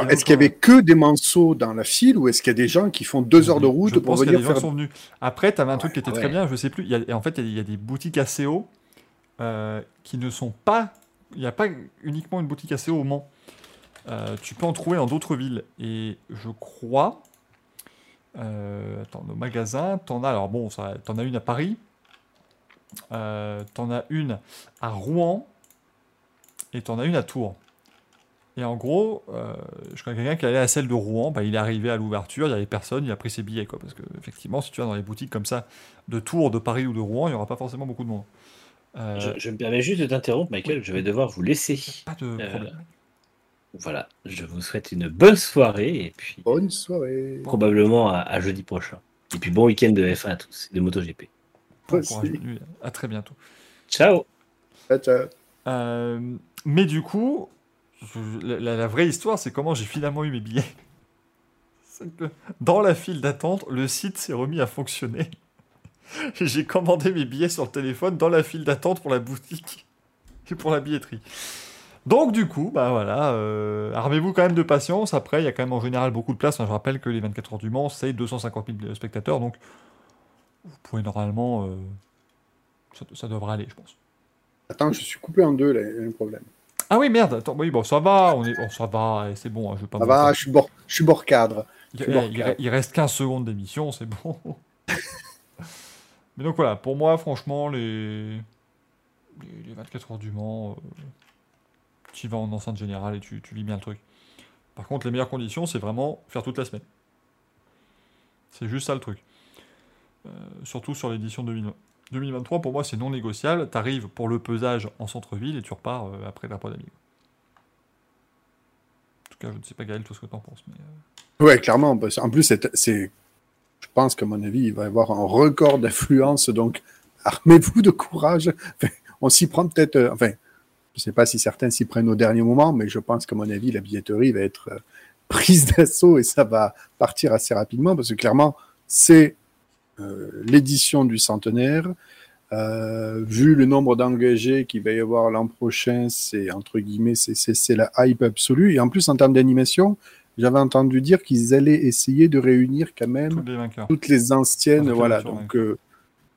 Alors, est-ce qu'il y avait que des manceaux dans la file ou est-ce qu'il y a des gens qui font deux heures de Je route pour pense qu'il y a venir des gens faire qui sont venus. Après, tu avais un truc qui était Ouais, très bien, je sais plus. Il y a- et en fait, il y, a- il y a des boutiques ACO euh, qui ne sont pas. Il n'y a pas uniquement une boutique ACO au Mans. Euh, tu peux en trouver dans d'autres villes. Et je crois. Euh, attends, nos magasins, t'en as. Alors bon, t'en as une à Paris. Euh, t'en as une à Rouen. Et t'en as une à Tours. Et en gros, euh, je connais quelqu'un qui allait à celle de Rouen, bah, il est arrivé à l'ouverture, il n'y avait personne, il a pris ses billets. Quoi, parce que effectivement, si tu vas dans les boutiques comme ça, de Tours, de Paris ou de Rouen, il n'y aura pas forcément beaucoup de monde. Euh, Je, je me permets juste de t'interrompre, Michael. Je vais devoir vous laisser. Pas de Euh, problème. Voilà, je vous souhaite une bonne soirée et puis Bonne soirée. probablement à, à jeudi prochain. Et puis bon week-end de F1 à tous, et de MotoGP. Bon. À très bientôt. Ciao Ciao, ciao. Euh, mais du coup, la, vraie histoire, c'est comment j'ai finalement eu mes billets. Dans la file d'attente, le site s'est remis à fonctionner. J'ai commandé mes billets sur le téléphone dans la file d'attente pour la boutique et pour la billetterie. Donc du coup, bah voilà, euh, armez-vous quand même de patience. Après, il y a quand même en général beaucoup de place. Je rappelle que les 24 heures du Mans, c'est 250 000 spectateurs, donc vous pouvez normalement, euh, ça, ça devrait aller, je pense. Attends, je suis coupé en deux, là, il y a un problème. Ah oui, merde, attends, oui, bon, ça va, on est, ça va, et c'est bon, hein, je vais pas Ça va, je suis bord, je suis bord cadre. il, reste 15 secondes d'émission, c'est bon. Mais donc voilà, pour moi, franchement, les, les, les 24 heures du Mans, euh, tu vas en enceinte générale et tu, tu vis bien le truc. Par contre, les meilleures conditions, c'est vraiment faire toute la semaine. C'est juste ça le truc. Euh, surtout sur l'édition 2020. 2023, pour moi, c'est non négociable. Tu arrives pour le pesage en centre-ville et tu repars euh, après la d'amis. En tout cas, je ne sais pas, Gaël, toi, ce que t'en penses. Mais, euh, clairement. En plus, c'est, je pense qu'à mon avis, il va y avoir un record d'affluence. Donc, armez-vous de courage. On s'y prend peut-être. euh, Enfin, je ne sais pas si certains s'y prennent au dernier moment, mais je pense qu'à mon avis, la billetterie va être prise d'assaut et ça va partir assez rapidement parce que clairement, c'est l'édition du centenaire. Euh, vu le nombre d'engagés qu'il va y avoir l'an prochain, c'est entre guillemets, c'est, la hype absolue. Et en plus, en termes d'animation, j'avais entendu dire qu'ils allaient essayer de réunir quand même les toutes les anciennes. Voilà. Donc, euh,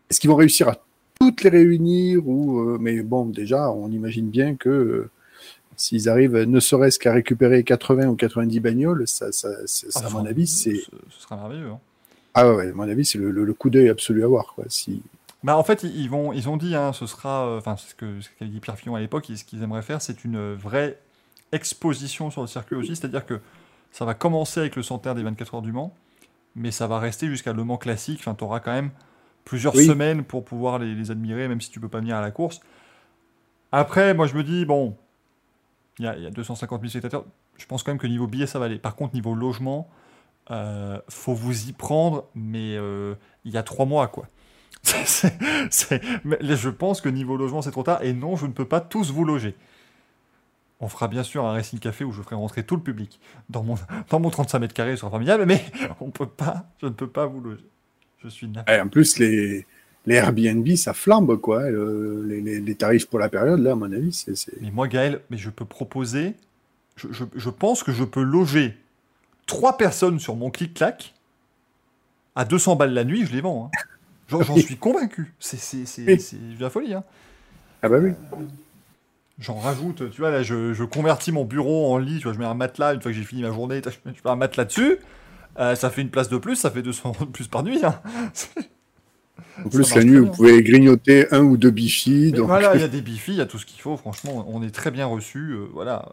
est-ce qu'ils vont réussir à toutes les réunir ou euh, Mais bon, déjà, on imagine bien que euh, s'ils arrivent, ne serait-ce qu'à récupérer 80 ou 90 bagnoles, ça, ça, ça, Ah, à mon avis, c'est Ce, ce sera merveilleux. hein. Ah ouais, à mon avis, c'est le, le- le coup d'œil absolu à voir. Quoi. Si... Bah, en fait, ils, vont, ils ont dit, hein, ce sera, euh, enfin, c'est ce que ce qu'avait dit Pierre Fillon à l'époque, ce qu'ils aimeraient faire, c'est une vraie exposition sur le circuit aussi, c'est-à-dire que ça va commencer avec le centenaire des 24 heures du Mans, mais ça va rester jusqu'à Le Mans classique. Enfin, tu auras quand même plusieurs Oui. semaines pour pouvoir les, les admirer, même si tu peux pas venir à la course. Après, moi, je me dis, bon, il y a, il y a 250 000 spectateurs. Je pense quand même que niveau billet, ça va aller. Par contre, niveau logement, faut vous y prendre, mais euh, il y a trois mois, quoi. Je pense que niveau logement, c'est trop tard. Et non, je ne peux pas tous vous loger. On fera bien sûr un Racing Café où je ferai rentrer tout le public dans mon, dans mon 35 mètres carrés, ce sera formidable, mais on peut pas, je ne peux pas vous loger. Je suis. Et en plus, les, les Airbnb, ça flambe. Quoi. Le- les, les- les tarifs pour la période, là, à mon avis, c'est. c'est- Mais moi, Gaël, mais je peux proposer. Je, je- je pense que je peux loger trois personnes sur mon clic-clac à 200 balles la nuit, je les vends. hein. J'en suis convaincu. C'est de la folie. hein. Ah bah oui. J'en rajoute, tu vois, là, je, je convertis mon bureau en lit, tu vois, je mets un matelas, une fois que j'ai fini ma journée, je mets un matelas dessus, euh, ça fait une place de plus, ça fait 200 euros de plus par nuit. hein. En plus, la nuit, vous pouvez grignoter un ou deux bifis. Donc... voilà, il y a des bifis, il y a tout ce qu'il faut, franchement, on est très bien reçus, euh, voilà,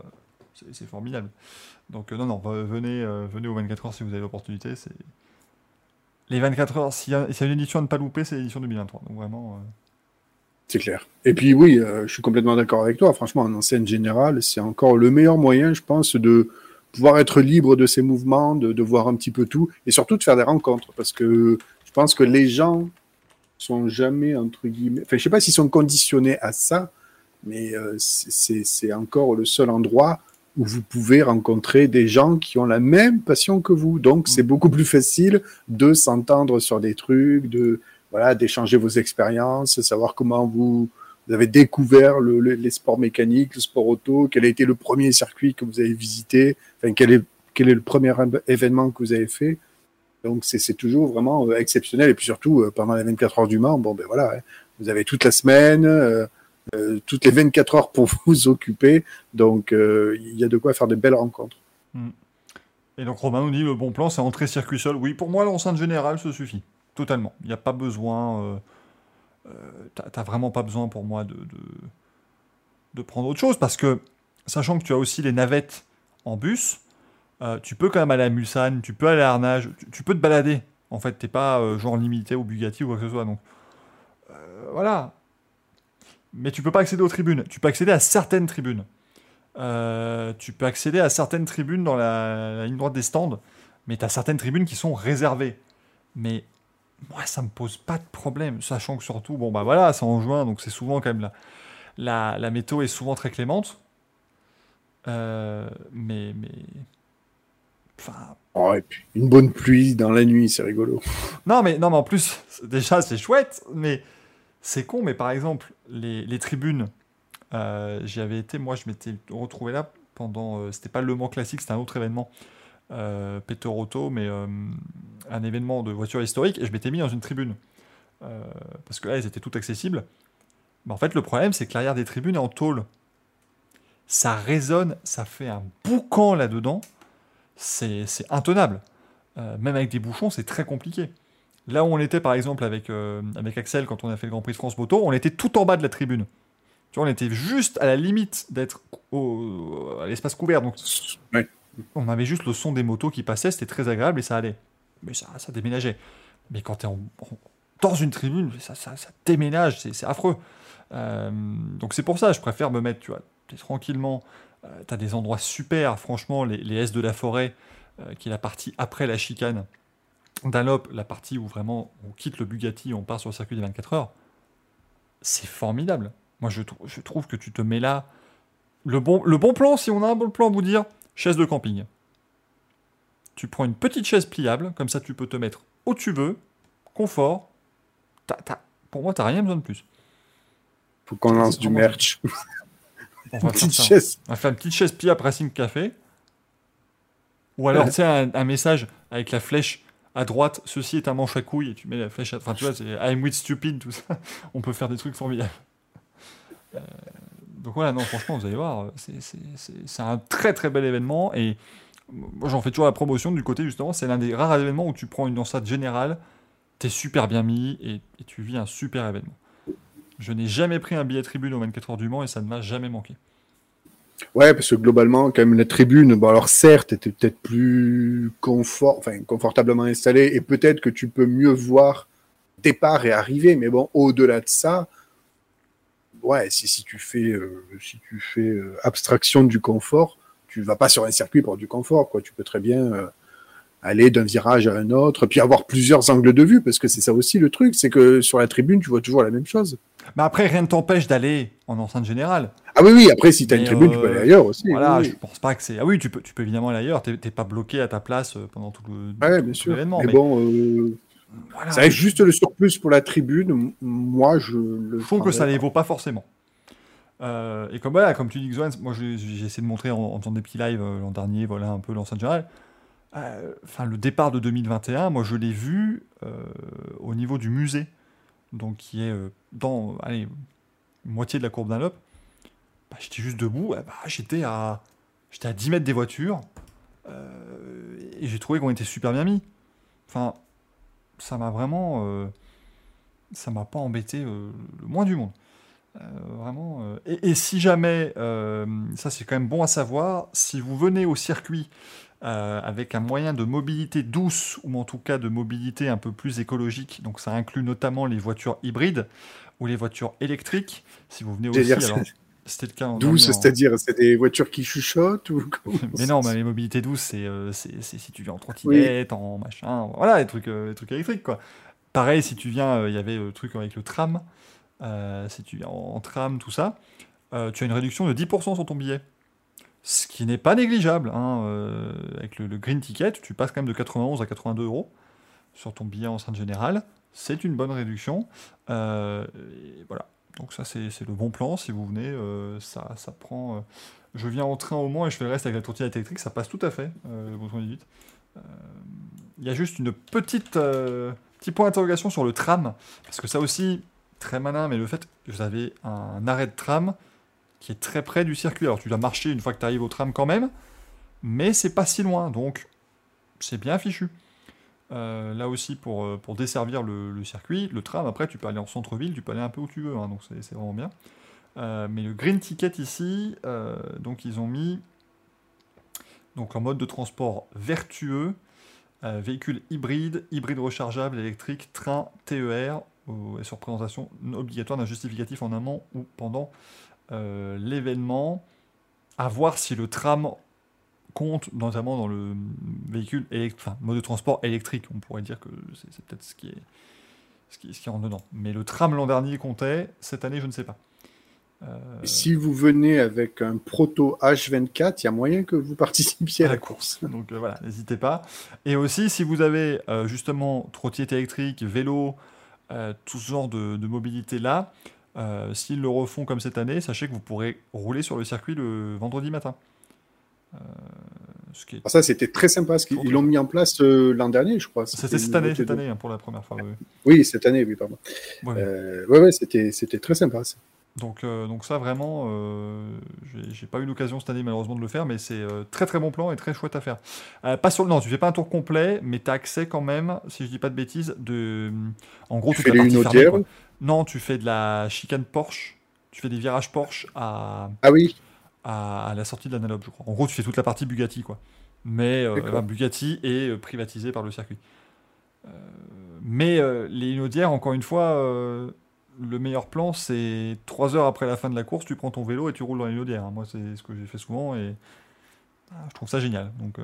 euh, c'est formidable. Donc euh, non, non, venez, euh, venez aux 24 heures si vous avez l'opportunité, c'est... Les 24 heures, s'il y, a une édition à ne pas louper, c'est l'édition 2023, donc vraiment... euh, C'est clair. Et puis oui, je suis complètement d'accord avec toi. Franchement, en scène générale, c'est encore le meilleur moyen, je pense, de pouvoir être libre de ses mouvements, de, voir un petit peu tout, et surtout de faire des rencontres. Parce que je pense que les gens sont jamais, entre guillemets... Enfin, je sais pas s'ils sont conditionnés à ça, mais c'est encore le seul endroit où vous pouvez rencontrer des gens qui ont la même passion que vous. Donc, c'est beaucoup plus facile de s'entendre sur des trucs, de voilà, d'échanger vos expériences, savoir comment vous, vous avez découvert le- le- les sports mécaniques, le sport auto, quel a été le premier circuit que vous avez visité, enfin, quel est, quel est le premier événement que vous avez fait. Donc, c'est c'est toujours vraiment euh, exceptionnel. Et puis surtout, euh, pendant les 24 heures du Mans, bon, ben voilà, hein, vous avez toute la semaine, euh, euh, toutes les 24 heures pour vous occuper. Donc, euh, il y a de quoi faire de belles rencontres. Et donc Romain nous dit, le bon plan, c'est entrer circuit seul. Oui, pour moi, l'enceinte générale, ça suffit, totalement. Il n'y a pas besoin... Euh, t'as- vraiment pas besoin pour moi de, de, prendre autre chose, parce que, sachant que tu as aussi les navettes en bus, tu peux quand même aller à Mulsanne, tu peux aller à Arnage, tu, peux te balader. En fait, t'es pas genre limité au Bugatti ou quoi que ce soit. Donc, voilà. Mais tu peux pas accéder aux tribunes. Tu peux accéder à certaines tribunes. Euh, tu peux accéder à certaines tribunes dans la, la ligne droite des stands, mais tu as certaines tribunes qui sont réservées. Mais moi, ça me pose pas de problème, sachant que surtout, bon bah voilà, c'est en juin, donc c'est souvent quand même la, la, la météo est souvent très clémente. Euh, mais, mais. Enfin, Oh, et puis une bonne pluie dans la nuit, c'est rigolo. non, mais, non, mais en plus, déjà, c'est chouette, mais c'est con. Mais par exemple, les, tribunes, euh, j'y avais été, moi, je m'étais retrouvé là pendant. euh, c'était pas le Mans Classique, c'était un autre événement, euh, Peter Auto, mais euh, un événement de voitures historiques, et je m'étais mis dans une tribune. Parce que là, elles étaient toutes accessibles. En fait, le problème, c'est que l'arrière des tribunes est en tôle. Ça résonne, ça fait un boucan là-dedans. C'est c'est intenable. Même avec des bouchons, c'est très compliqué. Là où on était, par exemple, avec, euh, avec Axel, quand on a fait le Grand Prix de France Moto, on était tout en bas de la tribune. Tu vois, on était juste à la limite d'être au- à l'espace couvert. Donc, Ouais. on avait juste le son des motos qui passaient, c'était très agréable et ça allait. Mais ça, ça déménageait. Mais quand tu es dans une tribune, ça, ça, ça déménage, c'est affreux. Euh, donc c'est pour ça, je préfère me mettre, tu vois, tranquillement. tu as des endroits super, franchement, les, les S de la forêt, euh, qui est la partie après la chicane. Dunlop, la partie où vraiment on quitte le Bugatti, on part sur le circuit des 24 heures. C'est formidable. Moi, je, trou- je trouve que tu te mets là. Le bon, le bon plan, si on a un bon plan à vous dire, chaise de camping. Tu prends une petite chaise pliable, comme ça tu peux te mettre où tu veux, confort. T'as- t'as- pour moi, t'as rien besoin de plus. Faut qu'on lance du merch. On va, Petite chaise. on va faire une petite chaise pliable Racing Café. Ou alors, Ouais. tu sais, un, un message avec la flèche à droite, ceci est un manche à couilles, et tu mets la flèche à... Enfin, tu vois, c'est I'm with stupid, tout ça. On peut faire des trucs formidables. Euh, donc voilà, non, franchement, vous allez voir, c'est- un très très bel événement, et j'en fais toujours la promotion du côté, justement, c'est l'un des rares événements où tu prends une enceinte générale, t'es super bien mis, et, tu vis un super événement. Je n'ai jamais pris un billet tribune au 24 heures du Mans, et ça ne m'a jamais manqué. Ouais, parce que globalement, quand même, la tribune, bon, alors certes, était peut-être plus confort, enfin, confortablement installée, et peut-être que tu peux mieux voir départ et arrivée, mais bon, au-delà de ça, ouais, si, si tu fais, euh, si tu fais euh, abstraction du confort, tu vas pas sur un circuit pour du confort, quoi. Tu peux très bien euh, aller d'un virage à un autre, puis avoir plusieurs angles de vue, parce que c'est ça aussi le truc, c'est que sur la tribune, tu vois toujours la même chose. Mais après, rien ne t'empêche d'aller en enceinte générale. Ah oui, oui, après, si tu as une tribune, tu euh, peux aller ailleurs aussi. Voilà, oui, je oui. pense pas que c'est. Ah oui, tu peux, tu peux évidemment aller ailleurs. T'es t'es pas bloqué à ta place euh, pendant tout. Ouais, sûr. l'événement, Mais, mais bon, euh, voilà. ça reste juste le surplus pour la tribune. Moi, je le Je trouve que ça prendrais les vaut pas forcément. Euh, et comme voilà, comme tu dis, Xoan, moi j'ai essayé de montrer en, en faisant des petits lives euh, l'an dernier, voilà un peu l'enceinte générale. Euh, Enfin, le départ de 2021, moi je l'ai vu euh, au niveau du musée, donc qui est euh, dans, allez, moitié de la courbe Dunlop. Bah, j'étais juste debout, eh bah, j'étais à, à 10 mètres des voitures, euh, et j'ai trouvé qu'on était super bien mis. Enfin, ça m'a vraiment, euh, ça m'a pas embêté le moins du monde. Vraiment. Et, et si jamais, ça c'est quand même bon à savoir, si vous venez au circuit euh, avec un moyen de mobilité douce ou en tout cas de mobilité un peu plus écologique, donc ça inclut notamment les voitures hybrides ou les voitures électriques. Si vous venez aussi, alors, c'était le cas en Douce, dernier en- c'est-à-dire, c'est des voitures qui chuchotent ou mais non, mais les mobilités douces, c'est euh, c'est- si tu viens en trottinette, en machin, voilà, les trucs, euh, les trucs électriques, quoi. Pareil, si tu viens, il y avait le truc avec le tram, si tu viens en, en tram, tout ça, tu as une réduction de 10% sur ton billet. Ce qui n'est pas négligeable. hein, euh, avec le, green ticket, tu passes quand même de 91 à 82 euros sur ton billet en sainte générale. C'est une bonne réduction. Euh, voilà. Donc ça, c'est le bon plan. Si vous venez, euh, ça, prend... je viens en train au Mans et je fais le reste avec la trottinette électrique, ça passe tout à fait, le bouton 18. Euh, Il y a juste une petite petit point d'interrogation sur le tram, parce que ça aussi, très malin, mais le fait que vous avez un arrêt de tram qui est très près du circuit. Alors tu dois marcher une fois que tu arrives au tram quand même, mais c'est pas si loin, donc c'est bien fichu. Euh, là aussi, pour, euh, pour desservir le, circuit, le tram, après, tu peux aller en centre-ville, tu peux aller un peu où tu veux, hein, donc c'est vraiment bien. Euh, mais le green ticket ici, donc ils ont mis donc mode de transport vertueux, véhicule hybride, hybride rechargeable, électrique, train, TER, et sur présentation obligatoire d'un justificatif en amont ou pendant euh, l'événement. à voir si le tram compte notamment dans le véhicule enfin, mode de transport électrique. On pourrait dire que c'est peut-être ce qui est ce qui, ce qui rentre dedans. Mais le tram l'an dernier comptait, cette année je ne sais pas. Euh, Si vous venez avec un proto H24, il y a moyen que vous participiez à à la course. Donc euh, voilà, n'hésitez pas. Et aussi, si vous avez euh, justement trottinette électrique, vélo, tout ce genre de, de mobilité là, euh, s'ils le refont comme cette année, sachez que vous pourrez rouler sur le circuit le vendredi matin. Euh, ce qui est- Alors ça, c'était très sympa parce qu'ils ils l'ont mis en place euh, l'an dernier, je crois. C'était cette année, nouveauté cette de- année hein, pour la première fois. oui. Oui, cette année, oui, pardon. Ouais. Euh, ouais, ouais, c'était c'était très sympa. ça. Donc, donc ça vraiment, j'ai- pas eu l'occasion cette année malheureusement de le faire, mais c'est très très bon plan et très chouette à faire. Pas sur le non, tu fais pas un tour complet, mais tu as accès quand même, si je dis pas de bêtises, de, en gros Tu fais les Non, tu fais de la chicane Porsche, tu fais des virages Porsche à, Ah oui, à, à la sortie de l'analogue, je crois. En gros, tu fais toute la partie Bugatti, quoi. Mais euh, Bugatti est euh, privatisé par le circuit. Euh, mais euh, les Inaudières, encore une fois, le meilleur plan, c'est 3 heures après la fin de la course, tu prends ton vélo et tu roules dans les Inaudières. hein. Moi, c'est ce que j'ai fait souvent et ah, je trouve ça génial. Donc,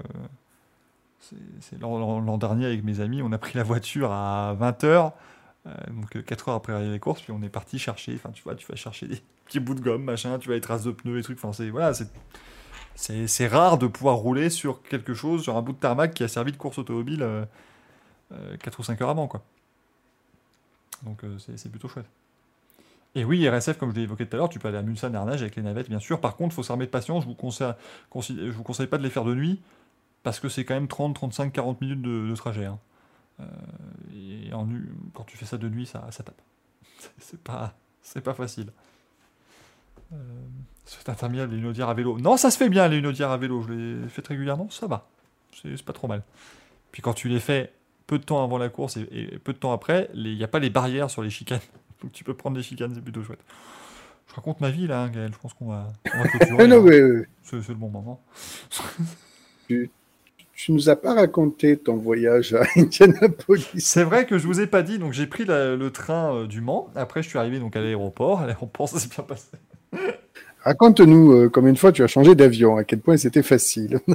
c'est l'an dernier avec mes amis, on a pris la voiture à 20h. Donc 4 heures après des courses, puis on est parti chercher, enfin tu vois, tu vas chercher des petits bouts de gomme, machin, tu vas les traces de pneus, et trucs, enfin c'est voilà, c'est rare de pouvoir rouler sur quelque chose, sur un bout de tarmac qui a servi de course automobile euh, 4 ou 5 heures avant, quoi. Donc euh, c'est c'est plutôt chouette. Et oui, RSF, comme je l'ai évoqué tout à l'heure, tu peux aller à Mulsanne Arnage avec les navettes, bien sûr. Par contre, il faut s'armer de patience. Je vous conseille, je vous conseille pas de les faire de nuit, parce que c'est quand même 30, 35, 40 minutes de, de trajet. hein. Euh, et en quand tu fais ça de nuit, ça, ça tape. C'est- pas, c'est pas facile. Euh, c'est interminable, les Unodières à vélo. Non, ça se fait bien, les Unodières à vélo. Je les fais régulièrement, ça va. C'est pas trop mal. Puis quand tu les fais peu de temps avant la course et, et peu de temps après, il n'y a pas les barrières sur les chicanes. Donc tu peux prendre les chicanes, c'est plutôt chouette. Je raconte ma vie là, hein, Gaël. Je pense qu'on va, on va clôturer, non, mais, C'est c'est le bon moment. tu nous as pas raconté ton voyage à Indianapolis. C'est vrai que je vous ai pas dit, donc j'ai pris la- le train euh, du Mans. Après, je suis arrivé donc à l'aéroport. À l'aéroport, ça s'est bien passé. Raconte-nous euh, combien de fois tu as changé d'avion, à quel point c'était facile.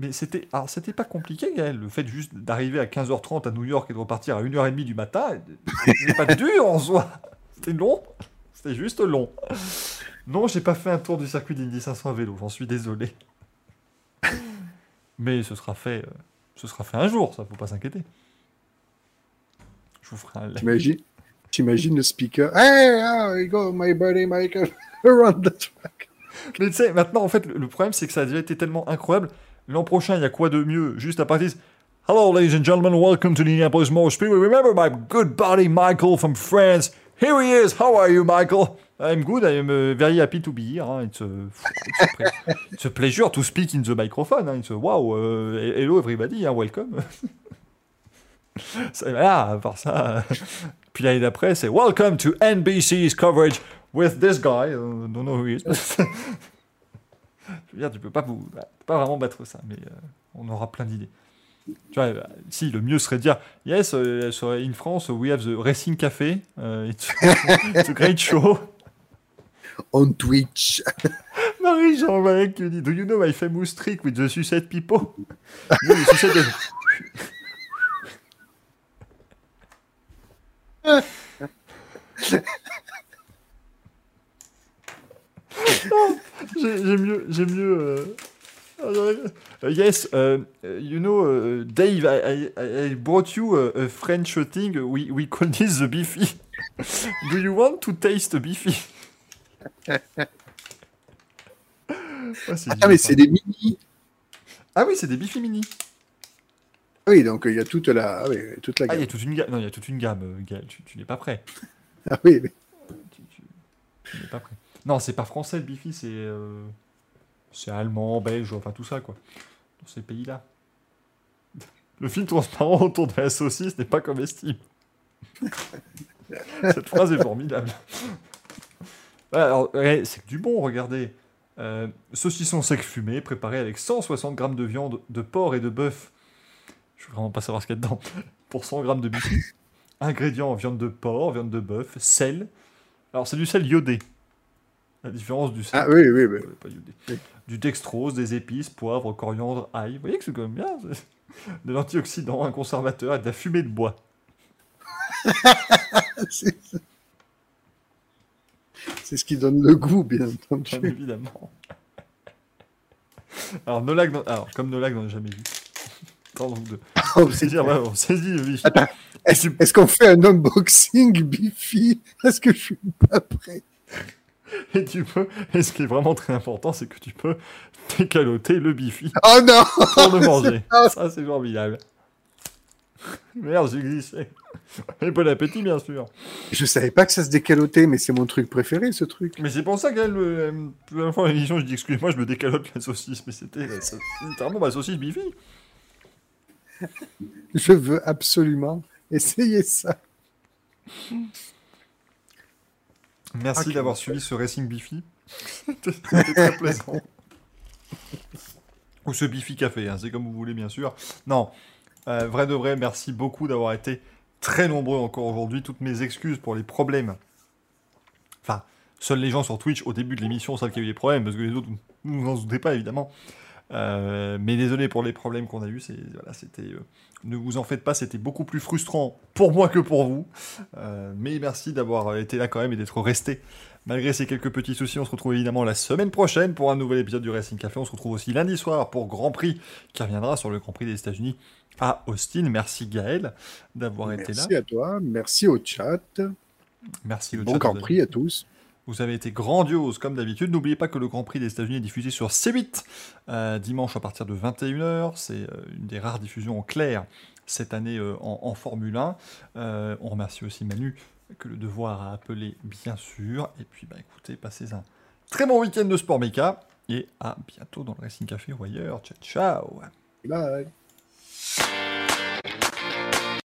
Mais c'était, alors c'était pas compliqué, Gaël. Le fait juste d'arriver à 15h30 à New York et de repartir à 1h30 du matin, c'est pas dur en soi. C'était long. C'était juste long. Non, j'ai pas fait un tour du circuit d'Indy 500 à vélo. J'en suis désolé. Mais ce sera fait, euh, ce sera fait un jour. Ça, faut pas s'inquiéter. Je vous ferai un live. T'imagines le speaker Hey, how you go, my buddy Michael, around the track. Mais tu sais, maintenant, en fait, le, le problème, c'est que ça a déjà été tellement incroyable. L'an prochain, il y a quoi de mieux Juste à partir. Hello, ladies and gentlemen, welcome to the Indianapolis Motor Speedway. Remember my good buddy Michael from France. Here he is. How are you, Michael? I'm good. I am uh, very happy to be here. hein. It's, a, it's, a it's a pleasure to speak in the microphone. hein. It's a, wow. uh, hello, everybody. welcome. Ça- voilà, à part ça. euh, Puis l'année d'après, c'est Welcome to NBC's coverage with this guy. Uh, don't know who he is. Je veux dire, tu peux pas, vous, bah, pas vraiment battre ça, mais euh, on aura plein d'idées. Tu vois, euh, si, le mieux serait de dire Yes, uh, in France, we have the Racing Café. uh, it's, it's a great show. On Twitch. Marie-Jean Malek qui dit Do you know my famous trick with the suicide people the J'ai mieux. J'ai mieux euh, yes, uh, you know, uh, Dave, I, brought you a, a French thing. We, we call this the beefy. Do you want to taste beefy? Ah, Ah, mais c'est des mini. Ah oui, c'est des beefy mini. Oui, donc euh, il y a toute la, ah oui, toute la Ah, il y a gamme. toute une gamme. Non, il y a toute une gamme, euh, Gaël. Tu, tu n'es pas prêt. Ah oui, mais- Tu, tu- tu n'es pas prêt. Non, c'est pas français le Bifi, c'est euh, c'est allemand, belge, enfin tout ça quoi. Dans ces pays-là. Le film transparent autour de la saucisse n'est pas comestible. Cette phrase est formidable. Alors, c'est du bon, regardez. Euh, saucisson sec fumé, préparé avec 160 grammes de viande de porc et de bœuf. Je veux vraiment pas savoir ce qu'il y a dedans. Pour 100 grammes de bifi. Ingrédients viande de porc, viande de bœuf, sel. Alors c'est du sel iodé. La différence du Ah oui, oui, oui. pas du, du dextrose, des épices, poivre, coriandre, ail. Vous voyez que c'est quand même bien. De l'antioxydant, un conservateur et de la fumée de bois. C'est c'est ce qui donne le goût, bien Bien entendu. évidemment. Alors, Nolag, alors comme Nolag n'en a jamais vu. De Oh, c'est- saisir, ouais, on saisit le Bifi. Est-ce qu'on fait un unboxing Bifi Est-ce que je suis pas prêt? Et tu peux, et ce qui est vraiment très important, c'est que tu peux décaloter le Bifi Oh non pour le manger. Ça, c'est formidable. Merde, j'ai glissé. Et bon appétit, bien sûr. Je savais pas que ça se décalotait, mais c'est mon truc préféré, ce truc. Mais c'est pour ça qu'elle, euh, la première fois l'émission, je dis excuse-moi, je me décalote la saucisse. Mais c'était littéralement ma saucisse Bifi. Je veux absolument essayer ça. Merci d'avoir suivi ce Racing Bifi. C'était très plaisant. Ou ce Bifi Café, hein, c'est comme vous voulez, bien sûr. Non, euh, vrai de vrai, merci beaucoup d'avoir été très nombreux encore aujourd'hui. Toutes mes excuses pour les problèmes. Enfin, seuls les gens sur Twitch au début de l'émission savent qu'il y a eu des problèmes, parce que les autres, vous n'en doutez pas, évidemment. Euh, mais désolé pour les problèmes qu'on a eus. Euh, ne vous en faites pas, c'était beaucoup plus frustrant pour moi que pour vous. Mais merci d'avoir été là quand même et d'être resté. Malgré ces quelques petits soucis, on se retrouve évidemment la semaine prochaine pour un nouvel épisode du Racing Café. On se retrouve aussi lundi soir pour Grand Prix qui reviendra sur le Grand Prix des États-Unis à Austin. Merci Gaël d'avoir été là. Merci à toi, merci au chat. Merci le Bon chat, Grand vous avez- Prix à tous. Vous avez été grandiose comme d'habitude. N'oubliez pas que le Grand Prix des États-Unis est diffusé sur C8 euh, dimanche à partir de 21h. C'est euh, une des rares diffusions en clair cette année euh, en, en Formule 1. Euh, on remercie aussi Manu que le devoir a appelé bien sûr. Et puis bah écoutez, passez un très bon week-end de sport méca et à bientôt dans le Racing Café ou ailleurs. Ciao ciao Bye.